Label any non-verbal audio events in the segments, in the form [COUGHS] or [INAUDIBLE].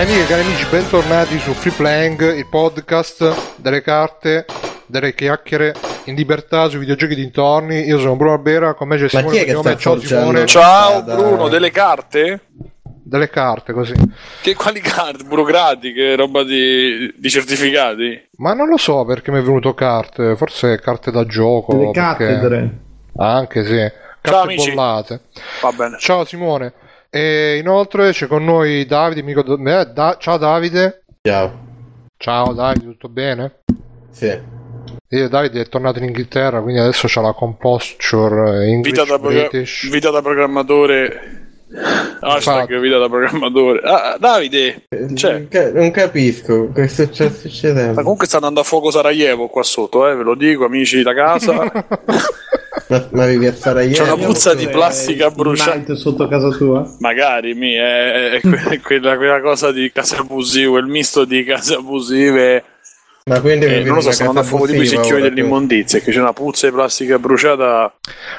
Cari amiche e cari amici, bentornati su Free Playing, il podcast delle carte, delle chiacchiere in libertà sui videogiochi dintorni. Io sono Bruno Albera, con me c'è Ma Simone chi è che Cognome. sta Ciao? Simone. Ciao Bruno, delle carte? Delle carte così. Che quali carte? Burocratiche, roba di, di certificati? Ma non lo so perché mi è venuto carte, forse carte da gioco. Le perché- cattedre. Anche sì. Carte Ciao, amici. bollate. Va bene. Ciao Simone. E inoltre c'è con noi Davide, amico eh, Da- ciao Davide. Ciao. Ciao Davide, tutto bene? Sì. Io Davide è tornato in Inghilterra, quindi adesso c'ha la composture eh, English Vita da, progra- vita da programmatore. Hashtag Infatti. vita da programmatore. Ah, Davide, C'è. Non, ca- non capisco che sta sta ma succedendo. comunque sta andando a fuoco Sarajevo qua sotto, eh, ve lo dico, amici da casa. [LAUGHS] [LAUGHS] Ma, ma vivi a Sarajevo? C'è una puzza di Eh, plastica il bruciata. sotto casa tua? Magari mi è, è que- è quella, quella cosa di case abusive, il misto di case abusive. Ma quindi Eh, non lo so, una stanno andando a casa fuoco di quei secchioni dell'immondizia, che c'è una puzza di plastica bruciata.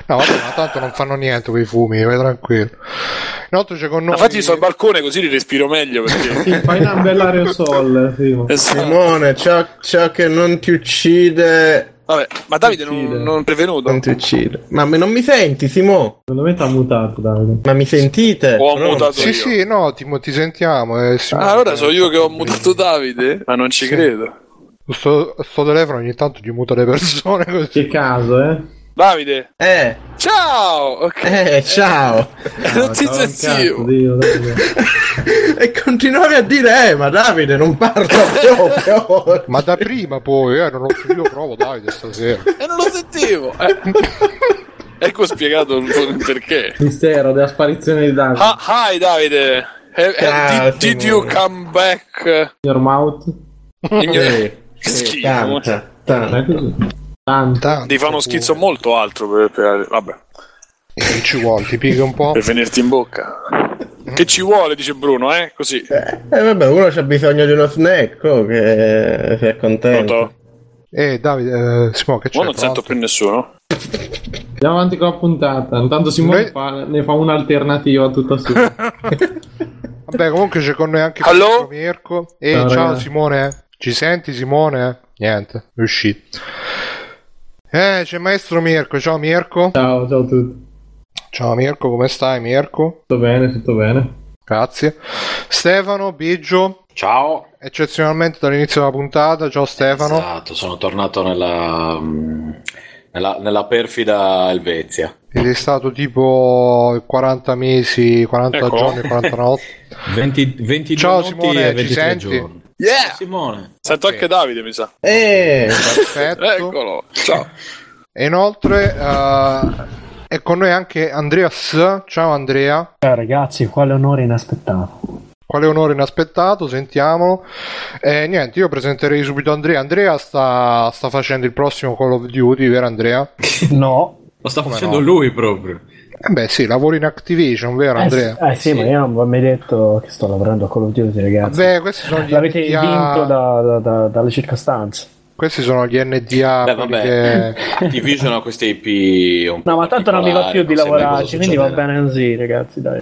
No, vabbè, ma tanto non fanno niente quei fumi, vai tranquillo. Inoltre c'è con noi. Ma infatti sto al balcone così li respiro meglio perché. [LAUGHS] Sì, fai una bella aerosol, Simo. Esatto. Simone, ciò, ciò che non ti uccide Vabbè, ma Davide non, non è prevenuto. non ti uccide. Ma me- non mi senti, Simo? Secondo me t'ha mutato, Davide. Ma mi sentite? Ho mutato Sì, io. sì, no, ti, ti sentiamo. eh, Simone. Ah, allora sono io che ho mutato Davide? Ma non ci Sì. credo. Sto, sto telefono ogni tanto gli muta le persone [LAUGHS] così. Che caso, eh? Davide, Eh, ciao! Ok. eh, ciao. [LAUGHS] non ti cazzo, sentivo. Dio, [LAUGHS] e continuavi a dire, eh, ma Davide non parla [LAUGHS] proprio. Ma da prima poi, eh, non ho io provo Davide stasera. E non lo sentivo. Eh. ecco spiegato il perché. Mistero della sparizione di Davide. Ah, hi Davide. Eh, eh, Ciao, did, did you come back? Your mouth. in your- Sì, schifo. tanta, È tanta. Devi fare uno schizzo molto altro per, per- vabbè, Che ci vuole, ti piega un po'. per venirti in bocca. Che ci vuole, dice Bruno, eh? Così. Eh, vabbè, uno c'ha bisogno di uno snack, oh, che si è contento. Pronto? Eh, Davide, eh, Simone, che c'è? Ora non sento più nessuno. Andiamo avanti con la puntata. Intanto Simone fa- ne fa un'alternativa tutta su. [LAUGHS] Vabbè, comunque c'è con noi anche Allo? Mirko. Eh, Ciao, ciao. Simone. Ci senti Simone? Niente, è uscito. Eh, c'è Maestro Mirko. Ciao Mirko. ciao, ciao a tutti. Ciao Mirko, come stai Mirko? Tutto bene, tutto bene. Grazie. Stefano, Biggio, Ciao. eccezionalmente dall'inizio della puntata. Ciao Stefano. Esatto, sono tornato nella, mm, nella, nella perfida Elvezia. Ed è stato tipo 40 mesi, 40 Eccolo. giorni, 40 notti. [LAUGHS] 20, 22 Ciao, notti Simone, e ci 23 senti? giorni. Yeah! Simone, Sento anche Davide, mi sa. Eh, Perfetto. Eccolo. Ciao. E inoltre eh, è con noi anche Andreas. Ciao Andrea. Ciao ragazzi, quale onore inaspettato. Quale onore inaspettato, sentiamo. E niente, io presenterei subito Andrea. Andrea sta, sta facendo il prossimo Call of Duty, vero Andrea? No, lo sta Come facendo no? lui proprio. Eh beh sì, lavori in Activision, vero eh, Andrea? sì, eh sì, ma io non vi ho mai detto che sto lavorando a Call of Duty, ragazzi. Vabbè, questi sono gli L'avete NDA, vinto da- da- da- dalle circostanze. Questi sono gli NDA. Beh, vabbè, che- [LAUGHS] Activision ha queste IP un po' No, ma tanto non mi va più di lavorarci, quindi va bene così, ragazzi, dai.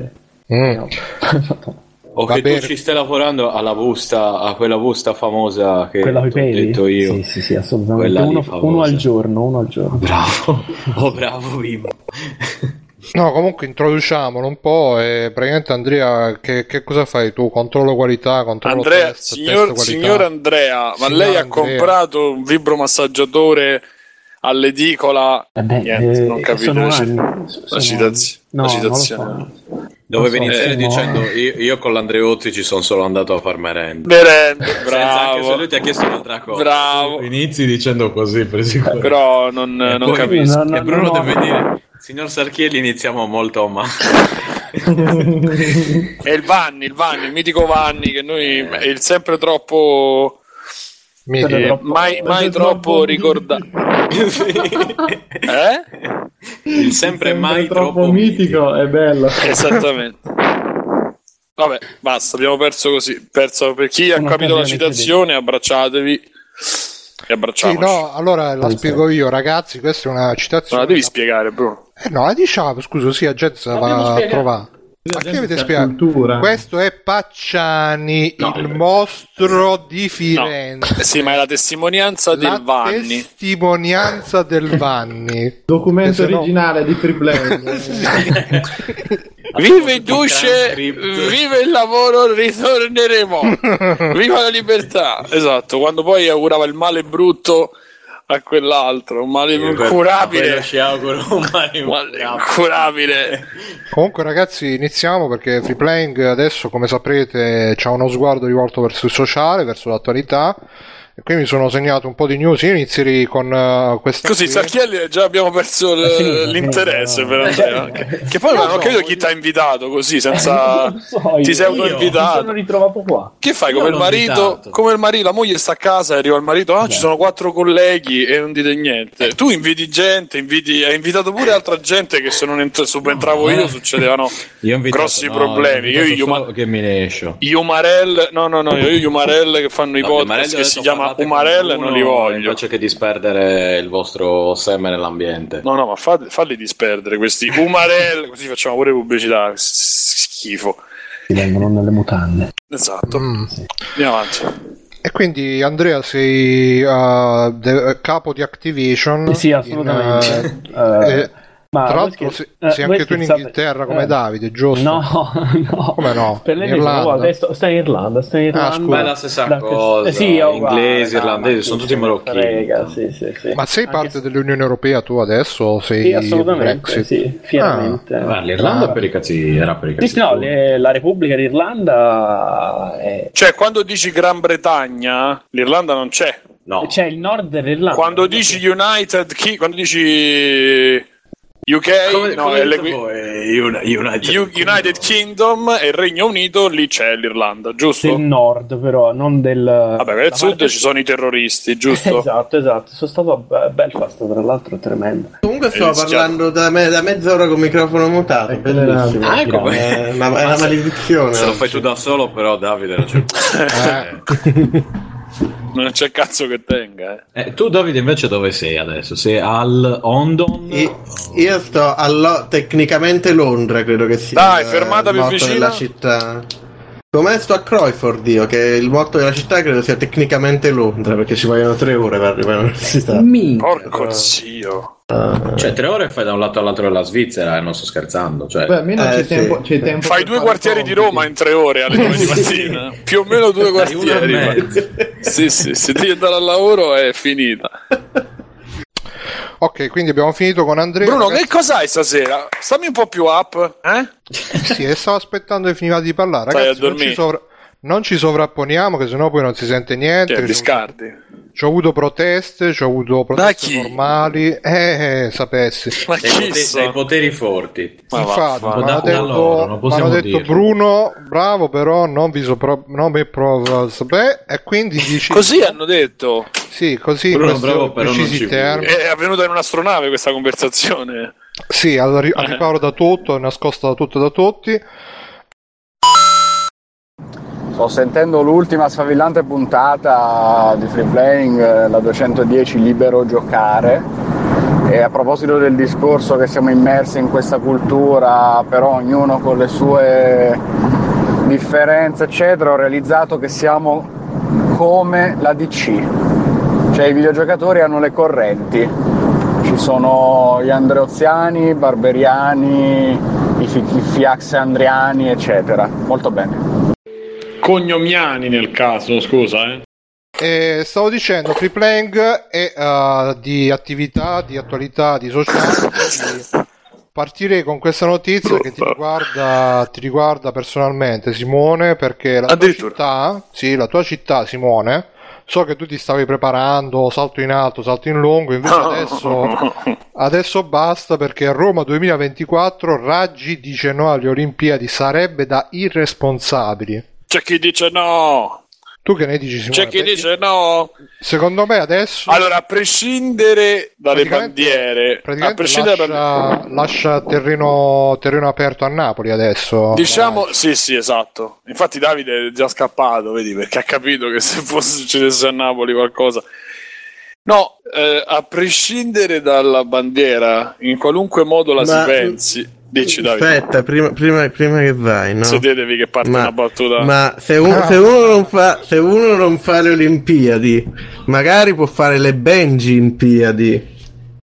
Mm. No. [LAUGHS] O Va che bene. tu ci stai lavorando alla busta, a quella busta famosa che Quella ho detto io. Sì, sì, sì, assolutamente. Uno, uno al giorno, uno al giorno. Bravo, [LAUGHS] oh bravo Bimbo. No, comunque introduciamolo un po' e praticamente Andrea, che, che cosa fai tu? Controllo qualità, controllo Andrea, test, test signor, qualità. signor Andrea, ma Signor lei ha Andrea. comprato un vibromassaggiatore all'edicola? Eh beh, Niente, eh, non capito sono la, anni, la sono citazio-. No, la citazione. Dovevi iniziare eh, dicendo io, io con l'Andreozzi ci sono solo andato a far merenda. [LAUGHS] Senza se bravo. lui ti ha chiesto un'altra cosa. Bravo. Inizi dicendo così per sicuro. Però non, non poi- capisco. No, no, e Bruno no, no. deve dire, signor Sarchielli iniziamo molto ma... [LAUGHS] È il Vanni, il Vanni, il mitico Vanni che noi è il sempre troppo eh, troppo- mai, mai troppo troppo- ricordato. [LAUGHS] eh? Il sempre mai troppo troppo mitico, è bello. Esattamente. Vabbè, basta, abbiamo perso così. Perso per chi ha capito la citazione, abbracciatevi e Sì, abbracciamoci. no, allora la spiego io, ragazzi. Questa è una citazione. la devi spiegare, Bruno. Eh no, la diciamo, scusa, sì, la gente se la va a trovare. Ma che avete spiegato? cultura. Questo è Pacciani, No, il eh. mostro di No. Firenze. Sì, ma è la testimonianza La del Vanni. testimonianza del Vanni. Documento Che se no- originale di Freeplay. [LAUGHS] Vive il duce, vive il lavoro, ritorneremo. [LAUGHS] Viva la libertà. Esatto, quando poi augurava il male brutto a quell'altro, un male incurabile. ci auguro un male [LAUGHS] Male incurabile. Comunque ragazzi iniziamo perché Freeplaying adesso come saprete ha uno sguardo rivolto verso il sociale, verso l'attualità e qui mi sono segnato un po' di news, io inizierei con eh, questa Così, qui. Sacchielli già abbiamo perso l- è l'interesse per no. Andrea. Che, che poi non ho capito chi ti ha invitato così, senza... Non so, [LAUGHS] io. Ti sei Io Mi autoinvitato. sono ritrovato qua. Che fai Io come il marito? invitato. Come il marito, la moglie sta a casa e arriva il marito. Ah, ci sono quattro colleghi e non dite niente. Tu inviti gente, inviti, hai invitato pure altra gente che se non ent- subentravo io succedevano [LAUGHS] Io invitato- grossi no, problemi. Io, invitato io, solo che mi ne escio. gli Umarell, no, no, no, io gli Umarell che fanno i No, podcast che si chiama parlate con Umarell uno non li voglio. Invece che disperdere il vostro seme nell'ambiente. No, no, ma fa- falli disperdere questi Umarell, così facciamo pure pubblicità. Schifo. Si vengono nelle mutande. Esatto. Mm. Andiamo avanti. E quindi Andrea sei uh, de- capo di Activision. Sì, in, assolutamente. eh, Eh, eh, ma tra l'altro scher- sei, eh, sei voi anche tu in? Inghilterra come Eh. Davide, giusto? No, [LAUGHS] no. Come no? Per lei In Irlanda? sto- sta in Irlanda, sta in Irlanda. scusa. Beh, la stessa Da- cosa, eh, sì, è inglesi, no, irlandesi, ma sono tutti marocchini. frega, sì, sì, sì. Ma sei Anche parte se- dell'Unione Europea tu adesso? o Sei Sì, assolutamente, Brexit? sì, fieramente. Beh, l'Irlanda Ah. per i cazzi era per i cazzi. sì, no, le- la Repubblica d'Irlanda è... Cioè, quando dici Gran Bretagna, l'Irlanda non c'è. No. C'è il nord dell'Irlanda. Quando dici United, Ki- quando dici UK, Come, no, come è? Uni- United, U- United Kingdom e il Regno Unito, lì c'è l'Irlanda, giusto? del nord, però, non del... Vabbè, per il la sud parte- ci sono i terroristi, giusto? [LAUGHS] Esatto, esatto. Sono stato a Be- Belfast, tra l'altro, tremendo. Comunque stavo rischiato. parlando da, me- da mezz'ora con il microfono mutato. Ecco, le radio. Bellissimo. Ah, ecco, È una, è una maledizione. Se lo fai tu da solo, però, Davide, non c'è. [LAUGHS] Eh, Non c'è cazzo che tenga, eh. Eh, tu, Davide, invece dove sei adesso? Sei al Ondon? Io, io sto a Lo- tecnicamente Londra, credo che sia. Dai, fermata più vicina. della città. Come sto a Croyford, io, che il motto della città credo sia tecnicamente Londra, perché ci vogliono tre ore per arrivare all'università. Porco zio. Cioè, tre ore fai da un lato all'altro della Svizzera e non sto scherzando. Cioè, Beh, almeno Eh, c'è, sì. tempo, c'è tempo Fai due quartieri di. Roma in tre ore alle [LAUGHS] due di mattina. Più o meno due quartieri. Sì, sì, se devi andare al lavoro è finita. [LAUGHS] ok, quindi abbiamo finito con Andrea. Bruno, ragazzi. che cos'hai stasera? Stammi un po' più up, eh? Sì, stavo aspettando che finivate di parlare. Ragazzi, non ci, sovra- non ci sovrapponiamo, che sennò poi non si sente niente. Cioè, discardi. Ci ho avuto proteste, ci ho avuto proteste chi? normali. Eh, eh, sapessi. Ma dai, chi poteri, sono? dai poteri forti. Ma Infatti, mi hanno detto, loro, m'hanno detto. Bruno, bravo, però non vi sopra- non mi provo sapere. E quindi [LAUGHS] dici Così hanno detto. Sì, così Bruno, bravo, però non ci termini. È avvenuta in un'astronave questa conversazione. Sì, al, ri- al riparo da tutto, è nascosta da tutto e da tutti. Sto sentendo l'ultima sfavillante puntata di Free Playing, eh, la 210 Libero Giocare. E a proposito del discorso che siamo immersi in questa cultura, però ognuno con le sue differenze, eccetera, ho realizzato che siamo come la DC. Cioè i videogiocatori hanno le correnti. Ci sono gli andreoziani, i barberiani, i, fi- i fiaxandriani, eccetera. Molto bene. Cognomiani nel caso, scusa, eh. E stavo dicendo, free playing è eh, di attività, di attualità, di sociale. quindi Partirei con questa notizia che ti riguarda, ti riguarda personalmente, Simone, perché la tua città, sì, la tua città, Simone, so che tu ti stavi preparando, salto in alto, salto in lungo, invece [LAUGHS] adesso, adesso basta perché a Roma 2024 Raggi dice no alle Olimpiadi, sarebbe da irresponsabili. C'è chi dice no. Tu che ne dici, Simone? C'è chi Perché- dice no. Secondo me adesso... Allora, a prescindere dalle Praticamente- bandiere, a Praticamente prescindere dalle lascia, lascia terreno, terreno aperto a Napoli adesso. Diciamo, sì, sì, esatto. Infatti, Davide è già scappato, vedi, perché ha capito che se fosse succedesse a Napoli qualcosa. No, eh, a prescindere dalla bandiera, in qualunque modo la Ma- si pensi, Dici Davide. Aspetta, prima, prima- prima che vai, no? Sedetevi che parte Ma- una battuta. Ma se, un- se uno non fa, se uno non fa le Olimpiadi, magari può fare le Benji Olimpiadi.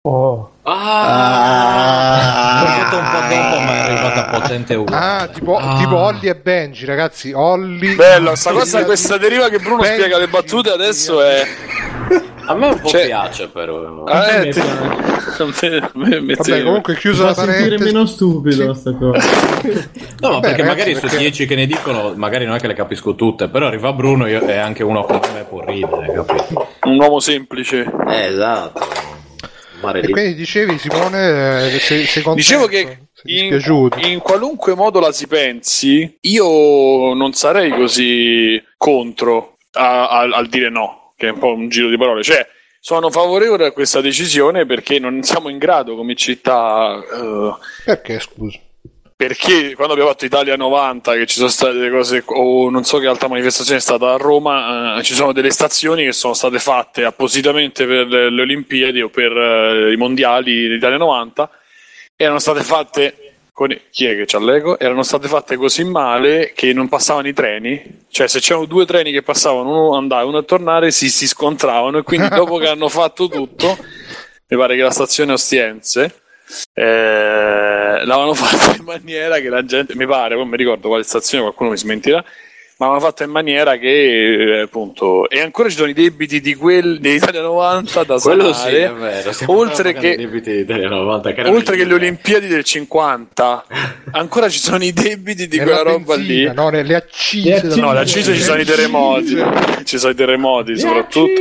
Oh, Ah, Ah. L'ho fatto un po' dopo, ma è arrivata potente uguale. Ah, tipo, Ah. tipo Olli e Benji, ragazzi. Olli. Bello, sta cosa, questa deriva che Bruno Benji, spiega le battute adesso è. A me un po' Cioè- piace, però. Eh, mi ti- me- [LAUGHS] me- me- Vabbè, comunque chiusa la sentire parentesi. meno stupido sta cosa. No, ma Vabbè, perché ragazzi, magari su perché- 10 che ne dicono, magari non è che le capisco tutte, però arriva Bruno io- e anche uno come me può ridere, capito? Un uomo semplice. Eh, esatto. Mare E di... quindi dicevi, Simone, eh, sei contento? Dicevo che in, in qualunque modo la si pensi, io non sarei così contro a- a- al dire no, che è un po' un giro di parole. Cioè, sono favorevole a questa decisione perché non siamo in grado come città. eh, Perché, scusa? perché quando abbiamo fatto Italia 90 che ci sono state delle cose o non so che altra manifestazione è stata a Roma eh, ci sono delle stazioni che sono state fatte appositamente per le le Olimpiadi o per eh, i mondiali d'Italia 90 erano state fatte con chi è che c'ha l'ego? Erano state fatte così male che non passavano i treni cioè se c'erano due treni che passavano uno andava e uno a tornare si, si scontravano e quindi dopo che hanno fatto tutto [LAUGHS] mi pare che la stazione Ostiense eh, l'avevano [LAUGHS] fatta in maniera che la gente mi pare, poi mi ricordo quale stazione, qualcuno mi smentirà. Ma l'avevano fatta in maniera che, eh, appunto, e ancora ci sono i debiti di quel dell'Italia 90 da Quello sì, sanare, è vero. Oltre che, i debiti di Italia 90, che oltre che le. Olimpiadi del 50, [LAUGHS] ancora ci sono i debiti di quella la roba lì. benzina, No, le, le accise. Le accise. No, le accise ci sono i terremoti, ci sono i terremoti soprattutto. [LAUGHS]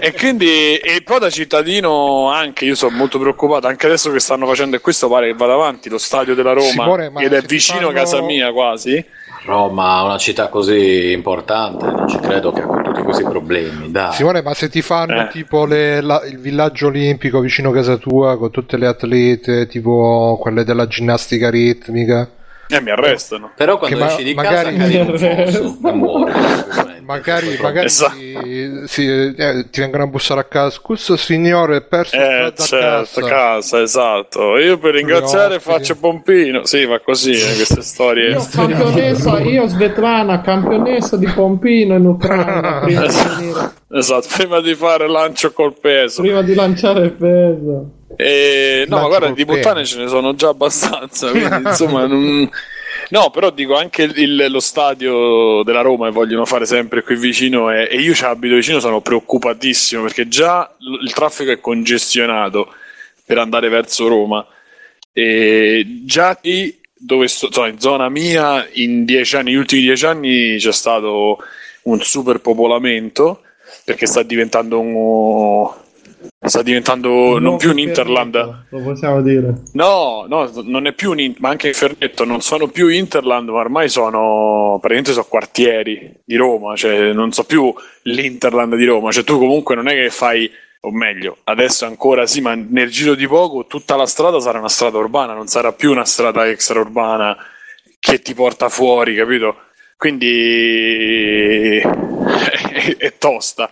E quindi, e poi da cittadino anche io sono molto preoccupato, anche adesso che stanno facendo, e questo pare che vada avanti, lo stadio della Roma, Simone, ed è vicino a fanno- casa mia quasi. Roma, una città così importante, non ci credo che con tutti questi problemi. Dai. Simone, ma se ti fanno Eh. tipo le- la- il villaggio olimpico vicino a casa tua con tutte le atlete, tipo quelle della ginnastica ritmica, Eh, mi arrestano. Però quando Che ma- esci di magari- casa cadi in un fosso e muori. Magari, magari Esatto. ti, sì, eh, ti vengono a bussare a casa. Scusa signore, è perso Eh, certo, casa. casa, esatto. Io per ringraziare ospiti. faccio pompino. Sì, ma così, eh, queste storie. Io campionessa, io Svetlana, campionessa di Pompino in Ucraina, [LAUGHS] prima di, venire- Esatto, prima di fare lancio col peso. prima di lanciare il peso. E, no, guarda, di puttane ce ne sono già abbastanza. Quindi, [LAUGHS] insomma, non... No, però dico anche il- lo stadio della Roma che vogliono fare sempre qui vicino e, e io ci abito vicino, sono preoccupatissimo perché già l- il traffico è congestionato per andare verso Roma. E già qui dove sto, insomma, in zona mia in dieci anni, negli ultimi dieci anni c'è stato un superpopolamento perché sta diventando un sta diventando non più un Interland Lo possiamo dire. No, no, non è più un in- ma anche in Fernetto non sono più Interland, ma ormai sono praticamente sono quartieri di Roma, cioè non so più l'Interland di Roma, cioè tu comunque non è che fai o meglio, adesso ancora sì, ma nel giro di poco tutta la strada sarà una strada urbana, non sarà più una strada extraurbana che ti porta fuori, capito? Quindi [LAUGHS] è tosta.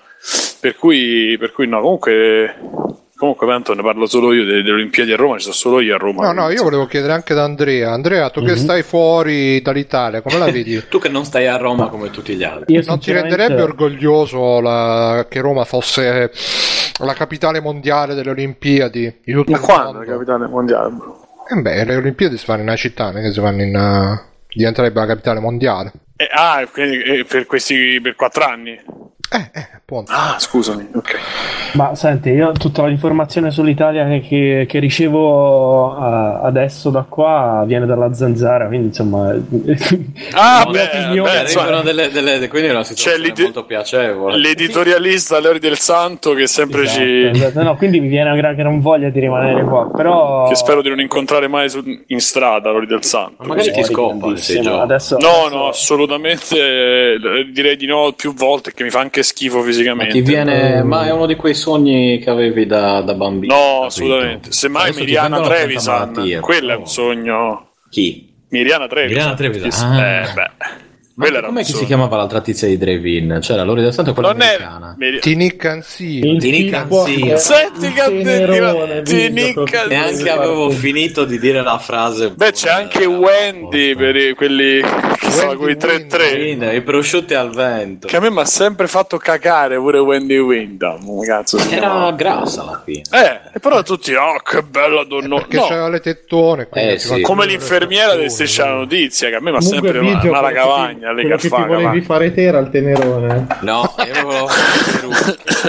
Per cui, per cui no, comunque comunque tanto ne parlo solo io delle, delle Olimpiadi a Roma, ci sono solo io a Roma. No, no, io volevo chiedere anche ad Andrea. Andrea, tu che Mhm. stai fuori dall'Italia, come la [LAUGHS] vedi? Tu che non stai a Roma come tutti gli altri. io Non ti sinceramente- renderebbe orgoglioso la- che Roma fosse la capitale mondiale delle Olimpiadi di tutto Ma quando mondo? la capitale mondiale? Eh beh, le Olimpiadi si fanno in una città, non è che si fanno in... uh, diventerebbe la capitale mondiale. Eh, ah, quindi eh, per questi per quattro anni. Eh, eh, appunto. Ah, scusami, ok. Ma senti, io tutta l'informazione sull'Italia che, che ricevo eh, adesso da qua viene dalla zanzara, quindi insomma... Ah, No, beh, beh, insomma, delle, delle, quindi è una situazione l'ide- molto piacevole. l'editorialista Leori del Santo che sempre Esatto, ci. esatto. No, quindi mi viene una gran, gran voglia di rimanere qua, però... Che spero di non incontrare mai su- in strada, Leori del Santo. Ma magari ti scopa. Adesso, No, adesso- no, assolutamente direi di no più volte che mi fa anche schifo Ma fisicamente. ti viene. Ma è uno di quei sogni che avevi da, da bambino. No, capito? assolutamente. Semmai Miriana Trevisan, quello è un sogno. Chi? Miriana Trevisan. Miriana Trevisan, ah. Eh, beh. Ma Quella era com'è che si chiamava l'altra tizia di Drive-In? C'era Lori del Santo e quella Non è. americana. mi- Tinicansi. Il Ti tipo ricanzino. è Senti che tenerone, ti Biggio, nicca- proprio Neanche avevo finito di dire la frase. Beh, c'è anche Wendy per quelli che sono quei 3-3. Winda, I prosciutti al vento. Che a me mi ha sempre fatto cacare pure Wendy Windham. Cazzo, Era grassa alla fine. Eh, e però tutti, oh, che bella donna. Perché No, c'aveva le tettone. Eh, sì. come l'infermiera del Striscia la notizia, che a me mi ha sempre una, una quello quello che ti volevi fare te era il tenerone. No, io avevo. [LAUGHS]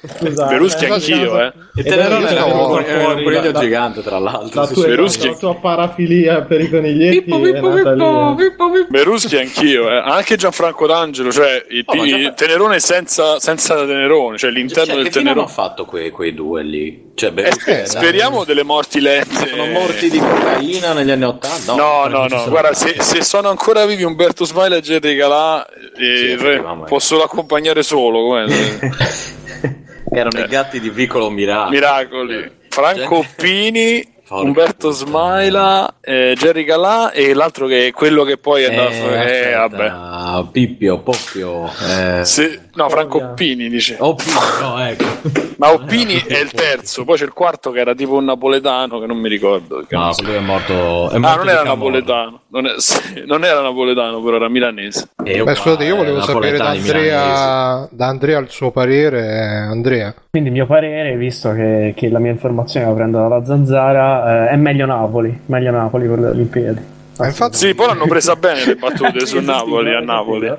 Scusa, Beruschi eh, anch'io, eh. Tenerone era era io un coniglio gigante, tra l'altro. La sì, tua, sì. Beruschi. la tua parafilia per i coniglietti Pippo, è pippo, lì. pippo, eh. pippo, pippo. Beruschi anch'io, eh. anche Gianfranco D'Angelo, cioè il, Oh, il Gianfranco- tenerone senza, senza tenerone, cioè l'interno Cioè, del che fine hanno tenerone. fatto quei, quei due lì? Cioè, Eh, Berlusconi, eh, speriamo delle morti lente. Sono morti di cocaina negli anni Ottanta? No, no, no, sono guarda, se, se sono ancora vivi Umberto Smile e Jerry Calà, eh, re- effettivamente. posso l'accompagnare solo, come [LAUGHS] Erano i gatti di Vicolo Miracolo. miracoli. Franco Gente- Pini, Porca Umberto. Smaila, eh, Jerry Calà e l'altro che è quello che poi è Eh, andato... Eh, vabbè. aspetta, Pippio, Poppio. Eh. Se- no, Franco Ovvia. Pini dice. Pippio, no, ecco. [LAUGHS] Ma Oppini è il terzo, poi c'è il quarto che era tipo un napoletano che non mi ricordo. No, non so. lui è morto. È Ah, morto non di era Camorra. napoletano, non, è- sì, non era napoletano, però era milanese. E io Beh, scusate, io eh, volevo sapere da. Andrea, da Andrea il suo parere. eh, Andrea. Quindi il mio parere, visto che, che la mia informazione la prendo dalla zanzara, eh, è meglio Napoli, meglio Napoli per le Olimpiadi. Ma infatti, Sì, poi l'hanno presa bene le battute su [LAUGHS] Napoli, a Napoli.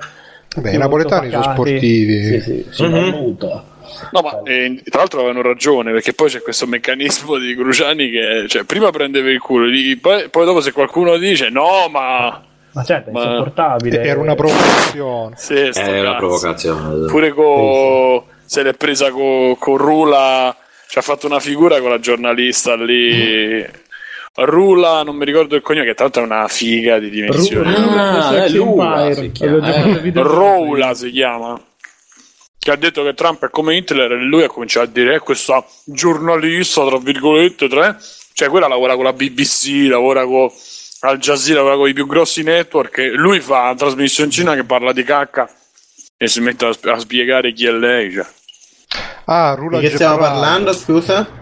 Sì. beh, i napoletani sono sportivi. Sì, sì, si Mhm. valuta. No, ma eh, tra l'altro avevano ragione, perché poi c'è questo meccanismo di Cruciani che cioè, prima prendeva il culo, gli- poi, poi dopo se qualcuno dice no, ma... Ma certo, è Ma- insopportabile. Era una provocazione. Sì, sto È una cazzo. provocazione. Pure con... se l'è presa con, con Rula, ci ha fatto una figura con la giornalista lì... Rula, non mi ricordo il cognome, che tra l'altro è una figa di dimensioni. Ah, Sex è Lula, Empire. si chiama, Avevo già eh. Roula si chiama che ha detto che Trump è come Hitler e lui ha cominciato a dire "Eh, questa giornalista tra virgolette tre cioè quella lavora con la BBC lavora con Al Jazeera lavora con i più grossi network e lui fa una trasmissione in Cina che parla di cacca e si mette a, sp- a spiegare chi è lei cioè. Ah, Rula Di che stiamo parlando, scusa?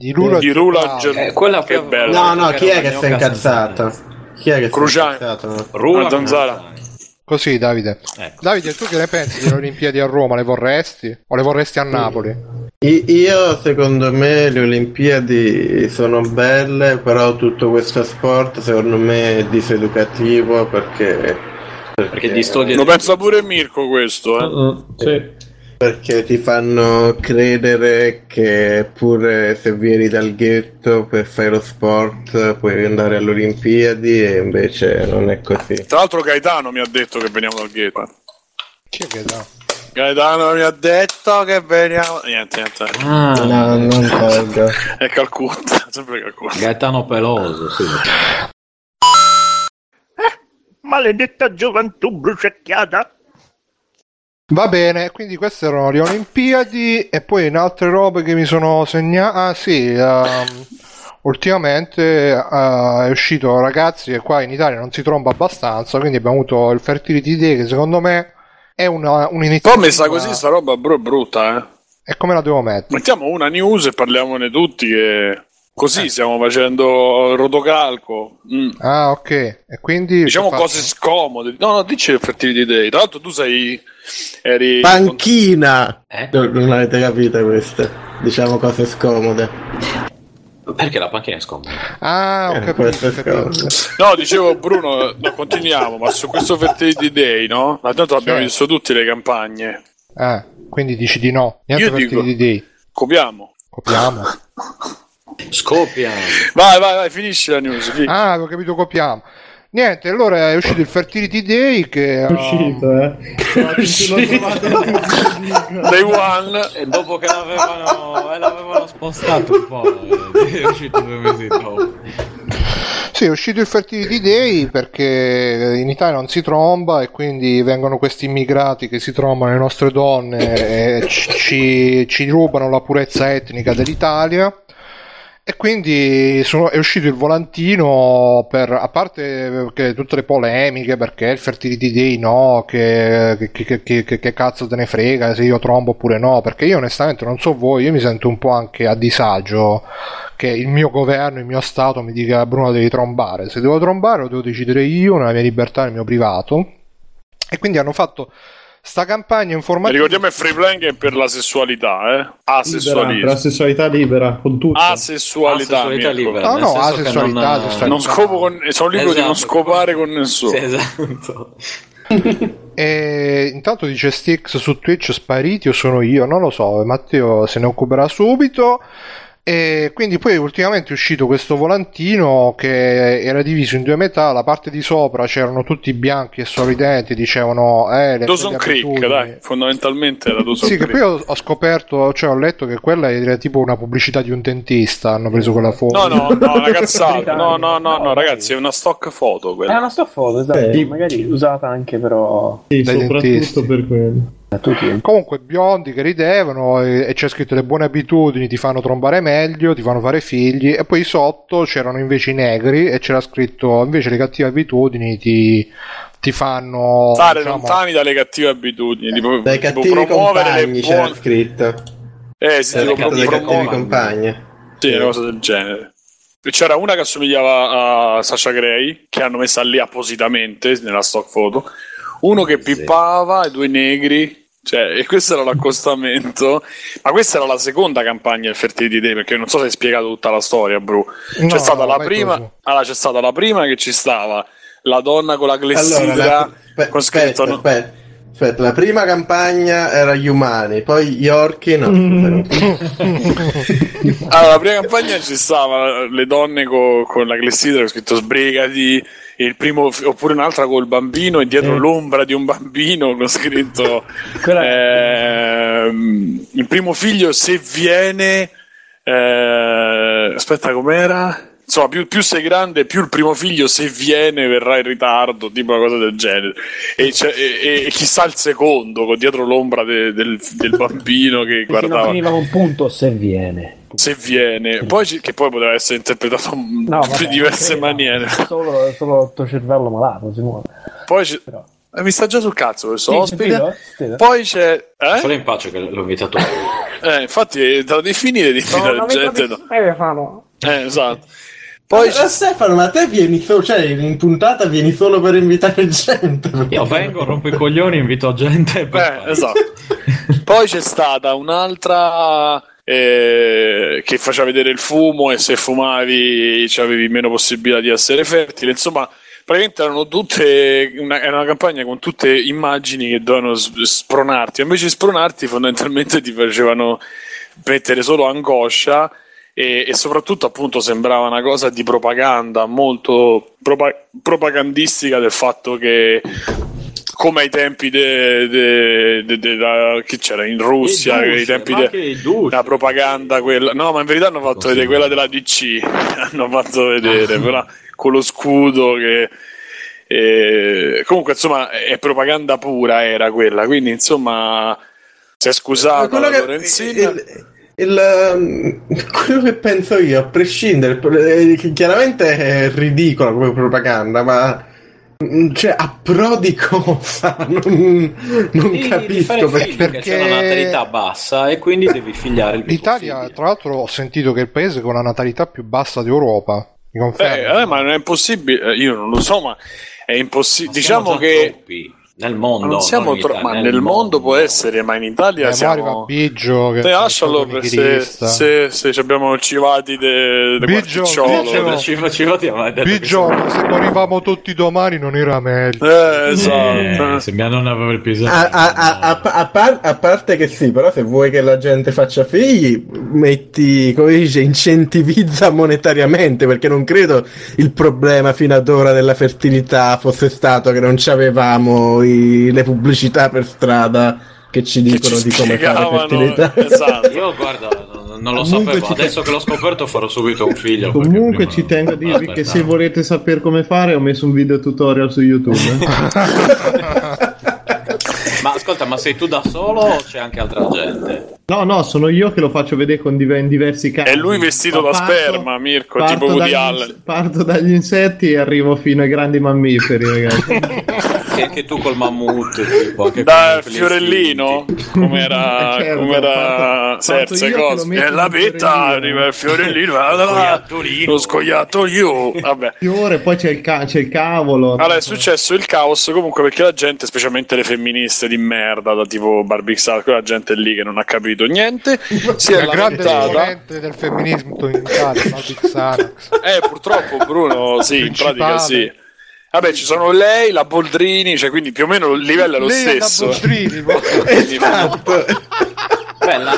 Di Rula, di Rula Eh, quella che poi- bello No, no, chi è che si è incazzato? Chi è che si è Cruciani. incazzato? Rula Zanzara. Così, Davide. Ecco. Davide, tu che ne pensi delle Olimpiadi a Roma? Le vorresti? O le vorresti a Napoli? Io, secondo me, le Olimpiadi sono belle, però tutto questo sport, secondo me, è diseducativo perché... Perché distoglie lo pensa pure Mirko questo eh. Mm, sì. Perché ti fanno credere che pure se vieni dal ghetto per fare lo sport puoi andare alle Olimpiadi e invece non è così. tra l'altro Gaetano mi ha detto che veniamo dal ghetto Chi è che dà? Gaetano mi ha detto che veniamo niente niente Ah, No, non [LAUGHS] credo. è Calcutta [LAUGHS] sempre Calcutta Gaetano Peloso, sì. Maledetta gioventù bruciacchiata. Va bene, quindi queste erano le Olimpiadi e poi in altre robe che mi sono segnato. Ah sì, ehm, ultimamente eh, è uscito ragazzi che qua in Italia non si tromba abbastanza, quindi abbiamo avuto il Fertility Day che secondo me è una, Poi un'iniziativa... messa così sta roba bro, è brutta, eh. E come la devo mettere? Mettiamo una news e parliamone tutti che così stiamo facendo rotocalco. Mm. Ah ok, e quindi... Diciamo cose scomode. No, no, dici il Fertility Day. Tra l'altro tu sei eri Panchina! Eh? Non non avete capito queste? Diciamo cose scomode. Perché la panchina è scomoda? Ah, ho Eh, capito, ho. No, dicevo Bruno, no, continuiamo, ma su questo Fertility Day, no? Ma tanto abbiamo Sì. visto tutte le campagne. Eh, quindi dici di no. Niente Io dico- Fertility Day. Copiamo. Copiamo. [LAUGHS] Scoppia! Vai, vai, vai, finisci la news. fi- Ah, avevo capito, copiamo. Niente, allora è uscito il Fertility Day che... È uscito, eh. L'ho [LAUGHS] trovato. Day one. E dopo che l'avevano, eh, l'avevano spostato un po', eh, è uscito due mesi dopo. Sì, è uscito il Fertility Day perché in Italia non si tromba e quindi vengono questi immigrati che si trombano le nostre donne e ci, ci rubano la purezza etnica dell'Italia E quindi sono- è uscito il volantino per, a parte tutte le polemiche, perché il Fertility Day no, che- che- che- che cazzo te ne frega se io trombo oppure no, perché io onestamente non so voi, io mi sento un po' anche a disagio che il mio governo, il mio Stato mi dica Bruno devi trombare, se devo trombare lo devo decidere io, nella mia libertà, nel mio privato. E quindi hanno fatto sta campagna informativa. ricordiamo che free playing è per la sessualità, eh? Libera, per Asessualismo. la sessualità libera, con tutto. Asessualità, Asessualità libera. No, no, asessualità, non- asessualità. Non scopo con... Sono libero di non Esatto. scopare con nessuno. Sì, esatto. [LAUGHS] E intanto dice Stix su Twitch spariti o sono io, non lo so, Matteo se ne occuperà subito. E quindi poi ultimamente è uscito questo volantino che era diviso in due metà, la parte di sopra c'erano tutti bianchi e sorridenti, dicevano eh, le Dawson Creek, dai, fondamentalmente era Dawson Sì, che Creek. poi ho, ho scoperto, cioè ho letto che quella era tipo una pubblicità di un dentista, hanno preso quella foto. No, no, no. [LAUGHS] Britannico. No, no, no, no, ragazzi, è una stock foto È quella. una stock photo, esatto, Sì. magari usata anche però Sì, soprattutto dentisti. per quello. Comunque biondi che ridevano e, e c'è scritto le buone abitudini ti fanno trombare meglio, ti fanno fare figli e poi sotto c'erano invece i negri e c'era scritto invece le cattive abitudini ti, ti fanno Stare diciamo, lontani dalle cattive abitudini. Tipo, Dai tipo cattivi promuovere compagni le c'era buone. scritto. Eh, sì, Dai tipo cattivi dai cattivi compagni. Sì, una cosa del genere. C'era una che assomigliava a Sasha Gray, che hanno messa lì appositamente nella stock photo. Uno che pippava e due negri. Cioè, e questo era l'accostamento. Ma questa era la seconda campagna del Fertility Day, perché non so se hai spiegato tutta la storia, Bru. C'è No, stata no, la prima. tu. Allora, c'è stata la prima che ci stava la donna con la Allora, clessidra la, aspe- con scritto aspetta, no- aspetta, aspetta, la prima campagna era gli umani, poi gli orchi no. [LAUGHS] Allora, la prima campagna ci stava le donne co- con la clessidra con scritto sbrigati, il primo, oppure un'altra col bambino e dietro Eh. l'ombra di un bambino [LAUGHS] con scritto Quella- ehm, il primo figlio se viene eh, aspetta com'era? Insomma, più, più sei grande, più il primo figlio, se viene, verrà in ritardo, tipo una cosa del genere. E, e- e- chissà il secondo, con dietro l'ombra de- del, del bambino che guardava finiva con punto se viene. se viene, poi che poi poteva essere interpretato in No, vabbè, diverse credo. maniere. Solo, solo il tuo cervello malato, si muove. Poi ci- Però. eh, mi sta già sul cazzo questo Sì, ospite. sentito? Sentito? Poi c'è, Solo eh? in pace che l'ho invitato io. Eh, infatti, te la devi finire di invitare gente. no? Eh, esatto. Poi c'è- Stefano, ma te vieni solo, cioè in puntata vieni solo per invitare [LAUGHS] gente. Io vengo, rompo i coglioni, invito gente e poi Eh, fai. esatto. [LAUGHS] Poi c'è stata un'altra eh, che faceva vedere il fumo e se fumavi avevi meno possibilità di essere fertile. Insomma, praticamente erano tutte una, era una campagna con tutte immagini che dovevano s- spronarti. Invece di spronarti, fondamentalmente ti facevano mettere solo angoscia. E, e soprattutto appunto sembrava una cosa di propaganda molto propa- propagandistica del fatto che come ai tempi della- che c'era in Russia, I ai tempi ma de- anche i douche. la propaganda quella no ma in verità hanno fatto Così. vedere quella della DC [LAUGHS] hanno fatto vedere però con lo scudo che eh, comunque insomma è propaganda pura era quella quindi insomma si è scusata quello la Lorenzina il, il, um, [LAUGHS] quello che penso io, a prescindere, eh, chiaramente è ridicola come propaganda, ma mm, cioè a pro di cosa? [LAUGHS] Non, non Di- di capisco fare perché. perché c'è una natalità bassa e quindi devi figliare il L'Italia, possibile. tra l'altro, ho sentito che è il paese con la natalità più bassa d'Europa. Mi confermi? eh, eh, ma non è impossibile eh, io non lo so ma è impossibile diciamo che troppi nel mondo. non siamo non in tro- Italia, ma nel mondo può essere ma in Italia Eh, mo siamo Biggio che Te per se, se, se ci abbiamo civati de, de Biggio. Biggio. Ci faceva ti aveva detto che Biggio, se morivamo tutti domani non era meglio. Eh, esatto. Eh, se mia nonna aveva il pisello. A, a- a- a- a par- a parte che sì, però se vuoi che la gente faccia figli, metti, come dice, incentivizza monetariamente, perché non credo il problema fino ad ora della fertilità fosse stato che non avevamo i- le pubblicità per strada che ci Che dicono ci di come fare fertilità. [LAUGHS] esatto. Io guarda, non, non lo Comunque sapevo. ci te- Adesso che l'ho scoperto farò subito un figlio. Comunque ci tengo a dirvi che se aspettavo. volete sapere come fare ho messo un video tutorial su YouTube. [LAUGHS] [LAUGHS] Ma ascolta, ma sei tu da solo o c'è anche altra gente? No, no, sono io che lo faccio vedere con div- in diversi casi. È lui vestito da Parto- sperma, Mirko, parto tipo Woody Allen. ins- Parto dagli insetti e arrivo fino ai grandi mammiferi, ragazzi. Che anche tu col mammut, tipo, anche Da Fiorellino, come era, Eh, certo, come era Serse io cose. lo metto E la in petta Fiorellino. arriva il Fiorellino, lo scoiattolino. Vabbè. Fiore, poi c'è il, ca- c'è il cavolo. Allora è successo il caos comunque perché la gente, specialmente le femministe di merda, da tipo Barbie Star, quella gente lì che non ha capito niente, [LAUGHS] si è La grande lamentata. del femminismo in Italia, Barbie Xanax. Eh, purtroppo Bruno, sì, in pratica sì. Vabbè, ci sono lei, la Boldrini, cioè quindi più o meno il livello è lo Lei è la stesso. Boldrini, [LAUGHS] Esatto. [LAUGHS] Bella.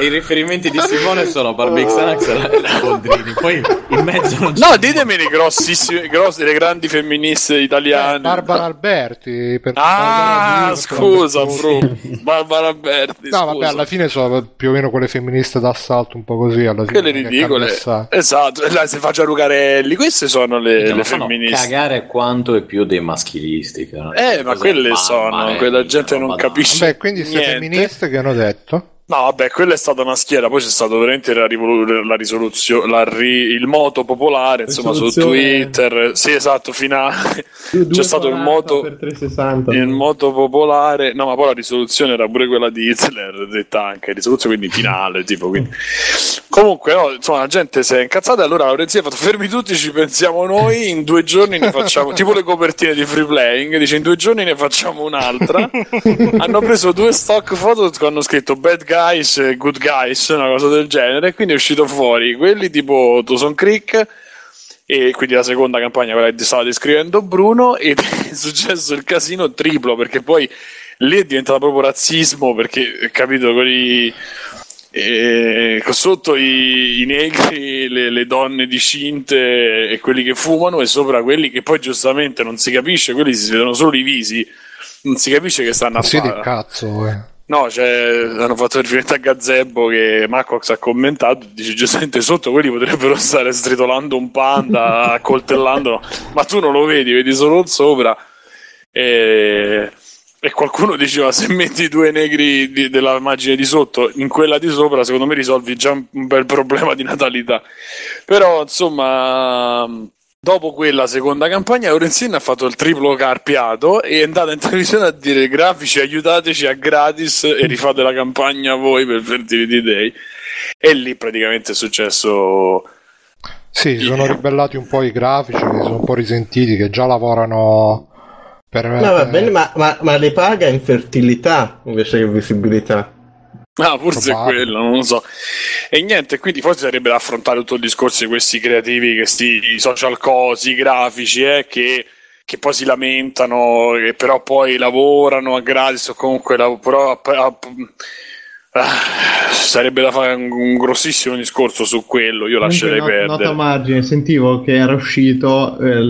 I riferimenti di Simone sono Barbie Xanax e Boldrini. Poi in mezzo non c'è. No, ditemi le grossissime, grosse, le grandi femministe italiane. Barbara Alberti. Per Ah, Barbara scusa, bro. Barbara Alberti. No, vabbè, scusa. alla fine sono più o meno quelle femministe d'assalto, un po' così. Alla fine, Quelle ridicole. Esatto, là si fa già Rugarelli. Queste sono le, Che le femministe. cagare quanto e più dei maschilisti. Eh, ma quelle sono, quella gente non capisce. Vabbè, quindi queste femministe che hanno detto? No, vabbè, quella è stata una schiera, poi c'è stato veramente la, rivolu- la risoluzione, la ri- il moto popolare, insomma, su. Twitter. Sì, esatto, finale. [LAUGHS] Due- C'è stato il 2,40 moto, per 360. il moto popolare. No, ma poi la risoluzione era pure quella di Hitler, detta anche risoluzione, quindi finale, tipo, quindi. Comunque, no, insomma, la gente si è incazzata e allora Laurenzia ha fatto fermi tutti, ci pensiamo noi, in due giorni ne facciamo, tipo le copertine di free playing, dice in due giorni ne facciamo un'altra. [LAUGHS] hanno preso due stock photo che hanno scritto bad guys e good guys, una cosa del genere, e quindi è uscito fuori quelli tipo Dawson Creek e quindi la seconda campagna, quella che stava descrivendo Bruno, ed è [LAUGHS] successo il casino triplo perché poi lì è diventato proprio razzismo perché, capito, quelli eh, sotto i, i negri, le, le donne discinte e quelli che fumano e sopra quelli che poi giustamente non si capisce, quelli si vedono solo i visi, non si capisce che stanno a Sì, di fare. cazzo, eh. No, cioè, hanno fatto riferimento a Gazebo che Macox ha commentato, dice giustamente sotto quelli potrebbero stare stritolando un panda, [LAUGHS] accoltellandolo, ma tu non lo vedi, vedi solo il sopra. E, e qualcuno diceva se metti due negri di- della immagine di sotto in quella di sopra, secondo me risolvi già un, un bel problema di natalità. Però, insomma, dopo quella seconda campagna, Lorenzin ha fatto il triplo carpiato e è andata in televisione a dire grafici aiutateci a gratis e rifate la campagna voi per Fertility Day. E lì praticamente è successo. Sì, si sono ribellati un po' i grafici, si sono un po' risentiti che già lavorano per... No, va bene, ma, ma, ma le paga in fertilità invece che visibilità. Ah, forse è quello, non lo so. E niente, quindi forse sarebbe da affrontare tutto il discorso di questi creativi, questi social cosi, grafici, eh, che, che poi si lamentano, che però poi lavorano a gratis o comunque lav- però, ah, ah, sarebbe da fare un, un grossissimo discorso su quello, io lascerei Comunque, no- perdere. Nota a margine, sentivo che era uscito eh,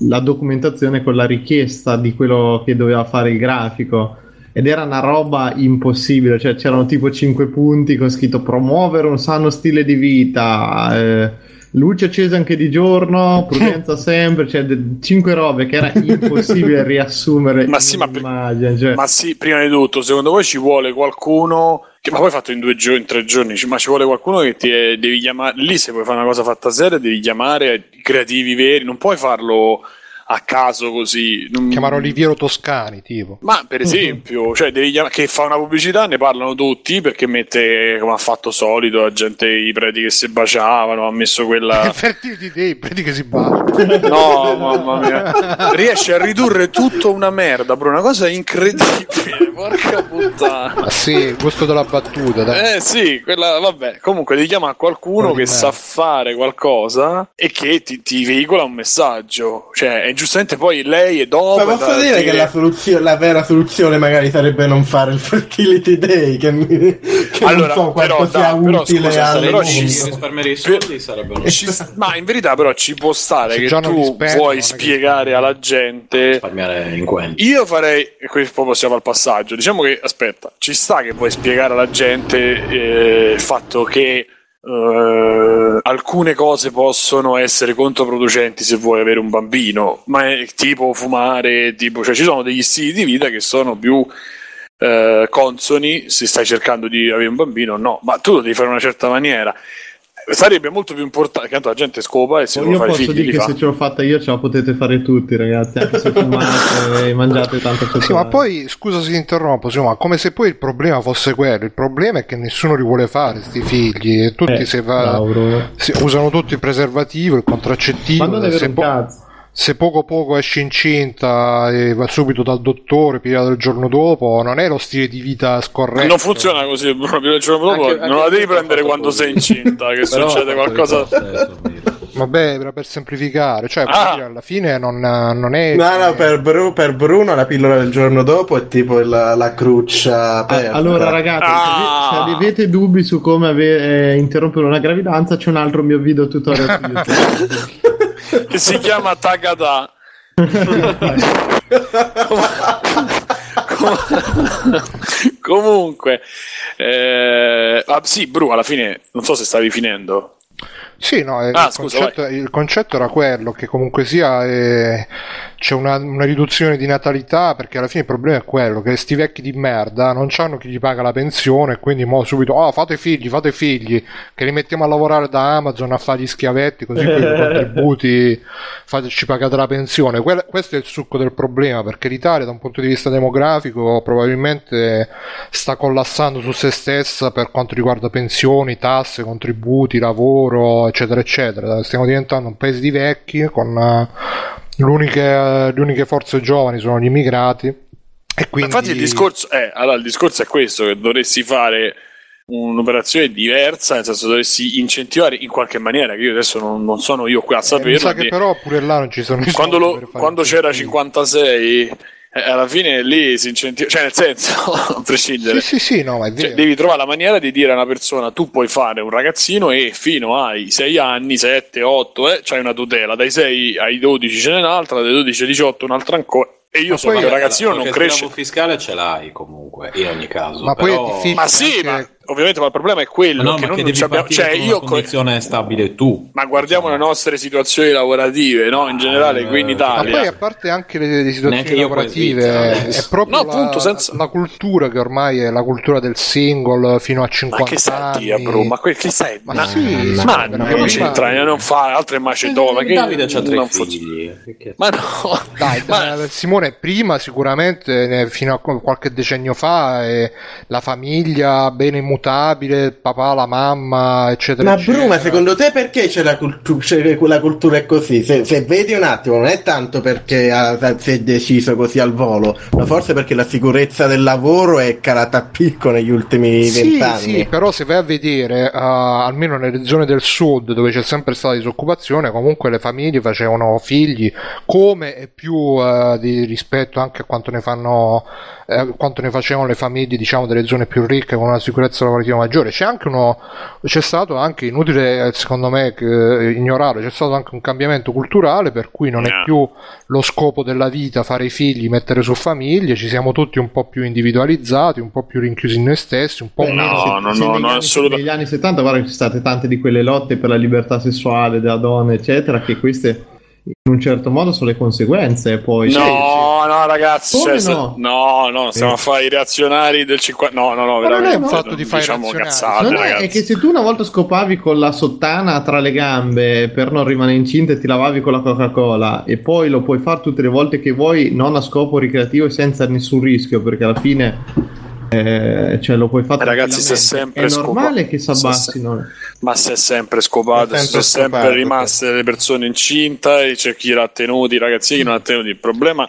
la documentazione con la richiesta di quello che doveva fare il grafico. Ed era una roba impossibile, cioè c'erano tipo 5 punti con scritto promuovere un sano stile di vita, eh, luce accesa anche di giorno, [LAUGHS] prudenza sempre, cioè 5 robe che era impossibile [LAUGHS] riassumere Ma sì, ma un'immagine, cioè- Ma sì, prima di tutto, secondo voi ci vuole qualcuno che ma poi fatto in due giorni, in tre giorni, ma ci vuole qualcuno che ti eh, devi chiamare lì se vuoi fare una cosa fatta seria, devi chiamare i creativi veri, non puoi farlo a caso così. Non- Chiamare Oliviero Toscani, tipo. Ma per esempio, cioè devi chiamare, che fa una pubblicità, ne parlano tutti perché mette come ha fatto solito la gente i preti che si baciavano, ha messo quella Fertility Day, vedi che si bacia. [LAUGHS] No, mamma mia. Riesce a ridurre tutto una merda, bro. Una cosa incredibile. [LAUGHS] Porca puttana. Ah, sì, il gusto della battuta, dai. Eh sì, quella, vabbè. Comunque ti chiama qualcuno che merda. sa fare qualcosa e che ti, ti veicola un messaggio. Cioè, e giustamente poi lei è dopo. Ma posso da dire che la, soluzio- la vera soluzione magari sarebbe non fare il Fertility Day, che, mi- che Allora, non so quanto però, sia però, utile scusa, al però ci- risparmiare i soldi sarebbe un Ci- ma in verità, però, ci può stare Se che tu vuoi che- spiegare alla gente risparmiare in quelli. Io farei, e qui poi passiamo al passaggio. Diciamo che aspetta, ci sta che vuoi spiegare alla gente eh, il fatto che eh, alcune cose possono essere controproducenti se vuoi avere un bambino, ma è tipo fumare, tipo, cioè ci sono degli stili di vita che sono più eh, consoni se stai cercando di avere un bambino, no, ma tu lo devi fare in una certa maniera. Sarebbe molto più importante che tanto la gente scopa e se Io posso figli dire che fa. se ce l'ho fatta io ce la potete fare tutti, ragazzi. Anche se fumate [LAUGHS] e mangiate tanto Sì, ma poi scusa se ti interrompo, sì, ma come se poi il problema fosse quello. Il problema è che nessuno li vuole fare, sti figli. E tutti Eh, se va- si- usano tutti il preservativo, il contraccettivo. Ma non è vero se, un po- cazzo. Se poco poco esci incinta e va subito dal dottore, pigliato il giorno dopo, non è lo stile di vita scorretto. Non funziona così, proprio il giorno dopo Anche- non la anche devi io prendere quando così. sei incinta, che [LAUGHS] Però succede qualcosa. Vabbè, era per semplificare, cioè Ah. alla fine non, non è. No, no, per, Bru- per Bruno la pillola del giorno dopo è tipo la, la cruccia aperta. Ah, Allora, ragazzi, se Ah. se avete dubbi su come ave- eh, interrompere una gravidanza, c'è un altro mio video tutorial su YouTube. [LAUGHS] che si chiama Tagada. Comunque, eh, ah, sì, Bru, alla fine non so se stavi finendo. Sì, no, eh, Ah, il, scusa, concetto, il concetto era quello che comunque sia eh, c'è una, una riduzione di natalità perché alla fine il problema è quello che sti vecchi di merda non hanno chi gli paga la pensione quindi mo subito oh fate figli, fate figli che li mettiamo a lavorare da Amazon a fare gli schiavetti così poi i [LAUGHS] contributi fate, ci pagate la pensione. Quel- questo è il succo del problema perché l'Italia da un punto di vista demografico probabilmente sta collassando su se stessa per quanto riguarda pensioni, tasse, contributi, lavoro, eccetera, eccetera. Stiamo diventando un paese di vecchi con eh, eh, le uniche forze giovani sono gli immigrati. E quindi... Infatti il discorso, è, allora, il discorso è questo, che dovresti fare un'operazione diversa, nel senso dovresti incentivare in qualche maniera, che io adesso non, non sono io qui a Eh, mi saperlo. sa che però pure là non ci sono quando, lo- quando c'era incentivo. 56 eh, alla fine lì si incentiva cioè nel senso [LAUGHS] a prescindere. Sì, sì, sì, no, ma è Cioè, vero. devi trovare la maniera di dire a una persona tu puoi fare un ragazzino e fino ai 6 anni 7, 8 eh, c'hai una tutela. Dai 6 ai 12 ce n'è un'altra dai 12 ai 18 un'altra ancora e io Ma sono poi- che un ragazzino non cresce sgravo fiscale ce l'hai comunque, in ogni caso. Ma poi è però- difficile. ma sì anche- ma ovviamente ma il problema è quello Ma no, che ma noi che non abbiamo cioè io co- condizione stabile tu. ma guardiamo diciamo. le nostre situazioni lavorative no in generale eh, qui in ma Ma Italia poi a parte anche le, le situazioni lavorative, è adesso. proprio No, la, appunto, senza- la cultura che ormai è la cultura del single fino a 50 ma che anni. Dio bro ma que- che sai Ma ma, sì, ma, ma non c'entra non fa altre macedone ma che Davide c'ha tre non figli. Ma no Dai, [LAUGHS] ma- da- Simone, prima sicuramente eh, fino a qu- qualche decennio fa eh, la famiglia bene immutabile, il papà, la mamma, eccetera. Ma eccetera. Bruma, secondo te perché c'è la, cultu- c'è quella cultura è così? Se, se vedi un attimo, non è tanto perché ha- si è deciso così al volo, ma forse perché la sicurezza del lavoro è calata a picco negli ultimi Sì, vent'anni. sì, però se vai a vedere, eh, almeno nelle zone del sud dove c'è sempre stata disoccupazione, comunque le famiglie facevano figli come e più eh, di rispetto anche a quanto ne fanno, eh, quanto ne facevano le famiglie, diciamo, delle zone più ricche con una sicurezza lavorativa maggiore. C'è anche uno, c'è stato anche inutile, eh, secondo me, che, eh, ignorare, c'è stato anche un cambiamento culturale per cui non è più lo scopo della vita fare i figli, mettere su famiglie, ci siamo tutti un po' più individualizzati, un po' più rinchiusi in noi stessi, un po' Beh, meno no, se- no, se no, no, assolutamente. Negli anni 70, guarda, ci sono state tante di quelle lotte per la libertà sessuale della donna, eccetera, che queste in un certo modo sono le conseguenze. Poi No, no, ragazzi, cioè, no? no, no, stiamo a fare i reazionari del 50. No, no, no, Ma non è veramente. un fatto di fare diciamo cazzate, Non è, è che se tu una volta scopavi con la sottana tra le gambe per non rimanere incinta e ti lavavi con la Coca-Cola e poi lo puoi fare tutte le volte che vuoi, non a scopo ricreativo e senza nessun rischio, perché alla fine eh, cioè lo puoi fare. Eh, ragazzi, se sempre è scopa- normale che si se- abbassino. Ma si è sempre scopato, È si sempre sono sempre rimaste le persone incinta e c'è chi l'ha tenuti, i ragazzini non ha tenuti. Il problema,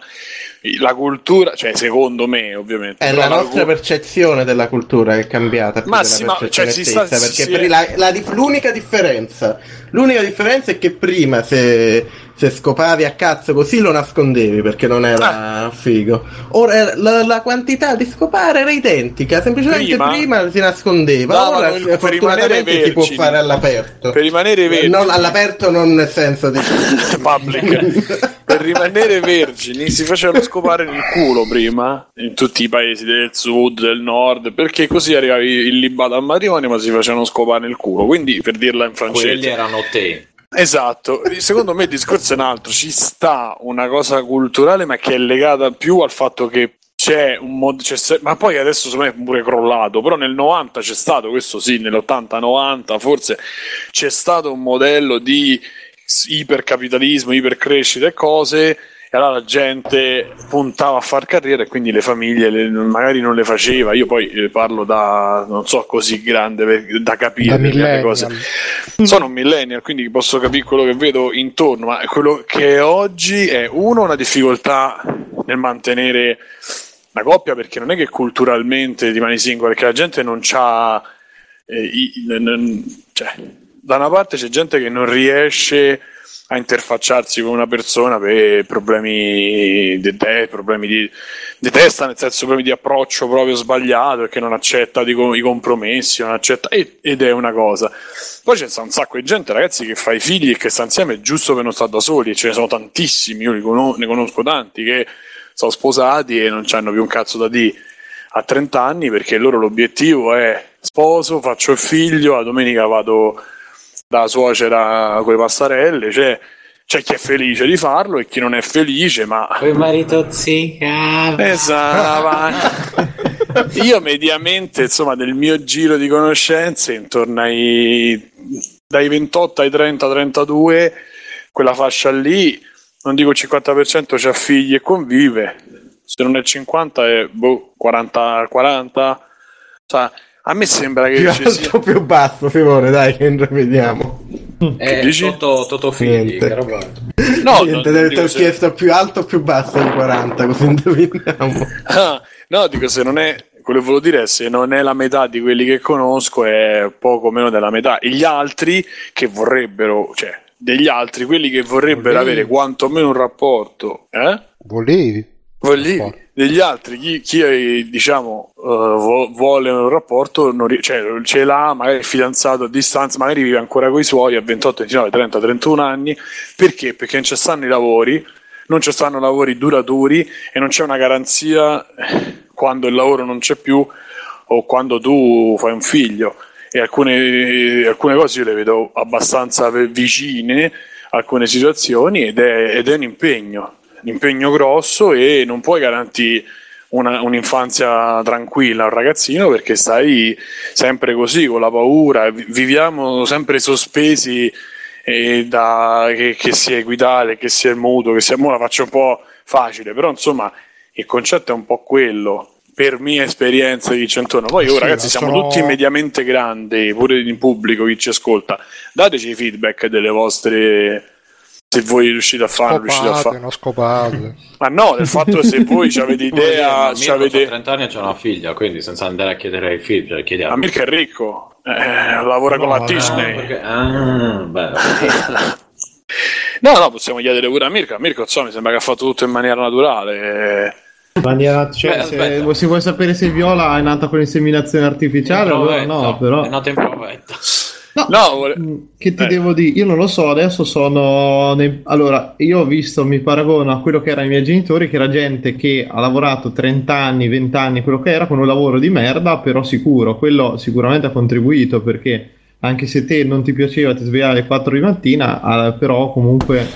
la cultura, cioè secondo me ovviamente. È la la nostra cu- percezione della cultura che è cambiata Ma sì, ma- cioè, si sta- si- perché si è- la- la l'unica differenza l'unica differenza è che prima se, se scopavi a cazzo così lo nascondevi perché non era Ah. figo ora la, la quantità di scopare era identica semplicemente Prima prima, si nascondeva davano ora il- per fortunatamente rimanere si può vergini. fare all'aperto Per rimanere vergini. non all'aperto non nel senso di [LAUGHS] public. per per rimanere vergini si facevano scopare nel culo prima in tutti i paesi del sud, del nord, perché così arrivavi illibato al matrimonio ma si facevano scopare nel culo. Quindi per dirla in francese. Quelli erano te. Esatto, secondo me il discorso è un altro, ci sta una cosa culturale ma che è legata più al fatto che c'è un modo, c'è ma poi adesso secondo me è pure crollato, però nel 90 c'è stato, questo sì, nell'80-90 forse c'è stato un modello di ipercapitalismo, ipercrescita e cose e allora la gente puntava a far carriera e quindi le famiglie le- magari non le faceva, io poi eh, parlo da non so così grande per- da capire Da millennial. cose. Sono un millennial, quindi posso capire quello che vedo intorno, ma quello che è oggi è uno una difficoltà nel mantenere la coppia perché non è che culturalmente rimani singolo, perché la gente non c'ha eh, i- n- n- cioè, da una parte c'è gente che non riesce a interfacciarsi con una persona per problemi di te, problemi di, di testa, nel senso problemi di approccio proprio sbagliato, perché non accetta di i compromessi, non accetta, e- ed è una cosa. Poi c'è un sacco di gente, ragazzi, che fa i figli e che sta insieme giusto per non stare da soli, e ce ne sono tantissimi, io ne conosco tanti che sono sposati e non hanno più un cazzo da dire a 30 anni perché loro l'obiettivo è sposo, faccio il figlio, la domenica vado da suocera con le pastarelle, cioè c'è chi è felice di farlo e chi non è felice, ma Quel marito zicca. Esatto. [LAUGHS] Io mediamente, insomma, nel mio giro di conoscenze, intorno ai dai 28 ai 30, 32, quella fascia lì, non dico il 50% c'ha figli e convive, se non è 50 è boh, 40, 40. Cioè, a me sembra che Più ci sia... alto, più basso, Simone, dai, che vediamo. Eh, dici? Toto, Toto figli, Niente. No, Niente, dico ti ho se- chiesto più alto o più basso di 40, così indoviniamo. [LAUGHS] Ah, no, dico se non è quello che volevo dire è se non è la metà di quelli che conosco è poco meno della metà e gli altri che vorrebbero cioè degli altri quelli che vorrebbero Volevi. avere quantomeno un rapporto eh? Volevi? Volevi. degli altri chi, chi diciamo vo- vuole un rapporto non ri- cioè, ce l'ha magari è fidanzato a distanza magari vive ancora con i suoi a 28, 29, 30, 31 anni perché? perché non ci stanno i lavori non ci stanno lavori duraturi e non c'è una garanzia eh, quando il lavoro non c'è più o quando tu fai un figlio e alcune, alcune cose io le vedo abbastanza vicine alcune situazioni ed è, ed è un impegno impegno grosso e non puoi garantire una- un'infanzia tranquilla a un ragazzino perché stai sempre così con la paura vi- viviamo sempre sospesi eh, da, che, che sia equitale, che sia il mutuo, che sia mo la faccio un po' facile, però insomma il concetto è un po' quello. Per mia esperienza di centone, poi oh, Sì, ragazzi, siamo sono- tutti mediamente grandi, pure in pubblico chi ci ascolta. Dateci feedback delle vostre. Se voi riuscite a farlo, riuscite a fare. non scopate. Ma no, del fatto se voi [LAUGHS] ci avete idea, ci Mirko avete. c'ha 30 anni e c'è una figlia, quindi senza andare a chiedere ai figli, cioè, chiediamo. Ma Mirko è ricco, eh, lavora con No, la no, Disney. Perché- Ah, beh, [LAUGHS] No, no, possiamo chiedere pure a Mirko. Mirko, insomma, mi sembra che ha fatto tutto in maniera naturale. In maniera- cioè, Beh, se, vuoi sapere se Viola è nata con inseminazione artificiale, allora no, però. È nata in provetta. No, [LAUGHS] vuole- Mm, Che ti Eh. devo dire? Io non lo so, adesso sono. nei- Allora, io ho visto, mi paragono a quello che erano i miei genitori, che era gente che ha lavorato 30 anni, 20 anni, quello che era, con un lavoro di merda, però sicuro. Quello sicuramente ha contribuito perché anche se te non ti piaceva, ti svegliavi alle 4 di mattina, ah, però comunque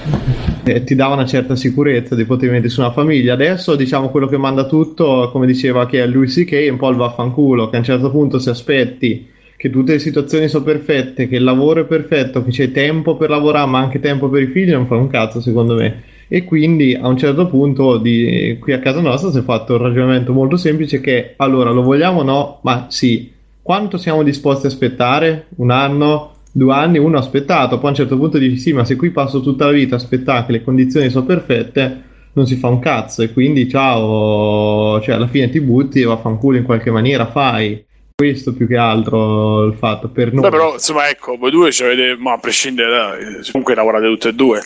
eh, ti dava una certa sicurezza di poter mettere su una famiglia. Adesso, diciamo, quello che manda tutto, come diceva che è Louis C.K., è un po' il vaffanculo, che a un certo punto se aspetti che tutte le situazioni sono perfette, che il lavoro è perfetto, che c'è tempo per lavorare, ma anche tempo per i figli, non fa un cazzo secondo me. E quindi a un certo punto di, qui a casa nostra si è fatto un ragionamento molto semplice che allora lo vogliamo o no? Ma sì, quanto siamo disposti a aspettare? Un anno? Due anni? Uno aspettato, poi a un certo punto dici sì, ma se qui passo tutta la vita a aspettare che le condizioni sono perfette, non si fa un cazzo e quindi ciao, cioè alla fine ti butti e vaffanculo in qualche maniera fai questo più che altro il fatto per noi. Beh, però, insomma, ecco, voi due ci avete, ma a prescindere, comunque lavorate tutte e due.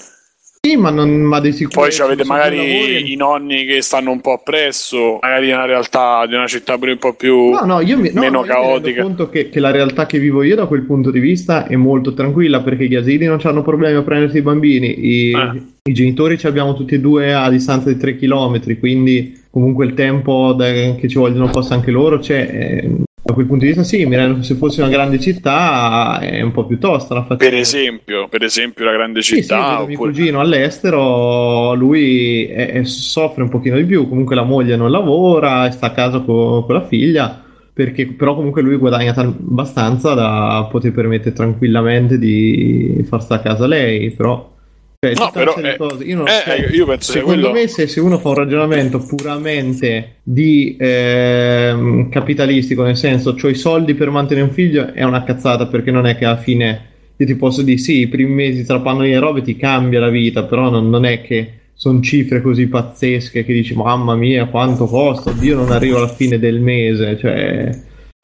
Sì, ma, non, ma di sicuro. Poi ci avete magari lavori- i nonni che stanno un po' appresso, magari una realtà di una città pure un po' più No, no, io mi, no, meno no, io mi caotica. conto che, che la realtà che vivo io da quel punto di vista è molto tranquilla perché gli asili non hanno problemi a prendersi i bambini, i, Ah. i genitori ci abbiamo tutti e due a distanza di 3 km, quindi comunque il tempo che ci vogliono posto anche loro c'è. Eh, da quel punto di vista sì, mi rendo se fosse una grande città è un po' più tosta la faccenda. Per esempio, per esempio la grande Sì, sì, città, mio oppure- cugino all'estero, lui è- è- soffre un pochino di più, comunque la moglie non lavora e sta a casa co- con, la figlia, perché però comunque lui guadagna tal- abbastanza da poter permettere tranquillamente di far stare a casa lei, però... Cioè, No, però, eh, cose. Io, non- eh, cioè, eh, io penso secondo quello- me se, se uno fa un ragionamento puramente di ehm, capitalistico, nel senso, ho i soldi per mantenere un figlio, è una cazzata perché non è che alla fine io ti posso dire sì, i primi mesi tra panni e robe ti cambia la vita, però non, non è che sono cifre così pazzesche che dici mamma mia quanto costa, Dio non arrivo alla fine del mese, cioè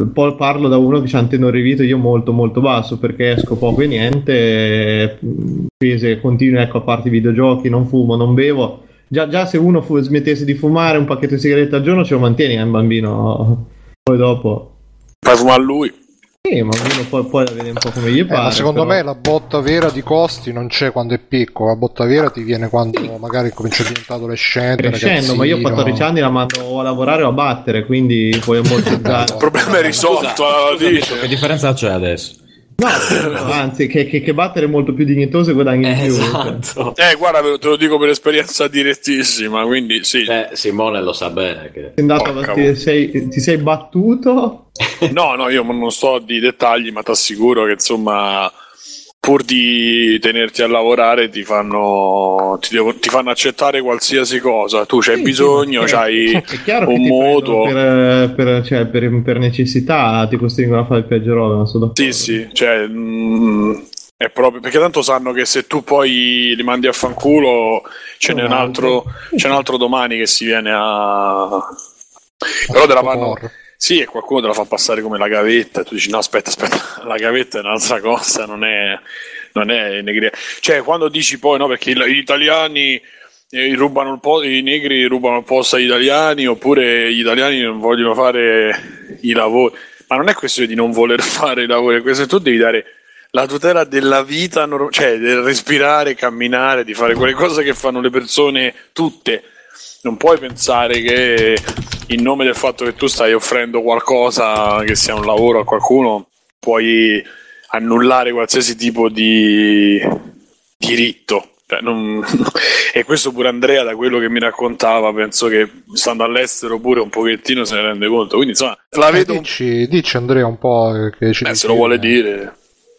poi parlo da uno che c'ha un tenore di vita io molto molto basso perché esco poco e niente, spese continue ecco a parte i videogiochi, non fumo, non bevo. Già, già se uno fu- smettesse di fumare un pacchetto di sigarette al giorno ce lo mantieni eh, un bambino, poi dopo... Fa fumare lui. Sì, ma uno poi, poi la vede un po' come gli Eh, pare. ma secondo però- me la botta vera di costi non c'è quando è piccolo, la botta vera ti viene quando magari comincia a diventare adolescente. crescendo, ma io a ragazzino. 14 anni la mando o a lavorare o a battere, quindi puoi ammortizzare. Il problema è risolto, allora dice. Che differenza c'è adesso? No, [LAUGHS] anzi, che, che, che battere è molto più dignitoso e guadagni di più. Esatto. Eh, guarda, te lo dico per esperienza direttissima, quindi sì. Eh, Simone lo sa bene che... Sei andato Porca avanti, sei- ti sei battuto? No, no, io non sto di dettagli, ma ti assicuro che insomma, pur di tenerti a lavorare, ti fanno, ti devo- ti fanno accettare qualsiasi cosa. Tu c'hai Sì, bisogno, sì, c'hai un mutuo. per, per, cioè, per, per necessità ti costringono a fare il peggio roba, non so. Sì, sì, cioè, mm, è proprio perché tanto sanno che se tu poi li mandi a fanculo, ce n'è un altro, c'è un altro domani che si viene a. [LAUGHS] Però te la fanno. Sì, e qualcuno te la fa passare come la gavetta, e tu dici: no, aspetta, aspetta, [LAUGHS] la gavetta è un'altra cosa, non è. Non è negri- Cioè, quando dici poi no, perché gli italiani. eh, rubano il po- I negri rubano il posto agli italiani, oppure gli italiani non vogliono fare i lavori. Ma non è questione di non voler [LAUGHS] fare i lavori, è questione tu devi dare la tutela della vita, cioè del respirare, camminare, di fare quelle cose che fanno le persone tutte. Non puoi pensare che in nome del fatto che tu stai offrendo qualcosa, che sia un lavoro a qualcuno, puoi annullare qualsiasi tipo di diritto. Cioè, non- [LAUGHS] E questo pure Andrea, da quello che mi raccontava, penso che stando all'estero pure un pochettino se ne rende conto. Quindi insomma, la Eh, vedo dici, dici Andrea un po' che ci eh, dici, se lo vuole eh, dire.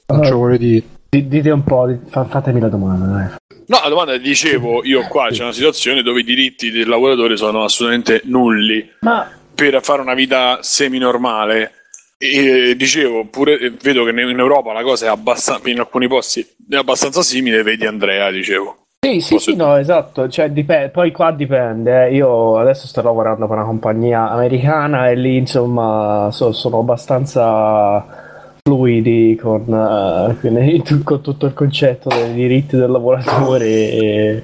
Non ce lo vuole dire. Di- Dite un po', fatemi la domanda. No, la domanda è, dicevo, io qua c'è una situazione dove i diritti del lavoratore sono assolutamente nulli Ma per fare una vita semi-normale. E dicevo, pure vedo che in Europa la cosa è abbastanza, in alcuni posti è abbastanza simile, vedi Andrea, dicevo. Sì, sì, Posso- sì, no, esatto, cioè, dipende, poi qua dipende, eh. Io adesso sto lavorando per una compagnia americana e lì insomma so- sono abbastanza fluidi con, [LAUGHS] tu- con tutto il concetto dei diritti del lavoratore e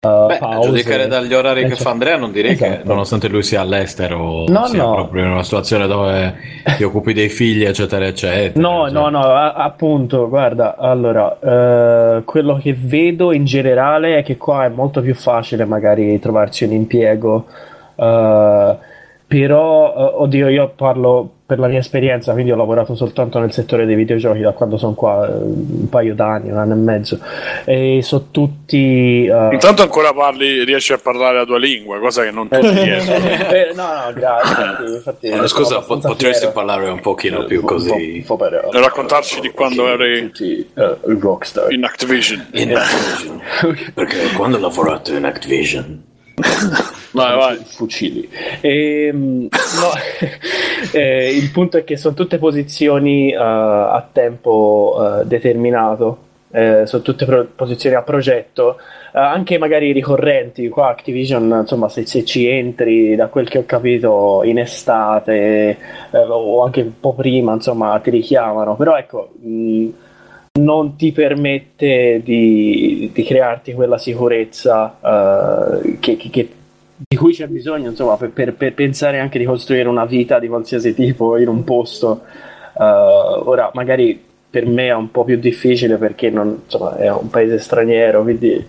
eh, Beh, pause. giudicare dagli orari Eh, che cioè- fa Andrea, non direi che Esatto. nonostante lui sia all'estero, No, sia no. proprio in una situazione dove ti occupi dei figli, eccetera, eccetera. No, Cioè, no, no, a- appunto, guarda, allora, eh, quello che vedo in generale è che qua è molto più facile magari trovarci un impiego, eh, però, eh, oddio, io parlo per la mia esperienza, quindi ho lavorato soltanto nel settore dei videogiochi da quando sono qua, eh, un paio d'anni, un anno e mezzo, e sono tutti... eh, Intanto ancora parli, riesci a parlare la tua lingua, cosa che non tutti riescono. [LAUGHS] eh, no, no, grazie. infatti- infatti Eh, scusa, po- potresti fiero. parlare un pochino più po'- così un po' per- raccontarci di quando eri tutti eh, rockstar. in Activision. in Activision. [LAUGHS] Perché quando ho lavorato in Activision Vai, vai. fucili. Ehm, no, [LAUGHS] eh, il punto è che sono tutte posizioni eh, a tempo eh, determinato, eh, sono tutte pro- posizioni a progetto, eh, anche magari ricorrenti. Qua Activision, insomma, se, se ci entri, da quel che ho capito, in estate eh, o anche un po' prima, insomma, ti richiamano. Però ecco. mh, non ti permette di, di crearti quella sicurezza eh, che, che- di cui c'è bisogno insomma, per, per- pensare anche di costruire una vita di qualsiasi tipo in un posto. Eh, ora, magari per me è un po' più difficile perché non- insomma, è un paese straniero, quindi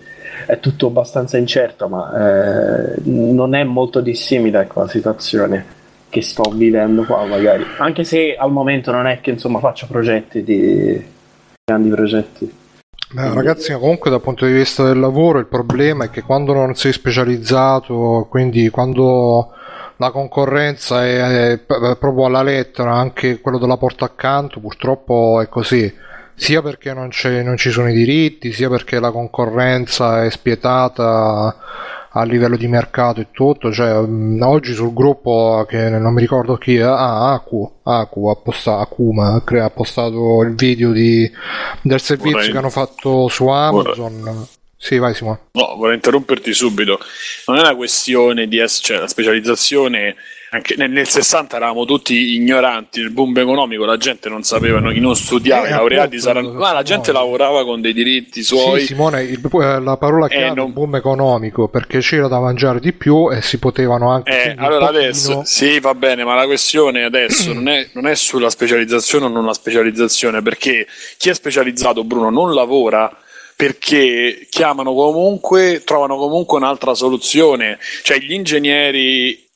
è tutto abbastanza incerto, ma eh, non è molto dissimile con la situazione che sto vivendo qua magari. Anche se al momento non è che insomma faccio progetti di grandi progetti. Beh, ragazzi, comunque dal punto di vista del lavoro il problema è che quando non sei specializzato, quindi quando la concorrenza è, è proprio alla lettera, anche quello della porta accanto, purtroppo è così. Sia perché non, non ci sono i diritti, sia perché la concorrenza è spietata a livello di mercato e tutto. Cioè, mh, oggi sul gruppo che non mi ricordo chi è, ah, Aku, Aku ha postato, Akuma, ha postato il video di, del servizio Vorrei- che hanno fatto su Amazon. Sì, vai Simone. No, vorrei interromperti subito. Non è una questione di essere, cioè, la specializzazione. Anche nel, nel 60 eravamo tutti ignoranti, nel boom economico la gente non sapeva, non, chi non studiava, Eh, i laureati appunto, saranno. Ma la gente Simone. lavorava con dei diritti suoi. Sì, Simone, il- eh, la parola chiave è non- boom economico perché c'era da mangiare di più e si potevano anche Eh, allora adesso sì, va bene, ma la questione adesso [CLEARS THROAT] non è, non è sulla specializzazione o non la specializzazione, perché chi è specializzato, Bruno, non lavora perché chiamano comunque, trovano comunque un'altra soluzione. Cioè, gli ingegneri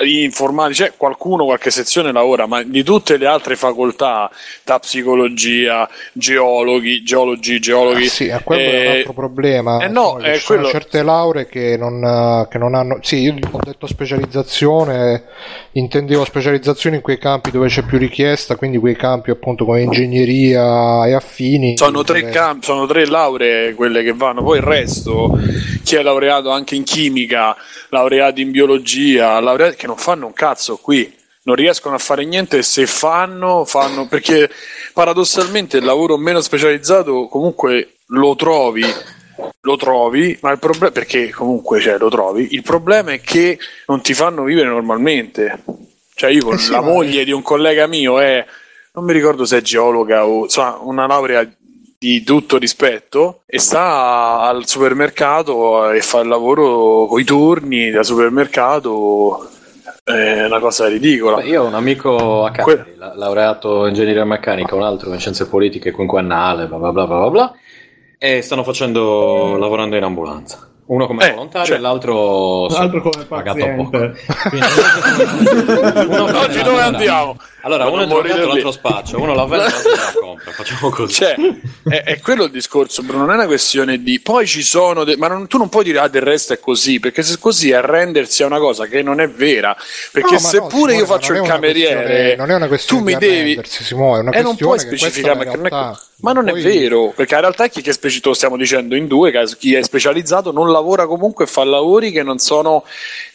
eh, informatici, c'è qualcuno, qualche sezione lavora, ma di tutte le altre facoltà, da psicologia, geologhi, geologi, geologhi. Ah, sì, eh, quello è un eh, altro problema. eh no, Insomma, sono quello- certe lauree che non, eh, che non hanno. Sì, io ho detto specializzazione, intendevo specializzazione in quei campi dove c'è più richiesta, quindi quei campi appunto come ingegneria e affini. Sono tre dove- campi, sono tre lauree quelle che vanno, poi il resto, chi è laureato anche in chimica, laureati in biologia, che non fanno un cazzo qui, non riescono a fare niente se fanno, fanno perché paradossalmente il lavoro meno specializzato comunque lo trovi, lo trovi, ma il problema perché comunque cioè, lo trovi, il problema è che non ti fanno vivere normalmente. Cioè io con Eh sì, la moglie di un collega mio è non mi ricordo se è geologa o insomma una laurea di tutto rispetto e sta al supermercato e fa il lavoro con i turni da supermercato è una cosa ridicola Beh, io ho un amico a Cagliari, la- laureato in ingegneria meccanica, un altro in scienze politiche quinquennale, bla bla bla bla bla, e stanno facendo lavorando in ambulanza. Uno come Eh, volontario cioè- e l'altro L'altro come pagato poco. paziente. [LAUGHS] Uno oggi dove andiamo? Allora, uno è drogato, l'altro spaccia, uno la vende, l'altro la compra. Facciamo così. Cioè, è, è quello il discorso, Bruno. Non è una questione di poi ci sono, de- ma non- tu non puoi dire ah, del resto è così, perché se così arrendersi a una cosa che non è vera. Perché No, ma no, seppure Simone, io ma faccio il cameriere, non è una questione tu mi di devi. arrendersi, Simone, è una e non puoi specificare, la perché non è- realtà. ma non Poi- è vero, perché in realtà chi, che è speci- lo stiamo dicendo in due, chi è specializzato non lavora comunque e fa lavori che non sono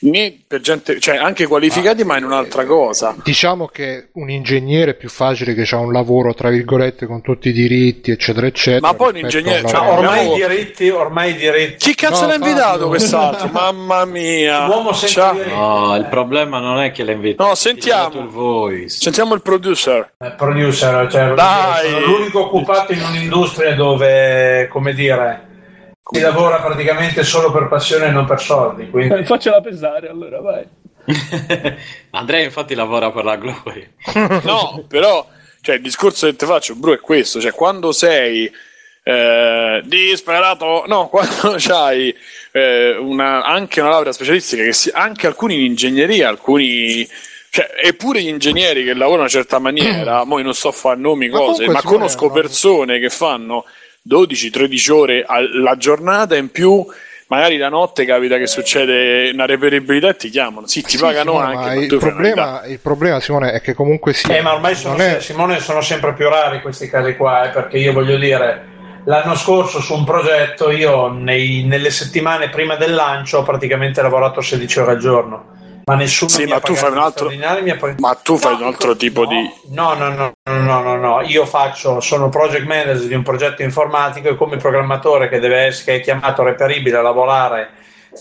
né per gente, cioè anche qualificati, ma in un'altra cosa. Diciamo che un ingegnere è più facile che ha un lavoro, tra virgolette, con tutti i diritti, eccetera, eccetera. Ma poi un ingegnere- cioè, ormai i diritti, ormai i diritti. Chi cazzo No, l'ha invitato Fabio. quest'altro? [LAUGHS] Mamma mia. L'uomo senza. No, il problema non è che l'ha invitato. No, sentiamo. il voice. Sentiamo il producer. Eh, producer, cioè, Dai! sono l'unico occupato in un'industria dove, come dire, si lavora praticamente solo per passione e non per soldi. Quindi Eh, Faccela pesare allora, vai. [LAUGHS] Andrea infatti lavora per la gloria. No, però cioè, il discorso che ti faccio, Bru, è questo: cioè, quando sei eh, disperato, no, [LAUGHS] quando hai eh, una, anche una laurea specialistica, che si, anche alcuni in ingegneria, alcuni. Cioè, eppure gli ingegneri che lavorano in una certa maniera, [CLEARS THROAT] mo non sto a fare nomi, Ma cose, ma conosco no. persone che fanno 12-13 ore alla giornata in più. Magari la notte capita che succede una reperibilità e ti chiamano. Sì, ti Sì, pagano Simone, anche. il, problema, il problema, Simone, è che comunque sì. Eh, ma ormai sono, non è- Simone sono sempre più rari questi casi qua, eh, perché io voglio dire, l'anno scorso su un progetto io nei- nelle settimane prima del lancio ho praticamente lavorato 16 ore al giorno, ma nessuno Sì, mi ma ha tu fai un altro- Ma tu fai un altro tipo di. No, no, no, no, no, no, no, io faccio, sono project manager di un progetto informatico e come programmatore che deve essere che è chiamato reperibile a lavorare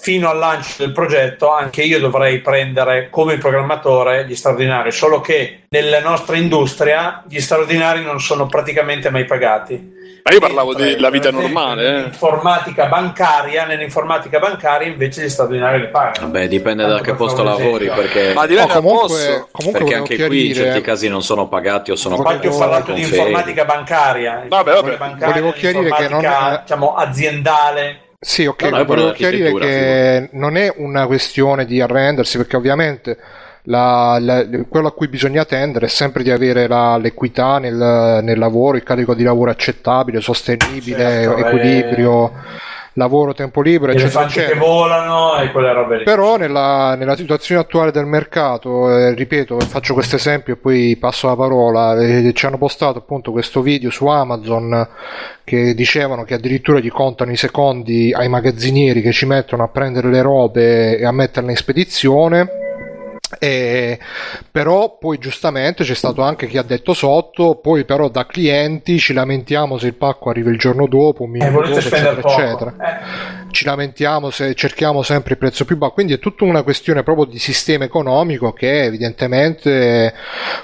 fino al lancio del progetto, anche io dovrei prendere come programmatore gli straordinari, solo che nella nostra industria gli straordinari non sono praticamente mai pagati. Ma io parlavo della vita normale. Eh. Nell'informatica bancaria, nell'informatica bancaria invece gli straordinari li pagano. Vabbè, dipende da Tanto che per posto lavori, esempio. perché, Ma dipende No, comunque, comunque perché anche qui in certi casi non sono pagati o sono Infatti ho pagati parlato di informatica bancaria, Vabbè, vabbè. bancaria Volevo chiarire che non informatica, è- diciamo, aziendale Sì, ok, No, volevo chiarire che non è una questione di arrendersi, perché ovviamente la- la- quello a cui bisogna tendere è sempre di avere la- l'equità nel, nel lavoro, il carico di lavoro accettabile, sostenibile, Certo, eh. equilibrio, lavoro, tempo libero, eccetera, elefanti che volano e quelle robe lì. Però nella, nella situazione attuale del mercato, eh, ripeto, faccio questo esempio e poi passo la parola, eh, ci hanno postato appunto questo video su Amazon che dicevano che addirittura gli contano i secondi ai magazzinieri che ci mettono a prendere le robe e a metterle in spedizione. E, però poi giustamente c'è stato anche chi ha detto sotto poi però da clienti ci lamentiamo se il pacco arriva il giorno dopo un Eh, minuto dopo eccetera eccetera Eh, ci lamentiamo se cerchiamo sempre il prezzo più basso, quindi è tutta una questione proprio di sistema economico che evidentemente,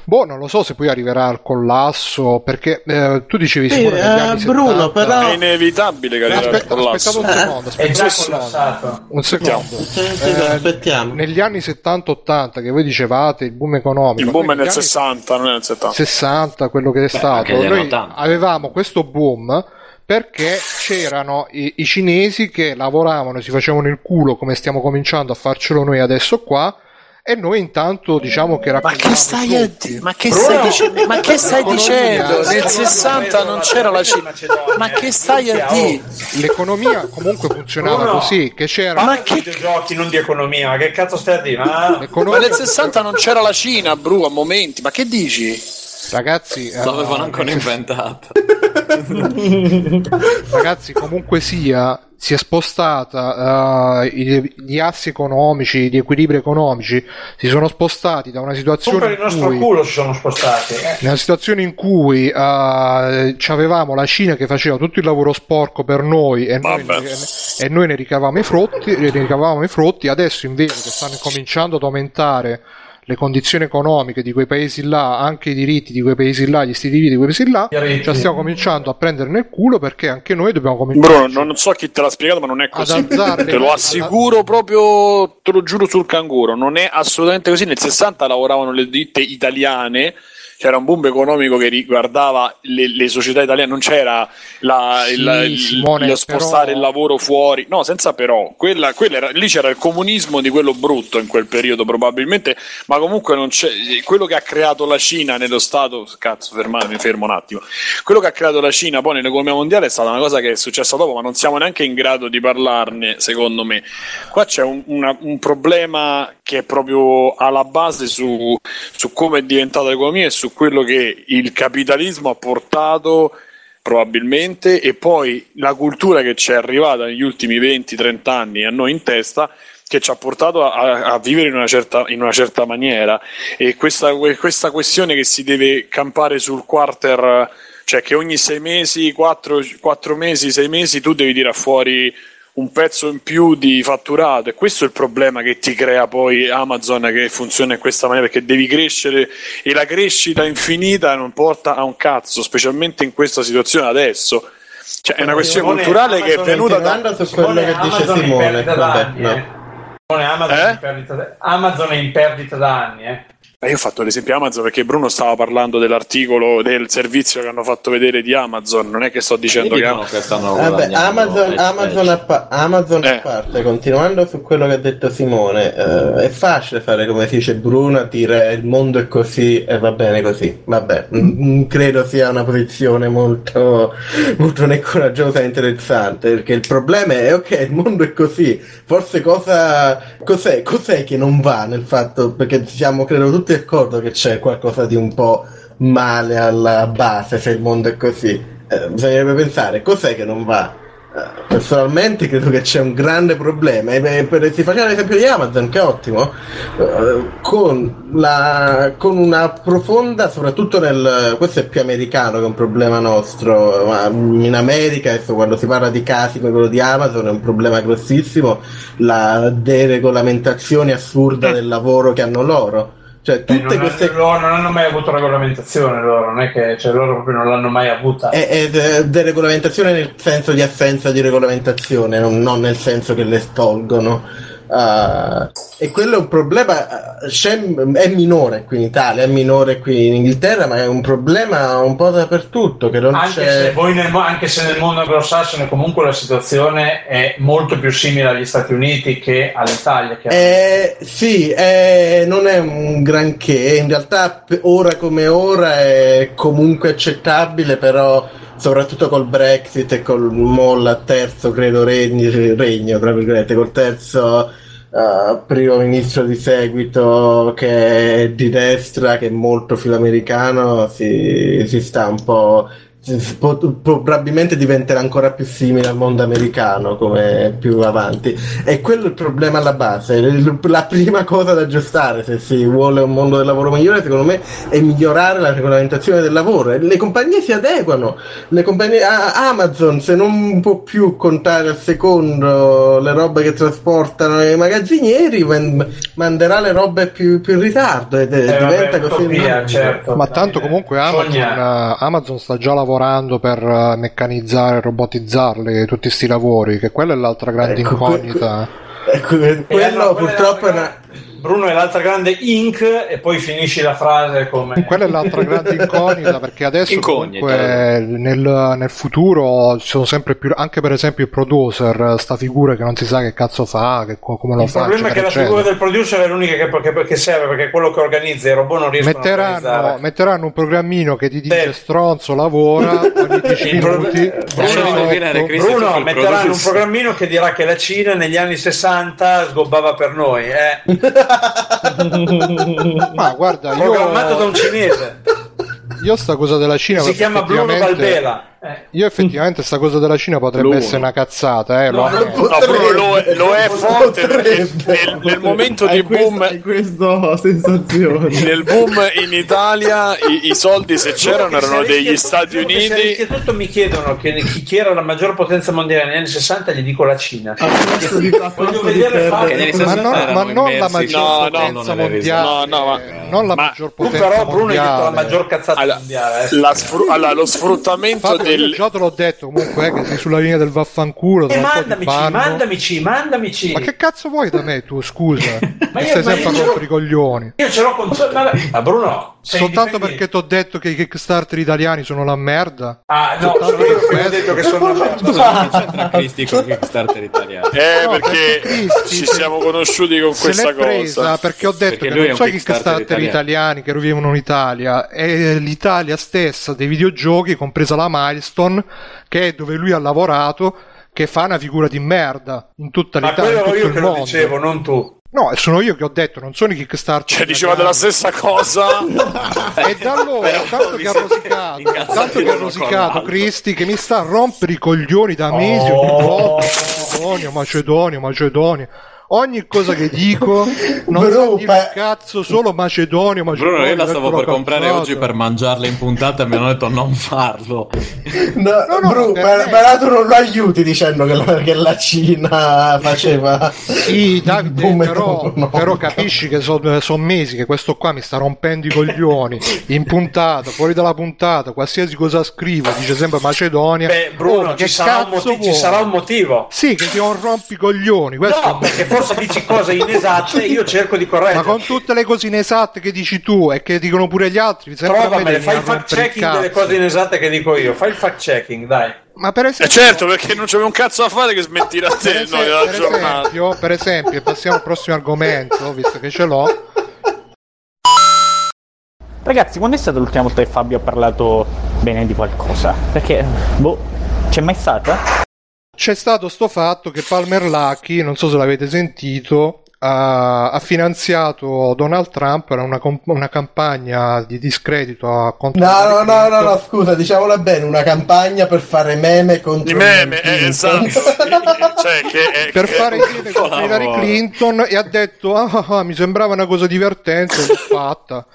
boh, non lo so se poi arriverà al collasso, perché eh, tu dicevi Sì, Simone, eh, Bruno, 70 però- È inevitabile che arrivi al Aspetta, collasso. aspettate un secondo, aspettate un secondo. Un secondo. Eh, aspettiamo. Negli anni 70-80 che voi dicevate il boom economico, Il boom è nel negli anni 60, non è nel 70. 60, quello che è stato, negli anni noi 80. avevamo questo boom perché c'erano i, i cinesi che lavoravano, si facevano il culo come stiamo cominciando a farcelo noi adesso qua e noi intanto diciamo che Ma che stai a dire? Ma che stai dicendo? Ma che stai dicendo? Nel l'economia- 60 non c'era la Cina. Ma che stai a dire? L'economia comunque funzionava così, che c'era Ma Ma che giochi, non di economia, ma che cazzo stai a dire? Ma... Ma nel 60 non c'era la Cina, Bru, a momenti. Ma che dici? Ragazzi, eh, L'avevano ancora inventata. [LAUGHS] ragazzi comunque sia si è spostata eh, i- gli assi economici gli equilibri economici si sono spostati da una Tu situazione in nostro cui culo si sono spostati. eh. nella situazione in cui eh, avevamo la Cina che faceva tutto il lavoro sporco per noi e noi, Vabbè. e noi ne ricavavamo i frutti, ne ricavavamo i frutti, adesso invece che stanno cominciando ad aumentare le condizioni economiche di quei paesi là, anche i diritti di quei paesi là, gli stili di vita di quei paesi là, ci stiamo cominciando a prendere nel culo perché anche noi dobbiamo cominciare Bruno, non so chi te l'ha spiegato, ma non è così. Te lo assicuro proprio, te lo giuro sul canguro. Non è assolutamente così. Nel 60 lavoravano le ditte italiane. C'era un boom economico che riguardava le, le società italiane, non c'era la, Sì, il, il- Simone, lo spostare però- il lavoro fuori, no, senza però. Quella, quella era- lì c'era il comunismo di quello brutto in quel periodo, probabilmente, ma comunque non c'è. Quello che ha creato la Cina nello Stato, cazzo, fermatemi, fermo un attimo. Quello che ha creato la Cina poi nell'economia mondiale è stata una cosa che è successa dopo, ma non siamo neanche in grado di parlarne, secondo me. Qua c'è un, una- un problema che è proprio alla base su, su come è diventata l'economia e su quello che il capitalismo ha portato probabilmente e poi la cultura che ci è arrivata negli ultimi 20-30 anni a noi in testa che ci ha portato a, a vivere in una, certa, in una certa maniera. E questa, questa questione che si deve campare sul quarter cioè che ogni sei mesi, quattro, quattro mesi, sei mesi tu devi tirare fuori un pezzo in più di fatturato e questo è il problema che ti crea poi Amazon che funziona in questa maniera perché devi crescere e la crescita infinita non porta a un cazzo specialmente in questa situazione adesso cioè è una questione Simone, culturale che è Amazon venuta da su quello Simone, che dice Amazon in Simone, perdita da vabbè, anni, no. eh. Simone, Amazon, Eh? in perdita da- Amazon è in perdita da anni, eh. Ma io ho fatto l'esempio Amazon perché Bruno stava parlando dell'articolo del servizio che hanno fatto vedere di Amazon non è che sto dicendo che che stanno Vabbè, guadagnando Amazon, Amazon, a, pa- Amazon a Eh. parte, continuando su quello che ha detto Simone, eh, è facile fare come si dice Bruno, dire il mondo è così e va bene così. Vabbè, mm, mm, credo sia una posizione molto, [LAUGHS] molto né coraggiosa e interessante, perché il problema è, ok, il mondo è così, forse cosa, cos'è, cos'è che non va nel fatto, perché siamo credo tutti d'accordo che c'è qualcosa di un po' male alla base se il mondo è così. Eh, bisognerebbe pensare cos'è che non va. Eh, Personalmente credo che c'è un grande problema e beh, per- si faceva l'esempio di Amazon che è ottimo eh, con, la, con una profonda soprattutto nel questo è più americano che un problema nostro ma in America adesso quando si parla di casi come quello di Amazon è un problema grossissimo la deregolamentazione assurda del lavoro che hanno loro cioè Eh, tutte non, queste loro non hanno mai avuto regolamentazione loro, non è che cioè, loro proprio non l'hanno mai avuta. È, è de- deregolamentazione nel senso di assenza di regolamentazione, non, non nel senso che le tolgono. Uh, e quello è un problema uh, è minore qui in Italia, è minore qui in Inghilterra, ma è un problema un po' dappertutto. Che non anche, se nel, anche, se nel, mondo anglosassone comunque la situazione è molto più simile agli Stati Uniti che all'Italia. Eh, sì, eh, non è un granché, in realtà ora come ora è comunque accettabile, però soprattutto col Brexit e col molla terzo, credo, regno, regno tra virgolette, col terzo uh, primo ministro di seguito che è di destra, che è molto filoamericano, si, si sta un po' probabilmente diventerà ancora più simile al mondo americano come più avanti. E quello è il problema alla base. La prima cosa da aggiustare se si vuole un mondo del lavoro migliore secondo me è migliorare la regolamentazione del lavoro. Le compagnie si adeguano. Le compagnie Amazon se non può più contare al secondo le robe che trasportano i magazzinieri manderà le robe più, più in ritardo. Ed eh, diventa vabbè, così utopia, certo. ma tanto comunque Amazon, uh, Amazon sta già lavorando lavorando per eh, meccanizzare, robotizzarli tutti questi lavori, che quella è l'altra grande ecco, incognita. Ecco, quello allora, purtroppo è una Bruno è l'altra grande Inc. e poi finisci la frase come... Quella è l'altra grande incognita perché adesso [LAUGHS] comunque nel, nel, futuro ci sono sempre più... Anche per esempio il producer, sta figura che non si sa che cazzo fa, che, come lo il fa. Il problema è che la figura del producer è l'unica che, che, che, serve perché quello che organizza, i robot non riescono metteranno, a organizzare. Metteranno un programmino che ti dice sì. stronzo lavora ogni [LAUGHS] 10 minuti. Bruno, Bruno metteranno un programmino che dirà che la Cina negli anni 60 sgobbava per noi. Eh. [LAUGHS] [LAUGHS] Ma guarda, io... programmato da un cinese. Io sta cosa della Cina si chiama Bruno Valbela. Io effettivamente sta cosa della Cina potrebbe L'uno. essere una cazzata, eh, no, lo, no, lo, è, lo è forte nel, nel momento di boom questa sensazione. Nel boom in Italia i, i soldi se c'erano erano degli Stati Uniti. Che tutto mi chiedono che, chi, chi, era la maggior potenza mondiale negli anni 60 gli dico la Cina. Voglio vedere ma, non, ma non la maggior no, potenza no, mondiale. No, no, ma, non la maggior potenza però Bruno mondiale. hai detto la maggior cazzata allora, mondiale. Eh. Sfru- allora, lo sfruttamento Fabio, del io già te l'ho detto comunque eh, che sei sulla linea del vaffanculo. E mandamici, mandamici, mandamici. Ma che cazzo vuoi da me tu, scusa? [LAUGHS] ma io, stai ma sempre a rompere i coglioni. Io ce l'ho con... Ma Bruno... Soltanto perché ti ho detto che i Kickstarter italiani sono la merda. Ah, no, sono io che ho detto che sono la merda. Scusa, c'entra [LAUGHS] Cristi con i Kickstarter italiani? Eh, no, perché, perché ci siamo conosciuti con questa cosa. presa perché ho detto perché che non so i Kickstarter italiani che vivono in Italia, è l'Italia stessa dei videogiochi, compresa la Milestone, che è dove lui ha lavorato che fa una figura di merda in tutta l'Italia. Ma quello io che lo dicevo, non tu. No, sono io che ho detto, non sono i Kickstarter. Cioè, diceva della stessa cosa. [LAUGHS] e da allora, tanto che ha rosicato, tanto che ha rosicato Cristi, che mi sta a rompere i coglioni da mesi oh. ogni volta. Macedonio, Macedonio, Macedonio ogni cosa che dico [LAUGHS] non Bro, so pa- cazzo solo Macedonio, Macedonio Bruno io la stavo per comprare oggi per mangiarla in puntata e mi hanno detto non farlo. No, no, no Bru, per, per tu non lo aiuti dicendo che la, che la Cina faceva sì Davide però, però, capisci che sono son mesi che questo qua mi sta rompendo i coglioni in puntata fuori dalla puntata qualsiasi cosa scrivo dice sempre Macedonia. Beh Bruno oh, ci, sarà motivo, ci, sarà un motivo. Sì che ti un rompicoglioni questo no perché forse dici cose inesatte, io cerco di correggere. Ma con tutte le cose inesatte che dici tu e che dicono pure gli altri, Trovamele, fai il fact checking delle cose inesatte che dico io. Fai il fact checking, dai. Ma per esempio, eh certo, perché non c'avevo un cazzo da fare che smentire a te per esempio, no, per, esempio, per esempio, passiamo al prossimo argomento, visto che ce l'ho. Ragazzi, quando è stata l'ultima volta che Fabio ha parlato bene di qualcosa? Perché, boh, c'è mai stata? C'è stato sto fatto che Palmer Lucky, non so se l'avete sentito, ha, ha finanziato Donald Trump per una, una, campagna di discredito a contro no, no, no, no, no, scusa, diciamola bene, una campagna per fare meme contro I meme, eh, esatto. [LAUGHS] cioè, che, per che, fare i meme contro Hillary Clinton e ha detto ah, ah, ah, mi sembrava una cosa divertente, l'ho [LAUGHS] fatta.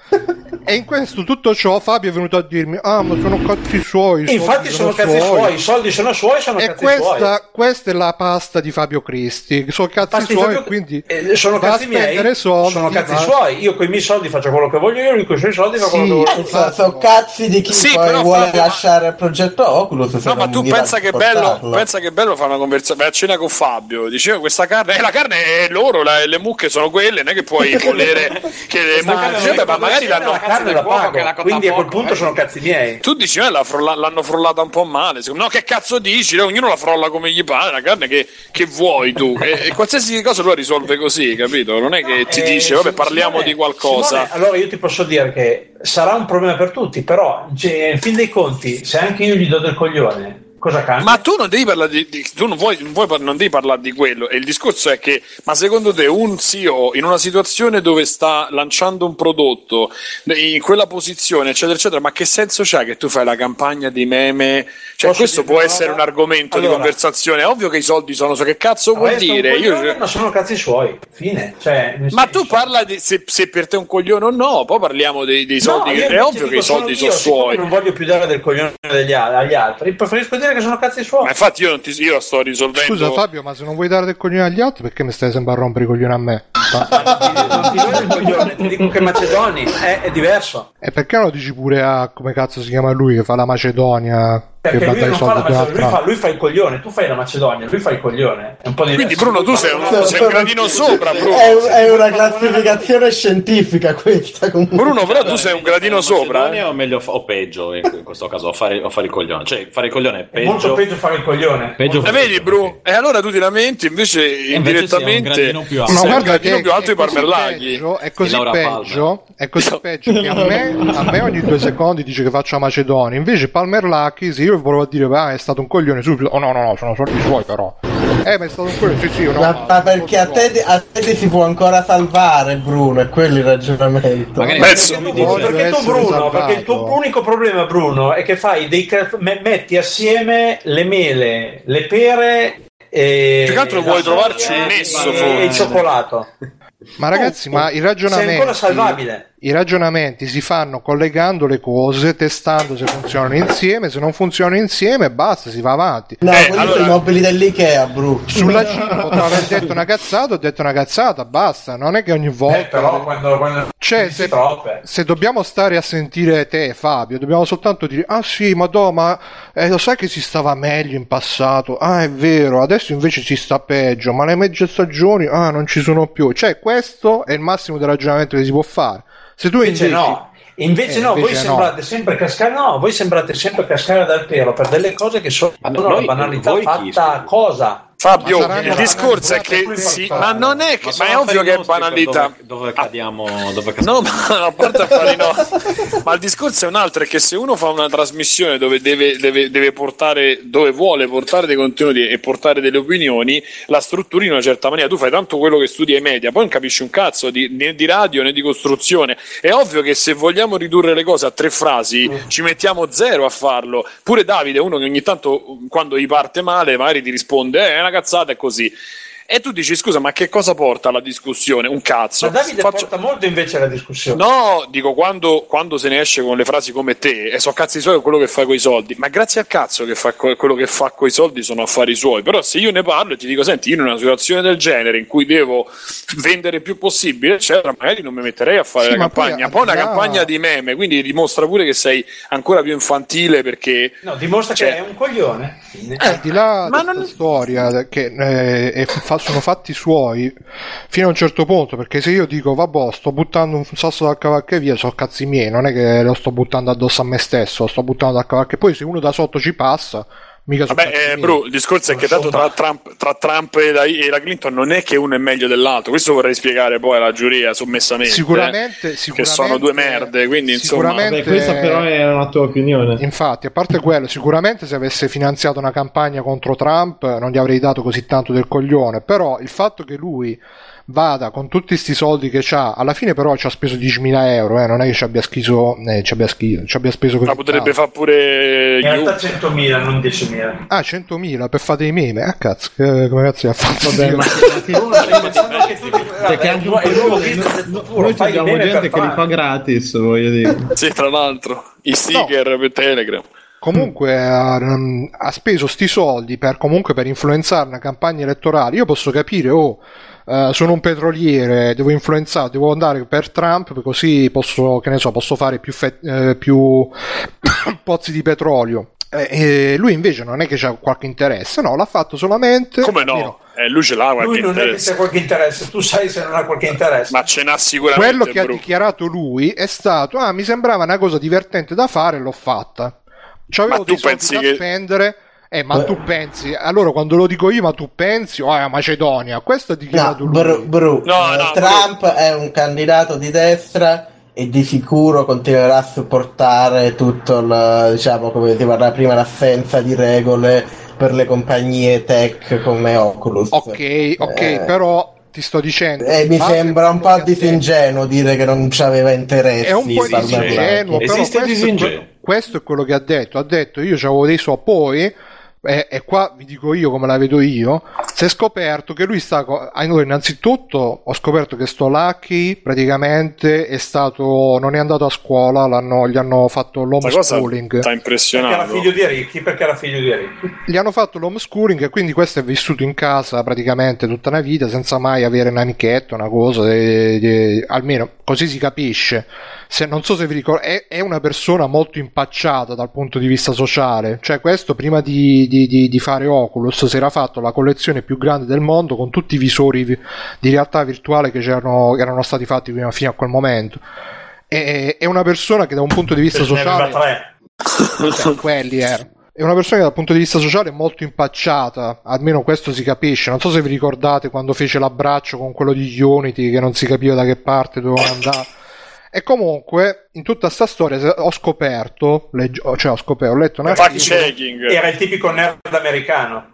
e in questo tutto ciò Fabio è venuto a dirmi ah ma sono cazzi suoi infatti sono, sono cazzi suoi. suoi i soldi sono suoi sono e cazzi questa, suoi questa è la pasta di Fabio Cristi sono cazzi Pasti suoi Fabio... quindi eh, sono va cazzi miei, soldi, sono cazzi va- suoi. Io con i miei soldi faccio quello che voglio io, lui con i suoi soldi fa quello che Eh, vuole. so- sono cazzi di chi Sì, poi vuole Fabio, lasciare il progetto Oculus. No, ma tu pensa che, bello, pensa che bello fare una conversazione. Vai a cena con Fabio. Diceva questa carne, eh, la carne è loro, la- le mucche sono quelle, non è che puoi [LAUGHS] volere che le mucche. Dice, "Beh, ma magari la l'hanno carne la pago, quindi a quel punto sono cazzi miei. Tu dici, eh, la frolla- l'hanno frollata un po' male. Secondo- No, che cazzo dici? Ognuno la frolla come gli pare, la carne che, che vuoi tu. E, qualsiasi cosa lui la risolve così, capito? Non è che ti Eh, dice, vabbè, Simone- parliamo di qualcosa. Simone, allora io ti posso dire che sarà un problema per tutti, però cioè, in fin dei conti, se anche io gli do del coglione, cosa cambia? Ma tu non devi parlare di, di- tu non, vuoi, non vuoi non devi parlare di quello. E il discorso è che, ma secondo te, un CEO in una situazione dove sta lanciando un prodotto in quella posizione, eccetera, eccetera, ma che senso c'ha che tu fai la campagna di meme? Cioè, Posso questo può una essere un argomento Allora- di conversazione. È ovvio che i soldi sono, so che cazzo vuol dire? Io- ma sono cazzi suoi, fine. Cioè, ma tu parla di se, se per te è un coglione o no, poi parliamo dei, dei soldi. No, che- è ovvio che i soldi io, sono suoi. Non voglio più dare del coglione agli altri, preferisco dire che sono cazzi suoi. Ma infatti io, non ti, io la sto risolvendo. Scusa Fabio, ma se non vuoi dare del coglione agli altri, perché mi stai sempre a rompere i coglioni a me? Non ti do del coglione, ti dico che Macedoni è, è diverso. E perché lo dici pure a come cazzo si chiama lui che fa la Macedonia? Perché lui non fa la Macedonia, lui fa, lui fa il coglione, tu fai la Macedonia, lui fa il coglione. È un po' diverso. Quindi Bruno, tu sei un, sei un gradino sopra, Bruno. È, è una classificazione scientifica questa. Comunque. Bruno, però tu sei un gradino sopra. Macedonia o meglio o peggio in questo caso a fare, a fare il coglione cioè fare il coglione è È molto peggio peggio fare il coglione. peggio Eh, vedi, Bru? E allora tu ti lamenti, invece indirettamente gradino più alto. Ma un guarda gradino che più alto è di Parmellaghi. peggio, è così peggio, è così peggio che a me, a me ogni due secondi dice che faccio la Macedonia. Invece Palmer Lucky, se io volevo dire, ah, è stato un coglione subito, oh no, no, no, sono soldi suoi però. Eh, ma è stato un coglione, sì, sì, no, Ma, no, ma perché a te, a te ti si può ancora salvare, Bruno? È quello il ragionamento. Magari- Perché tu, Voglio perché tu, Bruno, salvato. perché il tuo unico problema, Bruno, è che fai dei metti assieme le mele, le pere e Più che altro vuoi trovarci un nesso, e il cioccolato. Ma ragazzi, ma i Sei ragionamenti, ancora salvabile. I ragionamenti si fanno collegando le cose, testando se funzionano insieme, se non funzionano insieme basta, si va avanti. No, Eh, quelli allora- sono i mobili dell'Ikea, Bruno. Sulla Cina potrò aver detto una cazzata, ho detto una cazzata, basta, non è che ogni volta... Eh, però quando, quando Cioè, se, se dobbiamo stare a sentire te, Fabio, dobbiamo soltanto dire: Ah, sì, ma do, ma eh, lo sai che si stava meglio in passato? Ah, è vero, adesso invece si sta peggio, ma le mezze stagioni, ah, non ci sono più. Cioè, questo è il massimo del ragionamento che si può fare. Se tu Invece invece, no. Invece Eh, no, voi invece no. sembrate sempre cascare, no, voi sembrate sempre cascare dal pelo per delle cose che sono Ma una noi- banalità voi fatta cosa. Fabio, Ma il discorso è che sì, ma non è che, ma, sono è ovvio che è banalità. dove, dove cadiamo dove cadiamo. No, ma a parte affari no. [LAUGHS] Ma il discorso è un altro: è che se uno fa una trasmissione dove deve, deve- deve portare, dove vuole portare dei contenuti e portare delle opinioni, la strutturi in una certa maniera. Tu fai tanto quello che studi ai media, poi non capisci un cazzo di, né di radio né di costruzione. È ovvio che se vogliamo ridurre le cose a tre frasi, ci mettiamo zero a farlo. Pure Davide, uno che ogni tanto, quando gli parte male, magari ti risponde: eh, cazzata, è così. E tu dici, scusa, ma che cosa porta alla discussione? Un cazzo. Ma Davide Faccio- porta molto invece la discussione. No, dico quando, quando se ne esce con le frasi come te, e so cazzi suoi quello che fa coi soldi, ma grazie al cazzo che fa co- quello che fa coi soldi sono affari suoi. Però se io ne parlo e ti dico, senti, io in una situazione del genere in cui devo vendere il più possibile, eccetera, magari non mi metterei a fare Sì, la poi campagna. Poi di una là- campagna di meme, quindi dimostra pure che sei ancora più infantile perché. No, dimostra Cioè- che è un coglione. Al di là ma non- storia che eh, è fa- sono fatti suoi fino a un certo punto perché se io dico vabbè sto buttando un sasso dal cavallo via sono cazzi miei non è che lo sto buttando addosso a me stesso lo sto buttando dal cavallo poi se uno da sotto ci passa mica Vabbè, eh. Bru, il discorso è che tanto tra Trump, tra Trump e, la, e la Clinton non è che uno è meglio dell'altro. Questo vorrei spiegare poi alla giuria sommessamente. sicuramente, eh, sicuramente che sono due merde. Quindi insomma, sicuramente- Beh, questa però è una tua opinione. Infatti, a parte quello, sicuramente se avesse finanziato una campagna contro Trump non gli avrei dato così tanto del coglione, però il fatto che lui vada con tutti questi soldi che ha, alla fine però ci ha speso 10.000 euro, eh, non è che ci abbia, schiso, eh, ci abbia, schi- ci abbia speso così ma potrebbe fare pure In realtà Yu. 100.000, non 10.000. Ah, 100.000 per fare dei meme, ah cazzo, che- come cazzo gli ha fatto? Vabbè, ma [LAUGHS] perché anche un po' futuro, noi abbiamo bene gente che li fa gratis, voglio dire. [LAUGHS] Sì, tra l'altro, i sticker per Telegram. comunque ha, ha speso sti soldi per comunque per influenzare una campagna elettorale. Io posso capire, oh, eh, sono un petroliere, devo influenzare, devo andare per Trump, così posso, che ne so, posso fare più, fe- eh, più [COUGHS] pozzi di petrolio. Eh, lui invece non è che c'ha qualche interesse, no, l'ha fatto solamente. Come no? Eh, lui ce l'ha qualche Lui non è che interesse. c'è qualche interesse, tu sai se non ha qualche interesse. Ma ce n'ha sicuramente. Quello che ha Bru. dichiarato lui è stato: Ah, mi sembrava una cosa divertente da fare, l'ho fatta. C'avevo Ma tu dei soldi pensi da che- spendere. Eh, ma tu pensi, allora quando lo dico io, ma tu pensi, oh, è Macedonia, questo è No, dichiarato lui. Bru, Bru, No, eh, no, Trump è un candidato di destra e di sicuro continuerà a supportare tutto il, diciamo, come si parla prima, l'assenza di regole per le compagnie tech come Oculus. Ok, ok, Eh, però ti sto dicendo. eh, mi sembra un po' ha disingenuo dire che non c'aveva interesse. È un po' disingenuo, però Esiste questo, disingenuo. È, questo è quello che ha detto. Ha detto io avevo dei so poi. E, e qua vi dico io come la vedo io. Si è scoperto che lui sta. co- Allora, innanzitutto ho scoperto che sto Lucky praticamente è stato. non è andato a scuola, l'hanno- gli hanno fatto l'homeschooling. sta Perché era impressionando. figlio di ricchi, perché era figlio di ricchi. Gli hanno fatto l'homeschooling e quindi questo è vissuto in casa praticamente tutta una vita senza mai avere un amichetto, una cosa, e- e- almeno così si capisce. Se, non so se vi ricordo, è, è una persona molto impacciata dal punto di vista sociale. Cioè, questo prima di, di- di- di fare Oculus si era fatto la collezione più grande del mondo con tutti i visori vi- di realtà virtuale che, c'erano, che erano stati fatti fino, a quel momento. E- È una persona che da un punto di vista sociale cioè, quelli erano. È una persona che dal punto di vista sociale è molto impacciata, almeno questo si capisce. Non so se vi ricordate quando fece l'abbraccio con quello di Unity che non si capiva da che parte doveva andare. E comunque, in tutta sta storia ho scoperto, legg- cioè ho scoperto, ho letto un Fact articolo checking. Era il tipico nerd americano.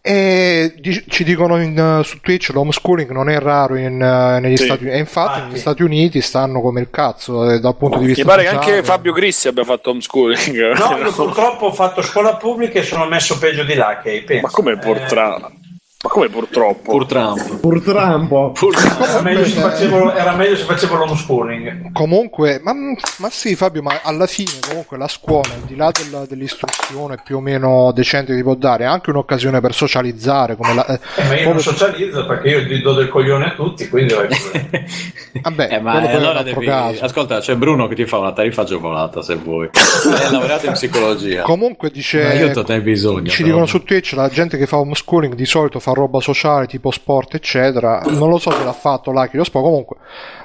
e di- ci dicono in, eh, su Twitch l'homeschooling non è raro in, eh, negli Sì. Stati Uniti. E infatti Infatti. negli Stati Uniti stanno come il cazzo eh, dal punto di vista Mi pare che sociale. anche Fabio Cristi abbia fatto homeschooling. No, io purtroppo ho fatto scuola pupblica e sono messo peggio di là, che penso. Ma come purtroppo? Ma come purtroppo? Purtroppo. Purtroppo. Era meglio se facevo, era meglio se facevo l'homeschooling. Comunque, ma, ma sì Fabio, ma alla fine comunque la scuola, al di là della- dell'istruzione più o meno decente che ti può dare, è anche un'occasione per socializzare. Come la, eh, Eh, ma io come- non socializzo perché io gli do del coglione a tutti, quindi. [LAUGHS] Vabbè, Eh, ma allora devi... caso. Ascolta, c'è Bruno che ti fa una tariffa agevolata se vuoi. È [LAUGHS] laureato in psicologia. Comunque dice, Ma aiuto, te bisogno. ci però. dicono su Twitch, la gente che fa homeschooling di solito fa roba sociale tipo sport eccetera, non lo so se l'ha fatto Lucky lo sport, comunque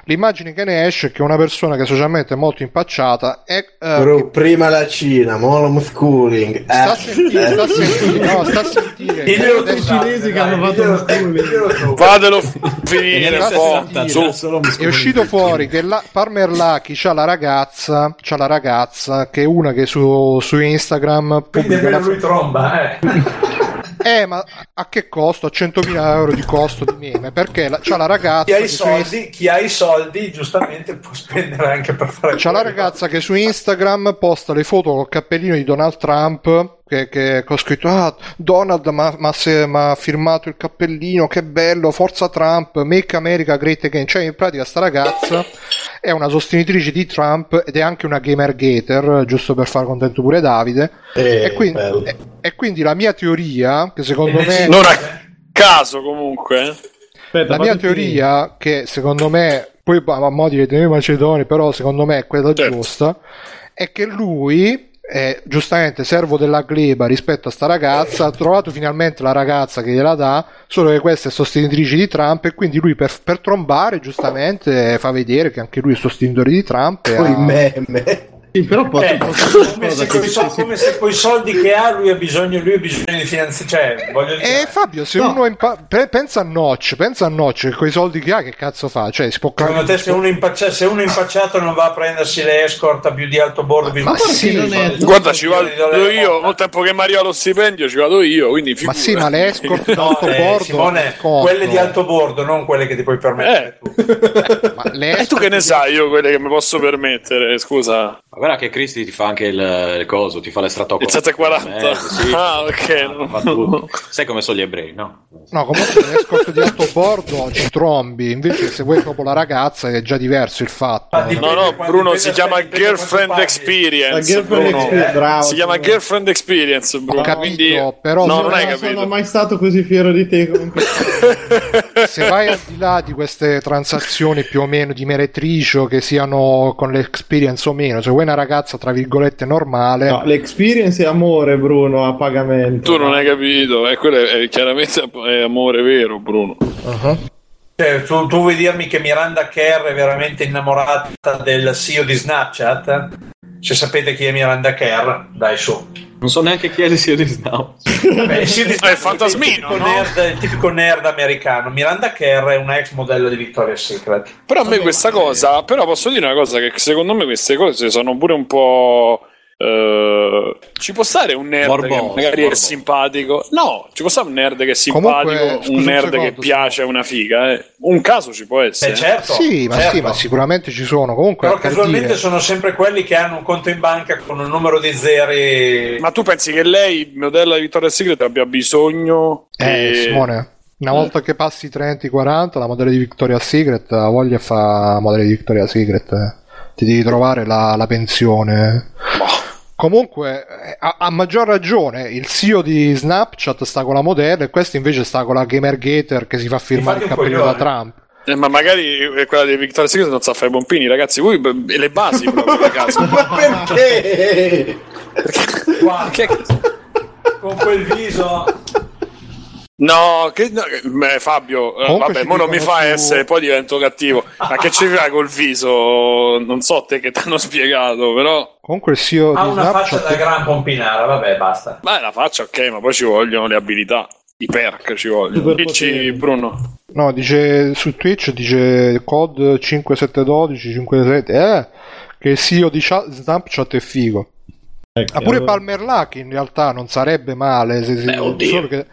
l'immagine che ne esce è che una persona che socialmente è molto impacciata è... eh, che- prima la Cina, mo l'homeschooling. sta a Eh, sentire, eh. sta a sentire, no, sta a sentire. Adesso- cinesi che hanno fatto diglielo tu. Fatelo finire negli un anni po'. 60 Su. c'era solo è uscito fuori che la Parmer Lucky c'ha la ragazza, c'ha la ragazza che è una che su, su Instagram Quindi pubblica la lui tromba, eh. [LAUGHS] Eh, ma a che costo? A 100.000 euro di costo di meme? Perché la, c'ha la ragazza Chi ha i su soldi, chi ha i soldi, giustamente può spendere anche per fare c'ha la ragazza che su Instagram posta le foto col cappellino di Donald Trump che, che, che ho scritto ah Donald ma ha firmato il cappellino che bello forza Trump make America great again cioè in pratica sta ragazza è una sostenitrice di Trump ed è anche una gamer gator giusto per far contento pure Davide Eh, e, quindi, e, e quindi la mia teoria che secondo me [LAUGHS] Non a caso comunque. Aspetta, La mia teoria, che secondo me, poi a mo' direte noi macedoni, però secondo me è quella Certo. giusta, è che lui, è, giustamente servo della gleba rispetto a sta ragazza, ha trovato finalmente la ragazza che gliela dà, solo che questa è sostenitrice di Trump e quindi lui per, per trombare giustamente fa vedere che anche lui è sostenitore di Trump. e Poi ha- meme. Sì, però posso, Eh, posso come, se che- coi so- come se con i soldi che ha lui ha bisogno, lui ha bisogno di finanziare. Cioè, voglio dire, Eh Fabio, se No. uno impa- pe- pensa a Notch, pensa a Notch, che con i soldi che ha, che cazzo fa? Cioè, si può secondo te se uno, impaccia- se uno impacciato non va a prendersi le escort a più di alto bordo, Ma sì, non è- Guarda, ci vado io. Nel tempo che mi arriva lo stipendio, ci vado io. Quindi Ma sì, ma le escort No, d'alto eh, bordo Simone, quelle di alto bordo, non quelle che ti puoi permettere tu. [LAUGHS] Ma le E tu che ne sai io quelle che mi posso permettere? Scusa. Ma guarda che Cristi ti fa anche il, il coso, ti fa l'estratto Il 740. Eh, sì. Ah, ok. Ah. Sai come sono gli ebrei, no? No, comunque l'escort di alto bordo ci trombi, invece se vuoi proprio la ragazza è già diverso il fatto. No, no, Bruno si chiama Girlfriend Experience. Girlfriend Bruno. experience, bravo, si chiama. Girlfriend Experience, Bruno. Ho capito, Quindi... però no, non hai non capito. sono mai stato così fiero di te comunque. [LAUGHS] se vai al di là di queste transazioni più o meno di meretricio che siano con l'experience o meno, se vuoi una ragazza tra virgolette normale, No, l'experience è amore, Bruno, a pagamento. Tu non hai capito, e quello è, è chiaramente è amore vero, Bruno. Cioè, tu, tu vuoi dirmi che Miranda Kerr è veramente innamorata del CEO di Snapchat? Se sapete chi è Miranda Kerr, dai su. Non so neanche chi è il CEO di Snow. Beh, il CEO di È il fantasmino, il tipico, no? nerd, il tipico nerd americano. Miranda Kerr è una ex modello di Victoria's Secret. Però a me questa cosa, però posso dire una cosa, che secondo me queste cose sono pure un po'... eh, ci può stare un nerd Morbose, che magari è morbose. simpatico. No, ci può stare un nerd che è Comunque, simpatico, scusa un un nerd secondo, che piace a una figa. eh. Un caso ci può essere. Eh, certo, sì, ma certo. sì, ma sicuramente ci sono. Comunque, Però per casualmente dire- sono sempre quelli che hanno un conto in banca con un numero di zeri. Ma tu pensi che lei, modella di Victoria's Secret, abbia bisogno Eh, Simone, una volta che passi i 30-40, la modella di Victoria's Secret ha voglia fa modella di Victoria's Secret. eh. Ti devi trovare la, la pensione. Comunque, eh, a, a maggior ragione, il CEO di Snapchat sta con la modella e questo invece sta con la Gamergater che si fa firmare il Infatti cappellino da. Trump. Eh, ma magari eh, quella di Victoria's Secret non sa fare i pompini, ragazzi. Voi le basi proprio casa. [LAUGHS] Ma perché? Guarda, con quel viso. No, che, no, che- beh, Fabio, eh, Comunque vabbè, mo non mi fa su- essere, poi divento cattivo. Ma che ci fai col viso? Non so te che ti hanno spiegato, però. Comunque il CEO Ha di una faccia Snapchat da gran pompinara, vabbè, basta. Beh, la faccia ok, ma poi ci vogliono le abilità. I perk ci vogliono. Dici, Bruno. No, dice su Twitch dice code 5712 57 eh, che il CEO di Cha- Snapchat è figo. Ecco, Ah, pure allora- Palmer Luck in realtà non sarebbe male se, se- Beh, oddio. solo che-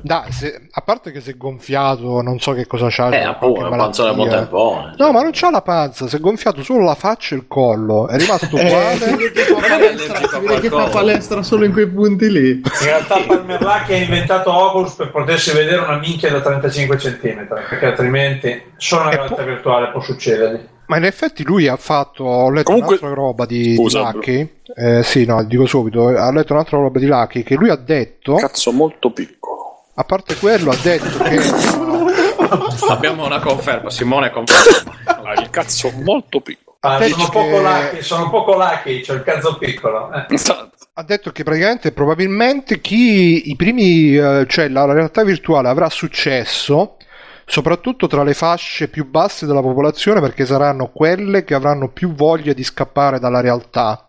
dai, se- a parte che si è gonfiato, non so che cosa c'ha. Eh, appunto, qualche un panzone a malattia. montempone. No, ma non c'ha la panza, si è gonfiato solo la faccia e il collo, è rimasto [LAUGHS] Eh, uguale. si vede che fa palestra, si vede che fa palestra solo in quei punti lì. In realtà Palmer Luck ha inventato Oculus per potersi vedere una minchia da 35 cm, perché altrimenti solo una E realtà poi- virtuale può succedergli. Ma in effetti lui ha fatto, ho letto Comunque- un'altra roba di, di Scusa, Lucky, eh, sì, no, dico subito, ha letto un'altra roba di Lucky che lui ha detto, Cazzo molto piccolo. a parte quello, ha detto che... [LAUGHS] Abbiamo una conferma, Simone conferma. Ha [LAUGHS] il cazzo molto piccolo. Ah, sono, che- poco lucky, sono poco lucky, c'ho il cazzo piccolo. eh. Esatto. ha detto che praticamente probabilmente chi i primi, eh, cioè la realtà virtuale avrà successo soprattutto tra le fasce più basse della popolazione perché saranno quelle che avranno più voglia di scappare dalla realtà.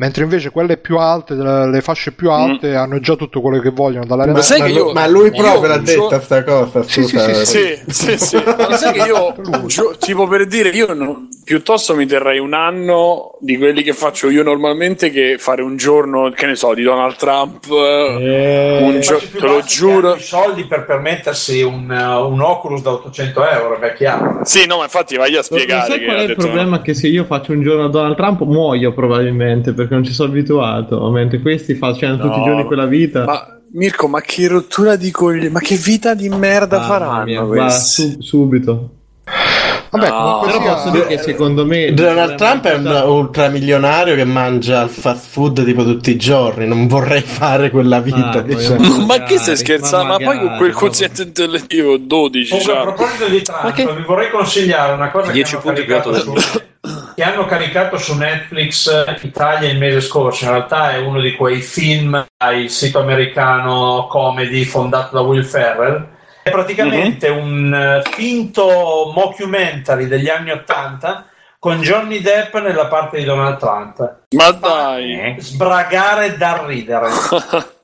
Mentre invece quelle più alte, delle- le fasce più alte, hanno già tutto quello che vogliono dalla realtà. Ma sai ma, io- ma lui io proprio l'ha gio- detta sta cosa. Sì, sì, sì, Sì, sì, sì. [LAUGHS] Ma sai che io, gio- tipo per dire, io no- piuttosto mi terrei un anno di quelli che faccio io normalmente che fare un giorno, che ne so, di Donald Trump. eh, un gio- te lo giuro. i soldi per permettersi un, uh, un Oculus da 800 euro, è chiaro. Sì, no, ma infatti vai a spiegare. sai che qual è il detto- problema? Che se io faccio un giorno a Donald Trump muoio probabilmente perché non ci sono abituato, mentre questi facciano tutti i No, giorni quella vita. Ma Mirko, ma che rottura di coglioni, ma che vita di merda Mamma faranno mia, questi? va, su- subito. Vabbè, No. comunque Però sia- posso dire che secondo me Donald Trump è un ultramilionario che mangia il fast food tipo tutti i giorni. Non vorrei [LAUGHS] fare quella vita. Ah, diciamo. Ma che stai scherzando? Ma, ma poi con quel quoziente intellettivo 12, Comunque, a cioè. proposito di Trump, Ma che- vi vorrei consigliare una cosa che 10 hanno, punti caricato alto su, che hanno caricato su Netflix eh, Italia il mese scorso. In realtà è uno di quei film al sito americano comedy fondato da Will Ferrell. È praticamente un eh, finto mockumentary degli anni Ottanta con Johnny Depp nella parte di Donald Trump. Ma dai, Sbragare da ridere. [LAUGHS]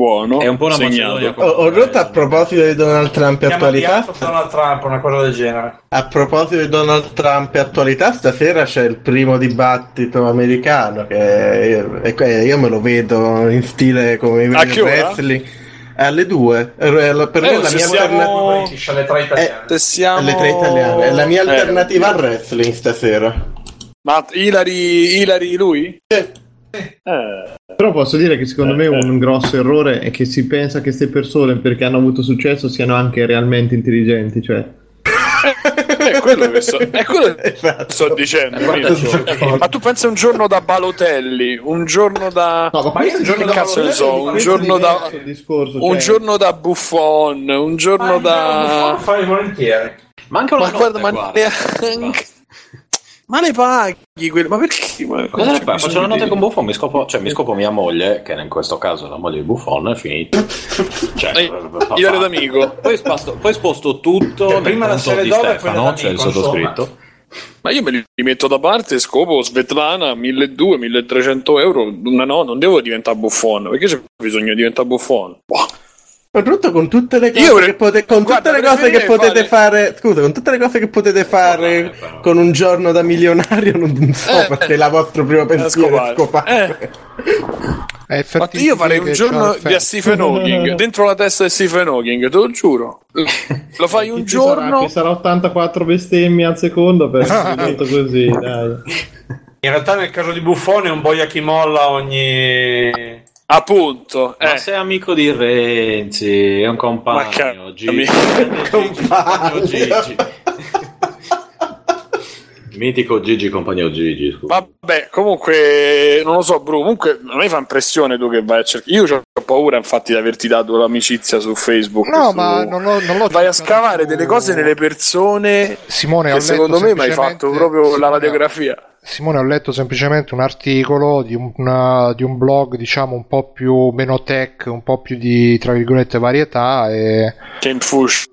buono. È un po' una. Macedonia. Ho, ho rotto a proposito di Donald Trump e attualità. Donald Trump, una cosa del genere. A proposito di Donald Trump e attualità, stasera c'è il primo dibattito americano che que- io me lo vedo in stile come il che ora? Alle due. Eh, Per me Eh, è la se mia siamo- alternativa. Alle tre italiane. Se siamo... Alle tre italiane. È la mia Eh, alternativa al wrestling stasera. Ma Ilari, Ilari lui? Eh. Però posso dire che secondo me un grosso errore è che si pensa che queste persone, perché hanno avuto successo, siano anche realmente intelligenti. Cioè, [LAUGHS] È quello che sto, è quello che sto dicendo. Ma tu pensi un giorno da Balotelli, un giorno da. No, ma io un giorno che cazzo ne so, un giorno da. discorso, Un cioè- giorno da Buffon, un giorno da. fai volentieri. Ma anche una Ma guarda, ma neanche- Ma le paghi quelle? Ma perché? Ma Cosa ne c'è fai? Faccio una di- con Buffon, mi scopo, cioè, mi scopo mia moglie, che in questo caso è la moglie di Buffon, è finito. [LAUGHS] Cioè, io ero d'amico. Poi sposto, poi sposto tutto Cioè, nel prima la serie di Stefano, quella cioè il sottoscritto. Ma io me li metto da parte e scopo Svetlana 1200-1300 euro. No, no, non devo diventare buffon. Perché c'è bisogno di diventare buffon? Boh. Soprattutto con tutte le cose pre- che, pote- con guarda, tutte le cose che potete fare... Scusa, con tutte le cose che potete fare con un giorno da milionario, non so Eh, perché la vostra prima pensiero è scopare. È Ma io farei un giorno di a Stephen Hawking [LAUGHS] dentro la testa di Stephen Hawking, te lo giuro. Lo [LAUGHS] fai un sarà- giorno. Ci sarà 84 bestemmie al secondo per [LAUGHS] detto così. Dai. In realtà nel caso di Buffone è un boia chi molla ogni... Appunto. Ma Eh. sei amico di Renzi, è un compagno. cazzo, Gigi. [LAUGHS] Compagno Gigi. Mitico Gigi, compagno Gigi. Scusa. Vabbè, comunque, non lo so, Bru. Comunque, a me fa impressione tu che vai a cercare. Io ho paura, infatti, di averti dato l'amicizia su Facebook. No, su- ma non, l'ho- non l'ho Vai a scavare su- delle cose nelle persone. Simone, ho che letto secondo me mi hai fatto proprio la Simone, radiografia. Simone, ho letto semplicemente un articolo di un, una- di un blog, diciamo, un po' più meno tech, un po' più di, tra virgolette, varietà e... Che infush.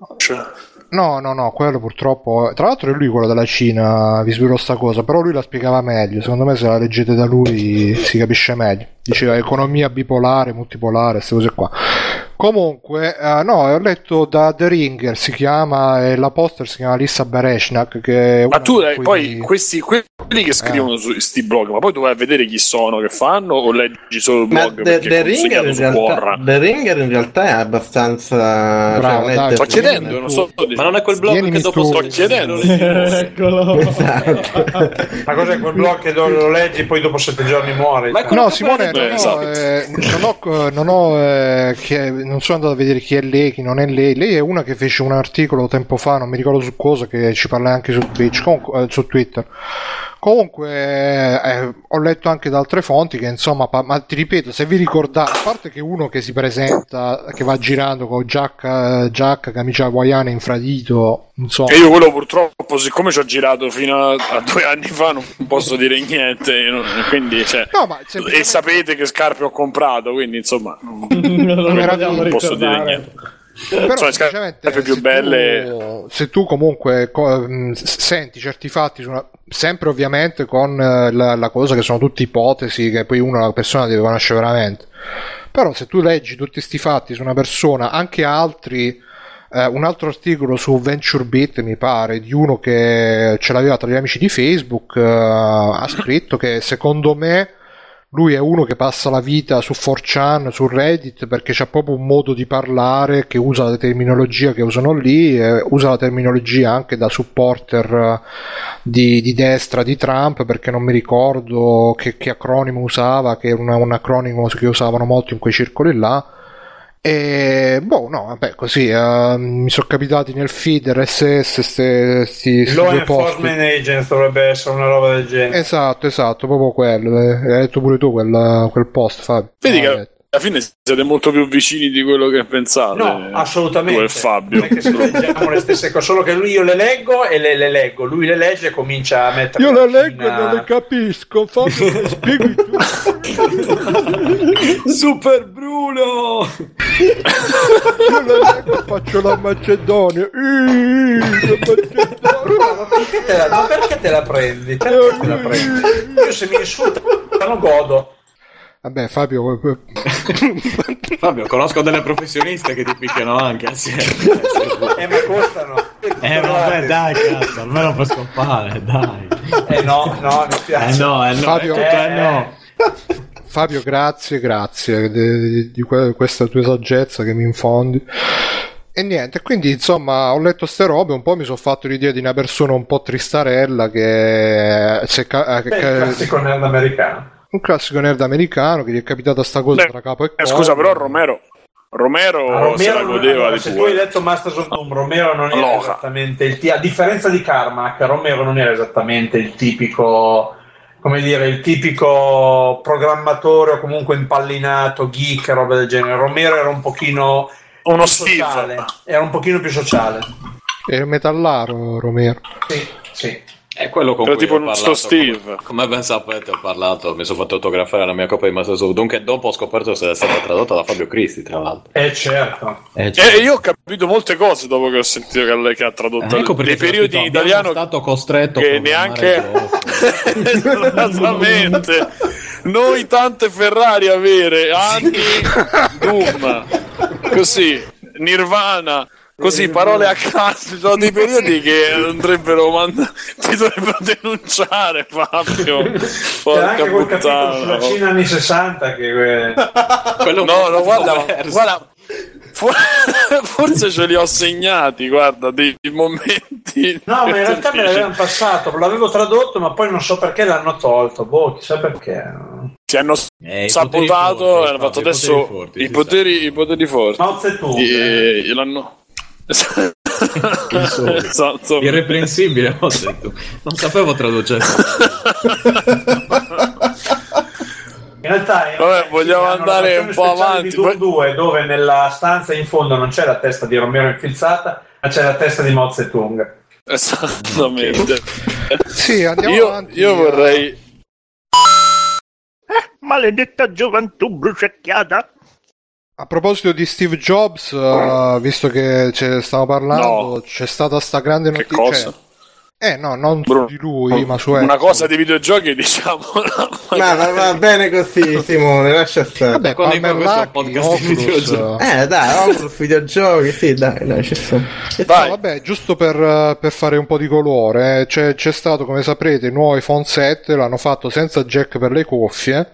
No, no, no, quello purtroppo... Tra l'altro è lui quello della Cina, vi svelo sta cosa, però lui la spiegava meglio, secondo me se la leggete da lui si capisce meglio. Diceva economia bipolare, multipolare, queste cose qua. Comunque, eh, no, ho letto da The Ringer, si chiama, e la poster si chiama Lissa Bereshnak, che Ma tu, con eh, poi, questi, quelli che scrivono su questi blog, ma poi tu vai a vedere chi sono, che fanno, o leggi solo il Ma blog The, The Ringer realtà? The Ringer in realtà è abbastanza... Bravo, cioè, non è dai, Sto chiedendo, tu- non so. Ma non è quel blog Tienimi che dopo tu. sto Sto chiedendo. [LAUGHS] Eccolo. Esatto. Ma cos'è quel blog che lo leggi e poi dopo sette giorni muori? Ma No, Simone, ho, esatto. eh, non ho, non ho, eh, che- non sono andato a vedere chi è lei, chi non è lei. Lei è una che fece un articolo tempo fa, non mi ricordo su cosa, che ci parla anche su Twitch, comunque, eh, su Twitter. Comunque, eh, ho letto anche da altre fonti che insomma, pa- ma ti ripeto, se vi ricordate, a parte che uno che si presenta, che va girando con giacca, giacca camicia hawaiana infradito, insomma. E io quello purtroppo, siccome ci ho girato fino a, a due anni fa, non posso dire niente. io non- quindi, cioè, No, ma e semplicemente- sapete che scarpe ho comprato, quindi insomma, [LAUGHS] non era vogliamo non posso dire niente. Però Sono semplicemente più se belle. tu- se tu comunque co- s- senti certi fatti, una- sempre ovviamente con eh, la, la cosa che sono tutte ipotesi che poi uno la persona deve conoscere veramente. Però se tu leggi tutti questi fatti su una persona, anche altri, eh, un altro articolo su VentureBeat mi pare, di uno che ce l'aveva tra gli amici di Facebook, eh, ha scritto che secondo me lui è uno che passa la vita su 4chan, su Reddit, perché c'ha proprio un modo di parlare che usa la terminologia che usano lì, usa la terminologia anche da supporter eh, di, di destra di Trump, perché non mi ricordo che, che acronimo usava, che una- un acronimo che usavano molto in quei circoli là. E boh, no, vabbè, così eh, mi sono capitati nel feed RSS ste, sti, sti Law. Enforcement Agents dovrebbe essere una roba del genere. Esatto, esatto, proprio quello. eh, Hai detto pure tu quel, quel post, Fabio. Vedi Ah, che. Alla fine siete molto più vicini di quello che pensate. No, assolutamente. Tu e Fabio. Non è che se leggiamo le stesse cose, solo che lui io le leggo e le, le leggo, lui le legge e comincia a mettere. Io le leggo e non le capisco, Fabio, mi spieghi tu. [LAUGHS] Super Bruno! Io le leggo e faccio la Macedonia. Ih, la Macedonia. Bruno, ma perché te la, ma perché te la prendi? Perché te la prendi? Io se mi insultano godo. Vabbè, Fabio, eh, [LAUGHS] Fabio, conosco delle professioniste che ti picchiano anche assieme. Eh, ma costano. Eh vabbè dai cazzo, almeno per scoppare, dai. Eh no, no, mi Eh spiace. no, eh no, Fabio- tutto eh no. [LAUGHS] Fabio, grazie, grazie di, di- di que- questa tua saggezza che mi infondi. E niente, quindi insomma ho letto ste robe, un po' mi sono fatto l'idea di una persona un po' tristarella che... Se ca- Beh, che- il classico nerd americano. Un classico nerd americano che gli è capitata sta cosa Beh, tra capo e eh, collo. scusa, però Romero, Romero, Ma se la godeva allora, di se tu hai letto Masters of Doom, Romero non era Loja. esattamente il ti- a differenza di Carmack, Romero non era esattamente il tipico come dire, il tipico programmatore o comunque impallinato, geek, roba del genere. Romero era un pochino Uno Steve. sociale, era un pochino più sociale. È il metallaro Romero. Sì, sì. È quello con Però cui tipo ho parlato, Steve. Come, come ben sapete ho parlato, mi sono fatto autografare la mia copia di Masters of Doom che dopo ho scoperto che è stata tradotta da Fabio Cristi tra l'altro. Eh certo. Eh, E io ho capito molte cose dopo che ho sentito che lei che ha tradotto Ecco perché dei periodi in italiano abbiamo stato costretto a che neanche [LAUGHS] esattamente noi tante Ferrari avere anni Doom così Nirvana così parole a caso ci sono dei periodi che andrebbero mand- ti dovrebbero denunciare Fabio C'era porca anche quel capitolo sulla puttana Cina anni 60 che eh, no no guarda guarda For- [LAUGHS] forse ce li ho segnati, guarda, dei momenti. No, ma in realtà me l'avevano passato, l'avevo tradotto, ma poi non so perché l'hanno tolto. Boh, chissà perché. Ci hanno Eh, i sabotato poteri forti, hanno fatto i poteri adesso forti, i poteri, i poteri forti. Mao Zedong. E- gliel'hanno. Esatto. Irreprensibile, ho detto. Non sapevo traducere. In realtà, in Vabbè, realtà vogliamo andare un po' avanti, Di Doom poi- 2, dove nella stanza in fondo non c'è la testa di Romero infilzata, ma c'è la testa di Mao Zedong. Esattamente. Sì, andiamo Io, avanti. io vorrei. Maledetta gioventù bruciacchiata. A proposito di Steve Jobs, eh, visto che ce stiamo parlando, No. c'è stata sta grande Che notizia. cosa? Eh no, non Bruno, su di lui, ma su Una Apple. cosa dei videogiochi, [LAUGHS] diciamo. Ma va, va bene così, Simone, lascia stare. Vabbè, Quando i questo Lucky, podcast di videogiochi. Eh dai, Oculus, videogiochi, sì, dai, dai, ci sta. No, vabbè, giusto per, per fare un po' di colore, eh, c'è, c'è stato, come saprete, il nuovo iPhone 7, l'hanno fatto senza jack per le cuffie,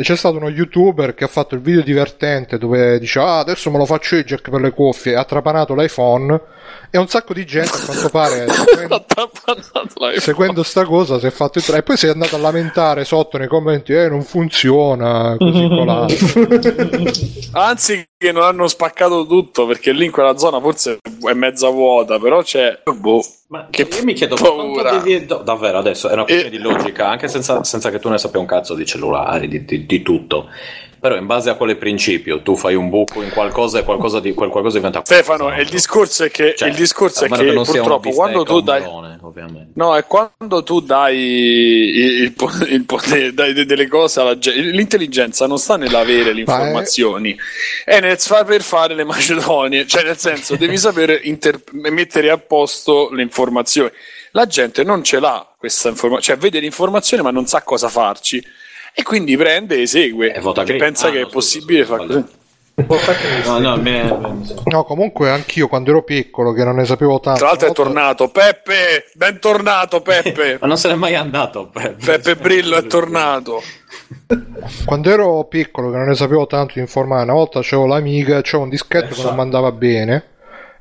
e c'è stato uno youtuber che ha fatto il video divertente dove dice, ah, adesso me lo faccio io il jack per le cuffie, ha trapanato l'iPhone, e un sacco di gente, a quanto pare, [LAUGHS] seguendo, seguendo sta cosa, si è fatto entrare, e poi si è andato a lamentare sotto nei commenti, eh, non funziona, così colà. [LAUGHS] Anzi, che non hanno spaccato tutto perché lì in quella zona forse è mezza vuota, però c'è. Boh. Ma Che io mi chiedo, ma paura. devi- davvero adesso è una questione E- di logica, anche senza, senza che tu ne sappia un cazzo di cellulari, di, di- di tutto. Però in base a quale principio tu fai un buco in qualcosa e qualcosa, di, quel qualcosa diventa Stefano, il discorso è che, Cioè, il discorso è che non sia una purtroppo quando tu dai. ovviamente. No, è quando tu dai il, il po- il potere, dai de- delle cose alla gente. L'intelligenza non sta nell'avere le Ma è- informazioni, è nel saper fare le macedonie. Cioè, nel senso, devi [LAUGHS] sapere inter- mettere a posto le informazioni. La gente non ce l'ha questa informazione, cioè vede l'informazione ma non sa cosa farci. E quindi prende e esegue. E vota e pensa Ah, che no, è scusa, possibile fare così. No, no, me- No, comunque anch'io quando ero piccolo, che non ne sapevo tanto. Tra l'altro è tornato. Peppe, bentornato Peppe. [LAUGHS] ma non se n'è mai andato. Peppe, Peppe Brillo è tornato. Quando ero piccolo, che non ne sapevo tanto di informare, una volta c'avevo l'amiga, c'avevo un dischetto che non mandava bene.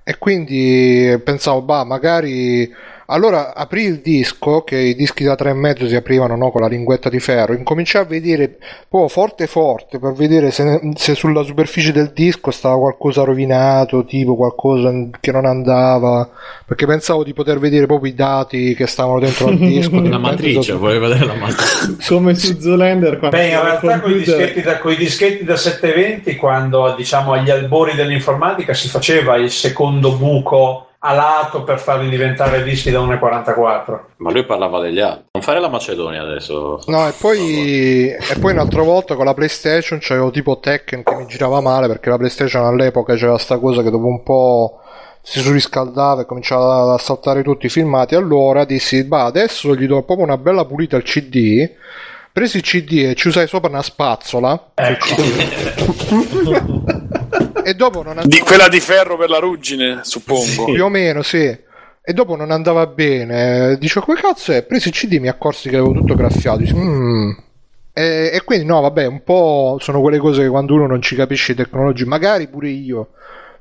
E quindi pensavo, bah, magari. Allora aprì il disco, che i dischi da 3,5 si aprivano no, con la linguetta di ferro. Incominciai a vedere proprio forte forte per vedere se, se sulla superficie del disco stava qualcosa rovinato, tipo qualcosa che non andava. Perché pensavo di poter vedere proprio i dati che stavano dentro al disco. [LAUGHS] La matrice, volevi vedere la matrice. [LAUGHS] Come su Zoolander Beh, in realtà con i dischetti da, coi dischetti da 720, quando diciamo agli albori dell'informatica si faceva il secondo buco a lato per farli diventare dischi da 1,44. Ma lui parlava degli altri. Non fare la Macedonia adesso. No, e poi, e poi un'altra volta con la PlayStation c'avevo tipo Tekken che mi girava male perché la PlayStation all'epoca c'era sta cosa che dopo un po' si surriscaldava e cominciava a saltare tutti i filmati. Allora dissi, bah, adesso gli do proprio una bella pulita al CD. Presi il CD e ci usai sopra una spazzola. [LAUGHS] e dopo non andava Di quella di ferro per la ruggine, suppongo. più o meno, sì. E dopo non andava bene. Dicevo, come cazzo è? Presi il CD mi accorsi che avevo tutto graffiato. Dici, "Mm". E, e quindi, no, vabbè, un po' sono quelle cose che quando uno non ci capisce i tecnologi, magari pure io,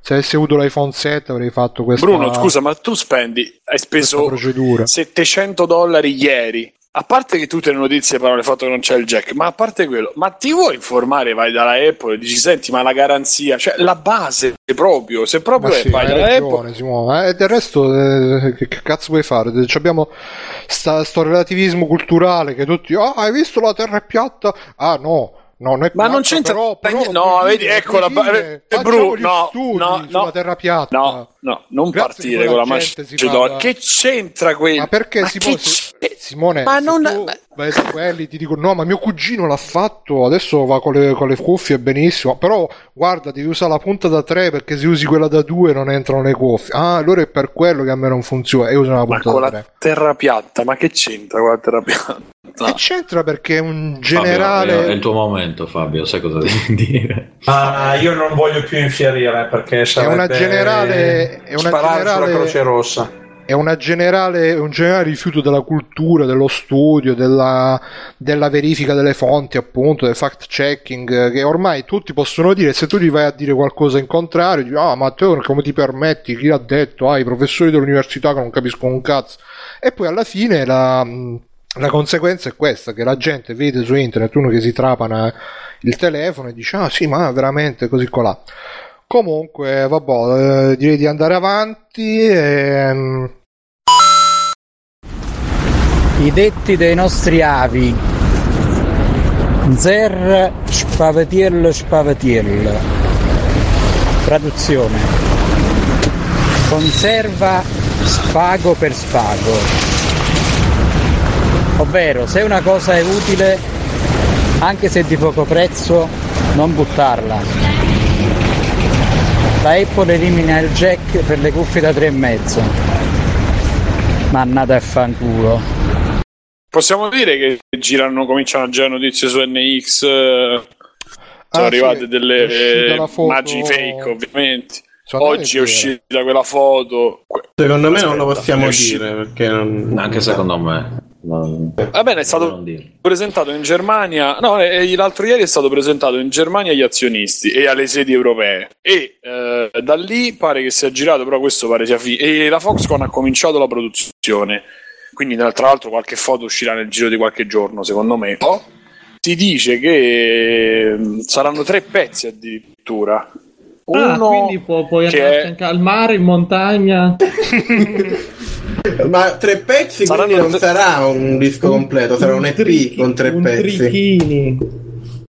se avessi avuto l'iPhone 7 avrei fatto questa Bruno, scusa, ma tu spendi, hai speso procedura. 700 dollari ieri. A parte che tutte le notizie parlano del fatto che non c'è il jack, ma a parte quello, ma ti vuoi informare? Vai dalla Apple e dici: Senti, ma la garanzia, cioè la base proprio. Se proprio è, sì, vai dalla ragione, Apple. Simone. Eh, del resto, eh, che, che cazzo vuoi fare? Abbiamo sta, sto relativismo culturale che tutti, ah, hai visto la terra è piatta? Ah, no. No, non è Ma non c'entra però, però no, vedi, ecco la dire. eh, Bru, no, studi no, sulla no. terra piatta. No, no, non Grazie partire che con la Macedonia. Che c'entra quello? Ma perché Ma Simone, che Simone, Ma non- tu vai su quelli ti dico no, ma mio cugino l'ha fatto, adesso va con le, con le cuffie benissimo, però guarda, devi usare la punta da 3 perché se usi quella da 2 non entrano le cuffie. Ah, allora è per quello che a me non funziona e usano la Ma punta con da la 3. terra piatta, ma che c'entra con la terra piatta? E c'entra perché è un Fabio, generale è il tuo momento, Fabio, sai cosa devi [LAUGHS] dire? Ma io non voglio più infierire perché sarebbe una generale- è una sparare generale- sulla Croce Rossa. è una generale, un generale rifiuto della cultura, dello studio, della, della verifica delle fonti, appunto, del fact checking, che ormai tutti possono dire, se tu gli vai a dire qualcosa in contrario, dici, ah, ma te come ti permetti, chi l'ha detto, ah, i professori dell'università che non capiscono un cazzo. E poi alla fine la, la conseguenza è questa, che la gente vede su internet uno che si trapana il telefono e dice, ah sì, ma veramente così colà. Comunque, vabbè, eh, direi di andare avanti. ehm, I detti dei nostri avi. Zer spavatiello spavatiello. Traduzione. Conserva spago per spago. Ovvero, se una cosa è utile, anche se di poco prezzo, non buttarla. La Apple elimina il jack per le cuffie da 3,5. Mannata e fanculo. Possiamo dire che girano, cominciano a girare notizie su NX. eh, Sono Ah, arrivate sì, delle eh, foto- immagini fake, ovviamente. Me Oggi è è uscita quella foto. Secondo me non lo Aspetta, possiamo dire perché non... Anche secondo me. Va bene, è stato presentato in Germania. No, l'altro ieri è stato presentato in Germania agli azionisti e alle sedi europee. E eh, da lì pare che sia girato, però questo pare sia finito. E la Foxconn ha cominciato la produzione. Quindi, tra l'altro, qualche foto uscirà nel giro di qualche giorno, secondo me. Oh, Si dice che saranno tre pezzi addirittura. Ah, Uno quindi può, puoi che andarti è- anche al mare, in montagna. [LAUGHS] [LAUGHS] Ma tre pezzi Saranno quindi non tre- sarà un disco completo, sarà un EP trichi- con tre un pezzi. trichini.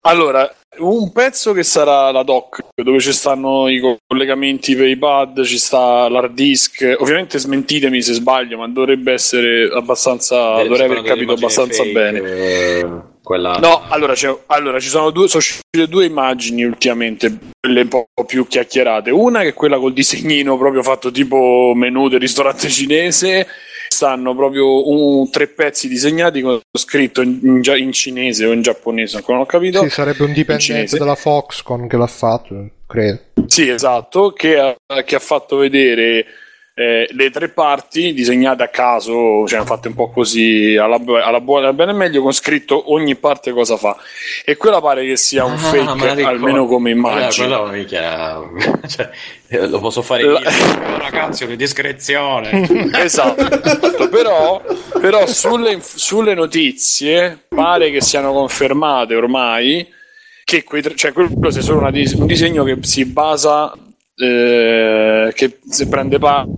Allora, un pezzo che sarà la doc, dove ci stanno i co- collegamenti per i pad, ci sta l'hard disk. Ovviamente smentitemi se sbaglio, ma dovrebbe essere abbastanza. Eh, dovrei ci aver capito abbastanza fake, bene. eh, quella... No, allora, c'è- allora, ci sono due, sono uscite due immagini ultimamente, quelle un po' più chiacchierate. Una che è quella col disegnino proprio fatto tipo menù del ristorante cinese. Stanno proprio un- tre pezzi disegnati con scritto in, in in cinese o in giapponese, ancora non ho capito. Sì, sarebbe un dipendente della Foxconn che l'ha fatto, credo. Sì, esatto, che ha, che ha fatto vedere eh, le tre parti disegnate a caso, cioè fatte un po' così alla, alla buona, alla bene e meglio, con scritto ogni parte cosa fa. E quella pare che sia un Ah, fake, almeno come Quella- immagine. quella minchia, [LAUGHS] cioè, eh, lo posso fare La- io. Ragazzi, di discrezione. [LAUGHS] esatto, però, però sulle, sulle notizie pare che siano confermate ormai che quei tre- cioè quello sia solo una dis- un disegno che si basa eh, che si prende parte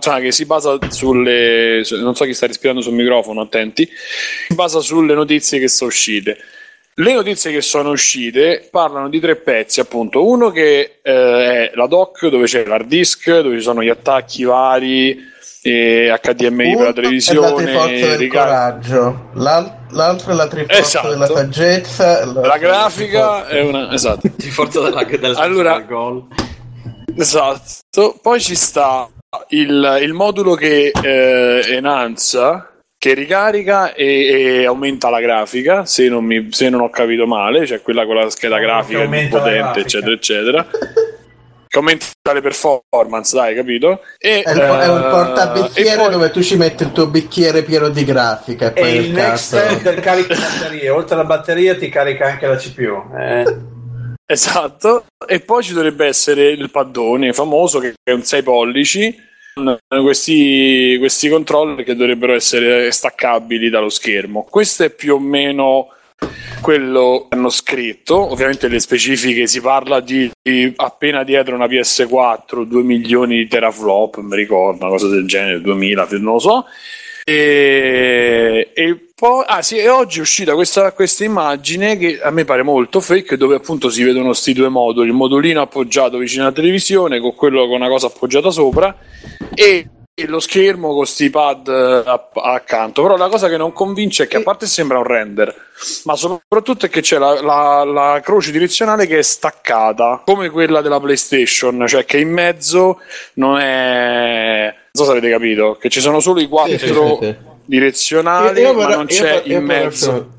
cioè che si basa sulle su- non so chi sta respirando sul microfono attenti si basa sulle notizie che sono uscite le notizie che sono uscite parlano di tre pezzi, appunto. Uno che eh, è la doc, dove c'è l'hard disk, dove ci sono gli attacchi vari, e HDMI per la Uno è la televisione, triforza del ricar- coraggio, l'al- l'altro è la triforza Esatto. della saggezza, la grafica è una. Esatto. Di forza della, del, Allora- del gol. Esatto. Poi ci sta il, il modulo che eh, enhanza, che ricarica e, e aumenta la grafica, se non, mi- se non ho capito male, cioè quella con la scheda Che grafica più potente, eccetera, eccetera. Che aumenta le performance, dai, capito? E, È, il- è un eh, portabicchiere poi- dove tu ci metti il tuo bicchiere pieno di grafica e E poi il il next step del carico batterie, oltre alla batteria ti carica anche la CPU. Eh. [LAUGHS] Esatto, e poi ci dovrebbe essere il paddone famoso che è un 6 pollici, questi, questi controller che dovrebbero essere staccabili dallo schermo. Questo è più o meno quello che hanno scritto. Ovviamente le specifiche si parla di, di appena dietro una PS4, 2 milioni di teraflop, mi ricordo, una cosa del genere, 2000, non lo so. E, e poi, ah sì, e oggi è uscita questa, questa immagine che a me pare molto fake, dove appunto si vedono questi due moduli, il modulino appoggiato vicino alla televisione con quello con una cosa appoggiata sopra e e lo schermo con sti pad eh, a- accanto. Però la cosa che non convince è che a parte sembra un render, ma soprattutto è che c'è la, la- la croce direzionale che è staccata, come quella della PlayStation, cioè che in mezzo non è. So se avete capito, che ci sono solo i quattro Sì, sì, sì, sì. direzionali, Io- io ma però- non c'è io in mezzo. c'ho-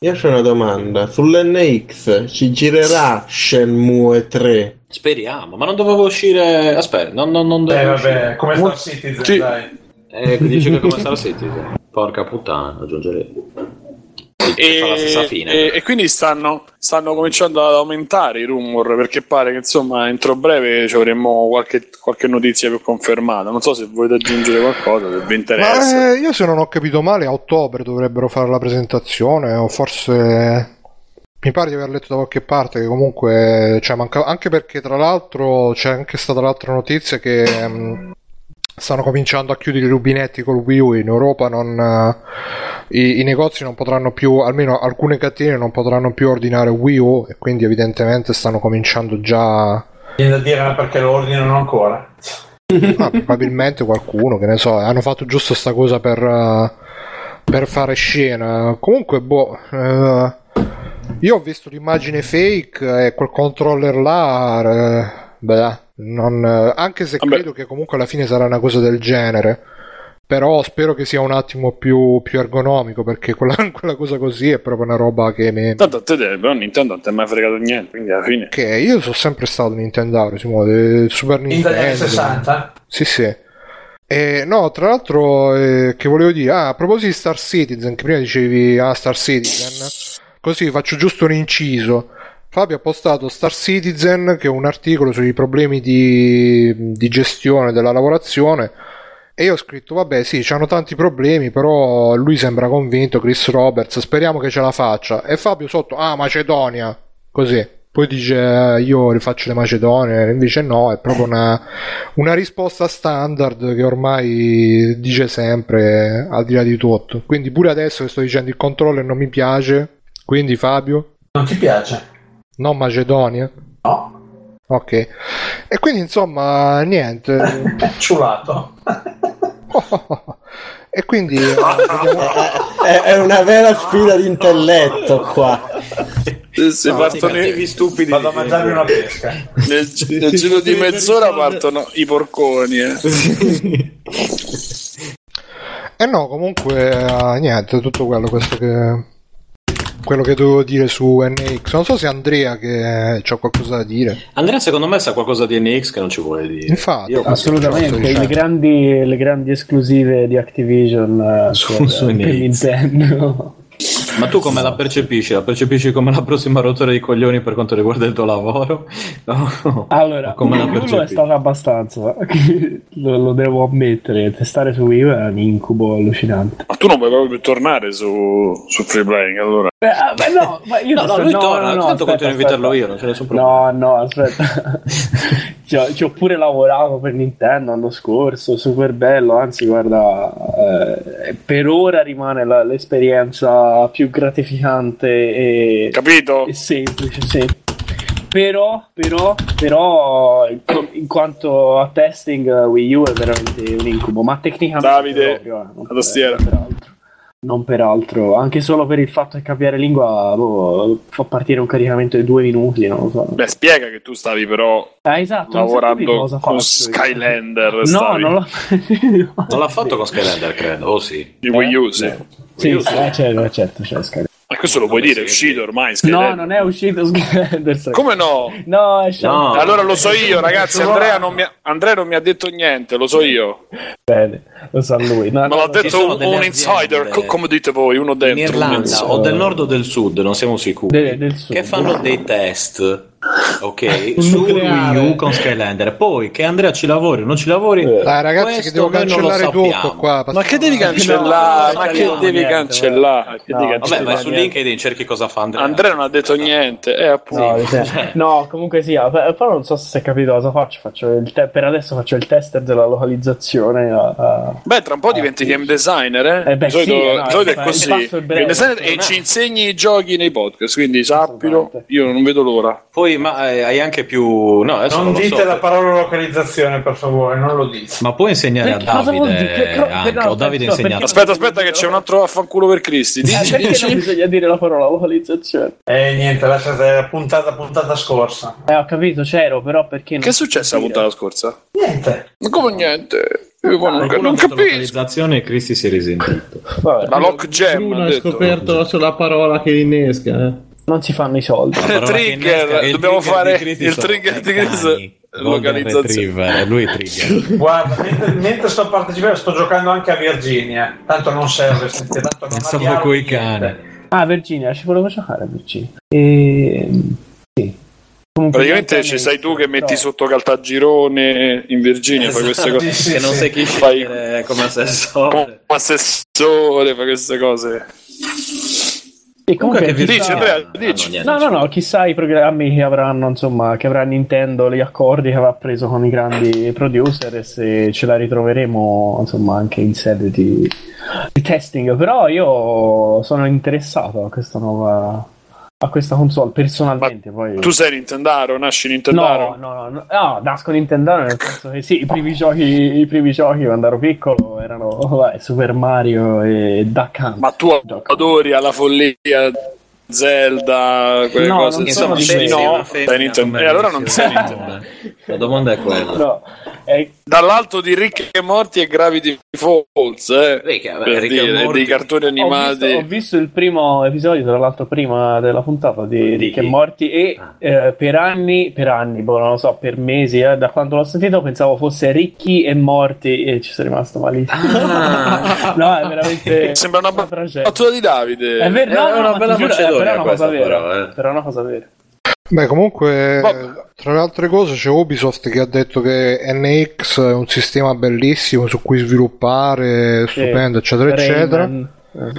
Io ho una domanda. Sull'NX ci girerà Shenmue 3? Speriamo, ma non doveva uscire. Aspetta, non, non, non Eh, doveva vabbè, uscire. come Star Citizen, Sì. dai. Eh, dice che come Star Citizen. Porca puttana, aggiungerei. E, e- e quindi stanno, stanno cominciando ad aumentare i rumor perché pare che insomma entro breve ci avremo qualche, qualche notizia più confermata. Non so se volete aggiungere qualcosa, se vi interessa. Ma eh, io se non ho capito male a ottobre dovrebbero fare la presentazione o forse mi pare di aver letto da qualche parte che comunque cioè, manca- anche perché tra l'altro c'è anche stata l'altra notizia che ehm, stanno cominciando a chiudere i rubinetti col Wii U in Europa non, eh, i, i negozi non potranno più almeno alcune catene non potranno più ordinare Wii U e quindi evidentemente stanno cominciando già Viene da dire ma perché lo ordinano ancora. [LAUGHS] Ah, probabilmente qualcuno, che ne so, hanno fatto giusto sta cosa per, eh, per fare scena. Comunque, boh, eh, io ho visto l'immagine fake e quel controller là, eh, beh, non, eh, anche se credo che comunque alla fine sarà una cosa del genere. Però spero che sia un attimo più, più ergonomico perché quella, [LAUGHS] quella cosa così è proprio una roba che mi, Tanto a te però Nintendo non ti è mai fregato niente, quindi alla fine. che io sono sempre stato Nintendo, si muove Super Nintendo. 60? Sì, sì. E, no, tra l'altro, eh, che volevo dire, ah, a proposito di Star Citizen, che prima dicevi, ah, Star Citizen, così faccio giusto un inciso. Fabio ha postato Star Citizen, che è un articolo sui problemi di, di gestione della lavorazione. E io ho scritto, vabbè, sì, c'hanno tanti problemi, però lui sembra convinto, Chris Roberts, speriamo che ce la faccia. E Fabio sotto, ah, Macedonia, così. Poi dice, eh, io rifaccio le Macedonie, invece no, è proprio una, una risposta standard che ormai dice sempre, al di là di tutto. Quindi pure adesso che sto dicendo il controller non mi piace, quindi Fabio? Non ti piace? No Macedonia? No. Ok. E quindi insomma, niente. [LAUGHS] Ciulato. [LAUGHS] e quindi... eh, [LAUGHS] È, è una vera sfida di intelletto qua. Se No, partono stupidi. Vado a mangiarmi una pesca. Nel, nel giro di mezz'ora partono i porconi. Eh. Eh no, comunque eh, niente, tutto quello questo che quello che dovevo dire su NX. Non so se Andrea che c'ha qualcosa da dire. Andrea, secondo me, sa qualcosa di NX che non ci vuole dire. Infatti, Io- Assolutamente, Cazzo, le grandi, le grandi esclusive di Activision eh, Su- per, su NX. Nintendo. Ma tu come la percepisci? La percepisci come la prossima rottura di coglioni per quanto riguarda il tuo lavoro? [LAUGHS] No. Allora, come la Wii U lo è percepisci? stato abbastanza, [LAUGHS] lo, lo devo ammettere, testare su Wii U è un incubo allucinante. Ma tu non vuoi proprio più tornare su, su free playing allora? Beh, ah, beh, no, ma io No, no, lui torna, tanto continuo a invitarlo io, non c'è nessun No, no, aspetta. [LAUGHS] ci, ho, ci ho pure lavorato per Nintendo l'anno scorso, super bello, anzi guarda, eh, per ora rimane la- l'esperienza più gratificante e, Capito? e semplice, sì. Però, però, però, in- quanto a testing eh, Wii U è veramente un incubo, ma tecnicamente Davide, proprio, eh, la tastiera. peraltro. Non peraltro, anche solo per il fatto che cambiare lingua boh, fa partire un caricamento di due minuti, non lo so. Beh, spiega che tu stavi però Ah, esatto, so lavorando cosa con. Skylander. No, stavi. non l'ho Non l'ha fatto con Skylander, credo. Oh sì. Di Wii U, sì. Sì, sì, eh, certo, certo, Sky. E questo lo puoi dire, è uscito ormai. No, non è uscito Skylanders. Come no? No, è sciolto. Allora lo so io, ragazzi. Andrea non, mi ha, Andrea non mi ha detto niente, lo so io. Bene, lo sa lui. No, Me no, l'ha no, detto un, un insider, co- come dite voi, uno In dentro. un Irlanda o del nord o del sud, non siamo sicuri. Sud. Che fanno dei test, ok, Un su. Wii U con Skylander. Poi che Andrea ci lavori o non ci lavori, Dai ragazzi che devo cancellare tutto qua. Ma che devi cancellare? no, Ma che devi cancellare? No. Vabbè, vai su LinkedIn, cerchi cosa fa Andrea. Andrea non ha detto niente, eh, appunto. No, cioè, [LAUGHS] no, comunque sia, però non so se hai capito cosa faccio. faccio il te- per adesso faccio il tester della localizzazione. a- a- Beh, tra un po' diventi game designer, eh? Eh beh, solito, sì, no, è così. Game designer e ci insegni i giochi nei podcast, quindi sappilo, io non vedo l'ora. Poi ma eh, hai anche più... No, Non non dite so. la parola localizzazione, per favore, non lo dite. Ma puoi insegnare a Perché cosa vuol dire? Che- Davide che- anche, no, o Davide no, insegna a perché- Aspetta, aspetta, che c'è un altro affanculo per Cristi. Eh, Dici, perché non dici. bisogna dire la parola localizzazione? Eh, niente, lasciate la puntata, puntata scorsa. Eh, ho capito, c'ero, però perché non Che è successo la puntata scorsa? Niente. Ma come niente? Io non, Qualcuno non ha detto capisco. localizzazione e Cristi si è risentito. Vabbè, La lock jam Bruno ha scoperto la sola parola che innesca. Eh. Non si fanno i soldi. Trigger, dobbiamo trigger fare il trigger di Golden localizzazione. Lui è trigger. Guarda, mentre, mentre sto partecipando, sto giocando anche a Virginia. Tanto non serve, sentite, tanto non Pensavo coi cani. Ah, Virginia, ci volevo giocare a Virginia. E... Sì. Comunque, Praticamente ci sei tu che metti però- sotto Caltagirone in Virginia, fai queste Esatto, cose. sì, sì, che non sì. sai chi Fai- scegliere come assessore. Come assessore, fai queste cose. E comunque, Comunque chissà- Dici, Andrea, Ah, no, No, no, no, chissà i programmi che avranno, insomma, che avrà Nintendo, gli accordi che avrà preso con i grandi producer e se ce la ritroveremo, insomma, anche in sede di, di testing. Però io sono interessato a questa nuova a questa console personalmente, poi Tu sei Nintendaro, nasci Nintendaro. no, no, no, no, nasco Nintendo nel senso che sì, i primi giochi, i primi giochi quando ero piccolo erano vabbè, Super Mario e Duck Hunt. Ma tu adori alla follia Zelda, quelle No, cose. non Insomma, sono di sei quelli. sei no, una sei Nintendo. E allora non sei Nintendo. [LAUGHS] La domanda è quella. No, è- Dall'alto di Rick e Morty e Gravity Falls, eh, Rick, vabbè, per e dire, Morty. dei cartoni Ho animati. visto, ho visto il primo episodio, tra l'altro, prima della puntata di Di Rick chi? e Morty. E Ah. eh, per anni, per anni, boh, non lo so, per mesi, eh, da quando l'ho sentito, pensavo fosse Ricky e Morty. E ci sono rimasto malissimo. Ah. [LAUGHS] no, è veramente. Sembra una tragedia. battuta di Davide. È vero, no, È no, una ma bella Macedonia però è una cosa vera. però, eh. Però è una cosa vera. Beh, comunque, Vabbè. tra le altre cose, c'è Ubisoft che ha detto che NX è un sistema bellissimo su cui sviluppare, stupendo, eccetera, eccetera. Rayman. Eh,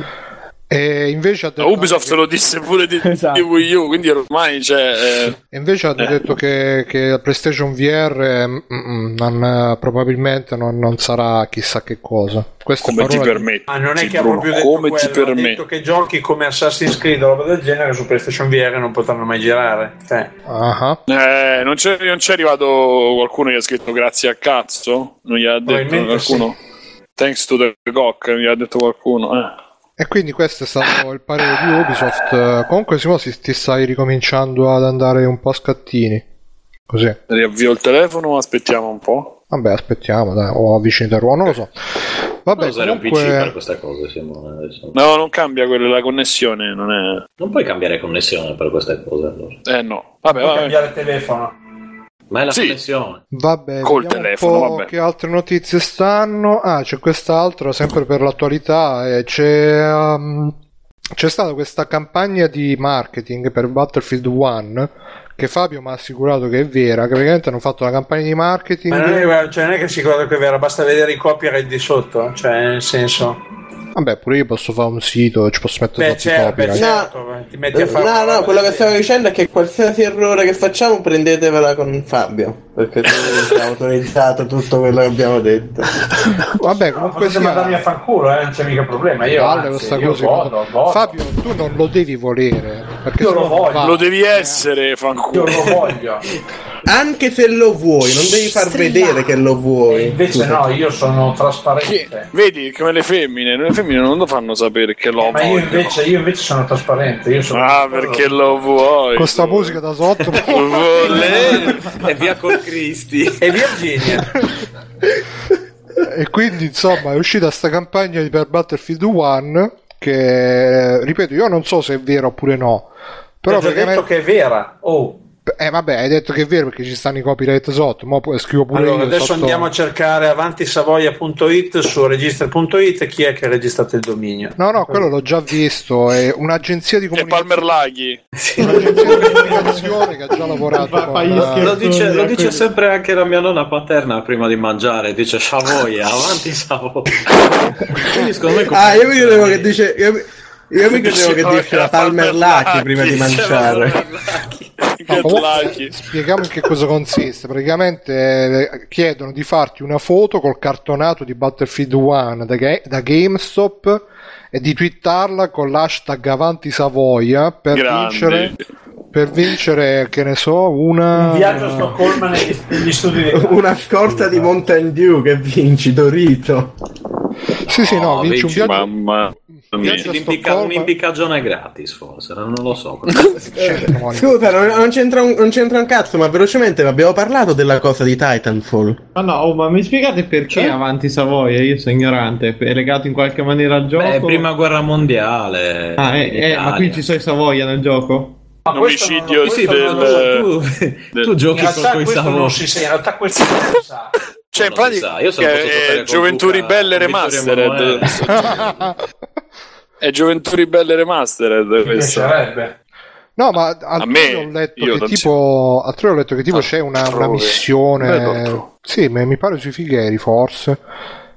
E invece ha detto, Ubisoft lo disse pure di, Esatto. di Wii U, quindi ormai c'è. eh, e invece ha detto che, che la PlayStation VR mm, mm, non- probabilmente non, non sarà chissà che cosa. Queste come ti permetti? Ma non è che ha Bruno, proprio detto come ti quello, ha permetti? detto che giochi come Assassin's Creed o roba del genere su PlayStation VR non potranno mai girare. Cioè, Ah, Eh, non c'è, non c'è arrivato qualcuno che ha scritto grazie a cazzo? Non gli ha detto qualcuno? Thanks to the cock, non gli ha detto qualcuno. Eh. E quindi questo è stato il parere di Ubisoft. Eh, Comunque, Simo, si- ti stai ricominciando ad andare un po' a scattini. Così. Riavvio il telefono o aspettiamo un po'? Vabbè, aspettiamo, dai, o avvicini il ruolo, non lo so. Vabbè, usare un PC comunque... per queste cose, Simone. adesso. No, non cambia quella, la connessione, non è... Non puoi cambiare connessione per queste cose. Allora. Eh no. Vabbè, puoi vabbè. cambiare telefono. Ma è la Sì. connessione. Vabbè, Col telefono, vabbè. che altre notizie stanno. Ah, c'è quest'altro, sempre per l'attualità. eh, c'è, um, c'è stata questa campagna di marketing per Battlefield 1 che Fabio mi ha assicurato che è vera. Che praticamente hanno fatto una campagna di marketing. Ma non è, cioè, non è che si guarda che è vera, basta vedere i copyright di sotto. Cioè, nel senso. Vabbè, pure io posso fare un sito, ci posso mettere Beh, tutti i certo, beh, copyright. certo, beh, ti metti a fare. No, no, quello che stavo dicendo è che qualsiasi errore che facciamo prendetevela con Fabio, perché lui [LAUGHS] ha autorizzato tutto quello che abbiamo detto. Vabbè, No, comunque mandarmi sia. a fanculo, eh, non c'è mica problema. Io, Valle anzi, io cosa. godo, godo. Fabio, tu non lo devi volere. Perché Io lo non voglio. Lo devi essere, Io fanculo. lo voglio. [LAUGHS] Anche se lo vuoi, non devi far vedere che lo E vuoi. invece no, io sono trasparente. Vedi come le femmine, le femmine non lo fanno sapere che lo Ma io invece, io invece sono trasparente. Io sono Ah, perché lo vuoi? Con sta musica da sotto. [LAUGHS] E via col Cristi. E Virginia. e quindi insomma è uscita sta campagna di- per Battlefield 1 che, ripeto, io non so se è vero oppure no, però Ti ho praticamente... detto che è vera. Oh. Eh vabbè, hai detto che è vero perché ci stanno i copyright sotto, ma poi scrivo pure Allora, io adesso sotto- andiamo a cercare avantisavoia.it su register.it chi è che ha registrato il dominio. No, no, quello l'ho già visto, è un'agenzia di comunicazione, Palmer Laghi. un'agenzia di comunicazione che ha già lavorato Fa- con... gli eh. Lo dice, lo dice sempre anche la mia nonna paterna prima di mangiare, dice Savoia, avanti Savoia. Quindi secondo me Ah, io mi credevo che dice. Io, io mi credevo che dice la Palmer Lucky prima di mangiare. No, comunque, spieghiamo in che cosa consiste. Praticamente eh, chiedono di farti una foto col cartonato di Battlefield 1 da, Ga- da GameStop e di twittarla con l'hashtag Avanti Savoia per Grandi. vincere, per vincere, che ne so, una. Un viaggio a Stoccolma negli, negli studi di [LAUGHS] Una scorta di Mountain Dew che vinci, Dorito. Sì, sì, no, vinci un viaggio. Mamma un'impiccagione gratis forse, non lo so. [LAUGHS] Monica. Scusa, non, non c'entra un, non c'entra un cazzo, ma velocemente abbiamo parlato della cosa di Titanfall. Ma no, oh, ma mi spiegate perché Cioè? avanti Savoia? Io sono ignorante. È legato in qualche maniera al gioco? Beh, prima guerra mondiale. Ah, eh, eh, ma qui ci sono i Savoia nel gioco? Ma questo non- Omicidio questo del-. Tu, del- tu In giochi con Savoia. sa, in realtà questo non si sa. Cioè, in pratica io sono giocare con Gioventù Ribelle Remastered. [LAUGHS] È Gioventù Ribelle Remastered Mi questo. piacerebbe. No, ma altrove me, ho letto che tipo, altrove ho letto che tipo c'è una, una missione. Bello. Sì, mi pare sui Fighieri, forse.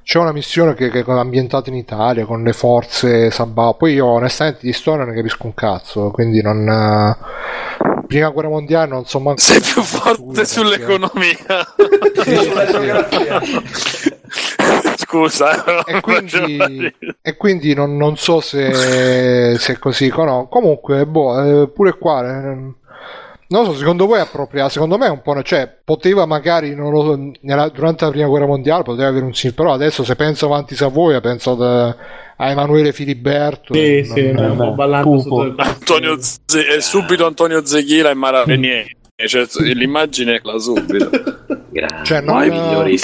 C'è una missione che, che è ambientata in Italia con le forze Sabao. Poi io onestamente di storia non ne capisco un cazzo, quindi non. eh, Prima guerra mondiale non so manco. Sei più forte sull'economia. [LAUGHS] Sulla geografia. Scusa. E [LAUGHS] quindi, e quindi non, non so se, se è così. No, comunque, boh, eh, pure qua. eh, non so, secondo voi è appropriato? Secondo me è un po'. Cioè, poteva magari non lo so, nella- durante la prima guerra mondiale poteva avere un sì, però adesso se penso avanti Savoia, penso ad- a Emanuele Filiberto. Sì, non- sì, non- no, ho ballato Pupo. sotto il Antonio Ze- eh, subito Antonio Zechila e Mara Renier. Cioè, l'immagine è là subito. Grande, Cioè, non- i migliori.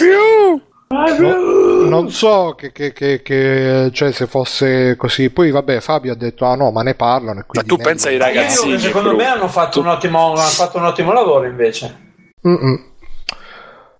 No, non so che, che- che- che- cioè, se fosse così. Poi, vabbè, Fabio ha detto: Ah, no, ma ne parlano. E Ma quindi tu ne- pensa ai che secondo me hanno fatto, un ottimo, hanno fatto un ottimo lavoro invece. Mm-mm.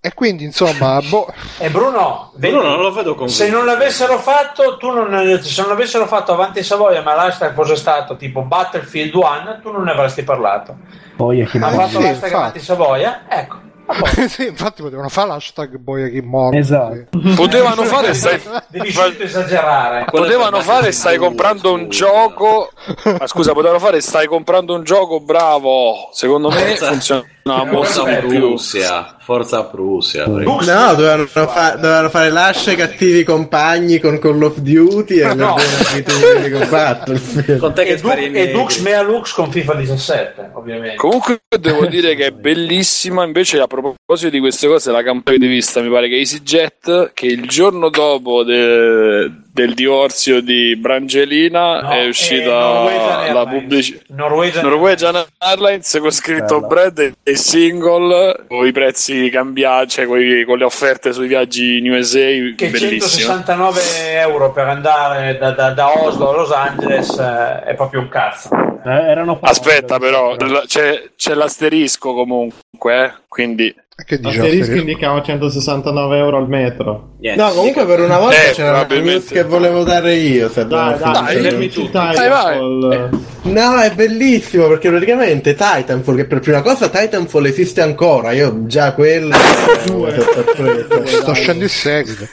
E quindi, insomma, [LAUGHS] boh. E Bruno, vedi, Bruno, non lo vedo con se non l'avessero fatto, tu non, se non l'avessero fatto avanti Savoia, ma l'hashtag fosse stato tipo Battlefield 1, tu non ne avresti parlato. Poi Ha fatto sì, l'hashtag infatti. avanti Savoia, ecco. [LAUGHS] sì, infatti potevano fare l'hashtag boia chi morto. Esatto. Potevano fare, [LAUGHS] stai, Devi esagerare. potevano fare, stai comprando un gioco. Ma scusa, potevano fare, stai comprando un gioco, bravo. Secondo me funziona molto Forza. Prussia, Forza Prussia. No, dovevano, fa- dovevano fare lasce cattivi compagni con Call of Duty e No. no. con Battlefield. Con te che E, Du- e Dux Mea Lux con FIFA 17, ovviamente. Comunque devo dire che è bellissima invece a proposito di queste cose la campagna di vista mi pare che EasyJet che il giorno dopo de- del divorzio di Brangelina No, è eh, uscita Norwegian la Airlines. pubblicità Norwegian, Norwegian Airlines con scritto Bella. bread e single con i prezzi cambiati cioè coi- con le offerte sui viaggi in USA che bellissimo 169 euro per andare da, da- da Oslo a Los Angeles eh, è proprio un cazzo. Eh, erano aspetta però c'è, c'è l'asterisco comunque eh, quindi Che dice Asterisco indicava 169 euro al metro. Niente, No, comunque per una volta Eh, c'era probabilmente. news che volevo dare io. Se Dai, dai, fermi. Dai, vai. No, è bellissimo perché praticamente Titanfall, che per prima cosa Titanfall esiste ancora, io già quello... [LAUGHS] Sto scendendo il seguito.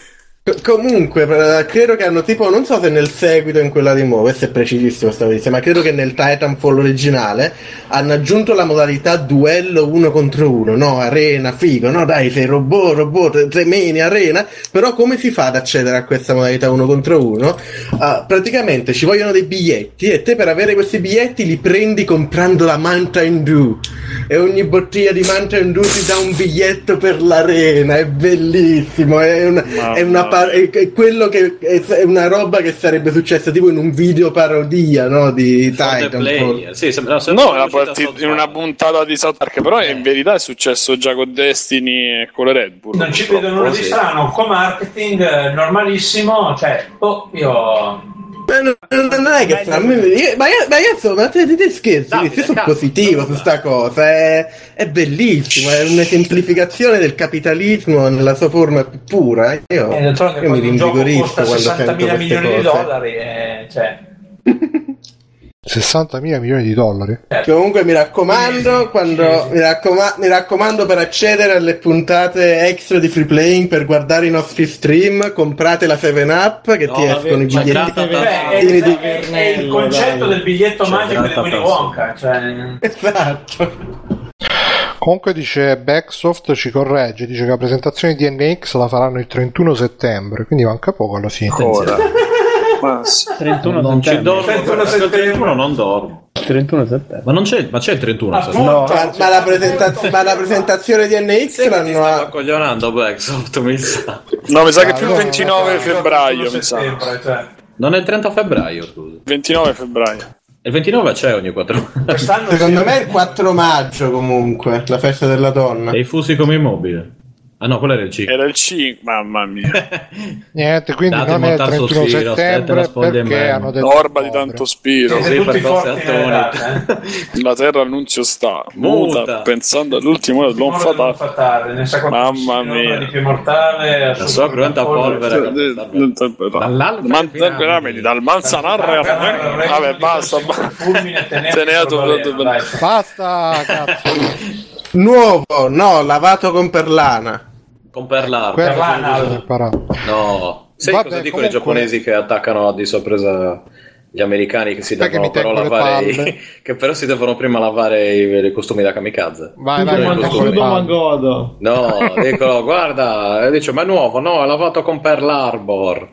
Co- Comunque, eh, credo che hanno tipo, non so se nel seguito in quella di Mo, questo è precisissimo sta notizia, ma credo che nel Titanfall originale hanno aggiunto la modalità duello uno contro uno, no? Arena, figo, no? Dai, sei robot, robot, sei meni, arena. Però come si fa ad accedere a questa modalità uno contro uno? Ah, praticamente ci vogliono dei biglietti e te per avere questi biglietti li prendi comprando la Mountain Dew. E ogni bottiglia di Mountain Dew ti dà un biglietto per l'arena, è bellissimo, è una, è una par- è- è quello che è, è una roba che sarebbe successa tipo in un video parodia, no? Di Titanfall. Sì, sembra, no, sembra partito South in una puntata di South Park, però in verità è successo già con Destiny e con le Red Bull. Non ci vedo nulla di strano, co-marketing eh, normalissimo, cioè, oh, io non, non è che fra me, io- ma, io- ma io sono, ma te, te scherzi, Davide, io sono positivo su sta cosa, è, è bellissimo, è un'esemplificazione del capitalismo nella sua forma più pura. Io, E d'altronde io mi rinvigorisco quando 60 sento mila queste milioni di dollari, eh, cioè, [LAUGHS] 60 mila milioni di dollari. Comunque mi raccomando, quando, mi, raccoma- mi raccomando per accedere alle puntate extra di free playing per guardare i nostri stream, comprate la 7 Up che No, ti escono i biglietti Beh, è, pieni di... è- è il concetto del biglietto C'è magico di Willy. Wonka. Cioè, [LAUGHS] Esatto. Comunque dice Backsoft ci corregge, dice che la presentazione di NX la faranno il 31 settembre, quindi manca poco alla fine. Ora. [LAUGHS] [LAUGHS] Ma sì. 31 Non ci settembre. dormo, 31 perché il settembre. 31 non dormo. 31 settembre. Ma non c'è, ma c'è il 31 Appunto. settembre. Ma, ma la presentaz- ma la presentazione di NX Sai che ti l'hanno stava a... coglionando Blacksoft, mi sa. No, mi sa che Ah, più il no, 29 no, febbraio, mi sa. cioè. Non è il 30 febbraio, scusa. 29 febbraio. Il 29 c'è ogni 4 Quest'anno Secondo sì. me è il 4 maggio comunque, la festa della donna. E i fusi come immobile. Ah no, quello era il 5. Era il 5, mamma mia. [LAUGHS] Niente, quindi Date non è il montato 31 Spiro, aspetta settembre perché hanno detto Orba di tanto spiro. Sì, per forza eh? [LAUGHS] La terra annunzio sta. Muta, Muta. pensando all'ultimo Timore dell'uomo fatale. fatale, ne sa quanto Mamma mia. di più mortale, La sua cruenta polvere. Dall'albero dal manzanarre Vabbè, basta. Basta, cazzo. [LAUGHS] Nuovo, no, lavato con perlana. Con bisogna imparare. No. Sai Vabbè, cosa dicono comunque- i giapponesi che attaccano di sorpresa gli americani che si devono però lavare i, [LAUGHS] che però si devono prima lavare i, i costumi da kamikaze. Vai, vai, Magodo. No, dicono, guarda, e dice, ma è nuovo, no, è lavato con Pearl Harbor.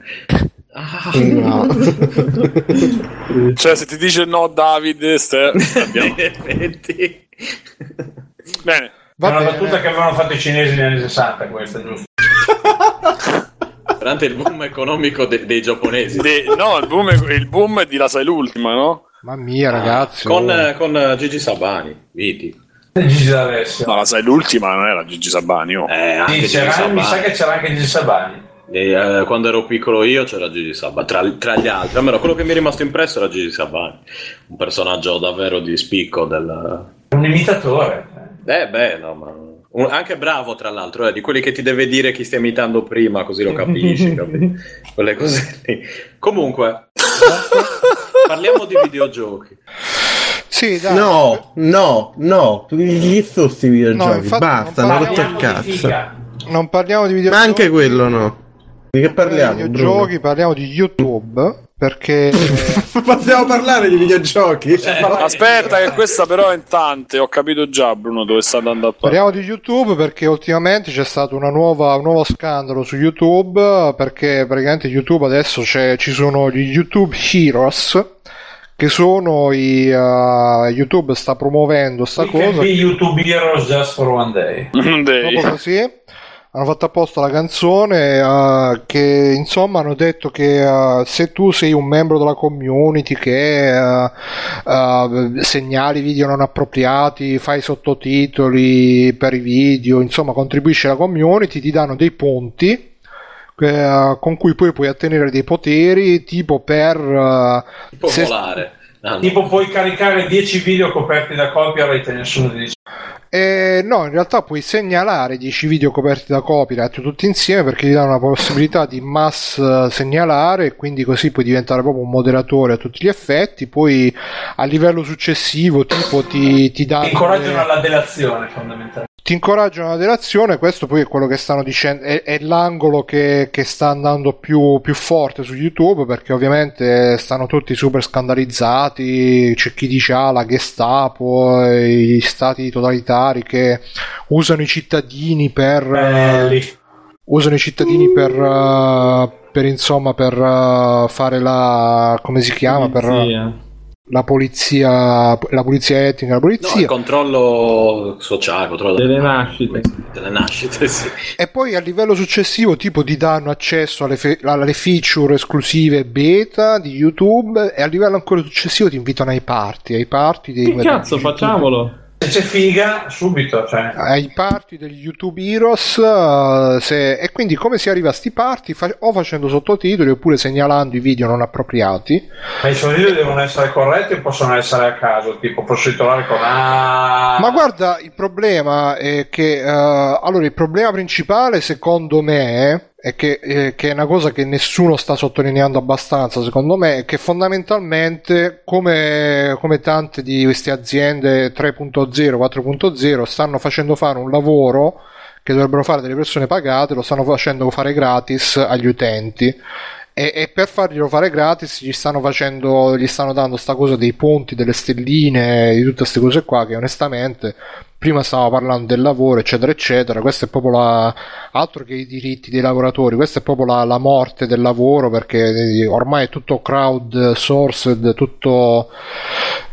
Ah, No. [LAUGHS] Cioè, se ti dice no, Davide, ste... [LAUGHS] andiamo. Bene. È una Va battuta bene. che avevano fatto i cinesi negli anni 60, questa, giusto? [LAUGHS] Durante il boom economico de- dei giapponesi. De- no, il boom, è- il boom è di La Sai l'ultima, no? Mamma mia, ragazzi. Con, oh. con Gigi Sabani, Viti. Gigi D'Alessio. No, La Sai l'ultima non era Gigi Sabani, oh. Eh, anche Sì, Gigi Sabani. mi sa che c'era anche Gigi Sabani. E, eh, quando ero piccolo io c'era Gigi Sabani, tra, tra gli altri. Almeno quello che mi è rimasto impresso era Gigi Sabani, un personaggio davvero di spicco del... Un imitatore. Eh beh, no, ma... un- anche bravo tra l'altro, eh, di quelli che ti deve dire chi stia imitando prima, così lo capisci, [LAUGHS] capi? Quelle cose lì. Comunque, [LAUGHS] parliamo di videogiochi. Sì, dai. No, no, no, gli sti videogiochi, No, infatti basta, il Parliamo di cazzo. Non parliamo di Ma videogiochi. anche quello no. Di che parliamo? Di videogiochi, Bruno? parliamo di YouTube. Perché [LAUGHS] Possiamo parlare di videogiochi? Aspetta, che questa però è in tante. Ho capito già, Bruno, dove sta andando a parlare. Parliamo di YouTube perché ultimamente c'è stato una nuova, un nuovo scandalo su YouTube perché praticamente YouTube adesso c'è, ci sono gli YouTube Heroes che sono i uh, YouTube sta promuovendo sta We can cosa be YouTube heroes just for one day. proprio così hanno fatto apposta la canzone eh, che insomma hanno detto che eh, se tu sei un membro della community che eh, segnali video non appropriati, fai sottotitoli per i video, insomma contribuisci alla community, ti danno dei punti con cui poi puoi ottenere dei poteri tipo per Tipo se- volare. Ah, no. Tipo puoi caricare 10 video coperti da copyright e nessuno ti dice. Eh, no, in realtà puoi segnalare 10 video coperti da copyright tutti insieme perché ti danno la possibilità di mass eh, segnalare e quindi così puoi diventare proprio un moderatore a tutti gli effetti. Poi a livello successivo, tipo, ti, ti danno. Incoraggiano alla delazione fondamentalmente. Ti incoraggiano alla delazione, questo poi è quello che stanno dicendo, è, è l'angolo che, che sta andando più, più forte su YouTube perché ovviamente stanno tutti super scandalizzati, c'è chi dice ah la Gestapo, gli stati totalitari che usano i cittadini per... Belli. usano i cittadini per... eh, per insomma per eh, fare la come si chiama per Polizia. La polizia la polizia etnica la No, il polizia controllo sociale, controllo Delle nascite. delle nascite, [LAUGHS] sì. E poi a livello successivo, tipo, ti danno accesso alle, fe- alle feature esclusive beta di YouTube. E a livello ancora successivo ti invitano ai party. Ai party dei Che cazzo, facciamolo. Se c'è figa, subito. Cioè. ai party degli YouTube Heroes eh, se- e quindi come si arriva a sti party Fa- o facendo sottotitoli oppure segnalando i video non appropriati Ma i sottotitoli devono essere corretti o possono essere a caso? Tipo, posso titolare con A. Ma guarda, il problema è che eh, allora il problema principale secondo me è che, eh, che è una cosa che nessuno sta sottolineando abbastanza, secondo me, è che fondamentalmente come, come tante di queste aziende 3.0, 4.0 stanno facendo fare un lavoro che dovrebbero fare delle persone pagate, lo stanno facendo fare gratis agli utenti. E, e per farglielo fare gratis gli stanno facendo, gli stanno dando sta cosa dei punti, delle stelline, di tutte queste cose qua che onestamente prima stavamo parlando del lavoro eccetera eccetera, questo è proprio la, altro che i diritti dei lavoratori, questa è proprio la, la morte del lavoro perché eh, ormai è tutto crowdsourced, tutto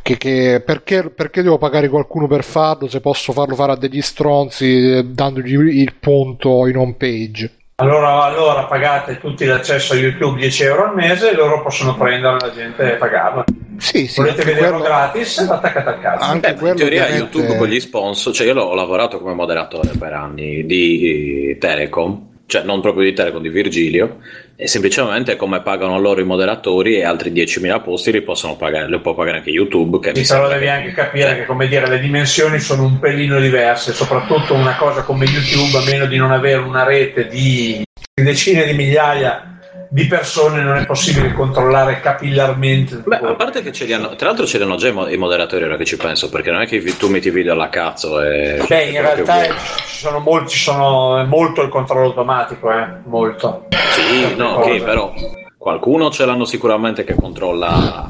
che, che- perché, perché devo pagare qualcuno per farlo se posso farlo fare a degli stronzi eh, dandogli il punto in home page? Allora, allora pagate tutti l'accesso a YouTube 10 euro al mese e loro possono prendere la gente e pagarla. Sì, sì, Volete anche vederlo quello- gratis? Attaccate al cazzo. Beh, ma in teoria YouTube con gli sponsor, cioè io l'ho- ho lavorato come moderatore per anni di eh, Telecom, cioè non proprio di Telecom, di Virgilio, e semplicemente come pagano loro i moderatori e altri 10.000 posti li possono pagare, li può pagare anche YouTube. Che Sì, però devi che- anche capire che come dire, le dimensioni sono un pelino diverse, soprattutto una cosa come YouTube, a meno di non avere una rete di decine di migliaia di persone, non è possibile controllare capillarmente. Beh, a parte che ce li hanno, tra l'altro ce li hanno già i mo- i moderatori ora che ci penso, perché non è che tu metti video alla cazzo e... Beh, in e proprio realtà vuoi. ci sono molti, sono è molto il controllo automatico, eh, molto. Sì, no, ok, però qualcuno ce l'hanno sicuramente che controlla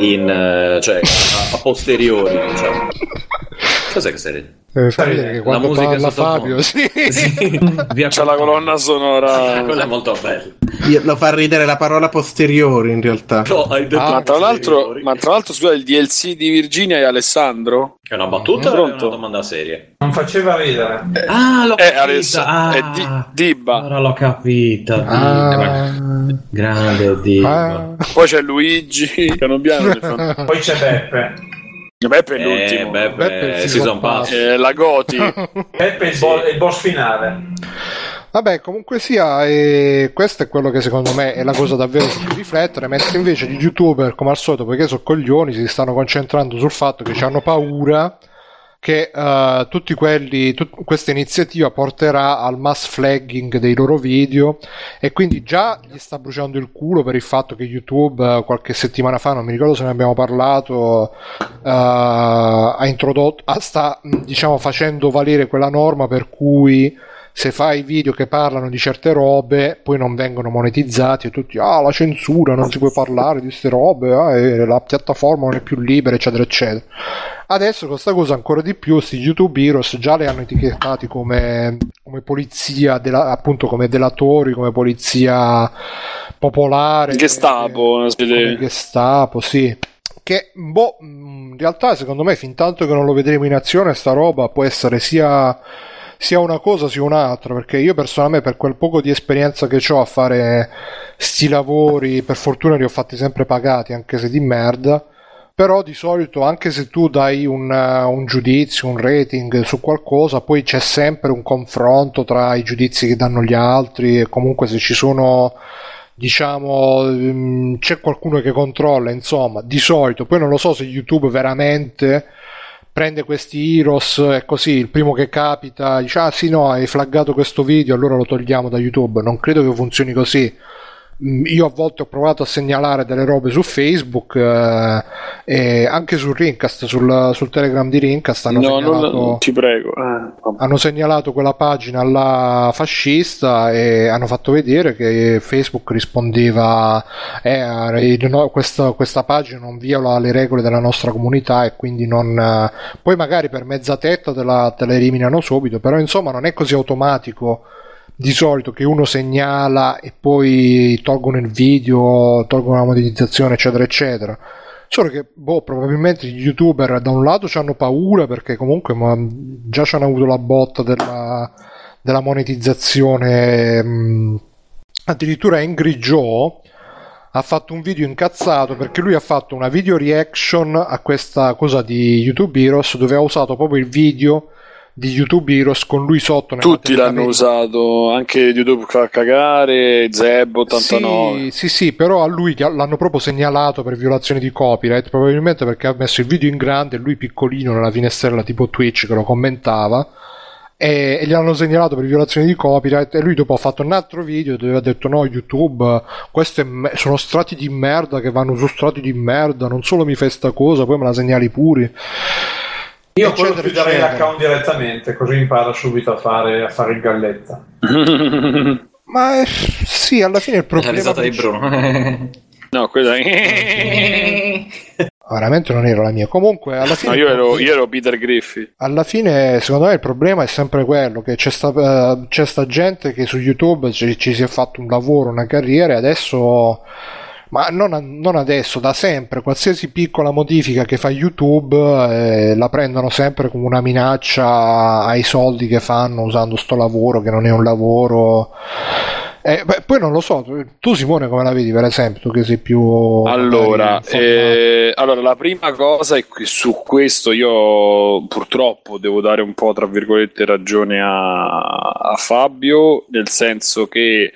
in, eh, cioè, a, a posteriori, diciamo. Cos'è che stai Eh, fa ridere che La quando musica parla. Fabio, sì. C'è la colonna sonora. [LAUGHS] Quella è molto bella. Io- Lo fa ridere la parola posteriori in realtà. ma, tra l'altro, ma tra l'altro, scusa, il DLC di Virginia e Alessandro? È una battuta o è Pronto? una domanda seria? Non faceva ridere. Ah, l'ho Eh, capita. Aless- ah, è Di- Dibba. Ora l'ho capita. Ah. Grande Dio. Poi c'è Luigi, piano piano. [LAUGHS] Poi c'è Beppe. Beppe è Eh, l'ultimo. Beppe, Beppe è il season season pass. Eh, la Goti. [LAUGHS] Beppe è il, bo- è il boss finale. Vabbè, comunque sia, eh, questo è quello che secondo me è la cosa davvero su cui riflettere, mentre invece gli youtuber, come al solito, perché sono coglioni, si stanno concentrando sul fatto che hanno paura che eh, tutti quelli, tut- questa iniziativa porterà al mass flagging dei loro video e quindi già gli sta bruciando il culo per il fatto che YouTube eh, qualche settimana fa, non mi ricordo se ne abbiamo parlato, eh, ha introdotto, sta diciamo facendo valere quella norma per cui se fai video che parlano di certe robe poi non vengono monetizzati e tutti ah la censura non si può parlare di queste robe ah, e la piattaforma non è più libera eccetera eccetera. Adesso questa cosa ancora di più sti YouTube Heroes già le hanno etichettati come, come polizia della- appunto come delatori come polizia popolare Gestapo, come Gestapo sì. Che boh, in realtà secondo me fin tanto che non lo vedremo in azione sta roba può essere sia sia una cosa sia un'altra perché io personalmente per quel poco di esperienza che ho a fare sti lavori per fortuna li ho fatti sempre pagati anche se di merda però di solito anche se tu dai un, un giudizio, un rating su qualcosa, poi c'è sempre un confronto tra i giudizi che danno gli altri e comunque se ci sono diciamo mm, c'è qualcuno che controlla insomma di solito poi non lo so se YouTube veramente prende questi heroes e così il primo che capita dice ah sì no hai flaggato questo video allora lo togliamo da YouTube. Non credo che funzioni così io a volte ho provato a segnalare delle robe su Facebook eh, e anche su Rincast sul, sul telegram di Rincast hanno No, segnalato non, ti prego. eh, hanno segnalato quella pagina là fascista e hanno fatto vedere che Facebook rispondeva eh, il- no, questa, questa pagina non viola le regole della nostra comunità e quindi non eh, poi magari per mezza tetta te la, te la eliminano subito però insomma non è così automatico di solito che uno segnala e poi tolgono il video tolgono la monetizzazione eccetera eccetera Solo che, boh, probabilmente gli youtuber da un lato hanno paura perché comunque già ci hanno avuto la botta della, della monetizzazione. addirittura Angry Joe ha fatto un video incazzato perché lui ha fatto una video reaction a questa cosa di YouTube Heroes dove ha usato proprio il video di YouTube Heroes con lui sotto Tutti l'hanno usato, anche YouTube fa cagare, Zeb89. Sì, sì, sì, però a lui l'hanno proprio segnalato per violazione di copyright, probabilmente perché ha messo il video in grande e lui piccolino nella finestrella tipo Twitch che lo commentava e, e gli hanno segnalato per violazione di copyright e lui dopo ha fatto un altro video dove ha detto no YouTube, questi sono strati di merda che vanno su strati di merda, non solo mi fai sta cosa, poi me la segnali pure. Io quello Eccetera, chiuderei eccetera. l'account direttamente, così impara subito a fare, a fare il galletta. [LAUGHS] Ma eh, sì, alla fine il La problema... risata di Bruno. [LAUGHS] No, quella Veramente non era la mia. Comunque, alla fine... No, io ero, io ero Peter Griffith. Alla fine, secondo me, il problema è sempre quello: che c'è sta, eh, c'è sta gente che su YouTube ci, ci si è fatto un lavoro, una carriera, e adesso. Ma non, non adesso, da sempre, qualsiasi piccola modifica che fa YouTube eh, la prendono sempre come una minaccia ai soldi che fanno usando sto lavoro che non è un lavoro. Eh, beh, poi non lo so, tu Simone come la vedi per esempio, tu che sei più... Allora, eh, allora, la prima cosa è che su questo io purtroppo devo dare un po' tra virgolette ragione a, a Fabio, nel senso che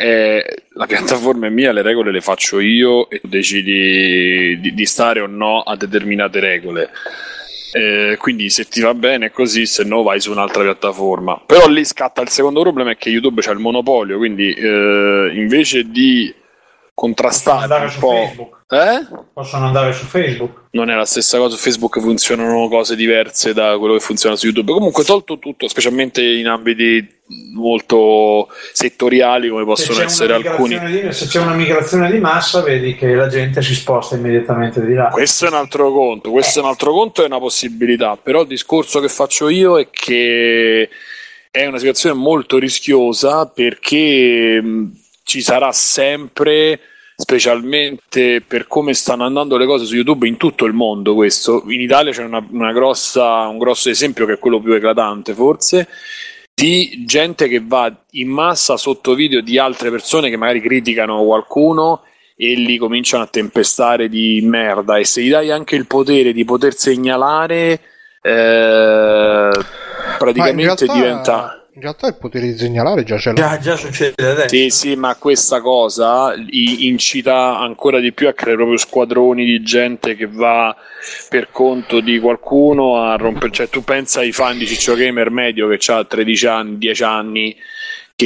eh, la piattaforma è mia, le regole le faccio io e tu decidi di, di stare o no a determinate regole. Eh, quindi se ti va bene così, se no vai su un'altra piattaforma. Però lì scatta il secondo problema è che YouTube c'ha il monopolio, quindi eh, invece di contrastare andare un su po'... Facebook. Eh? Possono andare su Facebook. Non è la stessa cosa su Facebook, funzionano cose diverse da quello che funziona su YouTube. Comunque, tolto tutto, specialmente in ambiti molto settoriali come Se possono c'è, essere alcuni. di, se c'è una migrazione di massa, vedi che la gente si sposta immediatamente di là. Questo è un altro conto, questo è un altro conto, è una possibilità, però il discorso che faccio io è che è una situazione molto rischiosa perché ci sarà sempre, specialmente per come stanno andando le cose su YouTube in tutto il mondo questo, in Italia c'è una, una grossa, un grosso esempio che è quello più eclatante forse, di gente che va in massa sotto video di altre persone che magari criticano qualcuno e li cominciano a tempestare di merda. E se gli dai anche il potere di poter segnalare eh, praticamente realtà- diventa In realtà il potere di segnalare già l'ha. Già, già succede adesso. sì, sì, ma questa cosa incita ancora di più a creare proprio squadroni di gente che va per conto di qualcuno a rompere. Cioè, tu pensa ai fan di Ciccio Gamer medio che ha 13 anni, 10 anni,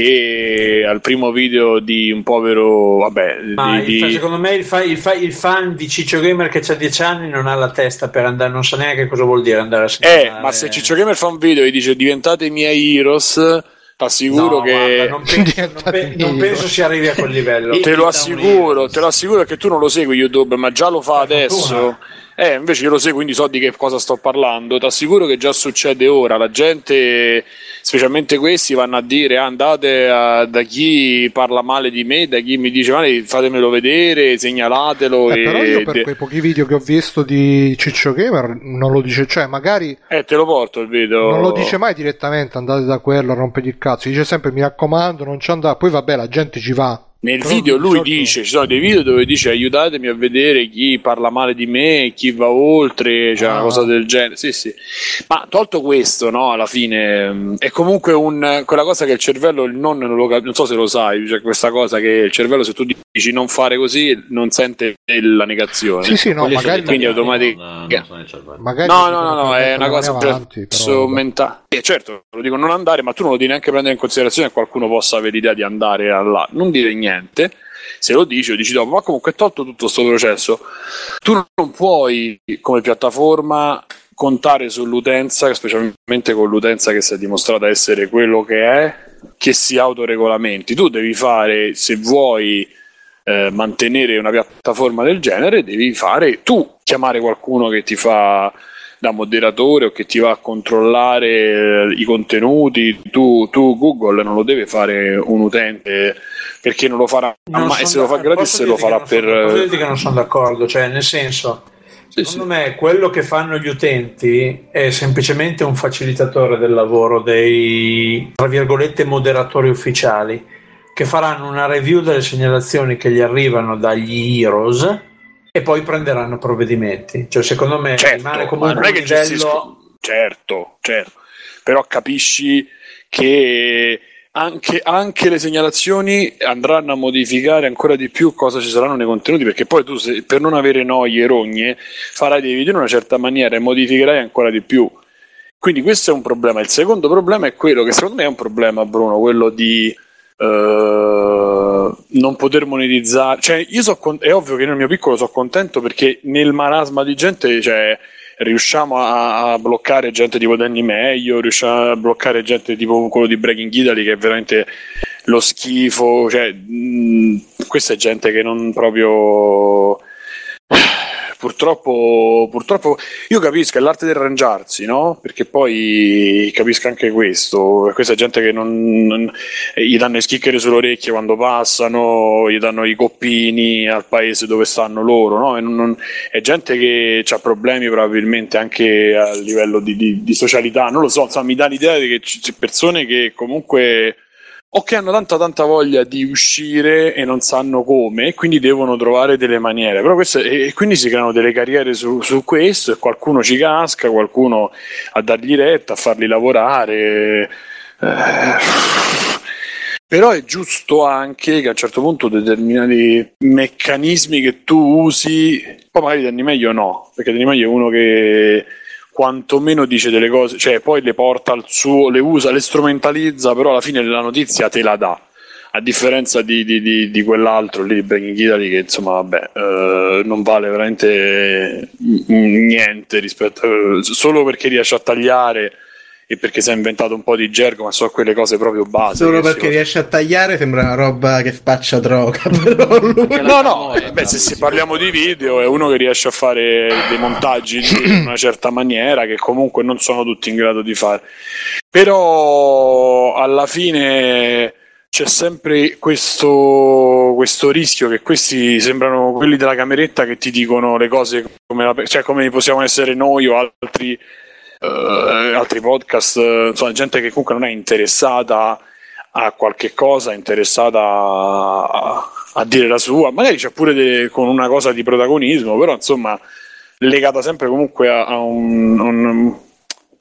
che al primo video di un povero. Vabbè, Ma di, il secondo me il, fa- il fa- il fan di Ciccio Gamer che ha 10 anni non ha la testa per andare, non sa neanche cosa vuol dire andare a Eh, segnalare. ma se Ciccio Gamer fa un video e dice diventate i miei heroes, t'assicuro No, che. guarda, non, [LAUGHS] penso, non pe- non penso si arrivi a quel livello. Te lo assicuro, te lo assicuro che tu non lo segui YouTube, ma già lo fa adesso. Eh, invece io lo seguo, quindi so di che cosa sto parlando. Ti assicuro che già succede ora. La gente, specialmente questi, vanno a dire: "Ah, andate a- da chi parla male di me, da chi mi dice male, fatemelo vedere, segnalatelo. Eh, e... però io per quei pochi video che ho visto di Ciccio Gamer non lo dice, cioè magari Eh, te lo porto il video. non lo dice mai direttamente andate da quello a rompere il cazzo, dice sempre mi raccomando non ci andare, poi vabbè la gente ci va. Nel Però video lui solito- dice, ci sono dei video dove dice aiutatemi a vedere chi parla male di me, chi va oltre, cioè una Ah. cosa del genere. Sì, sì. Ma tolto questo, no, alla fine mh, è comunque un, quella cosa che il cervello, il non, non, lo cap- non so se lo sai, cioè questa cosa che il cervello se tu dici non fare così non sente la negazione. Sì, sì, no, Quelli magari- Quindi non- automaticamente... No, no, no, no, che è una cosa avanti, però mentale. Eh, certo, lo dico non andare, ma tu non lo devi neanche prendere in considerazione che qualcuno possa avere l'idea di andare là. Non dire niente. Se lo dici, lo dici dopo, ma comunque tolto tutto questo processo, tu non puoi come piattaforma contare sull'utenza, specialmente con l'utenza che si è dimostrata essere quello che è, che si autoregolamenti. Tu devi fare, se vuoi eh, mantenere una piattaforma del genere, devi fare tu. Chiamare qualcuno che ti fa da moderatore o che ti va a controllare eh, i contenuti. Tu, tu Google non lo deve fare un utente perché non lo farà Non mai, se lo fa gratis posso se lo farà per posso dirti che non sono d'accordo, cioè nel senso, secondo me quello che fanno gli utenti è semplicemente un facilitatore del lavoro dei, tra virgolette, moderatori ufficiali. che faranno una review delle segnalazioni che gli arrivano dagli Heroes e poi prenderanno provvedimenti. Cioè, secondo me Certo, rimane ma comunque non è un che livello... gestisco- certo, certo, però capisci che anche, anche le segnalazioni andranno a modificare ancora di più cosa ci saranno nei contenuti, perché poi tu se- per non avere noie e rogne farai dei video in una certa maniera e modificherai ancora di più. Quindi questo è un problema. Il secondo problema è quello che secondo me è un problema, Bruno, quello di eh, non poter monetizzare. Cioè, io so è ovvio che nel mio piccolo sono contento perché nel marasma di gente, cioè, riusciamo a, a bloccare gente tipo Danny Meglio, riusciamo a bloccare gente tipo quello di Breaking Italy che è veramente lo schifo. Cioè, mh, questa è gente che non proprio. Purtroppo, purtroppo io capisco, è l'arte del arrangiarsi, no? Perché poi capisco anche questo. Questa gente che non, non- gli danno le schicchere sulle orecchie quando passano, gli danno i coppini al paese dove stanno loro, no? Non- è gente che ha problemi probabilmente anche a livello di, di- di socialità, non lo so, insomma, mi dà l'idea che ci- persone che comunque o che hanno tanta tanta voglia di uscire e non sanno come, e quindi devono trovare delle maniere. Però questo, e, quindi si creano delle carriere su, su questo e qualcuno ci casca, qualcuno a dargli retta, a farli lavorare. Eh, però è giusto anche che a un certo punto determinati meccanismi che tu usi, poi magari Danny meglio no, perché Danny meglio è uno che quantomeno dice delle cose, cioè poi le porta al suo, le usa, le strumentalizza, però alla fine la notizia te la dà. A differenza di, di- di- di quell'altro lì, Breaking Italy, che insomma, vabbè, eh, non vale veramente niente rispetto a, solo perché riesce a tagliare e perché si è inventato un po' di gergo, ma so quelle cose proprio base. Solo che si perché riesce a tagliare sembra una roba che spaccia droga. [LAUGHS] Però lui... No, no, eh, beh, se, se parliamo di video è uno che riesce a fare dei montaggi in [CLEARS THROAT] una certa maniera che comunque non sono tutti in grado di fare. Però alla fine c'è sempre questo, questo rischio che questi sembrano quelli della cameretta che ti dicono le cose come, la- cioè come possiamo essere noi o altri, eh, altri podcast, eh, insomma, gente che comunque non è interessata a qualche cosa, è interessata a, a dire la sua, magari c'è pure de- con una cosa di protagonismo, però insomma legata sempre comunque a, a un, un-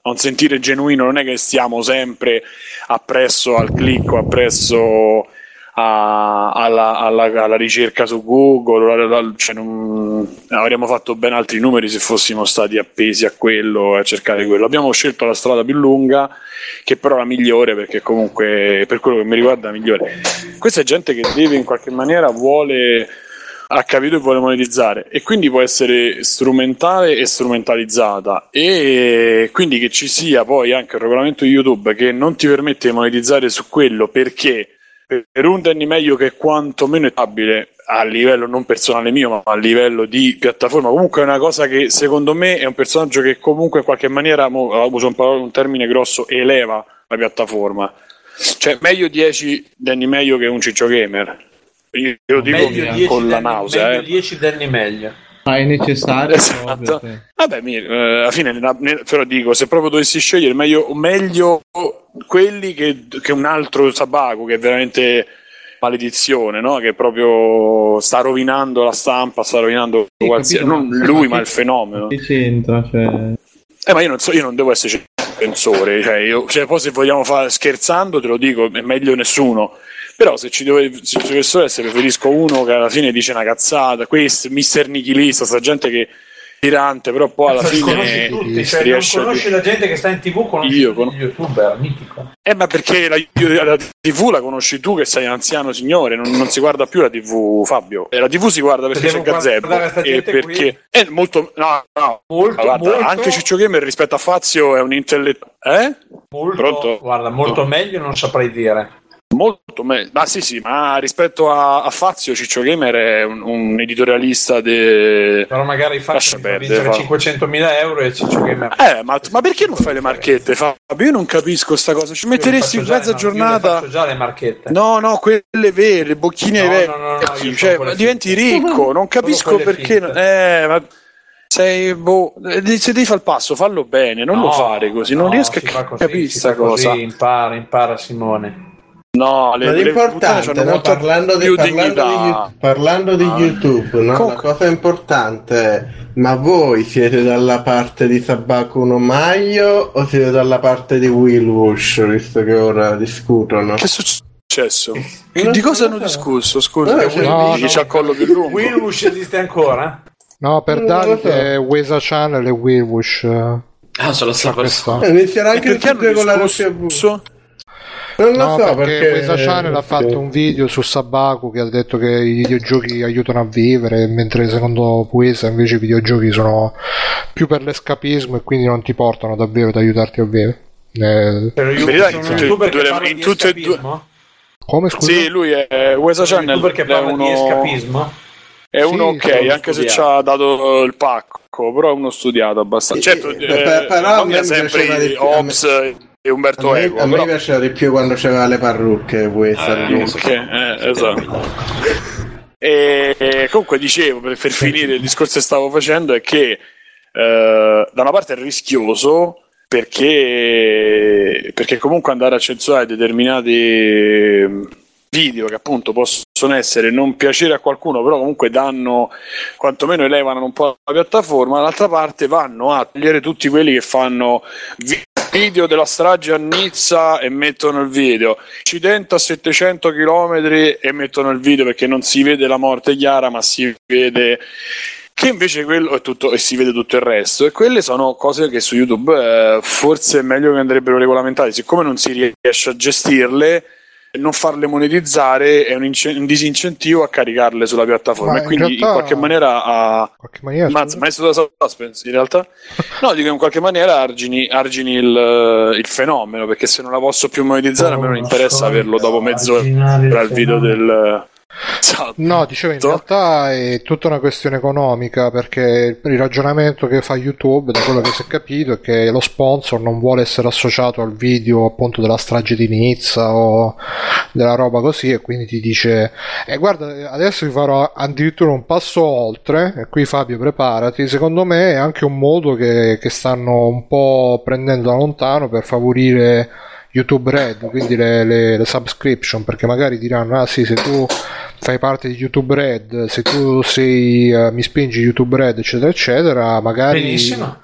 un sentire genuino, non è che stiamo sempre appresso al click o appresso a- alla, alla- alla ricerca su Google, cioè non- avremmo fatto ben altri numeri se fossimo stati appesi a quello e a cercare quello. Abbiamo scelto la strada più lunga, che però è la migliore perché comunque per quello che mi riguarda è la migliore. Questa è gente che deve in qualche maniera vuole ha capito e vuole monetizzare e quindi può essere strumentale e strumentalizzata e quindi che ci sia poi anche un regolamento di YouTube che non ti permette di monetizzare su quello perché per un danni meglio che è quantomeno stabile a livello non personale mio ma a livello di piattaforma comunque è una cosa che secondo me è un personaggio che comunque in qualche maniera mo, uso un, paro- un termine grosso eleva la piattaforma cioè meglio 10 danni meglio che un ciccio gamer io lo dico meglio 10 con la nausea meglio eh. 10 danni meglio. Ah, è necessario. Esatto. Vabbè, eh, alla fine, ne- ne- però dico, se proprio dovessi scegliere, meglio, meglio quelli che, che un altro Sabaco, che è veramente maledizione, no? che proprio sta rovinando la stampa, sta rovinando Sì, qualsiasi... non lui, ma il fenomeno. Che c'entra? Cioè... Eh, ma io non, so, io non devo essere censore, cioè, io, cioè, poi se vogliamo fare scherzando, te lo dico, è meglio nessuno. Però se ci, dove, se ci dovessero essere, preferisco uno che alla fine dice una cazzata, questo, mister nichilista, sta gente che tirante, però poi alla conosci fine tutti, cioè, non conosci la gente che sta in tv, conosci Io con- youtuber, mitico. Eh, ma perché la, la TV la conosci tu che sei anziano signore, non, non si guarda più la TV, Fabio. Eh, La TV si guarda perché Devo c'è Gazebo e perché è molto no, no, Molto, guarda, molto- anche Ciccio Gamer rispetto a Fazio è un intellettuale, eh? Molto, Pronto? guarda, molto meglio non saprei dire. Molto meglio, ma sì, sì, ma rispetto a, a Fazio, Ciccio Gamer è un, un editorialista de... Però magari per perdere, vincere fa. 500.000 euro e Ciccio Gamer. Eh, ma, ma perché non fai le marchette, Fabio? Io non capisco sta cosa. Ci metteresti Io in mezza no, io giornata. faccio già le marchette. No, no, quelle vere, bocchine No, vere. no, no, no, io cioè, diventi ricco, non capisco perché. finte. Eh, ma sei boh, eh, se devi fare il passo, fallo bene, non lo No, fare così. Non no, riesco a fa capire si sta fa così, cosa. Impara, impara Simone. No, le, Ma le c'hanno no, parlando, di, parlando, di, parlando di Ah. YouTube, no? la cosa importante è: ma voi siete dalla parte di Sabaku no Maio o siete dalla parte di Will Wush, visto che ora discutono? Che è successo? Non di cosa hanno so. discusso? Scusa, No, che c'è- no, no. c'ha collo più lungo. Willbush esiste ancora? No, per lo Davide so. è Wesa Channel e Wilbush. eh, Ah, sono la stessa persona. Eh, Inizierà anche hanno due con la discusso? Non lo No, so perché, perché. Wesa Channel ha fatto un video su Sabaku che ha detto che i videogiochi aiutano a vivere, mentre secondo Wesa invece i videogiochi sono più per l'escapismo e quindi non ti portano davvero ad aiutarti a vivere. Eh, Per In verità, sono in youtuber che due- parla in di tutte e due- escapismo? come scusa? Sì, lui è Wesa Channel. è parla di uno, escapismo? è uno Sì, ok, sono anche se ci studiato. ha dato il pacco, però è uno studiato abbastanza. Sì, Certo, eh, per- però a me nomina mi sempre piaceva di i Hobbs e Umberto A me, Eco. a me però- piaceva di più quando c'aveva le parrucche Wesa. Eh, Ok, eh, esatto. E, [LAUGHS] e comunque dicevo, per, per finire il discorso che stavo facendo, è che eh, da una parte è rischioso perché, perché comunque andare a censurare determinati video che appunto possono essere non piacere a qualcuno, però comunque danno, quantomeno elevano un po' la piattaforma, dall'altra parte vanno a togliere tutti quelli che fanno video della strage a Nizza e mettono il video, incidente a 700 km e mettono il video perché non si vede la morte chiara, ma si vede che invece quello è tutto e si vede tutto il resto. E quelle sono cose che su YouTube eh, forse è meglio che andrebbero regolamentate siccome non si riesce a gestirle non farle monetizzare è un, ince- un disincentivo a caricarle sulla piattaforma Ma e in quindi in, realtà- qualche maniera a In qualche maniera, Mazza, scusa. maestro da suspense in realtà [LAUGHS] no dico in qualche maniera argini, argini il, il fenomeno perché se non la posso più monetizzare a me non interessa averlo dopo mezz'ora il video del Esatto. No, dicevo, in realtà è tutta una questione economica perché il ragionamento che fa YouTube, da quello che si è capito, è che lo sponsor non vuole essere associato al video appunto della strage di Nizza o della roba così e quindi ti dice e guarda adesso vi farò addirittura un passo oltre e qui Fabio preparati secondo me è anche un modo che, che stanno un po' prendendo da lontano per favorire YouTube Red, quindi le, le- le subscription, perché magari diranno: Ah, sì, se tu fai parte di YouTube Red, se tu sei, eh, mi spingi YouTube Red, eccetera, eccetera, magari, Benissimo.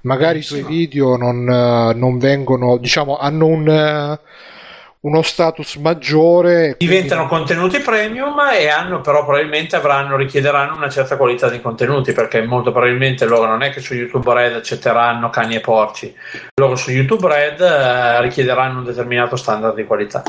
magari i tuoi video non, eh, non vengono, diciamo, hanno un, eh, uno status maggiore. e quindi- Diventano contenuti premium e hanno però probabilmente avranno, richiederanno una certa qualità di contenuti perché molto probabilmente loro non è che su YouTube Red accetteranno cani e porci, loro su YouTube Red eh, richiederanno un determinato standard di qualità.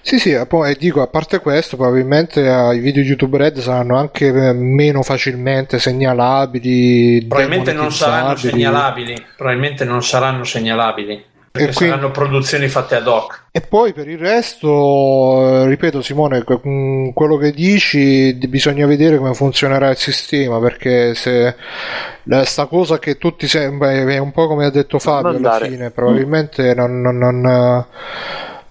Sì, sì, e poi dico, a parte questo, probabilmente eh, i video YouTube Red saranno anche eh, meno facilmente segnalabili. Probabilmente non saranno segnalabili, probabilmente non saranno segnalabili. Perché E quindi- saranno produzioni fatte ad hoc. E poi per il resto, eh, ripeto Simone, mm, quello che dici bisogna vedere come funzionerà il sistema, perché se sta cosa che tutti sembra è un po' come ha detto Fabio alla fine, probabilmente non, non- non, eh,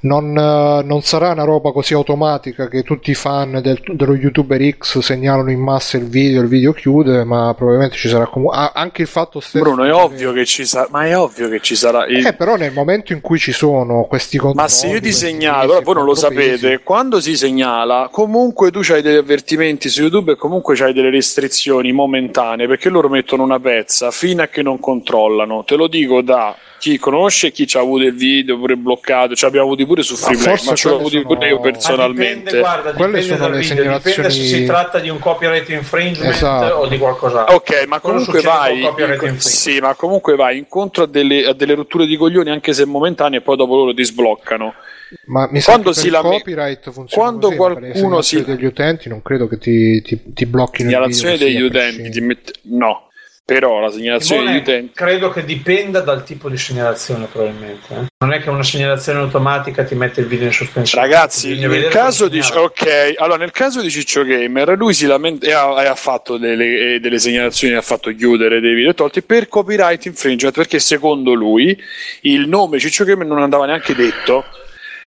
non, eh, non sarà una roba così automatica che tutti i fan del- dello youtuber X segnalano in massa il video, il video chiude, ma probabilmente ci sarà comunque anche il fatto stesso Bruno è ovvio che ci sarà ma è ovvio che ci sarà il- eh, però nel momento in cui ci sono questi controlli Ma se io ti segnalo, però voi non lo quattro pesi, sapete, quando si segnala, comunque tu hai degli avvertimenti su YouTube e comunque hai delle restrizioni momentanee perché loro mettono una pezza fino a che non controllano. Te lo dico da chi conosce e chi ci ha avuto il video pure bloccato, ci abbiamo avuti pure su Freeplay, ma ce l'ho avuti pure io personalmente. dipende, guarda, Quelle dipende sono dal le video, dipende se segnalazioni- si tratta di un copyright infringement Esatto. o di qualcos'altro. Ok, ma comunque vai, sì, ma comunque vai incontro a delle, a delle rotture di coglioni anche se momentanee e poi dopo loro ti sbloccano. Ma mi sa Quando che si il copyright funziona quando così, qualcuno si- segnalazioni degli utenti non credo che ti, ti, ti blocchino Segnalazione degli utenti, mette- no, però la segnalazione Simone, degli utenti. credo che dipenda dal tipo di segnalazione probabilmente eh. non è che una segnalazione automatica ti mette il video in sospensione Ragazzi, nel caso, di, segnala. ok, allora, nel caso di Ciccio Gamer, lui si lamenta e ha, e ha fatto delle, delle segnalazioni, ha fatto chiudere dei video tolti per copyright infringement perché secondo lui il nome Ciccio Gamer non andava neanche detto.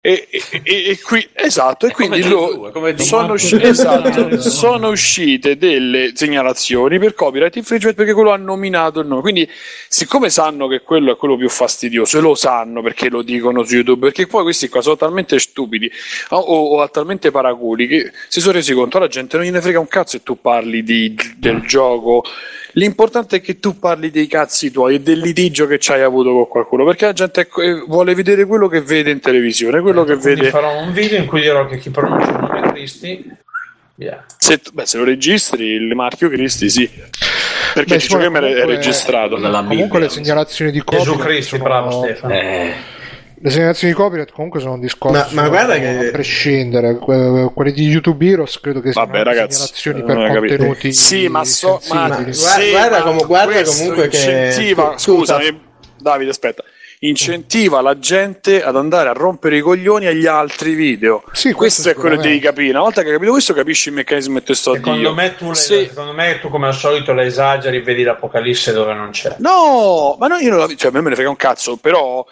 E, e- e- qui, esatto, e quindi lo- Dio. sono, usci- esatto, sono uscite delle segnalazioni per copyright infringement perché quello ha nominato il nome. Quindi, siccome sanno che quello è quello più fastidioso, e lo sanno perché lo dicono su YouTube, perché poi questi qua sono talmente stupidi o, o, o talmente paraculi che si sono resi conto la gente non gliene frega un cazzo e tu parli di- del gioco. L'importante è che tu parli dei cazzi tuoi e del litigio che ci hai avuto con qualcuno, perché la gente eh, vuole vedere quello che vede in televisione, quello che Quindi vede. farò un video in cui dirò che chi pronuncia il nome Cristi via. Se, beh, se lo registri il marchio Cristi, sì. Perché Beh, Simone, Gamer è comunque- registrato. Comunque le segnalazioni di copyright Gesù Cristo, sono- bravo Stefano. Le segnalazioni di copyright comunque sono un discorso Ma- ma guarda che- a prescindere, que- quelle di YouTube Heroes credo che siano Vabbè, ragazzi, segnalazioni non per contenuti Sì, ma so- ma- sensibili. Guarda- Sì, guarda ma come- guarda comunque che- scusa. scusami, Davide, aspetta. Incentiva la gente ad andare a rompere i coglioni agli altri video. Sì, questo, questo è quello che devi capire. Una volta che hai capito questo, capisci il meccanismo che te sto a Secondo dire. me, tu Se- secondo me tu come al solito le esageri e vedi l'apocalisse dove non c'è. No, ma no, io non la, cioè, a me me ne frega un cazzo, però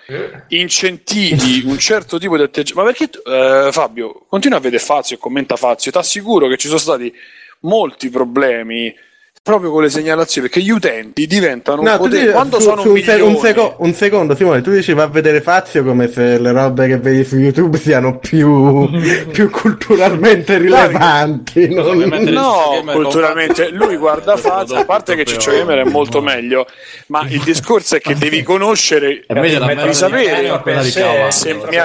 incentivi [LAUGHS] un certo tipo di atteggiamento. Ma perché, tu- eh, Fabio, continua a vedere Fazio e commenta Fazio, ti assicuro che ci sono stati molti problemi proprio con le segnalazioni, perché gli utenti diventano un No, tu potere. dici- Quando su- sono su un se- un seco- un secondo, Simone, tu dici va a vedere Fazio come se le robe che vedi su YouTube siano più, [LAUGHS] più culturalmente rilevanti. non- No, culturalmente lui guarda [LAUGHS] Fazio, a parte che Ciccio Gamer è molto meglio, ma il discorso è che devi conoscere, E devi sapere se, entra mi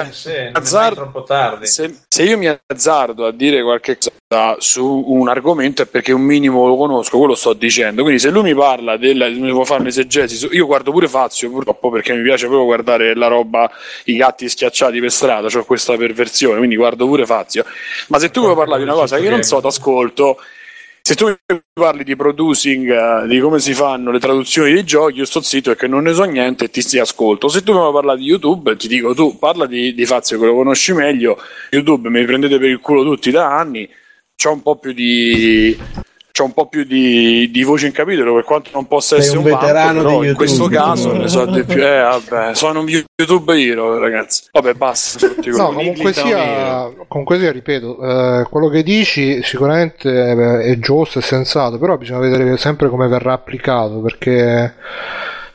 azzardo- mai troppo tardi. se, se io mi azzardo a dire qualche cosa su un argomento è perché un minimo lo conosco, quello sto dicendo. Quindi se lui mi parla del mi può fare un'esegesi, io guardo pure Fazio purtroppo perché mi piace proprio guardare la roba, i gatti schiacciati per strada, ho questa perversione, quindi guardo pure Fazio. Ma se tu mi parli di una cosa che io non so, t'ascolto. Se tu mi parli di producing, eh, di come si fanno le traduzioni dei giochi, io sto zitto perché non ne so niente e ti ti ascolto. Se tu mi parli di YouTube, ti dico tu parla di, di Fazio che lo conosci meglio. YouTube mi prendete per il culo tutti da anni. C'ho un po' più di. C'ho un po' più di, di voce in capitolo per quanto non possa Sei essere un un, vanto, veterano di in questo caso ne so di più. Eh, vabbè, sono un YouTube hero, ragazzi. Vabbè, basta. tutti No, comunque sia, comunque sia, ripeto, eh, quello che dici sicuramente è giusto e sensato, però bisogna vedere sempre come verrà applicato, perché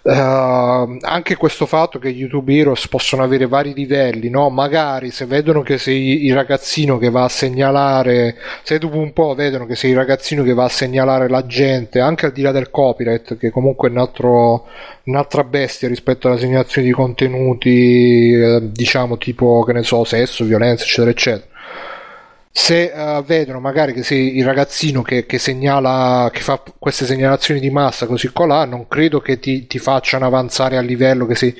eh, anche questo fatto che YouTube Heroes possono avere vari livelli, no? Magari se vedono che sei il ragazzino che va a segnalare, se dopo un po' vedono che sei il ragazzino che va a segnalare la gente, anche al di là del copyright, che comunque è un altro, un'altra bestia rispetto alla segnalazione di contenuti, eh, diciamo tipo, che ne so, sesso, violenza, eccetera, eccetera. Se eh, vedono magari che sei il ragazzino che, che segnala, che fa queste segnalazioni di massa così colà, non credo che ti, ti facciano avanzare al livello che sei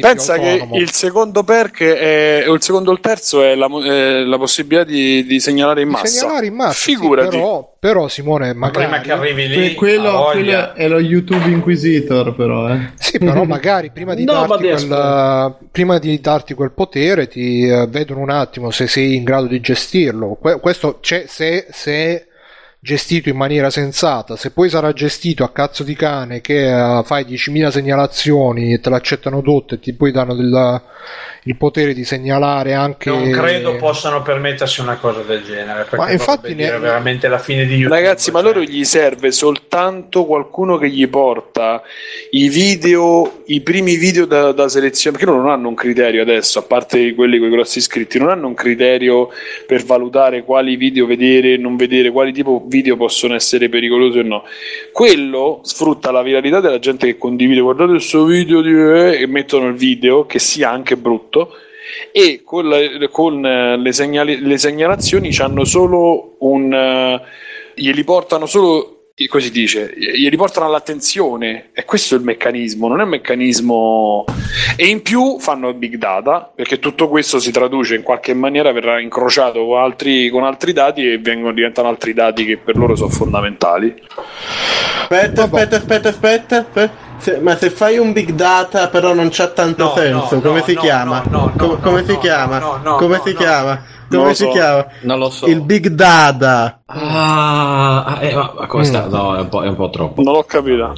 Pensa più che il secondo perk è, o il secondo o il terzo è la, è la possibilità di, di segnalare in Di massa. segnalare in massa, sì, Figurati. però, però Simone, magari, prima che arrivi lì, Que- quello, quello è lo YouTube Inquisitor, però. Eh. Sì, però magari prima di, [LAUGHS] No, darti, quel, prima di darti quel potere ti eh, vedono un attimo se sei in grado di gestirlo. Que- questo c'è se, se gestito in maniera sensata. Se poi sarà gestito a cazzo di cane che eh, fai 10.000 segnalazioni e te l'accettano tutte e ti poi danno del- il potere di segnalare anche... Non credo possano permettersi una cosa del genere. Perché Ma infatti ne- dire veramente la fine di YouTube. Ragazzi, ma loro gli serve soltanto qualcuno che gli porta i video, i primi video da, da selezione, perché loro non hanno un criterio adesso, a parte quelli con i grossi iscritti, non hanno un criterio per valutare quali video vedere e non vedere, quali tipo video possono essere pericolosi o no. Quello sfrutta la viralità della gente che condivide, guardate questo video di... eh", e mettono il video, che sia anche brutto, e con, la- con, eh, le, segnali- le segnalazioni hanno solo un eh, glieli portano solo come si dice glieli portano all'attenzione e questo è il meccanismo non è un meccanismo e in più fanno big data perché tutto questo si traduce in qualche maniera verrà incrociato con altri, con altri dati e vengono, diventano altri dati che per loro sono fondamentali Aspetta, aspetta, aspetta, aspetta. aspetta. Se- ma se fai un big data però non c'ha tanto No, senso, no, come no, si no, chiama? no, no, come no, come no, si chiama? no, no, come no, si no. chiama? Non Come lo si so. chiama? Non lo so. Il big data. Ah, eh, ma ma come sta? No, è un po', è un po' troppo. non l'ho capito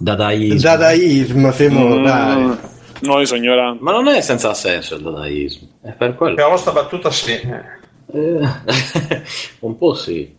Dadaismo. Dadaismo, Simone, Mm. dai. Noi sono ignoranti. Ma non è senza senso il dadaismo. È per quello. Per la vostra battuta sì. Eh. [LAUGHS] Un po' sì.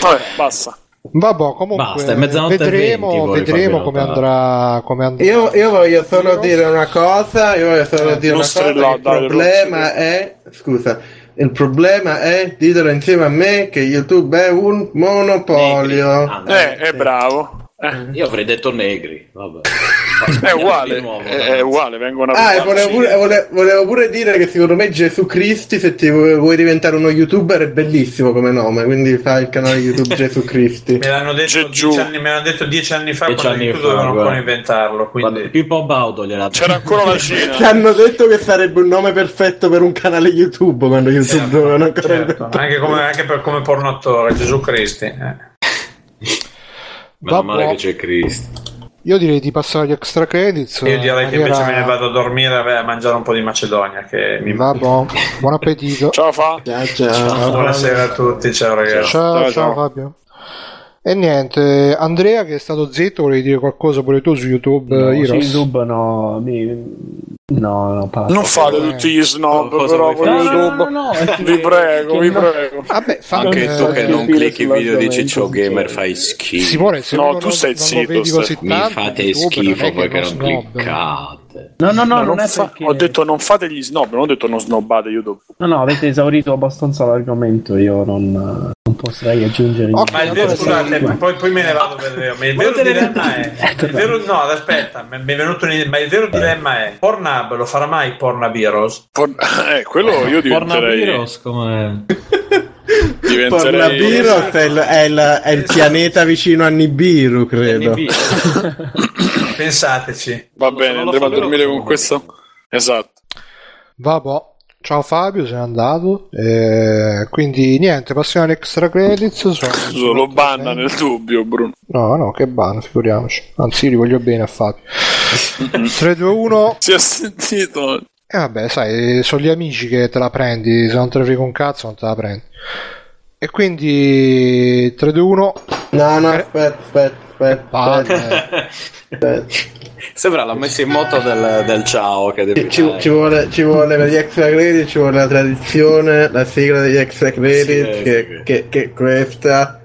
Vabbè, basta. Vabbè, comunque Basta, vedremo, vedremo come andrà, come andrà. Io, io voglio solo dire una cosa, io voglio solo Eh, dire non una cosa, il dai, problema è, scusa, il problema è, ditelo insieme a me, che YouTube è un monopolio. Ah, Eh, è bravo. Eh, Io avrei detto negri. Vabbè. [LAUGHS] è uguale, nuovo, è, uguale, vengono Ah, volevo pure, vole- volevo pure dire che secondo me Gesù Cristi, se ti vuoi diventare uno youtuber, è bellissimo come nome, quindi fai il canale YouTube [LAUGHS] Gesù Cristi. Me l'hanno detto, dieci anni, me l'hanno detto dieci anni fa Dieci quando anni fa, dovevano ancora inventarlo. Quindi... Pippo Baudo gliel'ha C'era ancora la Cina. Ti hanno detto che sarebbe un nome perfetto per un canale YouTube quando YouTube dovevano ancora Certo, anche, come, anche per, come porno attore, Gesù Cristi. eh. Meno male che c'è Cristo. Io direi di passare agli extra credits. Io direi che in invece maniera- me ne vado a dormire a a mangiare un po' di Macedonia. Che mi... Vabbè, buon appetito. Ciao Fa. Ciao, ciao. Buonasera a tutti, ciao ragazzi. Ciao, ciao, Fabio. E niente, Andrea che è stato zitto, volevi dire qualcosa pure tu su YouTube, No, su YouTube no, mi- no, no. Non fate tutti gli snob, Cosa però con? YouTube. No, no, no, vi prego, vi no. prego. Vabbè, fa- Anche eh, tu che non capire clicchi il video di Ciccio Gamer fai schifo. Simone, se No, tu non, stai non zitto, stai- Mi fate YouTube schifo non perché non snob. cliccate. No, no, no, No, non, non è fa- perché... Ho detto non fate gli snob, non ho detto non snobbate YouTube. No, no, avete esaurito abbastanza l'argomento, io non, non potrei aggiungere Ok, Ma il vero, scusate, poi, poi me ne vado per vedere. Ma il vero dilemma è. Il vero, no, aspetta, mi è venuto un- ma il vero dilemma è: Pornhub lo farà mai Heroes? Por- [LAUGHS] eh, quello io diventerei. Pornabiros come... diventerei Pornabiros è il, è, il, è il pianeta vicino a Nibiru, credo. Pensateci. Va bene, andremo a dormire con questo. Esatto. Vabbè. Ciao Fabio, sei andato. Eh, quindi niente, passiamo agli extra credits. Sono- Scusa, lo banna nel dubbio, Bruno. No, no, che ban, figuriamoci. Anzi, io li voglio bene a Fabio. 3, 2, 1. Si è sentito. E vabbè, sai, sono gli amici che te la prendi. Se non te ne frega un cazzo, non te la prendi. E quindi 3, 2, 1. No, no, aspetta, aspetta, aspetta. [LAUGHS] Sembra la messa in moto del, del ciao che devi Ci, ci vuole, ci vuole per gli extra credit, ci vuole la tradizione, la sigla degli extra credit, Sì, che, sì. che, che è questa.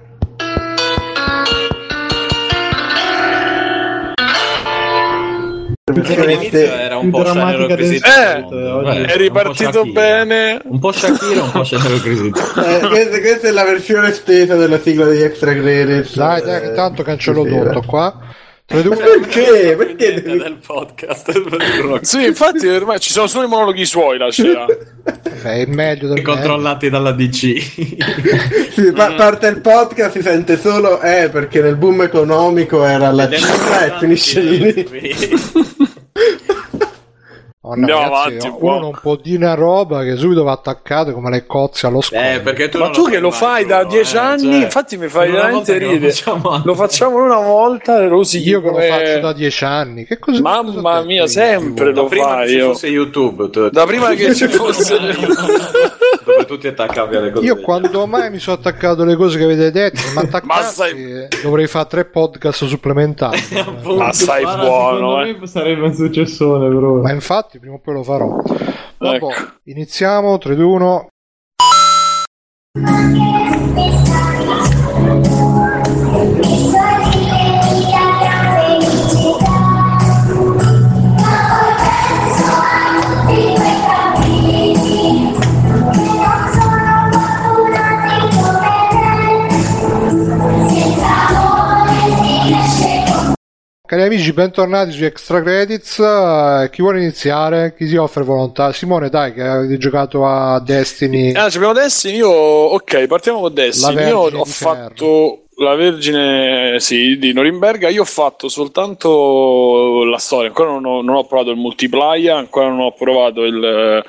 All'inizio era un po' oggi. Eh, È un ripartito Shakira. bene. Un po' Shakira, un po' Town. Eh, questa, questa è la versione estesa della sigla degli extra credit. Dai, dai, che tanto cancello tutto qua. 3, 2, 1. Perché? Perché devi... del podcast. [LAUGHS] Sì, infatti ormai ci sono solo i monologhi suoi la scena. È meglio del Controllati dalla DC. [LAUGHS] Sì, pa- parte il podcast, si sente solo eh, perché nel boom economico era la cifra e finisce lì. [LAUGHS] Oh, no, Andiamo ragazzi, avanti un uno po'. non può dire una roba che subito va attaccato come le cozze allo scopo. Eh, tu Ma tu che lo fai da Bruno, dieci eh, anni, cioè, infatti mi fai veramente ridere. facciamo- Lo facciamo una volta, rosì. Io che lo come- faccio da dieci anni. Che cosa Mamma mia, sempre Da lo prima fai che ci io. fosse YouTube, tu- Da prima che ci [LAUGHS] fosse dove tu ti attaccavi alle cose. Io quando mai mi sono attaccato alle cose che avete detto, ma [LAUGHS] attaccati, sai- dovrei fare tre podcast supplementari. [LAUGHS] Ma Guarda, buono, secondo eh. me sarebbe un successone, bro. ma infatti prima o poi lo farò. Vabbè, Ecco. iniziamo, 3, 2, 1. Cari amici, bentornati su Extra Credits. Eh, chi vuole iniziare? Chi si offre volontà? Simone, dai, che avete giocato a Destiny. Ah, abbiamo Destiny, io... Ok, partiamo con Destiny. Io ho fatto la Vergine, sì, di Norimberga. Io ho fatto soltanto la storia. Ancora non ho, non ho provato il multiplayer, ancora non ho provato il,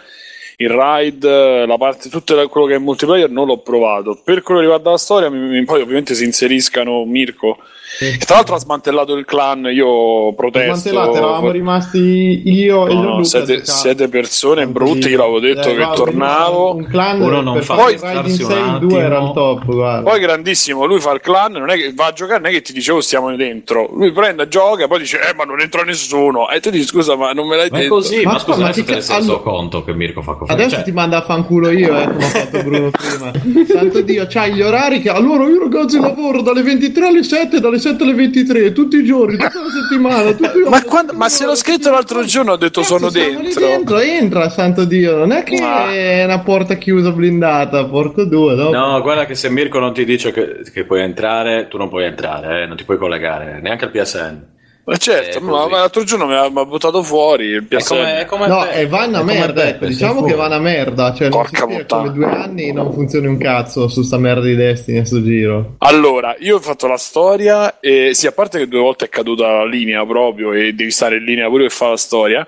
il ride, la parte, tutto quello che è multiplayer non l'ho provato. Per quello che riguarda la storia, mi, mi- poi ovviamente si inseriscano Mirko, che tra l'altro ha smantellato il clan, io protesto. Smantellato, eravamo rimasti io e No, no, Gianluca. siete, a giocare. siete persone brutte, io l'avevo detto Eh, che guarda, tornavo. Un clan Uno non fa- Poi- il Raid in starsi un 6 2 era il top, guarda. Poi grandissimo, lui fa il clan, non è che va a giocare, non è che ti dice oh stiamo dentro. Lui prende, gioca, poi dice eh ma non entra nessuno. E tu dici scusa ma non me l'hai Ma detto. così, ma, Ma scusa, ma ca- sei reso allora- conto che Mirko fa così. Adesso Cioè, ti manda a fanculo io, eh, come ha fatto Bruno prima. [LAUGHS] Santo Dio, c'hai gli orari che allora io ragazzi lavoro dalle 23 alle 7, dalle 7 alle 23, tutti i giorni, tutta la settimana, tutti Ma, quando- ma se l'ho scritto l'altro giorno ho detto sono Stiamo lì dentro. dentro, entra, santo Dio, non è che Ah. è una porta chiusa blindata, porco due, no? No, guarda che se Mirko non ti dice che, che puoi entrare, tu non puoi entrare, eh, non ti puoi collegare, neanche al PSN. Ma certo, È ma, ma l'altro giorno mi ha, mi ha buttato fuori il È PSN. come, è come No, te, e va una è merda, te, ecco, diciamo che va una merda, cioè non Porca puttana. come due anni non funzioni un cazzo su sta merda di Destiny a sto giro. Allora, io ho fatto la storia e sì, a parte che due volte è caduta la linea proprio e devi stare in linea pure per fare la storia.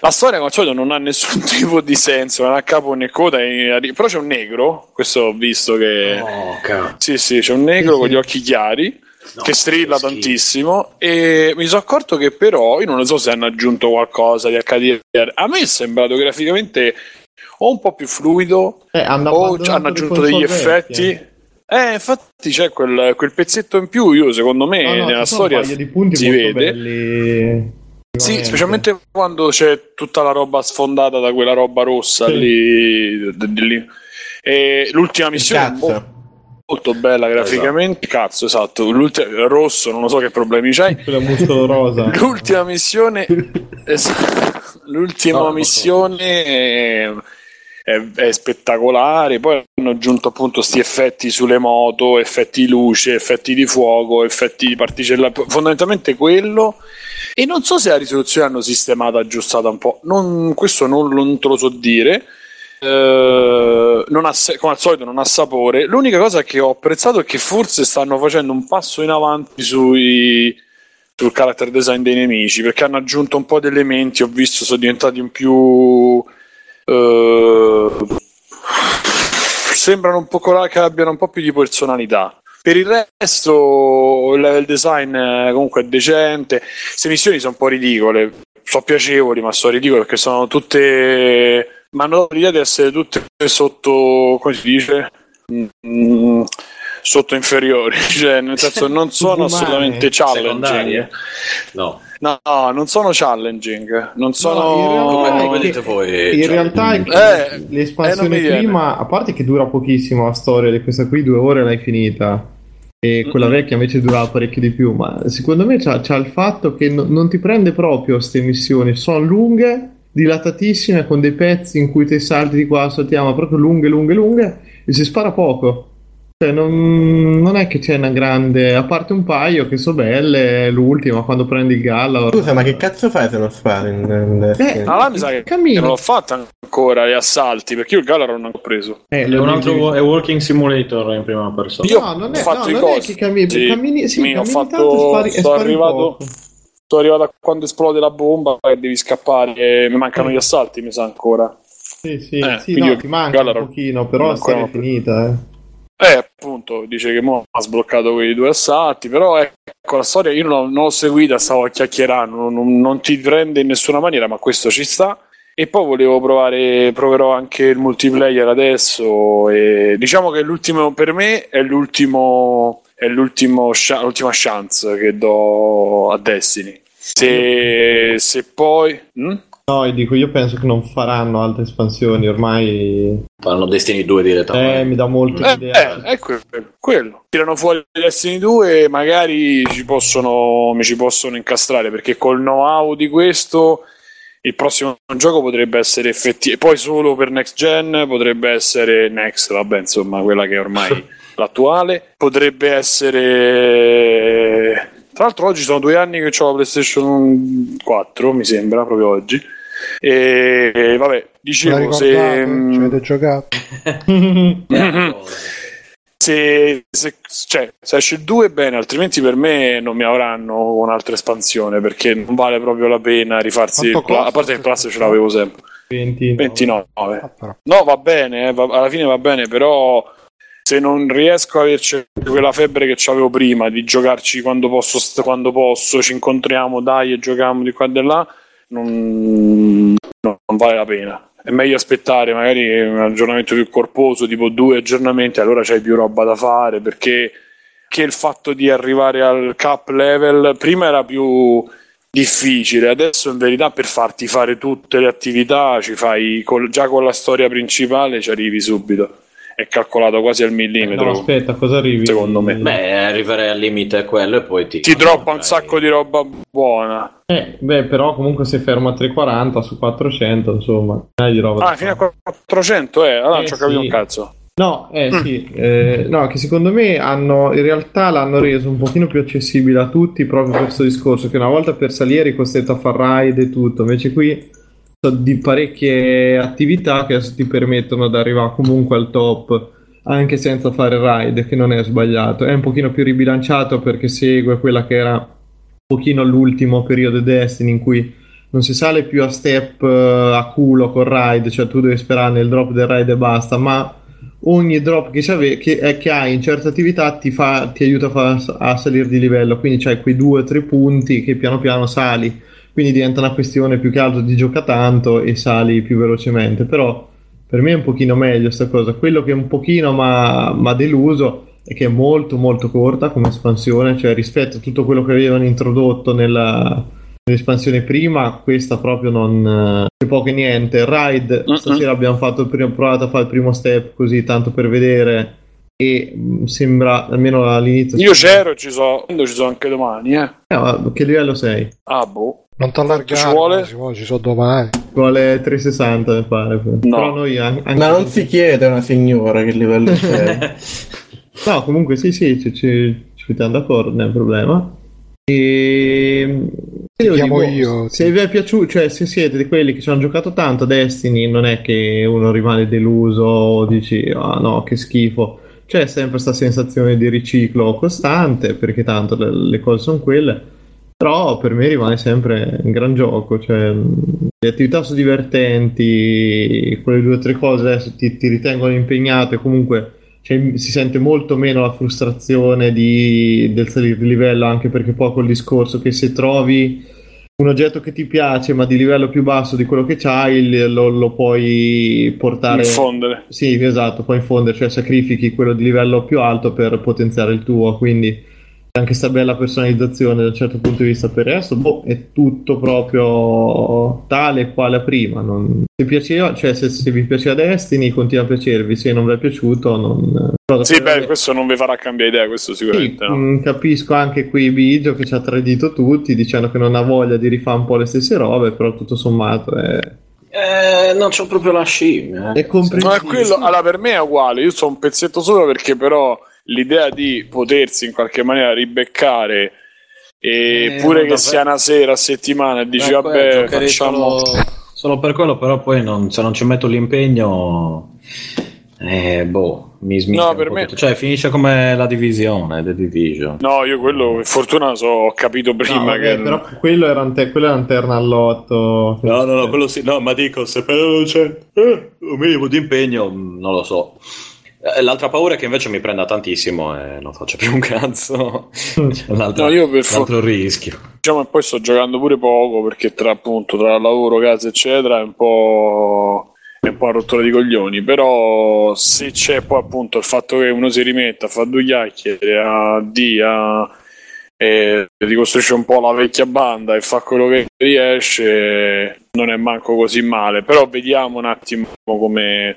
La storia, come solito, non ha nessun [LAUGHS] tipo di senso, non ha capo né coda, però c'è un negro, questo ho visto che... Oh, cazzo. Sì, sì, c'è un negro Sì, con gli occhi chiari No, che strilla tantissimo e mi sono accorto che però, io non lo so se hanno aggiunto qualcosa di HDR, a me è sembrato graficamente o un po' più fluido Eh, hanno o hanno aggiunto degli effetti... vecchie. Eh, infatti c'è quel, quel pezzetto in più, io secondo me No, no, nella storia si vede. belli. Sì, specialmente quando c'è tutta la roba sfondata da quella roba rossa Sì. lì, lì. E l'ultima missione. Molto bella graficamente. Cazzo, esatto. L'ulti- rosso, non lo so che problemi c'hai. [LAUGHS] L'ultima missione, [LAUGHS] es- l'ultima No, missione è, è- è spettacolare. Poi hanno aggiunto appunto questi effetti sulle moto, effetti di luce, effetti di fuoco, effetti di particella. Fondamentalmente quello. E non so se la risoluzione hanno sistemata, aggiustata un po'. Non- questo non, non te lo so dire. Eh, non ha come al solito non ha sapore. L'unica cosa che ho apprezzato è che forse stanno facendo un passo in avanti sui, sul character design dei nemici perché hanno aggiunto un po' di elementi. Ho visto sono diventati un più. eh, sembrano un po' che abbiano un po' più di personalità. Per il resto, il level design eh, comunque è decente. Queste missioni sono un po' ridicole. Sono piacevoli, ma sono ridicole perché sono tutte. Ma hanno l'idea di essere tutte sotto. come si dice? Mm, sotto inferiori, [LAUGHS] cioè nel senso [LAUGHS] non sono assolutamente challenging. Secondarie? No. No, no, non sono challenging, non sono. No, in realtà Come è che- dite voi? In cioè, realtà è che Eh, eh, l'espansione viene. prima, a parte che dura pochissimo la storia di questa qui, due ore l'hai finita. E quella vecchia invece durava parecchio di più. Ma secondo me c'ha, c'ha il fatto che no- non ti prende proprio queste missioni. Sono lunghe, dilatatissime, con dei pezzi in cui te salti di qua, saltiamo, proprio lunghe, lunghe, lunghe. E si spara poco. Cioè, non, non è che c'è una grande. A parte un paio che sono belle, l'ultima quando prendi il gallo. Scusa, ma che cazzo fai se non spari in, in? Eh, Ah, là mi sa che Cammino. non l'ho fatta ancora gli assalti perché io il Galar non ho preso. Eh, È un altro è Walking Simulator in prima persona. Io no, non è, ho fatto no, i non cosi. è che cammini, Sì, cammini, sì, mi ho cammini fatto- tanto e spari, e sono spari arrivato- poco. Sono arrivato a quando esplode la bomba e devi scappare. E mi mancano gli assalti, mi sa ancora. Sì, sì, Eh, sì, quindi no, io- ti manca Gallar- un pochino, però la ancora storia è finita, eh. Eh, appunto, dice che mo ha sbloccato quei due assalti, però ecco, la storia io non, non l'ho seguita, stavo a chiacchierare, non, non- non ti prende in nessuna maniera, ma questo ci sta. E poi volevo provare, proverò anche il multiplayer adesso. E diciamo che l'ultimo per me è l'ultimo, è l'ultimo scia- l'ultima chance che do a Destiny. Se, se poi. hm? No, io dico, io penso che non faranno altre espansioni, ormai Fanno Destiny 2 eh, direttamente. mi dà molto Eh, l'idea. eh, è quello, quello. Tirano fuori Destiny 2 e magari ci possono, mi ci possono incastrare perché col know-how di questo il prossimo gioco potrebbe essere effettivo. Poi solo per next gen potrebbe essere next, vabbè, insomma, quella che ormai [LAUGHS] l'attuale. Potrebbe essere. Tra l'altro, oggi sono due anni che ho la PlayStation 4, mi sembra, proprio oggi. E, e vabbè, dicevo, se. mm, Ci avete giocato? [LAUGHS] [LAUGHS] se, se- cioè, se esce il 2 bene, altrimenti per me non mi avranno un'altra espansione perché non vale proprio la pena rifarsi pla- a costa parte che il Plus ce l'avevo sempre. 29. 29. No, va bene, eh, va- alla fine va bene, però se non riesco a averci quella febbre che avevo prima di giocarci quando posso, quando posso, ci incontriamo, dai e giochiamo di qua e di là, non, no, non vale la pena. È meglio aspettare magari un aggiornamento più corposo, tipo due aggiornamenti, allora c'hai più roba da fare perché che il fatto di arrivare al cap level prima era più difficile, adesso in verità per farti fare tutte le attività ci fai col- già con la storia principale ci arrivi subito. È calcolato quasi al millimetro. No, aspetta, cosa arrivi? Secondo me. Beh, arriverei al limite a quello e poi ti... Ti droppa un sacco di roba buona. Eh, beh, però comunque se fermo a 340 su 400, insomma, di roba. Ah, fino a 400, eh, allora non ci ho capito sì. un cazzo. No, eh Mm. sì, eh, no, che secondo me hanno, in realtà l'hanno reso un pochino più accessibile a tutti proprio per questo discorso, che una volta per salire eri costretto a far ride e tutto, invece qui di parecchie attività che ti permettono di arrivare comunque al top anche senza fare ride, che non è sbagliato. È un pochino più ribilanciato perché segue quella che era un pochino l'ultimo periodo Destiny in cui non si sale più a step eh, a culo col ride, cioè tu devi sperare nel drop del ride e basta, ma ogni drop che, c'ave- che, eh, che hai in certe attività ti, fa, ti aiuta a, a salire di livello, quindi c'hai quei due o tre punti che piano piano sali, quindi diventa una questione più che altro di gioca tanto e sali più velocemente, però per me è un pochino meglio sta cosa, quello che un pochino mi ha deluso è che è molto molto corta come espansione, cioè rispetto a tutto quello che avevano introdotto nella, nell'espansione prima, questa proprio non eh, c'è poco e niente. Ride, stasera abbiamo fatto il primo, provato a fare il primo step così tanto per vedere e mh, sembra almeno all'inizio Io c'ero ci sono, ci sono anche domani, eh. Eh, che livello sei? Ah, boh. Non ti allargare, Ci vuole? Massimo, ci sono domani. Vuole 360 mi pare. Però noi an- anche- Ma non si chiede a una signora che livello sei. [LAUGHS] No, comunque sì, sì, ci, ci, ci mettiamo d'accordo, non è un problema. E Ti io chiamo dico, io, se vi è piaciuto, cioè se siete di quelli che ci hanno giocato tanto a Destiny, non è che uno rimane deluso o dici ah no, che schifo. C'è sempre questa sensazione di riciclo costante, perché tanto le, le cose sono quelle. Però per me rimane sempre un gran gioco, cioè le attività sono divertenti, quelle due o tre cose adesso ti, ti ritengono impegnato e comunque cioè, si sente molto meno la frustrazione di- del salire di livello, anche perché poi col discorso che se trovi un oggetto che ti piace ma di livello più basso di quello che c'hai, lo, lo puoi portare... Infondere. Sì, esatto, puoi infondere, cioè sacrifichi quello di livello più alto per potenziare il tuo, quindi anche sta bella personalizzazione da un certo punto di vista per il resto, boh, è tutto proprio tale e quale prima. Non... Se piaceva, cioè se, se vi piaceva Destiny, continua a piacervi, se non vi è piaciuto, non... Sì, beh, questo non vi farà cambiare idea, questo sicuramente no. Mm, capisco anche qui Biggio che ci ha tradito tutti dicendo che non ha voglia di rifare un po' le stesse robe, però tutto sommato è, Eh, non c'ho proprio la scimmia. è comprensibile. No, è quello, allora per me è uguale, io sono un pezzetto solo perché però l'idea di potersi in qualche maniera ribeccare e Eh, pure che sia una sera a settimana e dici vabbè facciamo solo, solo per quello, però poi non- se non ci metto l'impegno, eh, boh, mi smischia No, per me- tutto. Cioè, finisce come la divisione, The Division. No, io quello per fortuna so, ho capito prima No, vabbè, che però quello era un, te- quello era un terno all'otto. No, no, no, quello sì, no, ma dico, se però non c'è eh, un minimo di impegno, mh, non lo so. Eh, L'altra paura è che invece mi prenda tantissimo e non faccio più un cazzo. [LAUGHS] L'altro, No, io per l'altro rischio. diciamo e poi sto giocando pure poco perché tra appunto tra lavoro, casa eccetera è un po' è un po' una rottura di coglioni però se c'è poi appunto il fatto che uno si rimetta a fare due chiacchiere a D a e ricostruisce un po' la vecchia banda e fa quello che riesce non è manco così male però vediamo un attimo come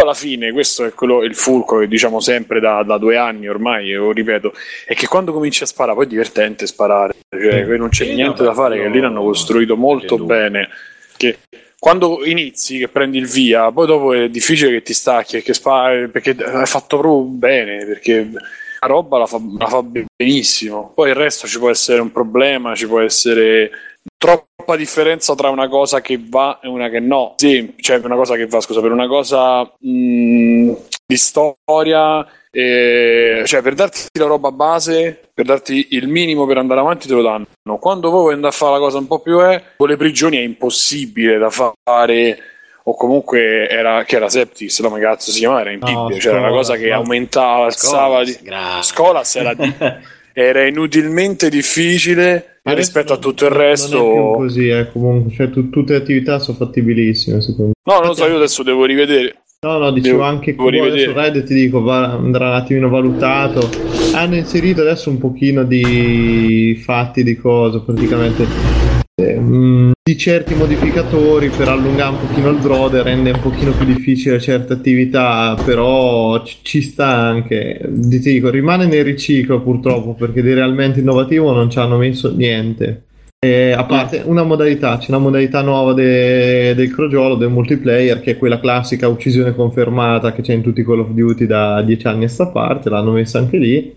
alla fine questo è quello, il fulcro che diciamo sempre da, da due anni ormai, io ripeto, è che quando cominci a sparare poi è divertente sparare, cioè non c'è niente no, da fare, no, che lì l'hanno costruito molto bene, che quando inizi, che prendi il via, poi dopo è difficile che ti stacchi, che spari, perché hai fatto proprio bene, perché la roba la fa, la fa benissimo, poi il resto ci può essere un problema, ci può essere troppa differenza tra una cosa che va e una che no. Sì, cioè una cosa che va, scusa, per una cosa mh, di storia, eh, cioè per darti la roba base, per darti il minimo per andare avanti te lo danno. Quando vuoi andare a fare la cosa un po' più è, con le prigioni è impossibile da fare o comunque era che era Septis, no, ma cazzo si chiamava, era in No, Bibbia, c'era una cosa che aumentava, alzava di... Scolas era, di- [LAUGHS] era inutilmente difficile rispetto a tutto il Non è resto. così, eh, comunque, cioè, tu- tutte le attività sono fattibilissime, secondo me. No, non lo so, io adesso devo rivedere. No, no, dicevo Devo- anche qua adesso rivedere. Red ti dico, va- andrà un attimino valutato. Hanno inserito adesso un pochino di fatti di cosa, praticamente di certi modificatori per allungare un pochino il brode, rende un pochino più difficile certe attività, però ci, sta anche. Ti dico, rimane nel riciclo purtroppo perché di realmente innovativo non ci hanno messo niente. Eh, a parte una modalità, c'è una modalità nuova de- del crogiolo, del multiplayer, che è quella classica uccisione confermata che c'è in tutti i Call of Duty da dieci anni a sta parte, l'hanno messa anche lì,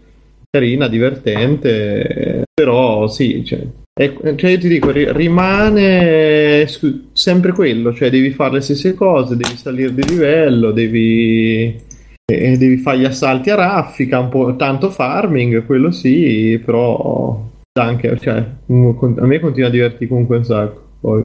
carina, divertente, però sì, cioè, è- cioè io ti dico, ri- rimane scu- sempre quello, cioè devi fare le stesse cose, devi salire di livello, devi... E devi fare gli assalti a raffica, un po' tanto farming, quello sì, però anche, cioè, a me continua a divertire comunque un sacco. Poi.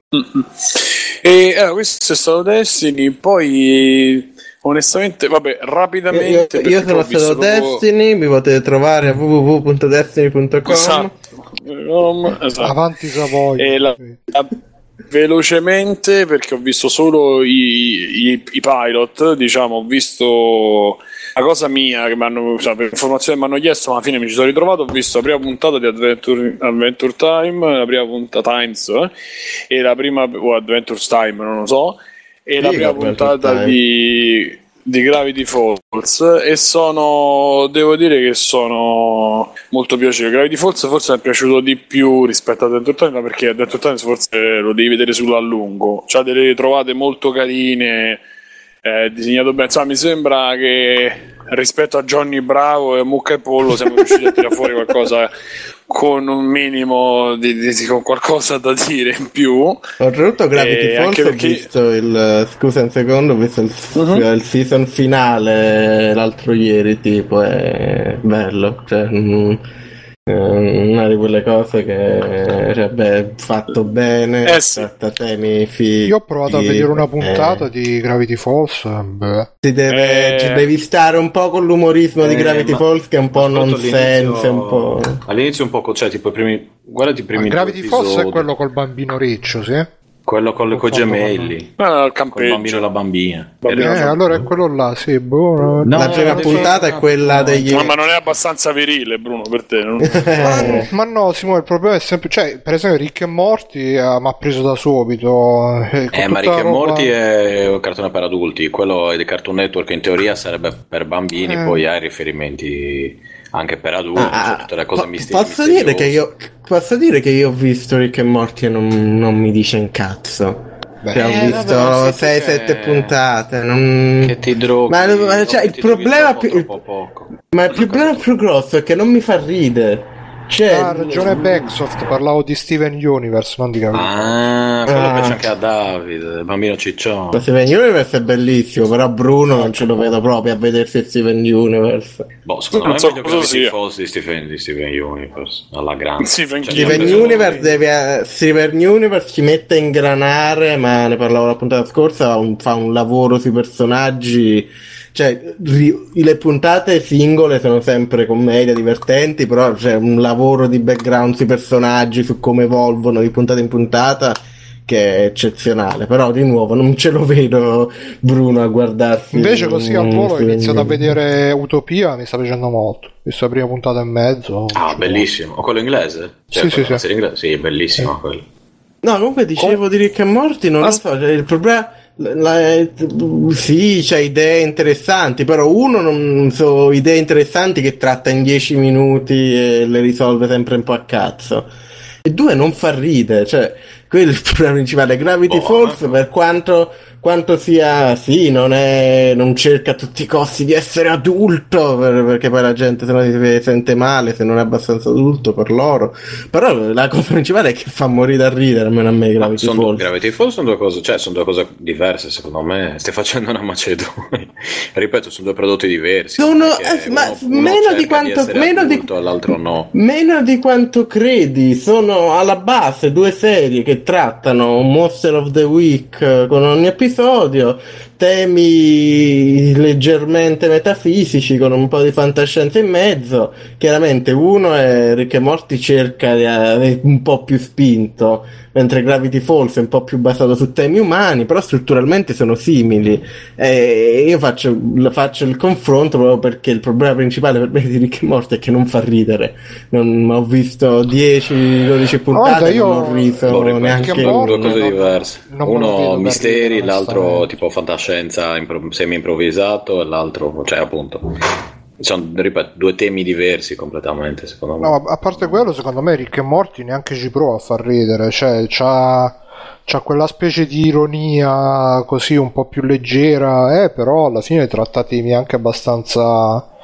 E eh, questo è stato Destiny, poi onestamente, vabbè, Io, rapidamente... io- io sono stato proprio- Destiny, mi potete trovare a www.destiny.com. Esatto. Um, esatto. Avanti Savoia. E la- la- velocemente perché ho visto solo i, i- i pilot diciamo ho visto la cosa mia che mi hanno cioè, per informazioni mi hanno chiesto ma alla fine mi ci sono ritrovato ho visto la prima puntata di Adventure, Adventure Time la prima puntata Times eh, e la prima o Adventures Time non lo so e la Figo, prima Adventure puntata Time. di di Gravity Falls e sono devo dire che sono molto piacevoli. Gravity Falls forse mi è piaciuto di più rispetto a Adventure Time perché Adventure Time forse lo devi vedere sulla lungo. C'ha delle trovate molto carine eh, disegnato bene. Insomma mi sembra che rispetto a Johnny Bravo e Mucca e Pollo siamo riusciti a tirare fuori qualcosa con un minimo di, di- con qualcosa da dire in più Oltretutto Gravity E Falls anche ho perché- visto il scusa un secondo, ho visto il, Mhm. il season finale l'altro ieri, tipo è bello, cioè mm, è una di quelle cose che cioè, beh, fatto bene, Eh sì. tratta temi fighi. Io ho provato a vedere una puntata eh, di Gravity Falls. Beh. ti deve, Eh. ci devi stare un po' con l'umorismo di Eh, Gravity ma- Falls che è un po' nonsense, un po'... All'inizio un po', cioè tipo i primi... Guardati i Ma primi Gravity due Falls è quello col bambino riccio, sì? Quello con le coi Confondo gemelli. Ah, il Con il campeggio bambino e la bambina. Eh, allora è quello là, sì. Boh, no. No, La prima puntata è quella degli... No, ma non è abbastanza virile Bruno per te non- [LAUGHS] Eh, Ma no, Simone, il problema è sempre. Cioè, per esempio, Rick e Morty eh, mi ha preso da subito. eh, Eh, ma Rick e roba- Morty è un cartone per adulti, quello è di Cartoon Network in teoria sarebbe per bambini, Eh. poi hai riferimenti anche per adulti, Ah, cioè tutte le cose po- misti- posso misteriose. dire che io posso dire che io ho visto Rick e Morty e non, non mi dice un cazzo Beh, Cioè, ho visto vabbè, ma siete 6-7 che- puntate non... Che ti droghi, Ma- ma- cioè, il problema più- poco. ma il problema più grosso è che non mi fa ridere cioè Ha ragione Backsoft, parlavo di Steven Universe, non di Gravity Ah, quello Ah. piace anche a Davide, il bambino ciccione. Steven Universe è bellissimo però Bruno non ce lo vedo proprio a vedersi Steven Universe Boh, secondo Non me so è meglio sia. Falls di Stephen, di Steven Universe, alla grande. Steven Cioè, Steven Universe deve Steven Universe ci mette a ingranare ma ne parlavo la puntata scorsa un, fa un lavoro sui personaggi cioè ri- le puntate singole sono sempre commedie divertenti però c'è un lavoro di background sui personaggi su come evolvono di puntata in puntata che è eccezionale però di nuovo non ce lo vedo Bruno a guardarsi Invece così al mm, volo ho iniziato a vedere Utopia, mi sta piacendo molto. Visto la prima puntata e mezzo. Ah, bellissimo. O quello inglese? Cioè, Sì, sì, sì. inglese? Sì, bellissimo quello. No, comunque dicevo di Rick e Morty, non lo so, cioè, il problema... la- sì, c'ha idee interessanti, però uno non so idee interessanti che tratta in 10 minuti e le risolve sempre un po' a cazzo. E due non fa ridere, cioè, quello è il problema principale. Gravity Boh, Falls, eh. per quanto, quanto sia, sì, non è, non cerca a tutti i costi di essere adulto, per- perché poi la gente se no si sente male se non è abbastanza adulto per loro. Però la cosa principale è che fa morire da ridere, almeno a me Gravity Sono due, Falls. Gravity Falls sono due cose, cioè sono due cose diverse secondo me. Stai facendo una macedonia. [LAUGHS] Ripeto, sono due prodotti diversi. Sono- eh, ma uno- uno meno di quanto- essere meno di- adulto, l'altro no. Meno di quanto credi, sono alla base due serie che trattano Monster of the Week eh, con ogni episodio, temi leggermente metafisici con un po' di fantascienza in mezzo. Chiaramente uno è Rick e Morty cerca di è un po' più spinto, mentre Gravity Falls è un po' più basato su temi umani, però strutturalmente sono simili. E io faccio, faccio il confronto proprio perché il problema principale per me di Rick e Morty è che non fa ridere. Non ho visto 10-12 puntate e io- non ho riso Lo ripeto, neanche due cose diverse. non Uno misteri, l'altro tipo fantascienza impro- semi-improvvisato, e l'altro, cioè appunto. Sono, ripeto, due temi diversi completamente, secondo me. No, a parte quello, secondo me Rick e Morty neanche ci prova a far ridere, cioè c'ha, c'ha quella specie di ironia così un po' più leggera, eh, però alla fine tratta temi anche abbastanza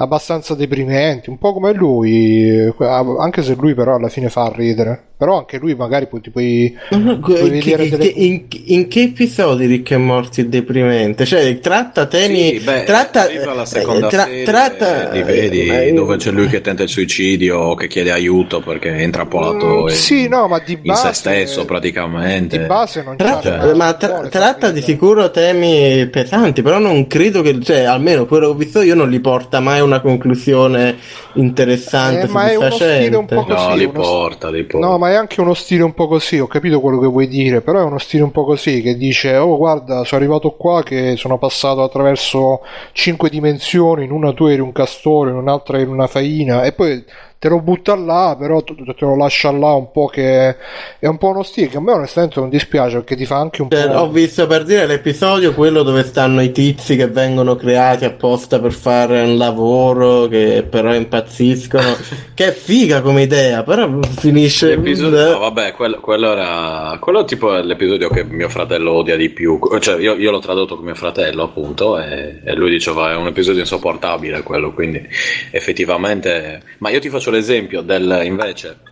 abbastanza deprimenti, un po' come lui, eh, anche se lui però alla fine fa ridere. Però anche lui magari poi ti puoi, No, no, puoi che- vedere che- delle in, in che episodi Rick e Morty è deprimente? Cioè, tratta temi. Sì, beh, tratta, la seconda eh, tra- serie, tratta- li vedi eh, dove c'è lui che tenta il suicidio o che chiede aiuto perché è intrappolato Mm, in, sì, no, ma di in base se stesso praticamente. di base non Tratta, c'è ma tra- tratta di sicuro temi pesanti, però non credo che, cioè, almeno quello che ho visto io non li porta mai a una conclusione interessante, Eh, ma è uno stile un po' così, No, li porta, li porta. No, ma è anche uno stile un po' così, ho capito quello che vuoi dire, però è uno stile un po' così che dice, oh guarda, sono arrivato qua che sono passato attraverso cinque dimensioni, in una tu eri un castore, in un'altra eri una faina, e poi te lo butta là, però te te lo lascia là un po' che è un po' uno stile che a me onestamente non dispiace perché ti fa anche un Cioè, po'... ho visto per dire l'episodio quello dove stanno i tizi che vengono creati apposta per fare un lavoro che però impazziscono [LAUGHS] che è figa come idea però finisce L'episodio- no, vabbè, quello, quello era. Quello tipo è l'episodio che mio fratello odia di più. Cioè, io, io l'ho tradotto con mio fratello, appunto, e, e lui diceva è un episodio insopportabile quello. Quindi, effettivamente. Ma io ti faccio l'esempio del invece.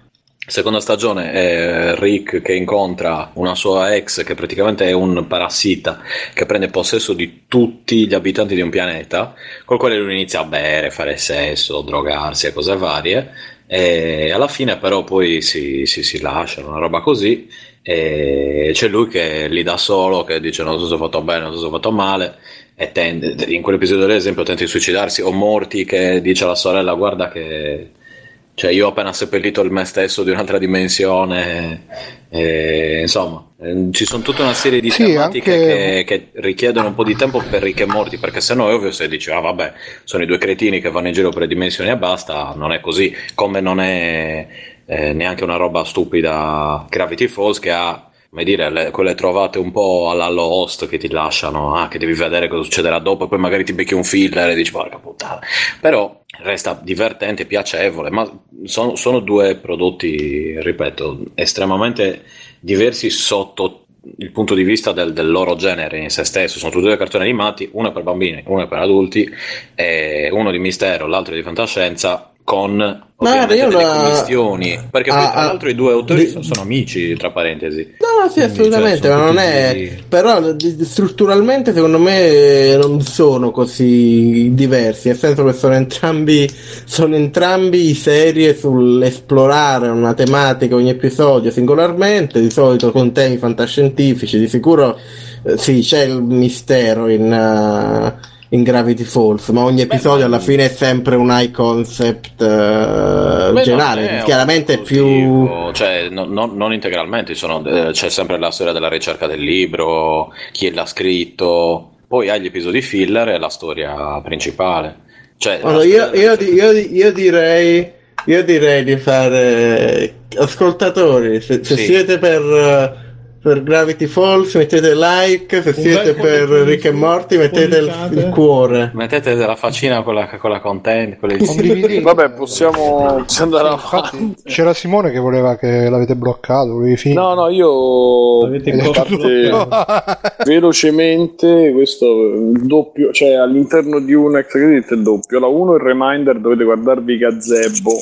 Seconda stagione è Rick che incontra una sua ex che praticamente è un parassita che prende possesso di tutti gli abitanti di un pianeta, col quale lui inizia a bere, fare sesso, drogarsi e cose varie. E alla fine, però, poi si, si, si lasciano, una roba così. E c'è lui che li dà solo, che dice: Non so se ho fatto bene, non so se ho fatto male. E tende, in quell'episodio, ad esempio, tenta di suicidarsi. O Morty che dice alla sorella: Guarda, che cioè, io ho appena seppellito il me stesso di un'altra dimensione. E, insomma, ci sono tutta una serie di Sì, tematiche anche- che, che richiedono un po' di tempo per Rick e Morty. Perché se no è ovvio se dici, ah, vabbè, sono i due cretini che vanno in giro per le dimensioni e basta. Non è così. Come non è eh, neanche una roba stupida Gravity Falls che ha come dire, le- quelle trovate un po' alla Lost che ti lasciano, ah, che devi vedere cosa succederà dopo, e poi magari ti becchi un filler e dici, porca puttana. Però resta divertente, piacevole, ma sono, sono due prodotti, ripeto, estremamente diversi sotto il punto di vista del, del loro genere in se stesso. Sono tutti due cartoni animati, uno è per bambini, uno è per adulti, uno di mistero, l'altro di fantascienza, con ovviamente io delle la- commistioni. Perché poi Ah, tra ah, l'altro i due autori di- sono, sono amici, tra parentesi. No, sì, assolutamente, cioè, ma sono non è. di- Però strutturalmente secondo me non sono così diversi, nel senso che sono entrambi, sono entrambi serie sull'esplorare una tematica ogni episodio singolarmente, di solito con temi fantascientifici, di sicuro eh, sì, c'è il mistero in, eh, in Gravity Falls, ma ogni episodio alla fine è sempre un high concept eh, Beh, generale, è chiaramente è più... cioè, no- no- non integralmente, sono- eh, c'è sempre la storia della ricerca del libro, chi l'ha scritto, poi hai gli episodi filler e la storia principale. Cioè, Allora, io, io di- io io direi, io direi di fare ascoltatori. Se, se Sì. siete per, eh, per Gravity Falls, mettete like. Se siete per Rick e Morty, mettete il, il cuore. Mettete la faccina con la, con la content, con le-. Vabbè, possiamo, [LAUGHS] andare avanti. C'era Simone che voleva che l'avete bloccato, volevi finire. No, no, io Avete a bloccato. parte- velocemente questo doppio, cioè all'interno di un ex credit è doppio. La 1 il reminder dovete guardarvi Gazebo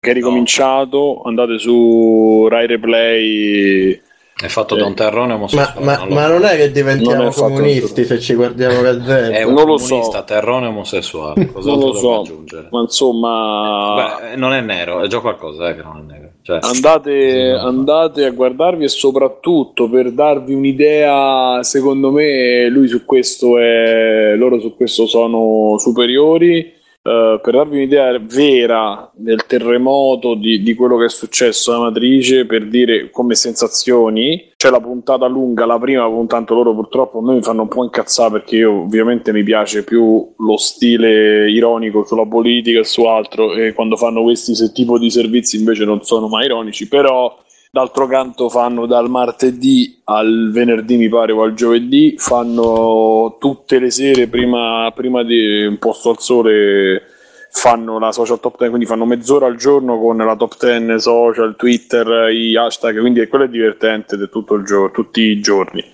che è ricominciato, andate su Rai Replay È fatto da un terrone Ma, omosessuale. ma- non lo- ma non è che Non diventiamo è comunisti se ci guardiamo Gazzetta. È un Non lo comunista so. terrone omosessuale. Non lo so, aggiungere? ma insomma, Beh, non è nero, è già qualcosa eh, che non è nero. Cioè, andate, andate a guardarvi e soprattutto per darvi un'idea, secondo me, lui su questo è, loro su questo sono superiori. Eh, per darvi un'idea vera del terremoto, di, di quello che è successo alla matrice, per dire come sensazioni, c'è la puntata lunga, la prima puntata, tanto loro purtroppo a me mi fanno un po' incazzare perché io ovviamente mi piace più lo stile ironico sulla politica e su altro e quando fanno questi tipo di servizi invece non sono mai ironici, però d'altro canto fanno dal martedì al venerdì mi pare o al giovedì, fanno tutte le sere prima, prima di un posto al sole fanno la social top 10, quindi fanno mezz'ora al giorno con la top 10 social, Twitter, i hashtag, quindi quello è divertente giorno, tutti i giorni.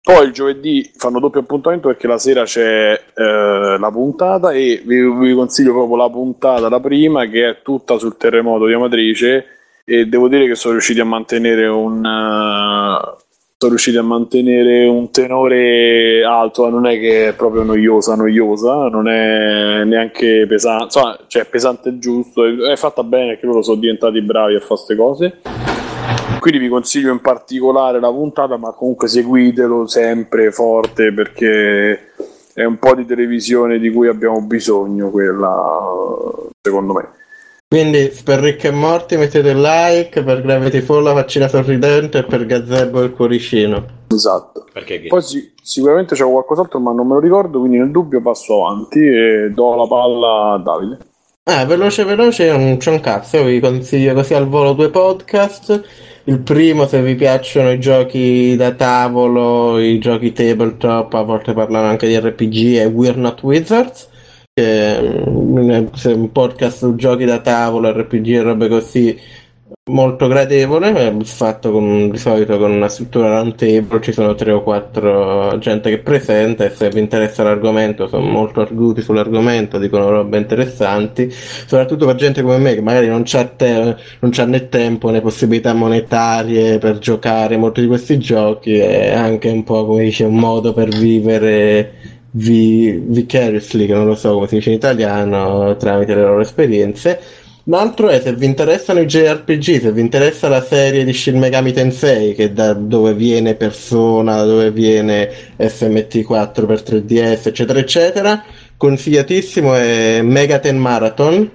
Poi il giovedì fanno doppio appuntamento perché la sera c'è eh, la puntata e vi, vi consiglio proprio la puntata, la prima, che è tutta sul terremoto di Amatrice e devo dire che sono riusciti a mantenere un... eh, sono riusciti a mantenere un tenore alto, non è che è proprio noiosa, noiosa, non è neanche pesante, insomma, cioè pesante e giusto, è fatta bene che loro sono diventati bravi a fare queste cose. Quindi vi consiglio in particolare la puntata, ma comunque seguitelo sempre forte perché è un po' di televisione di cui abbiamo bisogno, quella secondo me. Quindi per Rick e Morti mettete il like, per Gravity Fall la faccina sorridente e per Gazebo il cuoricino. Esatto. perché? Poi sì, sicuramente c'è qualcos'altro, ma non me lo ricordo, quindi nel dubbio passo avanti e do la palla a Davide. Ah, veloce veloce, non c'è un cazzo, io vi consiglio così al volo due podcast. Il primo, se vi piacciono i giochi da tavolo, i giochi tabletop, a volte parlano anche di RPG, è We're Not Wizards, che mm, è un podcast su giochi da tavolo, RPG e robe così, molto gradevole, è fatto con, di solito con una struttura round table, ci sono tre o quattro gente che presenta e se vi interessa l'argomento sono molto arguti sull'argomento, dicono robe interessanti, soprattutto per gente come me che magari non c'ha, te- non c'ha né tempo né possibilità monetarie per giocare molti di questi giochi, è anche un po' come dice un modo per vivere vi- vicariously, che non lo so come si dice in italiano, tramite le loro esperienze. L'altro è se vi interessano i JRPG, se vi interessa la serie di Shin Megami Tensei, che da dove viene Persona, da dove viene SMT4 per 3DS, eccetera, eccetera, consigliatissimo è Megaten Marathon,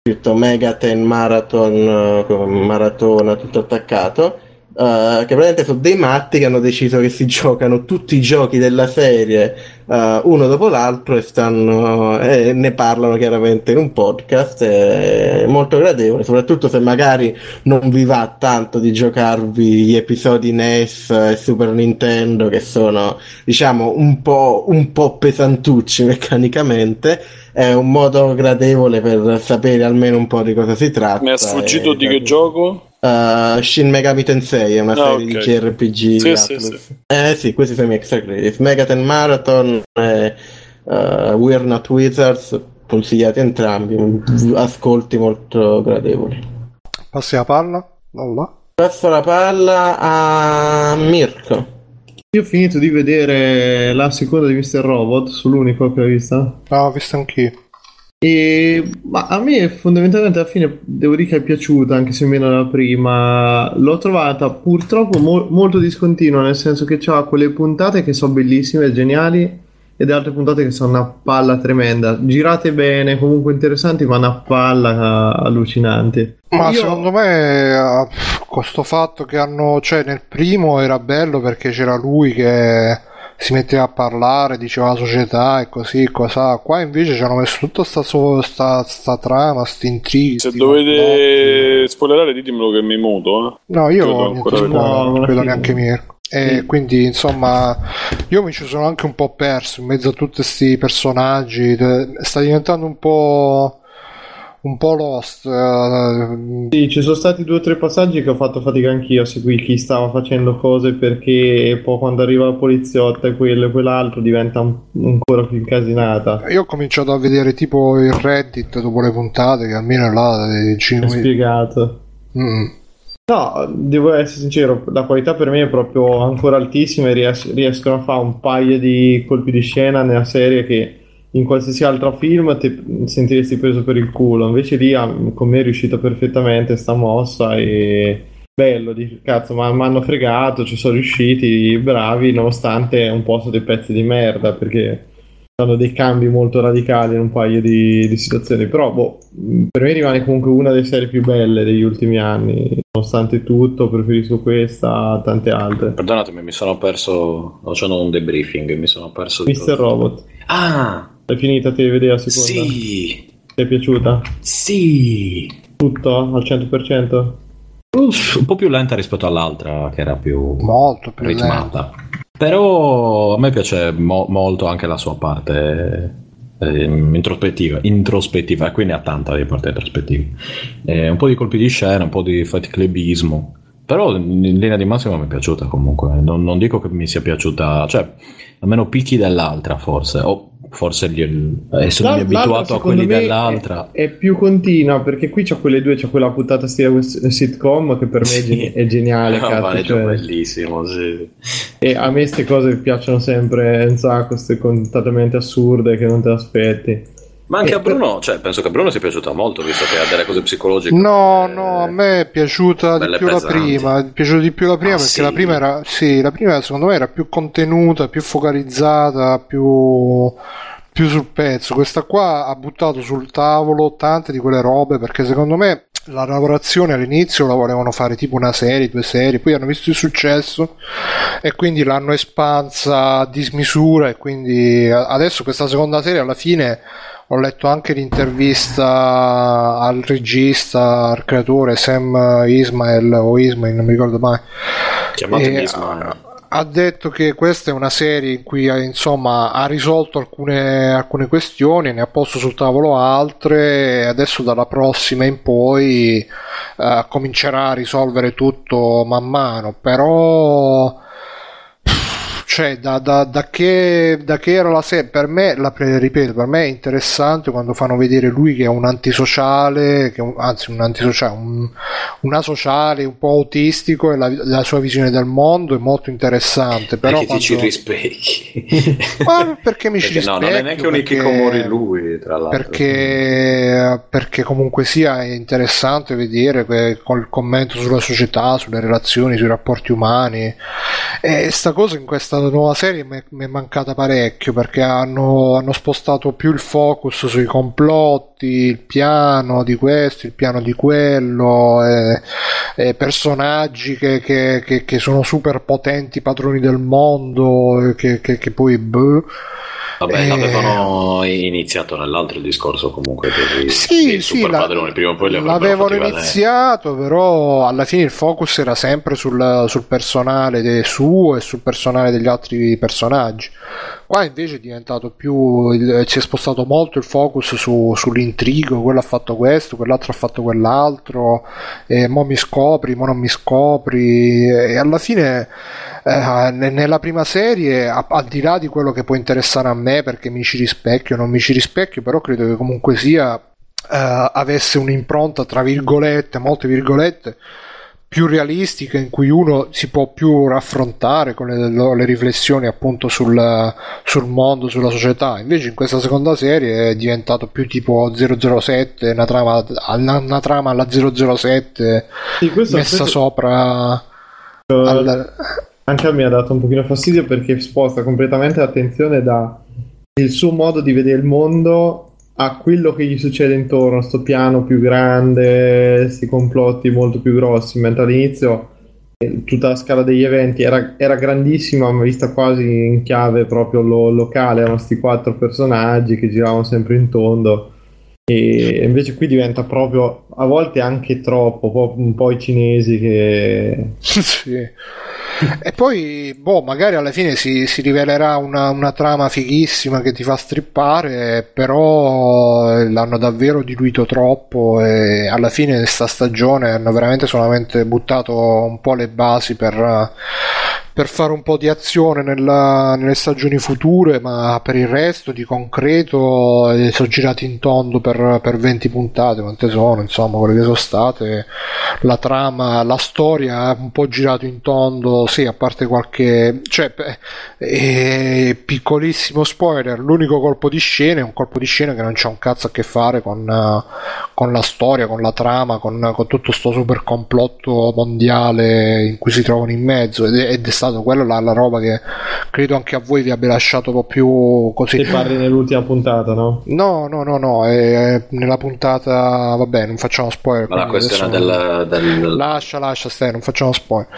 scritto Megaten Marathon, eh, maratona tutto attaccato, eh, che praticamente sono dei matti che hanno deciso che si [LAUGHS] giocano tutti i giochi della serie eh, uno dopo l'altro e stanno e ne parlano chiaramente in un podcast è molto gradevole soprattutto se magari non vi va tanto di giocarvi gli episodi NES e Super Nintendo che sono diciamo un po', un po' pesantucci [LAUGHS] meccanicamente è un modo gradevole per sapere almeno un po' di cosa si tratta Mi è sfuggito e- di che gioco? Uh, Shin Megami Tensei è una Ah, serie ok. di JRPG Sì, sì, sì. Eh sì, questi sono i miei extra credits Megaten Marathon e uh, We're Not Wizards consigliati entrambi ascolti molto gradevoli Passi la palla? Là. passo la palla a Mirko Io ho finito di vedere la seconda di Mr. Robot, sull'unico che ho visto. No, ho visto anch'io. E, ma a me fondamentalmente alla fine devo dire che è piaciuta, anche se meno la prima. L'ho trovata purtroppo mo- molto discontinua, nel senso che ha quelle puntate che sono bellissime, geniali, ed altre puntate che sono una palla tremenda. Girate bene, comunque interessanti, ma una palla eh, allucinante. Ma Io- secondo me eh, questo fatto che hanno, cioè nel primo era bello perché c'era lui che si metteva a parlare, diceva la società e così, cosa. Qua invece ci hanno messo tutta sta, sta, sta trama, sti intrighi. Se dovete spoilerare ditemelo che mi muto. Eh. No, io non fine. neanche Mirko. E quindi insomma io mi ci sono anche un po' perso in mezzo a tutti questi personaggi. Sta diventando un po'. Un po' lost. eh, Sì, ci sono stati due o tre passaggi che ho fatto fatica anch'io a seguire chi stava facendo cose perché poi quando arriva la poliziotta e quello e quell'altro diventa un- ancora più incasinata. Io ho cominciato a vedere tipo il Reddit dopo le puntate, che almeno là eh, ci- È spiegato. Mm. No, devo essere sincero, la qualità per me è proprio ancora altissima e ries- riescono a fare un paio di colpi di scena nella serie che in qualsiasi altro film ti sentiresti preso per il culo. Invece lì ah, con me è riuscita perfettamente sta mossa e bello, dici, cazzo, ma mi hanno fregato, ci sono riusciti, bravi, nonostante un po' sono dei pezzi di merda perché hanno dei cambi molto radicali in un paio di, di situazioni. Però boh, per me rimane comunque una delle serie più belle degli ultimi anni. Nonostante tutto, preferisco questa a tante altre. Perdonatemi, mi sono perso. Facendo un debriefing, mi sono perso. di Mr. cosa. Robot. Ah! È finita, ti vedere la seconda? Sì! Ti è piaciuta? Sì! Tutto al 100%? Uff, un po' più lenta rispetto all'altra, che era più. Molto più ritmata. Però a me piace mo- molto anche la sua parte eh, introspettiva, introspettiva, e qui ne ha tanta di parte introspettiva. Eh, un po' di colpi di scena, un po' di faticlebismo. Però in linea di massima mi è piaciuta comunque. Non, non dico che mi sia piaciuta, cioè, almeno picchi dell'altra forse. O forse gli, essendo L'al- abituato a quelli dell'altra. È più continua perché qui c'è quelle due, c'è quella puntata stile sitcom che per me è, gen- è geniale. [LAUGHS] Ah, cazzo, vale, cioè. bellissimo, sì. E a me queste cose piacciono sempre un sacco, queste completamente assurde che non te aspetti. Ma anche Eh, a Bruno, cioè, penso che a Bruno sia piaciuta molto, visto che ha delle cose psicologiche. No, no, a me è piaciuta di più pesanti. la prima. È piaciuta di più la prima Ah, perché sì? la prima era. Sì, la prima secondo me era più contenuta, più focalizzata, più. più sul pezzo. Questa qua ha buttato sul tavolo tante di quelle robe perché secondo me. La lavorazione all'inizio la volevano fare tipo una serie, due serie, poi hanno visto il successo e quindi l'hanno espansa a dismisura e quindi adesso questa seconda serie alla fine ho letto anche l'intervista al regista, al creatore Sam Ismail o Ismail, non mi ricordo mai. Chiamatemi E, Ismail. Ha detto che questa è una serie in cui insomma ha risolto alcune, alcune questioni, ne ha posto sul tavolo altre e adesso dalla prossima in poi eh, comincerà a risolvere tutto man mano. Però cioè da, da- da che, da che era la serie per me la pre- ripeto per me è interessante quando fanno vedere lui che è un antisociale che è un- anzi un antisociale un, un asociale un po' autistico e la, la sua visione del mondo è molto interessante però perché ti ci quando- rispecchi. [LAUGHS] Ma perché mi ci Perché no, non è neanche un perché- Ikikomori lui, tra l'altro. perché, perché comunque sia è interessante vedere que- col commento sulla società, sulle relazioni, sui rapporti umani. E sta cosa in questa nuova serie mi è- mancata parecchio perché hanno, hanno spostato più il focus sui complotti, il piano di questo, il piano di quello, e, e personaggi che, che- che- che sono super potenti padroni del mondo, che, poi boh. Vabbè, Eh, l'avevano iniziato nell'altro discorso comunque per i, Sì, dei sì, super la- padroni, prima o poi li l'avevano vedere. iniziato, però alla fine il focus era sempre sul, sul personale suo e sul personale degli altri personaggi. Qua invece è diventato più, il- si è spostato molto il focus su- sull'intrigo, quello ha fatto questo, quell'altro ha fatto quell'altro, e mo mi scopri, mo non mi scopri, e alla fine eh, ne- nella prima serie, a- al di là di quello che può interessare a me perché mi ci rispecchio o non mi ci rispecchio, però credo che comunque sia eh, avesse un'impronta tra virgolette, molte virgolette, più realistica in cui uno si può più raffrontare con le, le riflessioni appunto sul, sul mondo, sulla società. Invece in questa seconda serie è diventato più tipo 007, una trama, una, una trama alla 007 Sì, messa questo- sopra al- Anche a me ha dato un pochino fastidio perché sposta completamente l'attenzione da il suo modo di vedere il mondo a quello che gli succede intorno, sto piano più grande, questi complotti molto più grossi, mentre all'inizio eh, tutta la scala degli eventi era, era grandissima, ma vista quasi in chiave proprio lo- locale, erano questi quattro personaggi che giravano sempre in tondo. E invece qui diventa proprio a volte anche troppo, un po', un po' i cinesi che [LAUGHS] sì. [LAUGHS] E poi, boh, magari alla fine si, si rivelerà una, una trama fighissima che ti fa strippare, però l'hanno davvero diluito troppo e alla fine di sta stagione hanno veramente solamente buttato un po' le basi per, per fare un po' di azione nella- nelle stagioni future, ma per il resto di concreto eh, sono girati in tondo per, per 20 puntate, quante sono, insomma, quelle che sono state. La trama, la storia è un po' girato in tondo, sì, a parte qualche... cioè, eh, piccolissimo spoiler, l'unico colpo di scena è un colpo di scena che non c'ha un cazzo a che fare con, eh, con la storia, con la trama, con, con tutto sto super complotto mondiale in cui si trovano in mezzo ed ed è stato quello la, la roba che credo anche a voi vi abbia lasciato un po' più così. Ti parli nell'ultima puntata, no? No, no, no, no, è nella puntata, vabbè, non facciamo spoiler. Ma la questione adesso- del, del- Lascia, lascia, stai, non facciamo spoiler.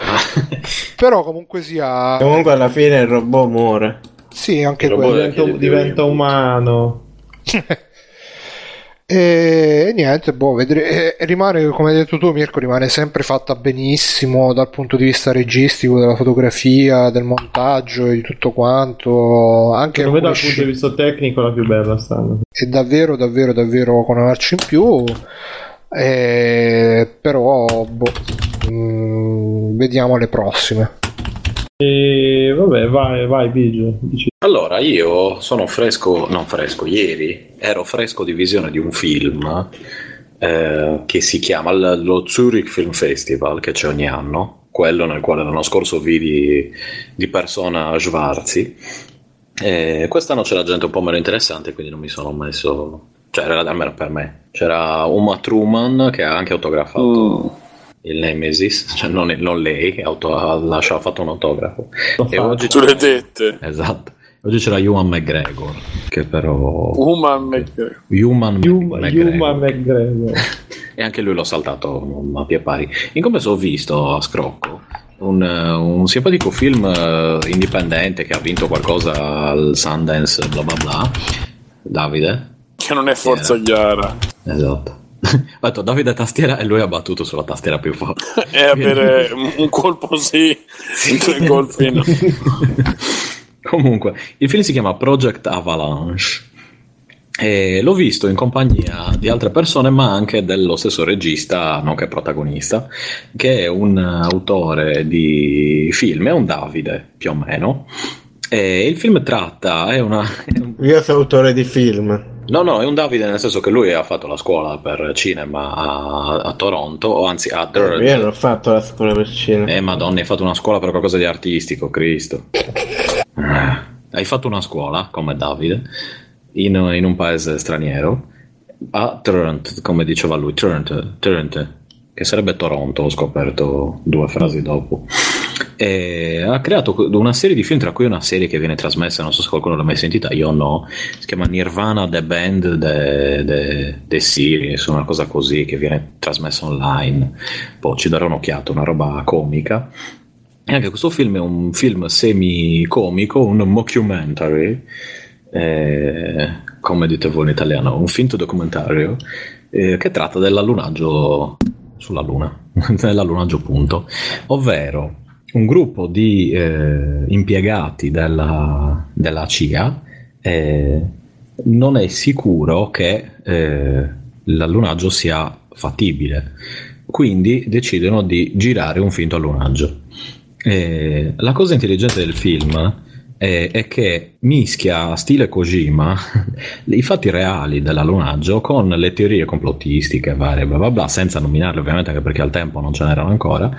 [LAUGHS] Però comunque sia... Comunque alla fine il robot muore. Sì, anche quello. diventa, diventa umano. [LAUGHS] E, e niente, boh, vedre- e rimane, come hai detto tu, Mirko, rimane sempre fatta benissimo dal punto di vista registico, della fotografia, del montaggio e di tutto quanto. Anche Secondo me dal punto di vista tecnico la più bella stanno. è davvero davvero davvero con una marcia in più eh, però boh, mm, vediamo le prossime E vabbè, vai, vai, Biggio. Allora, io sono fresco, non fresco, ieri ero fresco di visione di un film eh, che si chiama l- lo Zurich Film Festival, che c'è ogni anno, quello nel quale l'anno scorso vidi di persona Schwarzi. E quest'anno c'era gente un po' meno interessante, quindi non mi sono messo... Cioè, era almeno per me. C'era Uma Truman che ha anche autografato il Nemesis, cioè non, non lei, auto- ha ha fatto un autografo. E oggi Sulle tette. Esatto. Oggi c'era Ewan McGregor, che però... Human McGregor. Human Yuma McGregor. McGregor. [LAUGHS] E anche lui l'ho saltato a pie pari. In compenso ho visto a Scrocco un, eh, un simpatico film eh, indipendente che ha vinto qualcosa al Sundance, bla bla bla. Davide? Che non è forza chiara. Esatto. [LAUGHS] Ho detto Davide tastiera e lui ha battuto sulla tastiera più forte. [LAUGHS] È avere un colpo sì, [LAUGHS] due colpi no. Comunque, il film si chiama Project Avalanche. E l'ho visto in compagnia di altre persone, ma anche dello stesso regista, nonché protagonista, che è un autore di film, è un Davide più o meno. E il film tratta, è una. è un- Io sono autore di film. No, no, è un Davide nel senso che lui ha fatto la scuola per cinema a, a Toronto, o anzi a Durham. Io non ho fatto la scuola per cinema. Eh, madonna, hai fatto una scuola per qualcosa di artistico, Cristo. Eh, Hai fatto una scuola, come Davide, in, in un paese straniero, a Trent, come diceva lui, Trent, Trent, che sarebbe Toronto, ho scoperto due frasi dopo. E ha creato una serie di film, tra cui una serie che viene trasmessa, non so se qualcuno l'ha mai sentita, io no, si chiama Nirvana The Band The, the, the Series, una cosa così che viene trasmessa online. Poi ci darò un'occhiata, una roba comica. E anche questo film è un film semi-comico, un mockumentary, eh, come dite voi in italiano, un finto documentario, eh, che tratta dell'allunaggio sulla Luna, [LAUGHS] dell'allunaggio punto, ovvero un gruppo di eh, impiegati della, della CIA eh, non è sicuro che eh, l'allunaggio sia fattibile, quindi decidono di girare un finto allunaggio. Eh, la cosa intelligente del film è, è che mischia stile Kojima [LAUGHS] i fatti reali dell'allunaggio con le teorie complottistiche varie bla bla bla senza nominarle ovviamente anche perché al tempo non ce n'erano ancora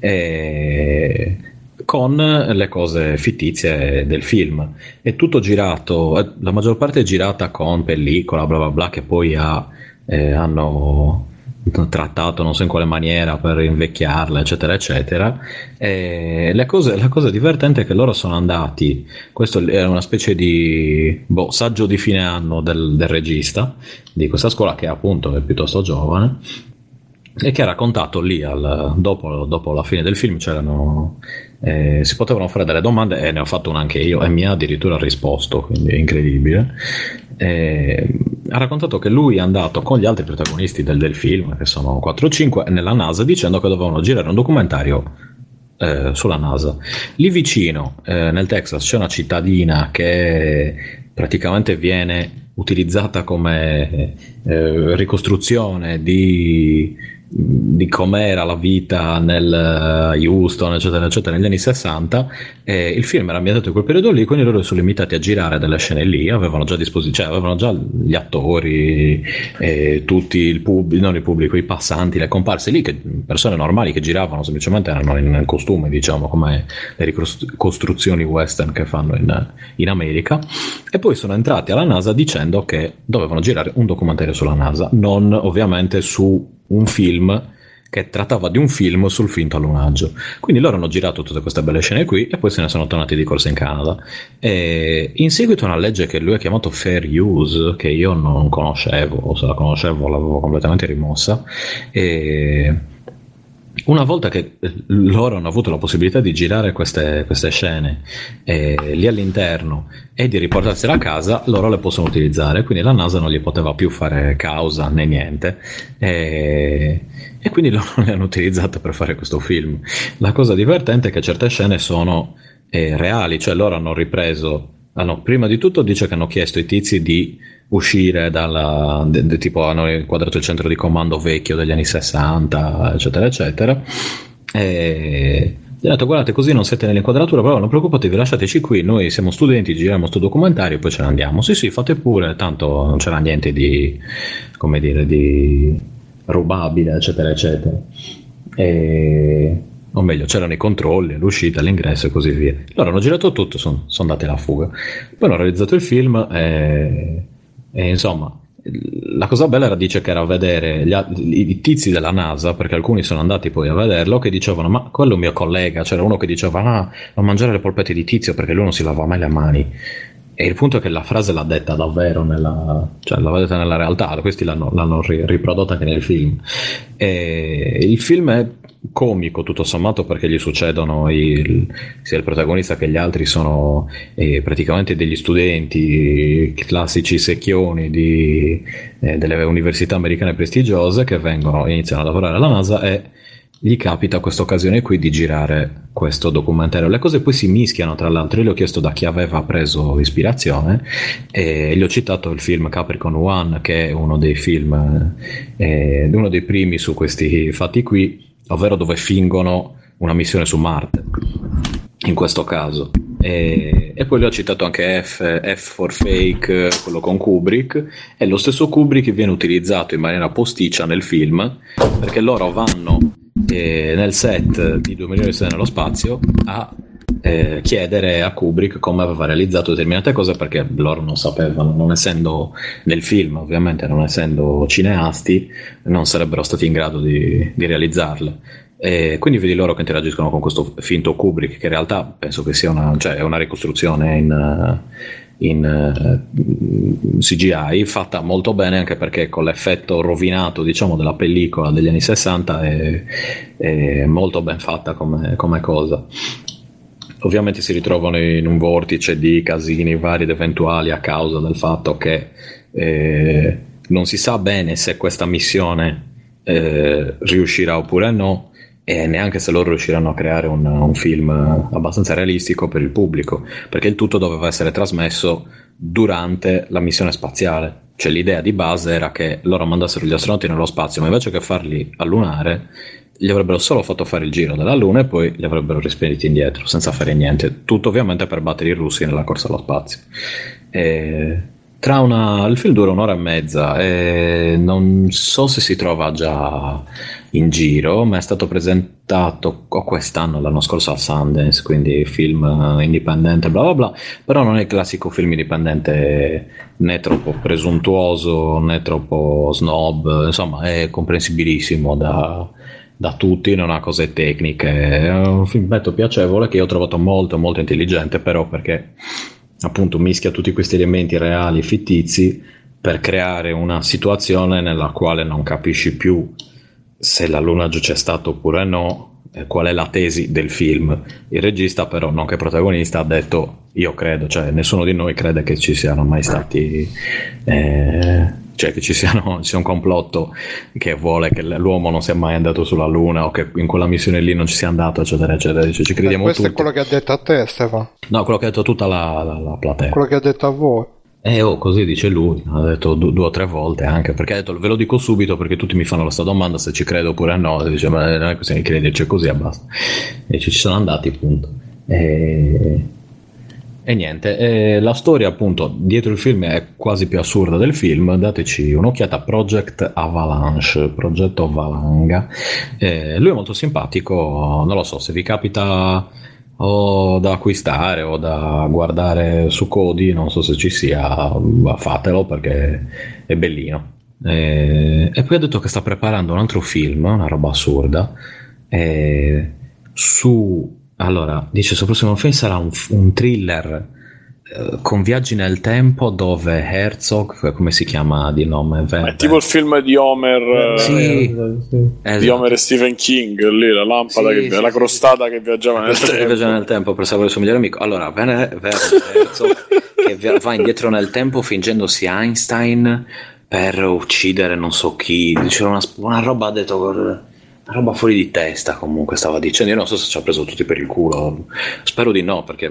e con le cose fittizie del film. È tutto girato eh, la maggior parte è girata con pellicola bla bla bla che poi ha, eh, hanno trattato non so in quale maniera per invecchiarla eccetera eccetera. E le cose, la cosa divertente è che loro sono andati questo è una specie di boh, saggio di fine anno del, del regista di questa scuola che appunto è piuttosto giovane e che ha raccontato lì al- dopo, dopo la fine del film c'erano eh, si potevano fare delle domande e ne ho fatto una anche io e mi ha addirittura risposto quindi è incredibile. Eh, ha raccontato che lui è andato con gli altri protagonisti del, del film che sono 4 o 5 nella NASA dicendo che dovevano girare un documentario eh, sulla NASA. Lì vicino eh, nel Texas c'è una cittadina che praticamente viene utilizzata come eh, ricostruzione di, di com'era la vita nel eh, Houston, eccetera, eccetera, negli anni 60. E il film era ambientato in quel periodo lì, quindi loro sono limitati a girare delle scene lì, avevano già a disposizione, cioè avevano già gli attori, tutti il pubblico, non il pubblico, i passanti, le comparse lì, che, persone normali che giravano semplicemente erano in costume, diciamo, come le ricostruzioni western che fanno in, in America. E poi sono entrati alla NASA dicendo che dovevano girare un documentario sulla NASA, non ovviamente su un film che trattava di un film sul finto allunaggio. Quindi loro hanno girato tutte queste belle scene qui e poi se ne sono tornati di corsa in Canada. E in seguito a una legge che lui ha chiamato Fair Use, che io non conoscevo, o se la conoscevo l'avevo completamente rimossa, e una volta che eh, loro hanno avuto la possibilità di girare queste, queste scene eh, lì all'interno e di riportarsela a casa, loro le possono utilizzare, quindi la NASA non gli poteva più fare causa né niente e, e quindi [LAUGHS] loro le hanno utilizzate per fare questo film. La cosa divertente è che certe scene sono eh, reali, cioè loro hanno ripreso, hanno, prima di tutto dice che hanno chiesto ai tizi di uscire dalla tipo hanno inquadrato il centro di comando vecchio degli anni 60 eccetera eccetera. E gli ha detto guardate così non siete nell'inquadratura però non preoccupatevi lasciateci qui. Noi siamo studenti giriamo questo documentario e poi ce ne andiamo. Sì sì fate pure tanto non c'era niente di come dire di rubabile eccetera eccetera. E o meglio c'erano i controlli, l'uscita, l'ingresso e così via. Loro hanno girato tutto, sono son andati alla fuga. Poi hanno realizzato il film e e insomma, la cosa bella era dice che era a vedere gli, i tizi della NASA, perché alcuni sono andati poi a vederlo, che dicevano: Ma quello è un mio collega. C'era uno che diceva: Ah, non mangiare le polpette di tizio perché lui non si lava mai le mani. E il punto è che la frase l'ha detta davvero nella, cioè l'ha detta nella realtà, questi l'hanno, l'hanno riprodotta anche nel film. E il film è comico tutto sommato perché gli succedono il, sia il protagonista che gli altri sono eh, praticamente degli studenti classici secchioni di, eh, delle università americane prestigiose che vengono iniziano a lavorare alla NASA e gli capita questa occasione qui di girare questo documentario. Le cose poi si mischiano, tra l'altro. Io gli ho chiesto da chi aveva preso ispirazione e gli ho citato il film Capricorn One, che è uno dei film, eh, uno dei primi su questi fatti qui ovvero dove fingono una missione su Marte, in questo caso. E, e, poi le ho citato anche F, F for Fake, quello con Kubrick, e lo stesso Kubrick viene utilizzato in maniera posticcia nel film, perché loro vanno eh, nel set di 2 milioni di stelle nello spazio a eh, chiedere a Kubrick come aveva realizzato determinate cose perché loro non sapevano, non essendo nel film, ovviamente non essendo cineasti, non sarebbero stati in grado di, di realizzarle. E quindi vedi loro che interagiscono con questo finto Kubrick, che in realtà penso che sia una, cioè, una ricostruzione in, in uh, CGI fatta molto bene anche perché con l'effetto rovinato diciamo della pellicola degli anni 60 è, è molto ben fatta come, come cosa. Ovviamente si ritrovano in un vortice di casini vari ed eventuali a causa del fatto che eh, non si sa bene se questa missione eh, riuscirà oppure no e neanche se loro riusciranno a creare un, un, film abbastanza realistico per il pubblico, perché il tutto doveva essere trasmesso durante la missione spaziale. Cioè l'idea di base era che loro mandassero gli astronauti nello spazio, ma invece che farli allunare, gli avrebbero solo fatto fare il giro della Luna e poi li avrebbero rispediti indietro senza fare niente. Tutto ovviamente per battere i russi nella corsa allo spazio. E tra una, il film dura un'ora e mezza e non so se si trova già in giro, ma è stato presentato quest'anno, l'anno scorso al Sundance, quindi film indipendente, bla bla bla, però non è il classico film indipendente né troppo presuntuoso né troppo snob, insomma è comprensibilissimo da, da tutti, non ha cose tecniche. È un filmetto piacevole che io ho trovato molto, molto intelligente, però perché appunto mischia tutti questi elementi reali e fittizi per creare una situazione nella quale non capisci più se l'allunaggio c'è stato oppure no, qual è la tesi del film. Il regista, però, nonché protagonista, ha detto: Io credo, cioè nessuno di noi crede che ci siano mai stati. Eh, cioè che ci, siano, [LAUGHS] ci sia un complotto che vuole che l'uomo non sia mai andato sulla Luna o che in quella missione lì non ci sia andato, eccetera, eccetera. Cioè, ci crediamo questo tutti. è quello che ha detto a te, Stefano. No, quello che ha detto tutta la, la, la platea. Quello che ha detto a voi. Eh, oh, così dice lui, ha detto du- due o tre volte anche, perché ha detto ve lo dico subito perché tutti mi fanno questa domanda se ci credo oppure no, e dice ma non è questione di crederci così e basta. E ci ci sono andati appunto. E, e niente, e la storia appunto dietro il film è quasi più assurda del film, dateci un'occhiata a Project Avalanche, progetto Valanga. Eh, lui è molto simpatico, non lo so, se vi capita o da acquistare o da guardare su Codi, non so se ci sia, fatelo perché è bellino. E, e poi ha detto che sta preparando un altro film, una roba assurda, su... Allora, dice sul prossimo film sarà un, un thriller eh, con viaggi nel tempo dove Herzog, come si chiama di nome? Ver- È tipo il film di Homer, eh, Sì, di esatto. Homer e Stephen King, lì la lampada, Sì, che, sì, la sì, crostata che viaggiava nel Questo che tempo. viaggia nel tempo per salvare il suo migliore amico. Allora, Werner Herzog che va indietro nel tempo fingendosi Einstein per uccidere non so chi. Diceva una, una roba, ha detto, roba fuori di testa comunque stava dicendo. Io non so se ci ha preso tutti per il culo. Spero di no, perché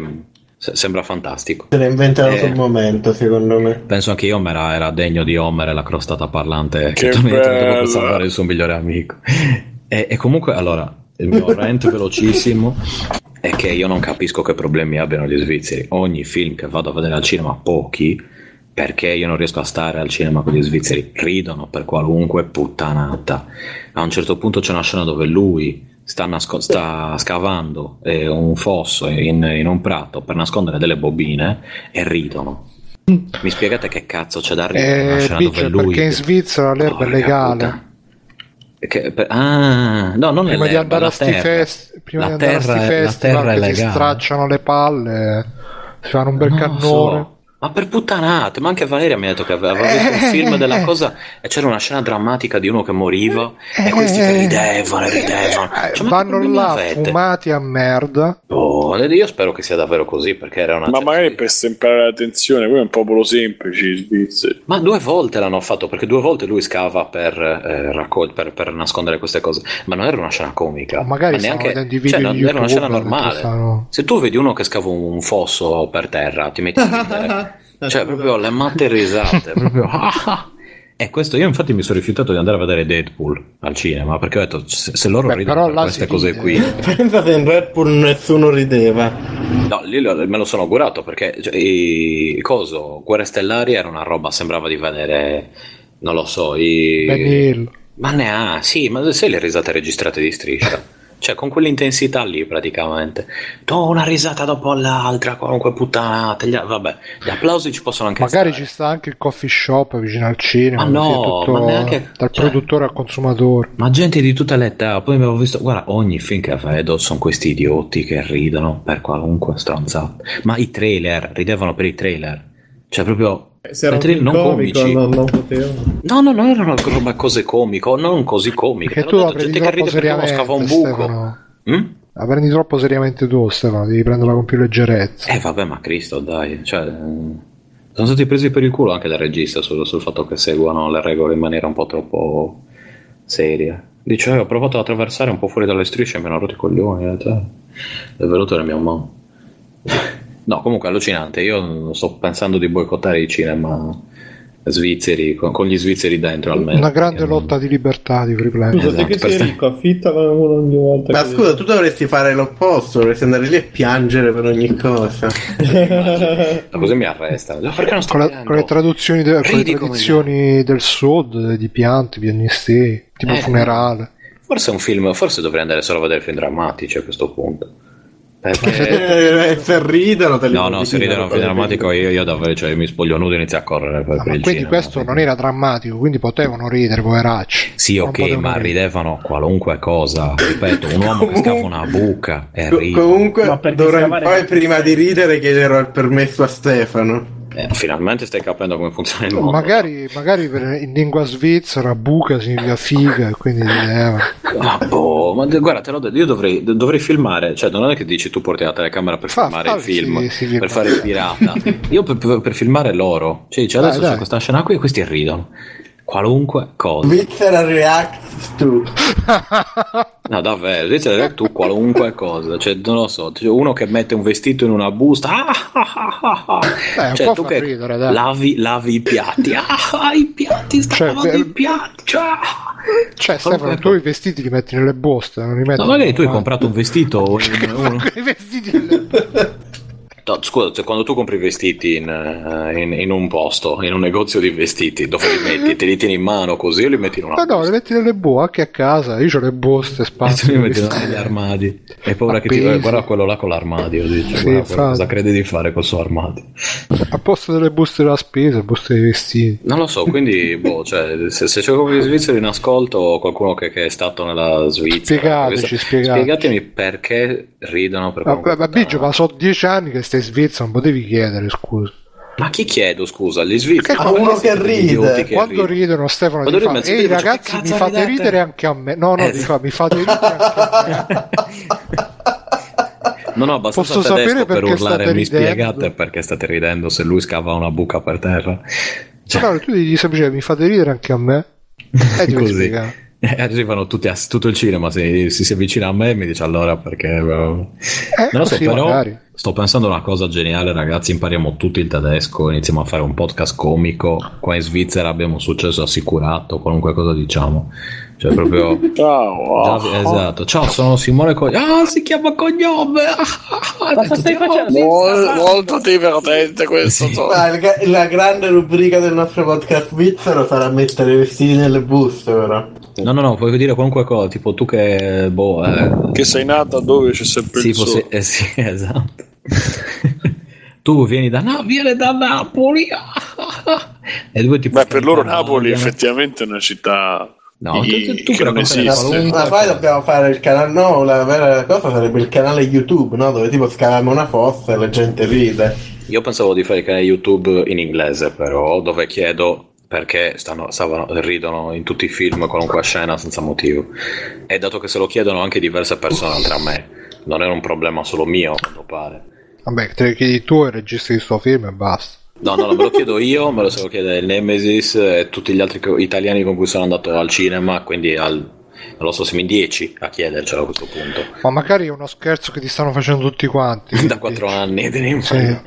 se- sembra fantastico. Se l'ha inventato Eh. sul momento, secondo me. Penso anche io era, era degno di Homer e la crostata parlante Che che torna bella. salvare il suo migliore amico. E, e comunque, allora, il mio rant [LAUGHS] velocissimo è che io non capisco che problemi abbiano gli svizzeri. Ogni film che vado a vedere al cinema, pochi, perché io non riesco a stare al cinema con gli svizzeri, ridono per qualunque puttanata. A un certo punto c'è una scena dove lui sta, nasco- sta scavando eh, un fosso in, in un prato per nascondere delle bobine e ridono. Mi spiegate che cazzo c'è da ridere? Eh, dove lui perché in Svizzera l'erba è Porca legale. che- per- ah, no, non è Prima di andare a sti terra. fest- prima La di andare a terra sti è- la festival è si stracciano le palle, si fanno un bel lo cannone. so. Ma per puttanate, ma anche Valeria mi ha detto che aveva visto un film della cosa e c'era una scena drammatica di uno che moriva e questi che ridevano e ridevano. Cioè, ma Eh, Vanno problemi là avete? fumati a merda. Oh, io spero che sia davvero così perché era una Ma magari per sembrare la tensione, poi è un popolo semplice, svizzeri. Ma due volte l'hanno fatto perché due volte lui scava per, eh, raccol- per, per nascondere queste cose, ma non era una scena comica. Magari Ma neanche, vedendo i video cioè, non era una scena YouTube, normale. stanno- Se tu vedi uno che scava un fosso per terra, ti metti a ridere. [LAUGHS] cioè, proprio le matte risate. [LAUGHS] proprio. [LAUGHS] E questo io infatti mi sono rifiutato di andare a vedere Deadpool al cinema perché ho detto se, se loro Beh, ridono però per queste cose ride. qui [LAUGHS] Pensa se in Red Bull nessuno rideva. No, lì me lo sono augurato perché cioè, i, coso, Guerre Stellari era una roba, sembrava di vedere, non lo so, i... Ben Hill. Ma ne ha, sì, ma sai le risate registrate di striscia? Cioè, con quell'intensità lì praticamente. Do una risata dopo l'altra, qualunque puttanata. Gli, vabbè, gli applausi ci possono anche Magari stare. ci sta anche il coffee shop vicino al cinema. Ma no, tutto ma neanche- dal cioè- produttore al consumatore. Ma gente di tutte le età, poi avevo visto, guarda, ogni film che vedo sono questi idioti che ridono per qualunque stronzata. Ma i trailer, ridevano per i trailer. Cioè, proprio... Se era un non comico, comici. non, non poteva. No, no, non erano roba cose comiche, non così comiche. Perché tu detto, prendi gente che troppo ride perché uno scava un buco. Mm? La prendi troppo seriamente tu, Stefano. Devi prenderla con più leggerezza. Eh vabbè, ma Cristo, dai, cioè, eh, sono stati presi per il culo anche dal regista sul, sul fatto che seguano le regole in maniera un po' troppo seria. Dice, "Eh, ho provato ad attraversare un po' fuori dalle strisce e mi hanno rotto i coglioni. eh, cioè, è venuto nel mio mano. No, comunque allucinante. Io sto pensando di boicottare i cinema svizzeri, con, con gli svizzeri dentro almeno. Una grande lotta di libertà di free play. Scusa, Esatto, che sei ricco, affittala uno ogni volta. Ma scusa, tu dovresti fare l'opposto, dovresti andare lì e piangere per ogni cosa. [LAUGHS] Ma Così mi arresta. Perché non sto Con, la- con le traduzioni, de- con le tradizioni del sud, di pianti, piagnistei, tipo Eh. funerale. Forse è un film, forse dovrei andare solo a vedere film drammatici a questo punto. Perché... Eh, se ridono te li No, no, se ridono un film drammatico io, io davvero cioè, mi spoglio nudo e inizio a correre per, Ah, per quindi cinema. questo non era drammatico, quindi potevano ridere, poveracci. Sì, Non ok, ma ridere. ridevano qualunque cosa. Ripeto, un uomo che scava una buca e ride. comunque Ma perché dovrei poi prima di ridere chiederò il permesso a Stefano. Eh, finalmente stai capendo come funziona il mondo. Magari, magari per- in lingua svizzera buca significa figa, quindi ridevano. Ma boh, ma guarda, te l'ho detto, io dovrei, dovrei filmare, cioè non è che dici tu porti la telecamera per Fa- filmare il film, sì, sì, per fare il pirata. Io per, per- per filmare loro, cioè, Dai, adesso c'è dai. questa scena qui e questi ridono. Qualunque cosa. Svizzera React to. [LAUGHS] No, davvero, Svizzera React tu qualunque cosa. Cioè, non lo so, cioè, uno che mette un vestito in una busta. Ah, ah, ah, ah. Beh, un Cioè, po' tu che ridere, dai. lavi, lavi i piatti. Ah, i piatti, sta Cioè, lavando per- i piatti. Cioè. Cioè, Stefano, tu i vestiti li metti nelle buste, non li metti No, magari tu hai Ah. comprato un vestito. [LAUGHS] uno- I vestiti nelle No, scusa, cioè, quando tu compri i vestiti in, eh, in- in un posto, in un negozio di vestiti, dove li metti? Te li tieni in mano così o li metti in una Ma no, le metti nelle buste anche a casa. Io ho le buste, spazio. li metti negli armadi. [LAUGHS] E paura che ti eh, guarda quello là con l'armadio. Dice, Sì, guarda, cosa credi di fare col suo armadio? A posto delle buste della spesa, buste dei vestiti. Non lo so, quindi [LAUGHS] boh, cioè, se, se c'è qualcuno di Svizzera in ascolto o qualcuno che, che è stato nella Svizzera, Spiegateci, questa- spiegateci. spiegatemi perché ridono per Ma, ma, ma Biggio, ma sono dieci anni che stai in Svizzera, non potevi chiedere scusa. Ma chi chiedo scusa? Gli svizzeri? Che Ma uno che ride. che Quando ridono. ridono Stefano Quando ti fa, ehi ragazzi mi fate ridete?" ridere anche a me. No, no, Eh, fa, mi fate ridere anche a me. [LAUGHS] Non ho abbastanza Posso sapere per perché urlare mi ridendo?" spiegate perché state ridendo se lui scava una buca per terra. Cioè, no, tu gli semplicemente mi fate ridere anche a me. [LAUGHS] E ti Così. E [LAUGHS] arrivano tutti a, tutto il cinema, si, si, si avvicina a me e mi dice allora perché... eh, Eh, Non lo so, però magari. Sto pensando a una cosa geniale, ragazzi, impariamo tutti il tedesco, iniziamo a fare un podcast comico, qua in Svizzera abbiamo successo assicurato, qualunque cosa diciamo. Cioè proprio... [LAUGHS] Ciao. Già- esatto, ciao, sono Simone Cognome. Ah, si chiama Cognome! [LAUGHS] Cosa stai facendo? Mol- molto divertente questo. il ga- la grande rubrica del nostro podcast svizzero sarà mettere i vestiti nelle buste, però. No, no, no, puoi dire qualunque cosa, tipo tu che... Boh, eh, Che sei nata dove c'è sempre Sì, il sole. forse- eh, sì, [LAUGHS] esatto. [LAUGHS] tu vieni da no, viene da Napoli. [LAUGHS] e due tipo Beh, per loro Napoli viene- effettivamente è una città No, tu- tu- tu che non esiste. Ma poi dobbiamo fare il canale. No, la vera cosa sarebbe il canale YouTube, no? Dove tipo scaviamo una fossa e la gente ride. Io pensavo di fare il canale YouTube in inglese, però, dove chiedo perché stanno, stavano, ridono in tutti i film qualunque scena senza motivo. E dato che se lo chiedono anche diverse persone oltre a me, non è un problema solo mio, a quanto pare. Vabbè, te le chiedi tu e registri il suo film e basta. No, no, me lo chiedo io, me lo se lo chiede il Nemesis e tutti gli altri co- italiani con cui sono andato al cinema, quindi al, non lo so, siamo in 10 a chiedercelo a questo punto. Ma magari è uno scherzo che ti stanno facendo tutti quanti. [LAUGHS] Da 4 anni, te ne Sì.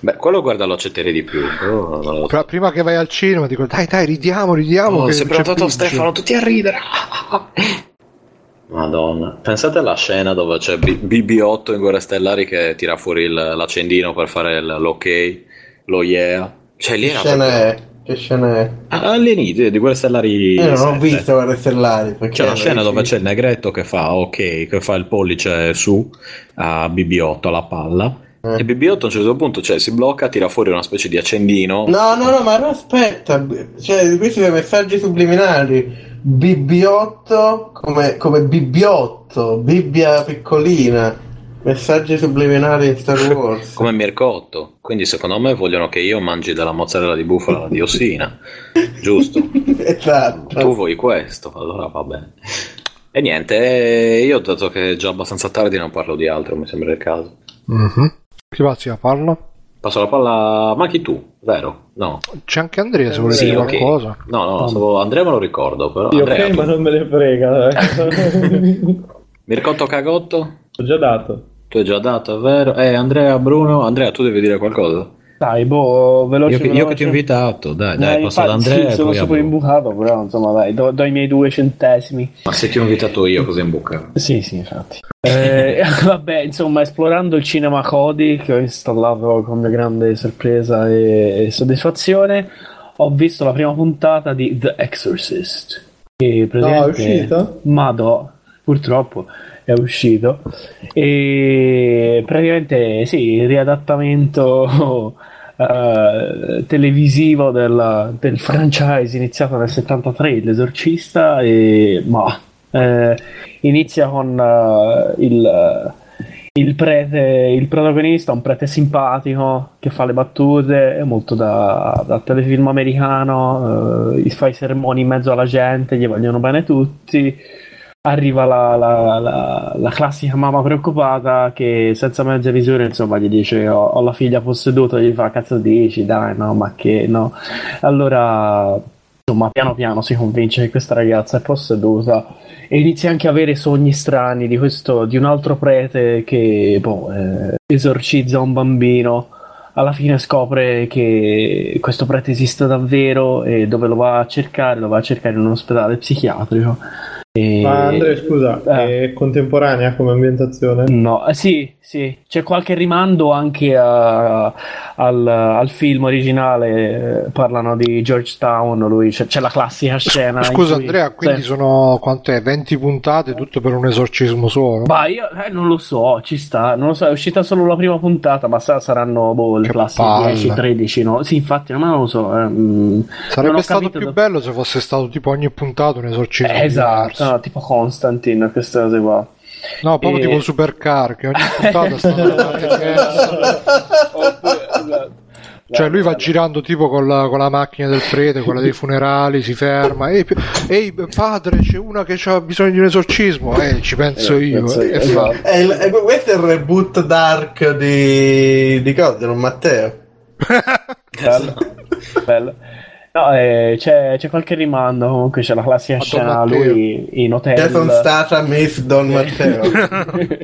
Beh, quello guarda lo accetterei di più. lo so. Pra- Prima che vai al cinema dico dai dai ridiamo, ridiamo. Oh, che prenotato Biggio." Stefano, tutti a ridere. Madonna, pensate alla scena dove c'è B- BB8 in Guerre Stellari che tira fuori il- l'accendino per fare l'ok, lo yeah. Cioè lì Che era scena proprio- è? Che scena è? all'inizio di Guerre Stellari Io non ho 7. visto Guerre Stellari. perché C'è una scena dove c'è il negretto che fa ok, che fa il pollice su a BB8 alla palla. Eh. E BB8 a un certo punto cioè, si blocca, tira fuori una specie di accendino. No, no, no, ma no, aspetta. Cioè, questi sono messaggi subliminali. BB8 come, come BB8, Bibbia piccolina. Messaggi subliminali in Star Wars. [LAUGHS] Come Mircotto. Quindi secondo me vogliono che io mangi della mozzarella di bufala alla diossina. [LAUGHS] Giusto? esatto. Tu vuoi questo, allora va bene. E niente, eh, io dato che è già abbastanza tardi non parlo di altro, mi sembra il caso. Mhm. Chi va a parla? Passo la palla, ma chi tu, vero? No. C'è anche Andrea se vuole Sì, dire ok. qualcosa. No, no, stavo- Andrea me lo ricordo, però. Io Andrea, ok, ma non me ne frega. dai. [LAUGHS] Mircotto Cagotto? Ho già dato. Tu hai già dato, è vero? Eh, Andrea, Bruno, Andrea, tu devi dire qualcosa. Dai, boh, veloce. Io che, io veloce. che ti ho invitato, dai, dai, Eh, passo ad Andrea sì, sono super imbucato, però insomma dai, do, do i miei due centesimi. Ma se ti ho invitato io, cosa in bocca? Sì, sì, infatti. Eh, [LAUGHS] vabbè, insomma, esplorando il cinema Kodi che ho installato con mia grande sorpresa e, e soddisfazione, ho visto la prima puntata di The Exorcist. Che praticamente... è uscita? Ma no, purtroppo è uscito. E praticamente sì, il riadattamento [LAUGHS] eh, televisivo del, del franchise iniziato nel 73, L'Esorcista, e ma eh, inizia con eh, il, il prete, il protagonista, un prete simpatico che fa le battute, è molto da, da telefilm americano, eh, fa i sermoni in mezzo alla gente, gli vogliono bene tutti. Arriva la, la- la- la classica mamma preoccupata che senza mezza misura insomma gli dice ho, ho la figlia posseduta, gli fa cazzo dici, dai no, ma che no. Allora insomma, piano piano si convince che questa ragazza è posseduta e inizia anche a avere sogni strani di, questo, di un altro prete che boh, eh, esorcizza un bambino. Alla fine scopre che questo prete esiste davvero e dove lo va a cercare? Lo va a cercare in un ospedale psichiatrico. E... Ma Andrea, scusa, è contemporanea come ambientazione? No, eh, sì, sì, c'è qualche rimando anche a- al, al film originale, eh, parlano di Georgetown, lui, c'è, c'è la classica scena. Scusa cui- Andrea, quindi sì. sono quant'è? 20 puntate tutto per un esorcismo solo? Bah, io eh, non lo so, ci sta, non lo so, è uscita solo la prima puntata, ma sa- saranno boh, le classiche palle. 10-13, no? Sì, infatti, ma non lo so. eh, mm, non Sarebbe ho stato più da- bello se fosse stato tipo ogni puntata un esorcismo Eh, esatto, no, tipo Constantine, queste cose qua. No, proprio E- tipo Supercar, che ogni puntata sta [LAUGHS] diversa. Cioè lui va girando tipo con la, con la macchina del prete, quella dei funerali, si ferma. Ehi, ehi, padre, c'è una che ha bisogno di un esorcismo. Eh, ci penso Eh, io. penso io, E fa. È il- è- questo è il reboot dark di, di cosa? Di non Matteo. [LAUGHS] Bello. Bello. No, eh, c'è, c'è qualche rimando, comunque c'è la classica scena, Matteo. lui in hotel. Jason Statham Miss Don [LAUGHS] Matteo.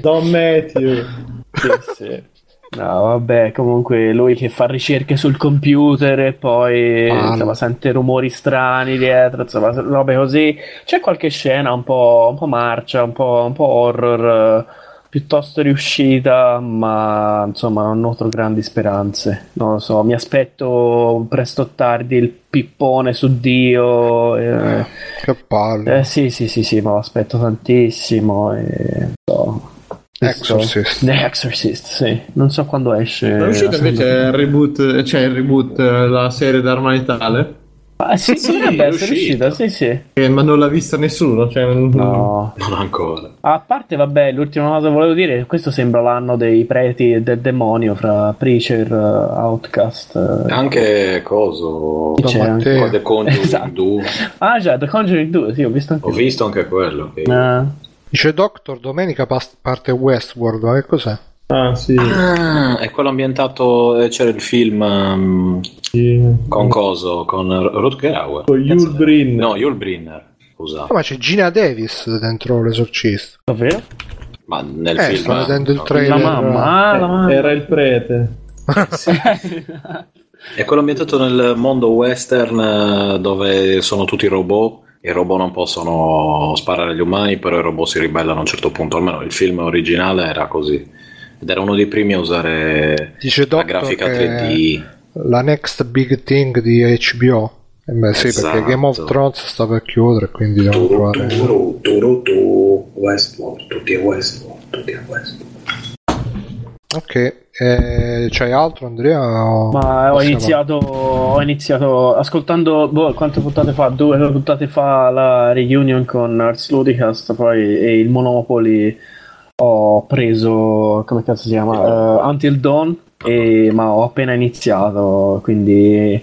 Don Matthew. Sì, sì. No, vabbè, comunque lui che fa ricerche sul computer e poi Ah, insomma, no. sente rumori strani dietro, insomma, robe così. C'è qualche scena un po', un po' marcia, un po', un po' horror, eh, piuttosto riuscita, ma insomma non nutro grandi speranze. Non lo so, mi aspetto presto o tardi il pippone su Dio. eh. Che palle. Eh, sì, sì, sì, sì, ma lo aspetto tantissimo. E... so. Exorcist. The Exorcist, sì. Non so quando esce. È uscito invece seconda- il reboot, cioè il reboot, eh, la serie d'Arma Letale? Ah, sì, Sì, dovrebbe è essere uscita, sì, sì. Eh, ma non l'ha vista nessuno, cioè non- No. Non ancora. A parte, vabbè, l'ultima cosa che volevo dire, questo sembra l'anno dei preti e del demonio fra Preacher, eh, Outcast. eh. Anche coso. C'è anche- Con The Conjuring Esatto. 2. Ah, già, The Conjuring 2, sì, ho visto anche. Ho visto anche quello. che- Eh, Dice Doctor, domenica parte Westworld, ma che cos'è? Ah, sì. Ah, è quello ambientato. eh, C'era il film um, con Coso, con Rutger Hauer. Con Yul Brynner. No, Yul Brynner. Scusa. Ah, ma c'è Gina Davis dentro l'esorcista. Davvero? Ma nel Eh, film. sto vedendo il trailer. La mamma, ah, la mamma. Era il prete. [LAUGHS] È quello ambientato nel mondo western eh, dove sono tutti robot. I robot non possono sparare agli umani, però i robot si ribellano a un certo punto. Almeno il film originale era così. Ed era uno dei primi a usare Dice la grafica che 3D. la next big thing di HBO. Eh beh sì, Esatto. perché Game of Thrones sta per chiudere, quindi devono trovare... Turu, turu, tu, Westworld, tutti a Westworld, tutti a Westworld. Ok, eh, c'hai altro Andrea? Ma ho iniziato, ho iniziato ascoltando boh, quante puntate fa? Due puntate fa la reunion con Ars Ludicast poi e il Monopoly ho preso come cazzo si chiama? Eh, Until Dawn e- ma ho appena iniziato quindi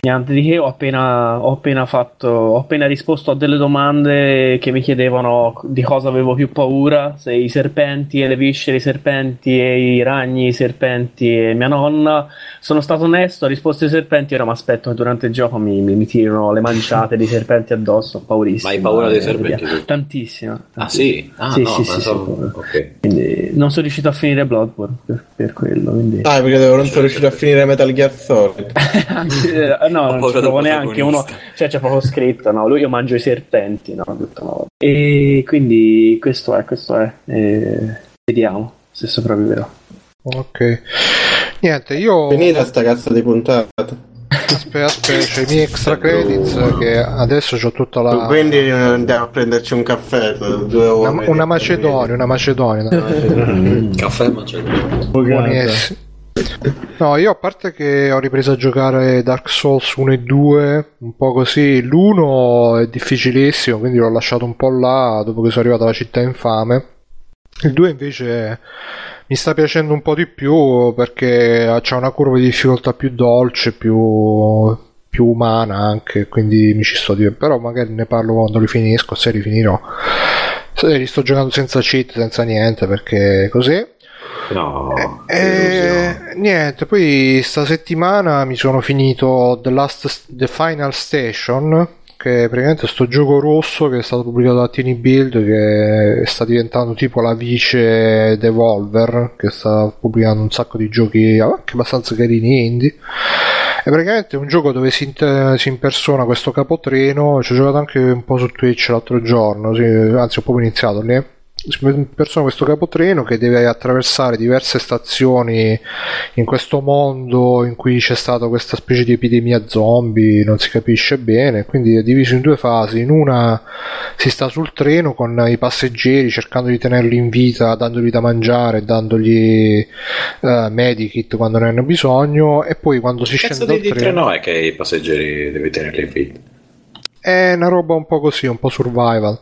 niente di che ho appena, ho appena fatto ho appena risposto a delle domande che mi chiedevano di cosa avevo più paura se i serpenti e le viscere i serpenti e i ragni i serpenti e mia nonna sono stato onesto, ho risposto ai serpenti, ora mi aspetto che durante il gioco mi, mi, mi tirino le manciate di serpenti addosso, ho paurissimo. Ma hai paura dei Eh, serpenti? Tantissimo. Ah sì? Ah Sì, no, sì, sì, pensavo- sì. ok. Quindi non sono riuscito a finire Bloodborne per, per quello. Quindi... Ah, perché non sono riuscito a finire Metal Gear Solid. [LAUGHS] Eh, no, non ci del provo neanche uno, cioè c'è proprio scritto, no, lui io mangio i serpenti, no, detto no. E quindi questo è, questo è, e vediamo se sopravviverò. Ok. Niente, io... Finita sta cazzo di puntata. Aspetta, aspetta, c'è i miei extra credits che adesso ho tutta la... Quindi eh, andiamo a prenderci un caffè. Due ore. Una, una Macedonia, una Macedonia. dai. [LAUGHS] Caffè macedonio. Buonissimo. No, io a parte che ho ripreso a giocare Dark Souls 1 e 2, un po' così, l'1 è difficilissimo, quindi l'ho lasciato un po' là dopo che sono arrivato alla città infame. Il 2 invece mi sta piacendo un po' di più perché c'è una curva di difficoltà più dolce, più, più umana anche, quindi mi ci sto divertendo. Però magari ne parlo quando li finisco, se li finirò. Se li sto giocando senza cheat, senza niente, perché così. No. E niente, poi sta settimana mi sono finito The, Last, The Final Station, che è praticamente sto gioco rosso che è stato pubblicato da Tiny Build che sta diventando tipo la vice Devolver che sta pubblicando un sacco di giochi anche abbastanza carini indie. È praticamente un gioco dove si, in- si impersona questo capotreno ci ho giocato anche un po' su Twitch l'altro giorno sì, anzi ho proprio iniziato lì si impersona questo capotreno che deve attraversare diverse stazioni in questo mondo in cui c'è stata questa specie di epidemia zombie, non si capisce bene, quindi è diviso in due fasi. In una si sta sul treno con i passeggeri cercando di tenerli in vita, dandogli da mangiare, dandogli eh, medikit quando ne hanno bisogno e poi quando si Che scende dal treno treno è che i passeggeri devi tenerli in vita? è una roba un po' così, un po' survival.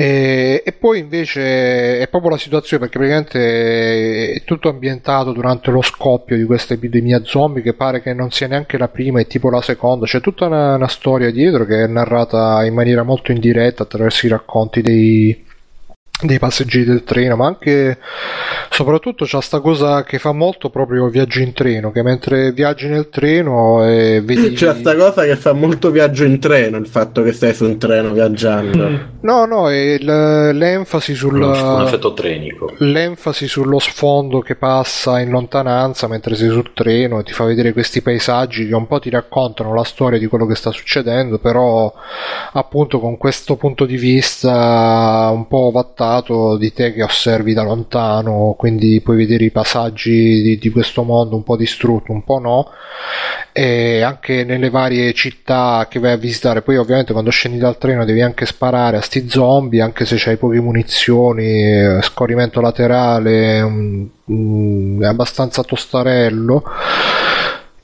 E, e poi invece è proprio la situazione perché praticamente è tutto ambientato durante lo scoppio di questa epidemia zombie che pare che non sia neanche la prima, è tipo la seconda. C'è tutta una, una storia dietro che è narrata in maniera molto indiretta attraverso i racconti dei, dei passeggeri del treno, ma anche soprattutto c'è sta cosa che fa molto proprio viaggio in treno, che mentre viaggi nel treno e vedi [LAUGHS] C'è sta cosa che fa molto viaggio in treno, il fatto che stai su un treno viaggiando. No, no, è l- l'enfasi sul Un effetto trenico. l'enfasi sullo sfondo che passa in lontananza mentre sei sul treno e ti fa vedere questi paesaggi che un po' ti raccontano la storia di quello che sta succedendo, però appunto con questo punto di vista un po' vattato di te che osservi da lontano, quindi puoi vedere i passaggi di, di questo mondo un po' distrutto, un po' no, e anche nelle varie città che vai a visitare. Poi ovviamente quando scendi dal treno devi anche sparare a sti zombie, anche se c'hai poche munizioni, scorrimento laterale, mm, mm, è abbastanza tostarello.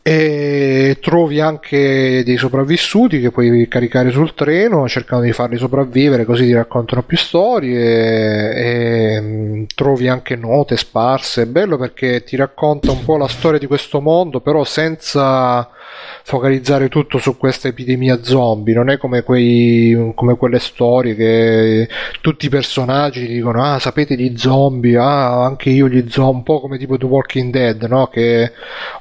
E trovi anche dei sopravvissuti che puoi caricare sul treno cercando di farli sopravvivere, così ti raccontano più storie. E, mm, trovi anche note sparse. È bello perché ti racconta un po' la storia di questo mondo, però senza focalizzare tutto su questa epidemia zombie. Non è come, quei, come quelle storie che tutti i personaggi dicono: Ah, sapete gli zombie? Ah, anche io gli zombie. Un po' come tipo The Walking Dead, no? Che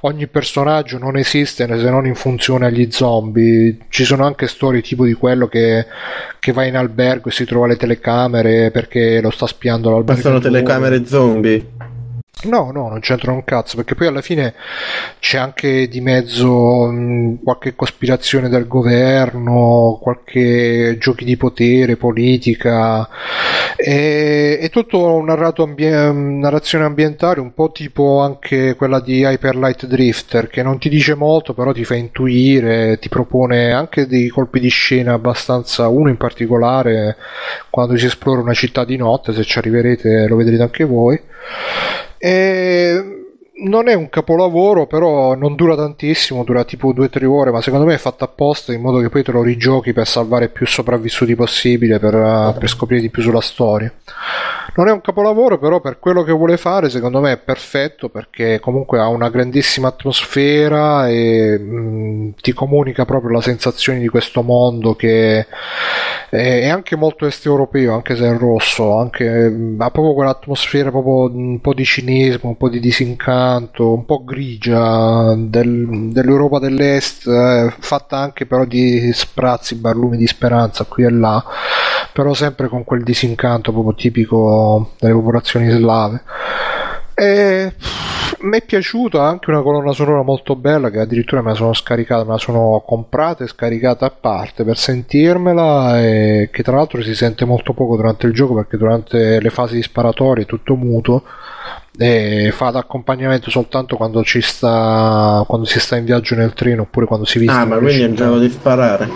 ogni personaggio non esiste se non in funzione agli zombie. Ci sono anche storie tipo di quello che, che va in albergo e si trova le telecamere perché lo sta spiando Ma l'albergo. sono telecamere zombie. No, no, non c'entrano un cazzo, perché poi alla fine c'è anche di mezzo mh, qualche cospirazione del governo, qualche giochi di potere, politica, e, è tutto narrato ambie- narrazione ambientale, un po' tipo anche quella di Hyper Light Drifter, che non ti dice molto, però ti fa intuire, ti propone anche dei colpi di scena abbastanza, uno in particolare, quando si esplora una città di notte, se ci arriverete lo vedrete anche voi. E non è un capolavoro, però non dura tantissimo, dura tipo 2-3 ore, ma secondo me è fatto apposta in modo che poi te lo rigiochi per salvare più sopravvissuti possibile, per, eh, per scoprire di più sulla storia. Non è un capolavoro, però per quello che vuole fare, secondo me è perfetto perché comunque ha una grandissima atmosfera e mh, ti comunica proprio la sensazione di questo mondo che è, è anche molto est europeo, anche se è rosso, anche, mh, ha proprio quell'atmosfera proprio un po' di cinismo, un po' di disincanto, un po' grigia del- dell'Europa dell'Est, eh, fatta anche però di sprazzi, barlumi di speranza qui e là, però sempre con quel disincanto proprio tipico delle popolazioni slave. E mi è piaciuta anche una colonna sonora molto bella che addirittura me la sono scaricata, me la sono comprata e scaricata a parte per sentirmela e che tra l'altro si sente molto poco durante il gioco perché durante le fasi di sparatorie è tutto muto e fa da accompagnamento soltanto quando ci sta quando si sta in viaggio nel treno oppure quando si visita Ah, ma quindi è un città. gioco di sparare.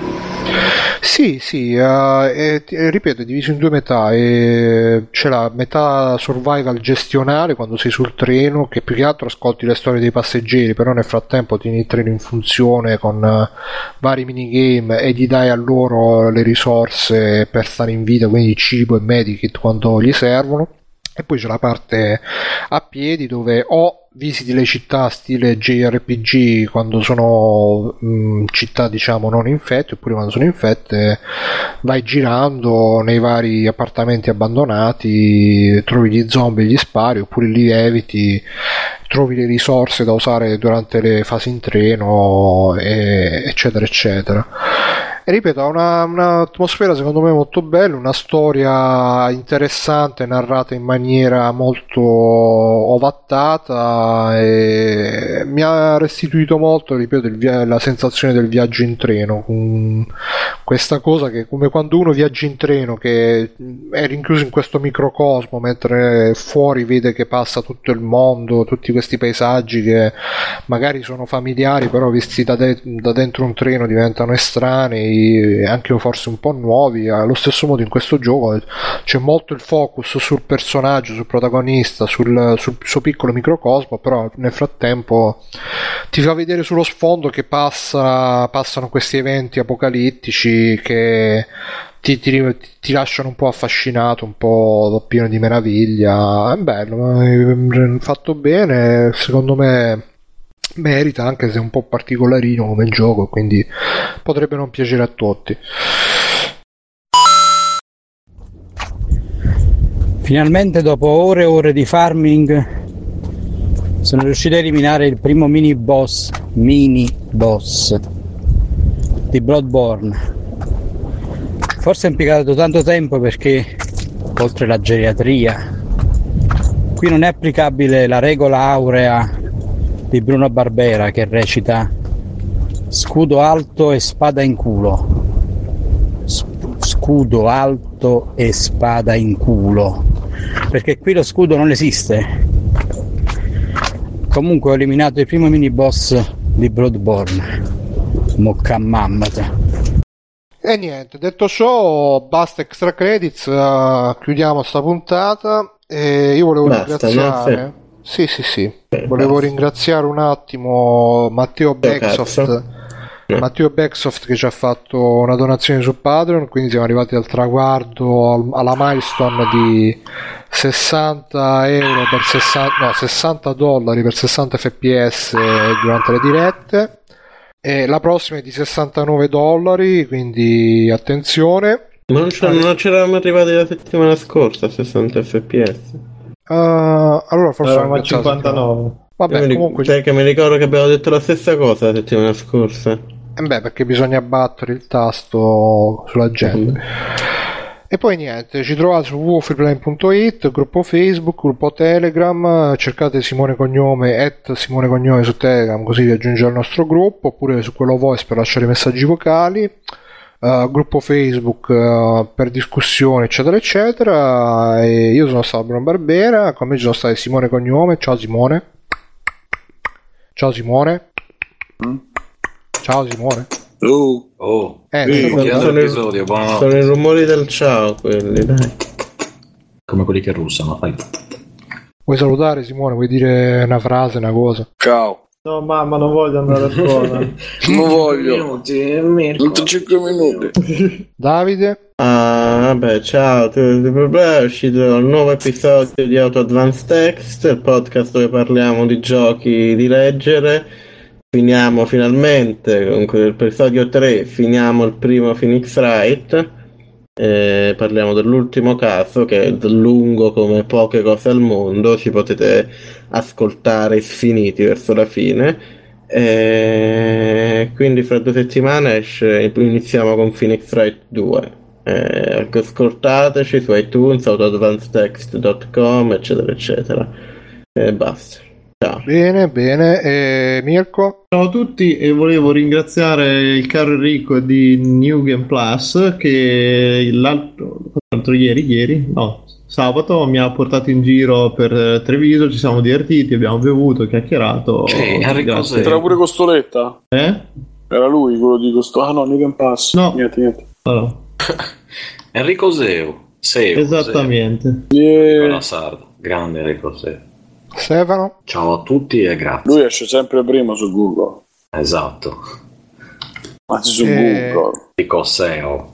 Sì, sì, eh, è- è- ripeto, è diviso in due metà. e c'è la metà survival gestionale quando sei sul treno, che più che altro ascolti le storie dei passeggeri, però nel frattempo tieni il treno in funzione con eh, vari minigame e gli dai a loro le risorse per stare in vita, quindi cibo e medikit quando gli servono. E poi c'è la parte a piedi dove o visiti le città stile JRPG quando sono mh, città diciamo non infette oppure quando sono infette vai girando nei vari appartamenti abbandonati trovi gli zombie e gli spari oppure li eviti trovi le risorse da usare durante le fasi in treno, e, eccetera, eccetera. E ripeto, ha una, un'atmosfera secondo me molto bella, una storia interessante, narrata in maniera molto ovattata e mi ha restituito molto, ripeto, via- la sensazione del viaggio in treno. Questa cosa che come quando uno viaggia in treno che è rinchiuso in questo microcosmo mentre fuori vede che passa tutto il mondo, tutti questi paesaggi che magari sono familiari però visti da, de- da dentro un treno diventano estranei anche forse un po' nuovi. Allo stesso modo in questo gioco c'è molto il focus sul personaggio, sul protagonista, sul, sul suo piccolo microcosmo, però nel frattempo ti fa vedere sullo sfondo che passa, passano questi eventi apocalittici che ti, ti, ti, lasciano un po' affascinato, un po' pieno di meraviglia. È bello, è fatto bene, secondo me merita anche se è un po' particolarino come gioco quindi potrebbe non piacere a tutti finalmente dopo ore e ore di farming sono riuscito a eliminare il primo mini boss mini boss di Bloodborne forse è impiegato tanto tempo perché oltre la geriatria qui non è applicabile la regola aurea di Bruno Barbera che recita Scudo alto e spada in culo. Scudo alto e spada in culo. Perché qui lo scudo non esiste. Comunque ho eliminato il primo mini boss di Bloodborne. Mocca mammata. E niente, detto ciò, basta extra credits, uh, chiudiamo sta puntata. E io volevo Basta, ringraziare. Sì, sì, sì. Volevo ringraziare un attimo Matteo Backsoft. Matteo Backsoft che ci ha fatto una donazione su Patreon, quindi siamo arrivati al traguardo, alla milestone di 60 euro per 60, no, 60 dollari per 60 fps durante le dirette. E la prossima è di 69 dollari, quindi attenzione. Ma non, non c'eravamo arrivati la settimana scorsa a 60 fps. Uh, allora forse eravamo a 59. Vabbè, mi, comunque... Cioè che mi ricordo che abbiamo detto la stessa cosa la settimana scorsa. Eh beh, perché bisogna battere il tasto sulla gente. Mm-hmm. E poi niente, ci trovate su www.freeplane.it, gruppo Facebook, gruppo Telegram, cercate Simone Cognome, at Simone Cognome su Telegram così vi aggiunge al nostro gruppo, oppure su quello voice per lasciare messaggi vocali uh, gruppo Facebook uh, per discussione, eccetera, eccetera. E io sono stato Bruno Barbera, con me ci sono stati Simone Cognome. Ciao Simone. Ciao Simone. Mm? Ciao Simone. Oh, oh. Eh, sì, sono, sono, episodio, sono i rumori del ciao quelli, dai. Come quelli che russano, fai. Vuoi salutare Simone? Vuoi dire una frase, una cosa? Ciao. No, mamma, non voglio andare a scuola. [LAUGHS] non voglio. Minuti, 5 minuti. [LAUGHS] Davide? Ah, vabbè, ciao, è uscito il nuovo episodio di Auto Advanced Text, il podcast dove parliamo di giochi di leggere. Finiamo finalmente con l'episodio 3, finiamo il primo Phoenix Wright. Eh, parliamo dell'ultimo caso che è lungo come poche cose al mondo, ci potete ascoltare sfiniti verso la fine. Eh, quindi fra due settimane esce, iniziamo con Phoenix Wright 2. Eh, ascoltateci su iTunes, autoadvancedtext.com, eccetera, eccetera. E basta. Bene, bene. E Mirko? Ciao a tutti e volevo ringraziare il caro Enrico di New Game Plus che l'altro, l'altro ieri, ieri, no, sabato mi ha portato in giro per Treviso, ci siamo divertiti, abbiamo bevuto, chiacchierato. Sì, Era pure Costoletta? Eh? Era lui quello di Costo. Ah no, New Game Plus. No. Niente, niente. Allora. [LAUGHS] Enrico Seu. Seu Esattamente. Seu. Yeah. La sarda. Grande Enrico Seu. Stefano. Ciao a tutti e grazie. Lui esce sempre prima su Google. Esatto. Anzi su e... Google. Dico SEO.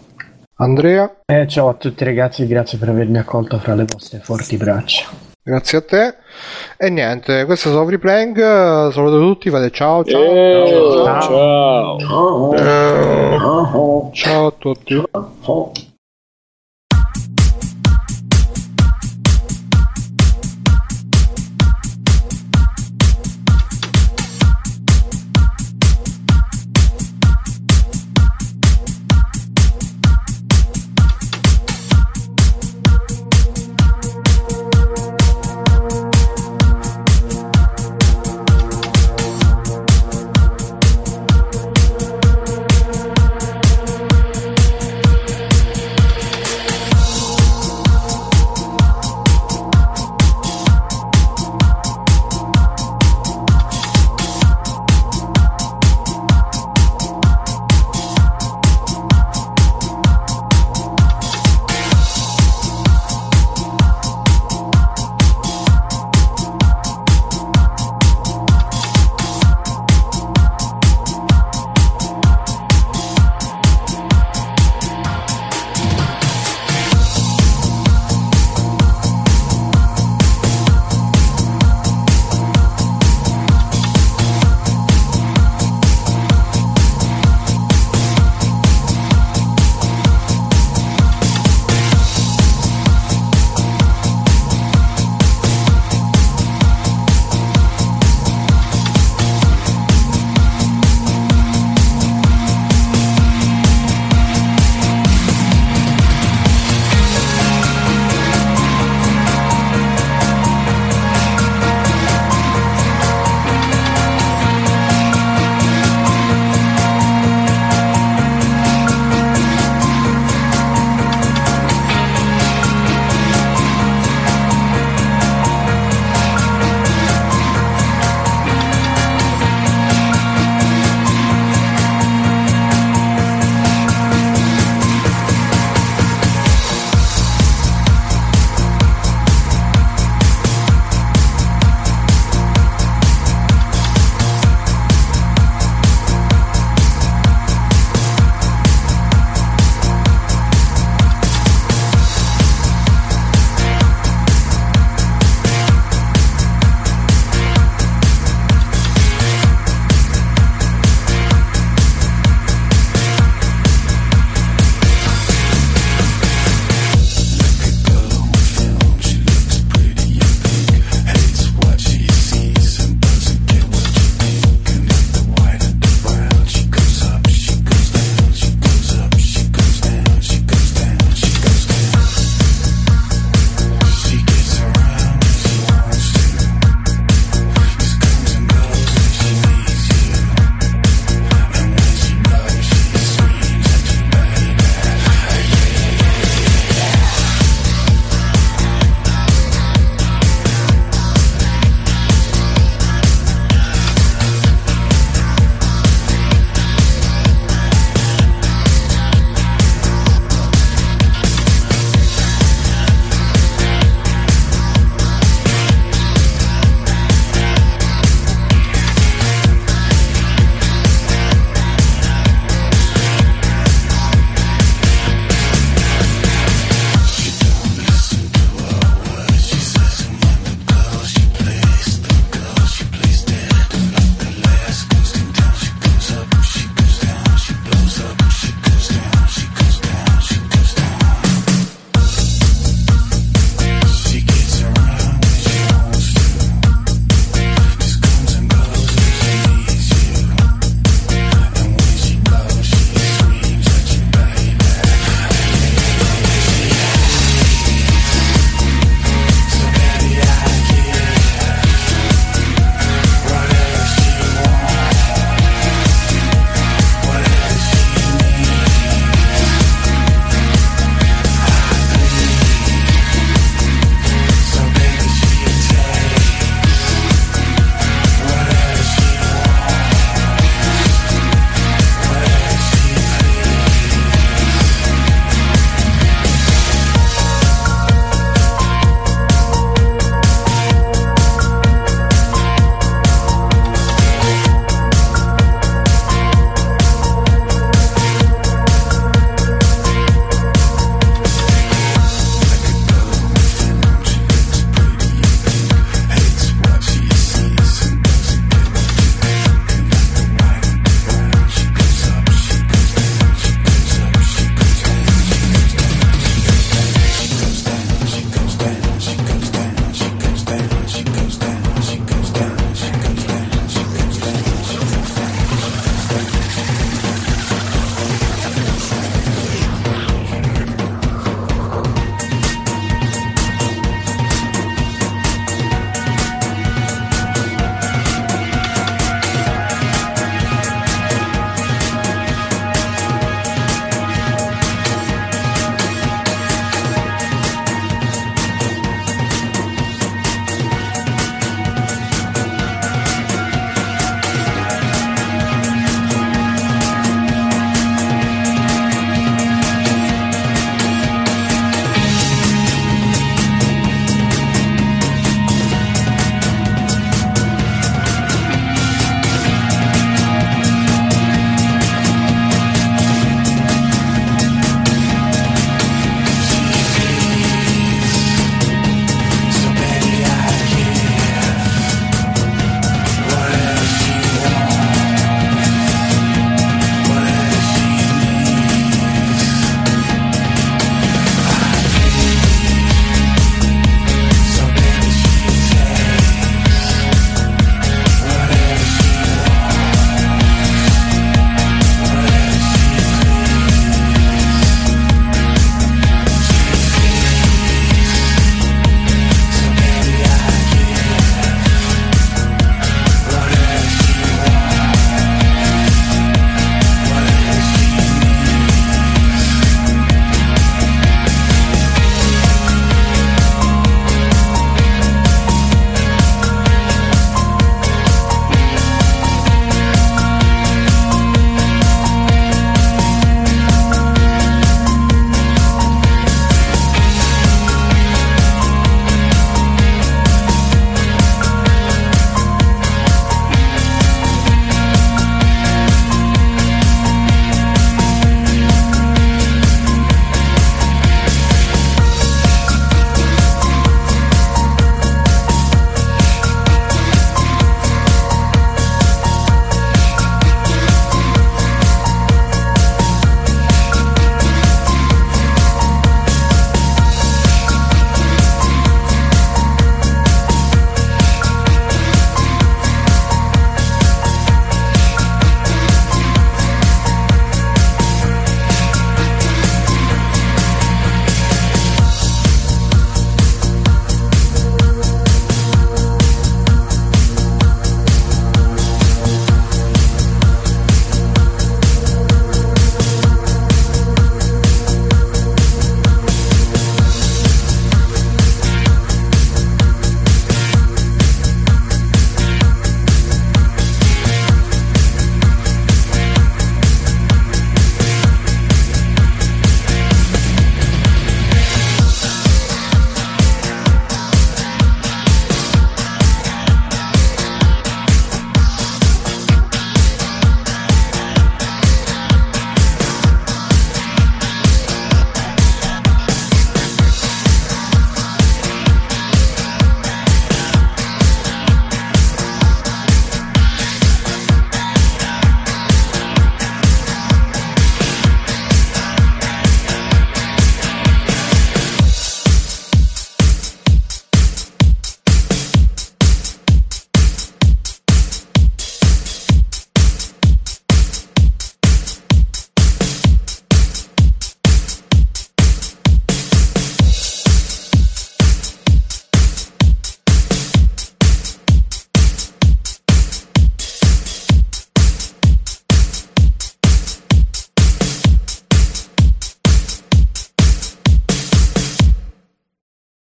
Andrea. Eh, ciao a tutti ragazzi, grazie per avermi accolto fra le vostre forti braccia. Grazie a te. E niente, questo è Sovri Playing. Saluto tutti, fate ciao ciao. Eh, ciao. Ciao. Ciao. Ciao. ciao a tutti. Ciao.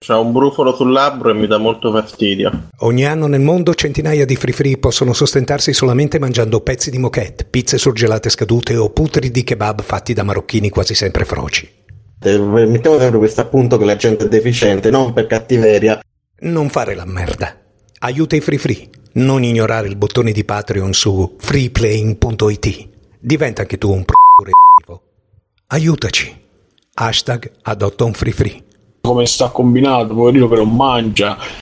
C'ha un brufolo sul labbro e mi dà molto fastidio. Ogni anno nel mondo centinaia di free free possono sostentarsi solamente mangiando pezzi di moquette, pizze surgelate scadute o putri di kebab fatti da marocchini quasi sempre froci. Eh, Mettiamo sempre questo appunto che la gente è deficiente, non per cattiveria. Non fare la merda. Aiuta i free free. Non ignorare il bottone di Patreon su freeplaying.it. Diventa anche tu un pro Aiutaci. Hashtag adotta un free free. Come sta combinato, poverino che non mangia.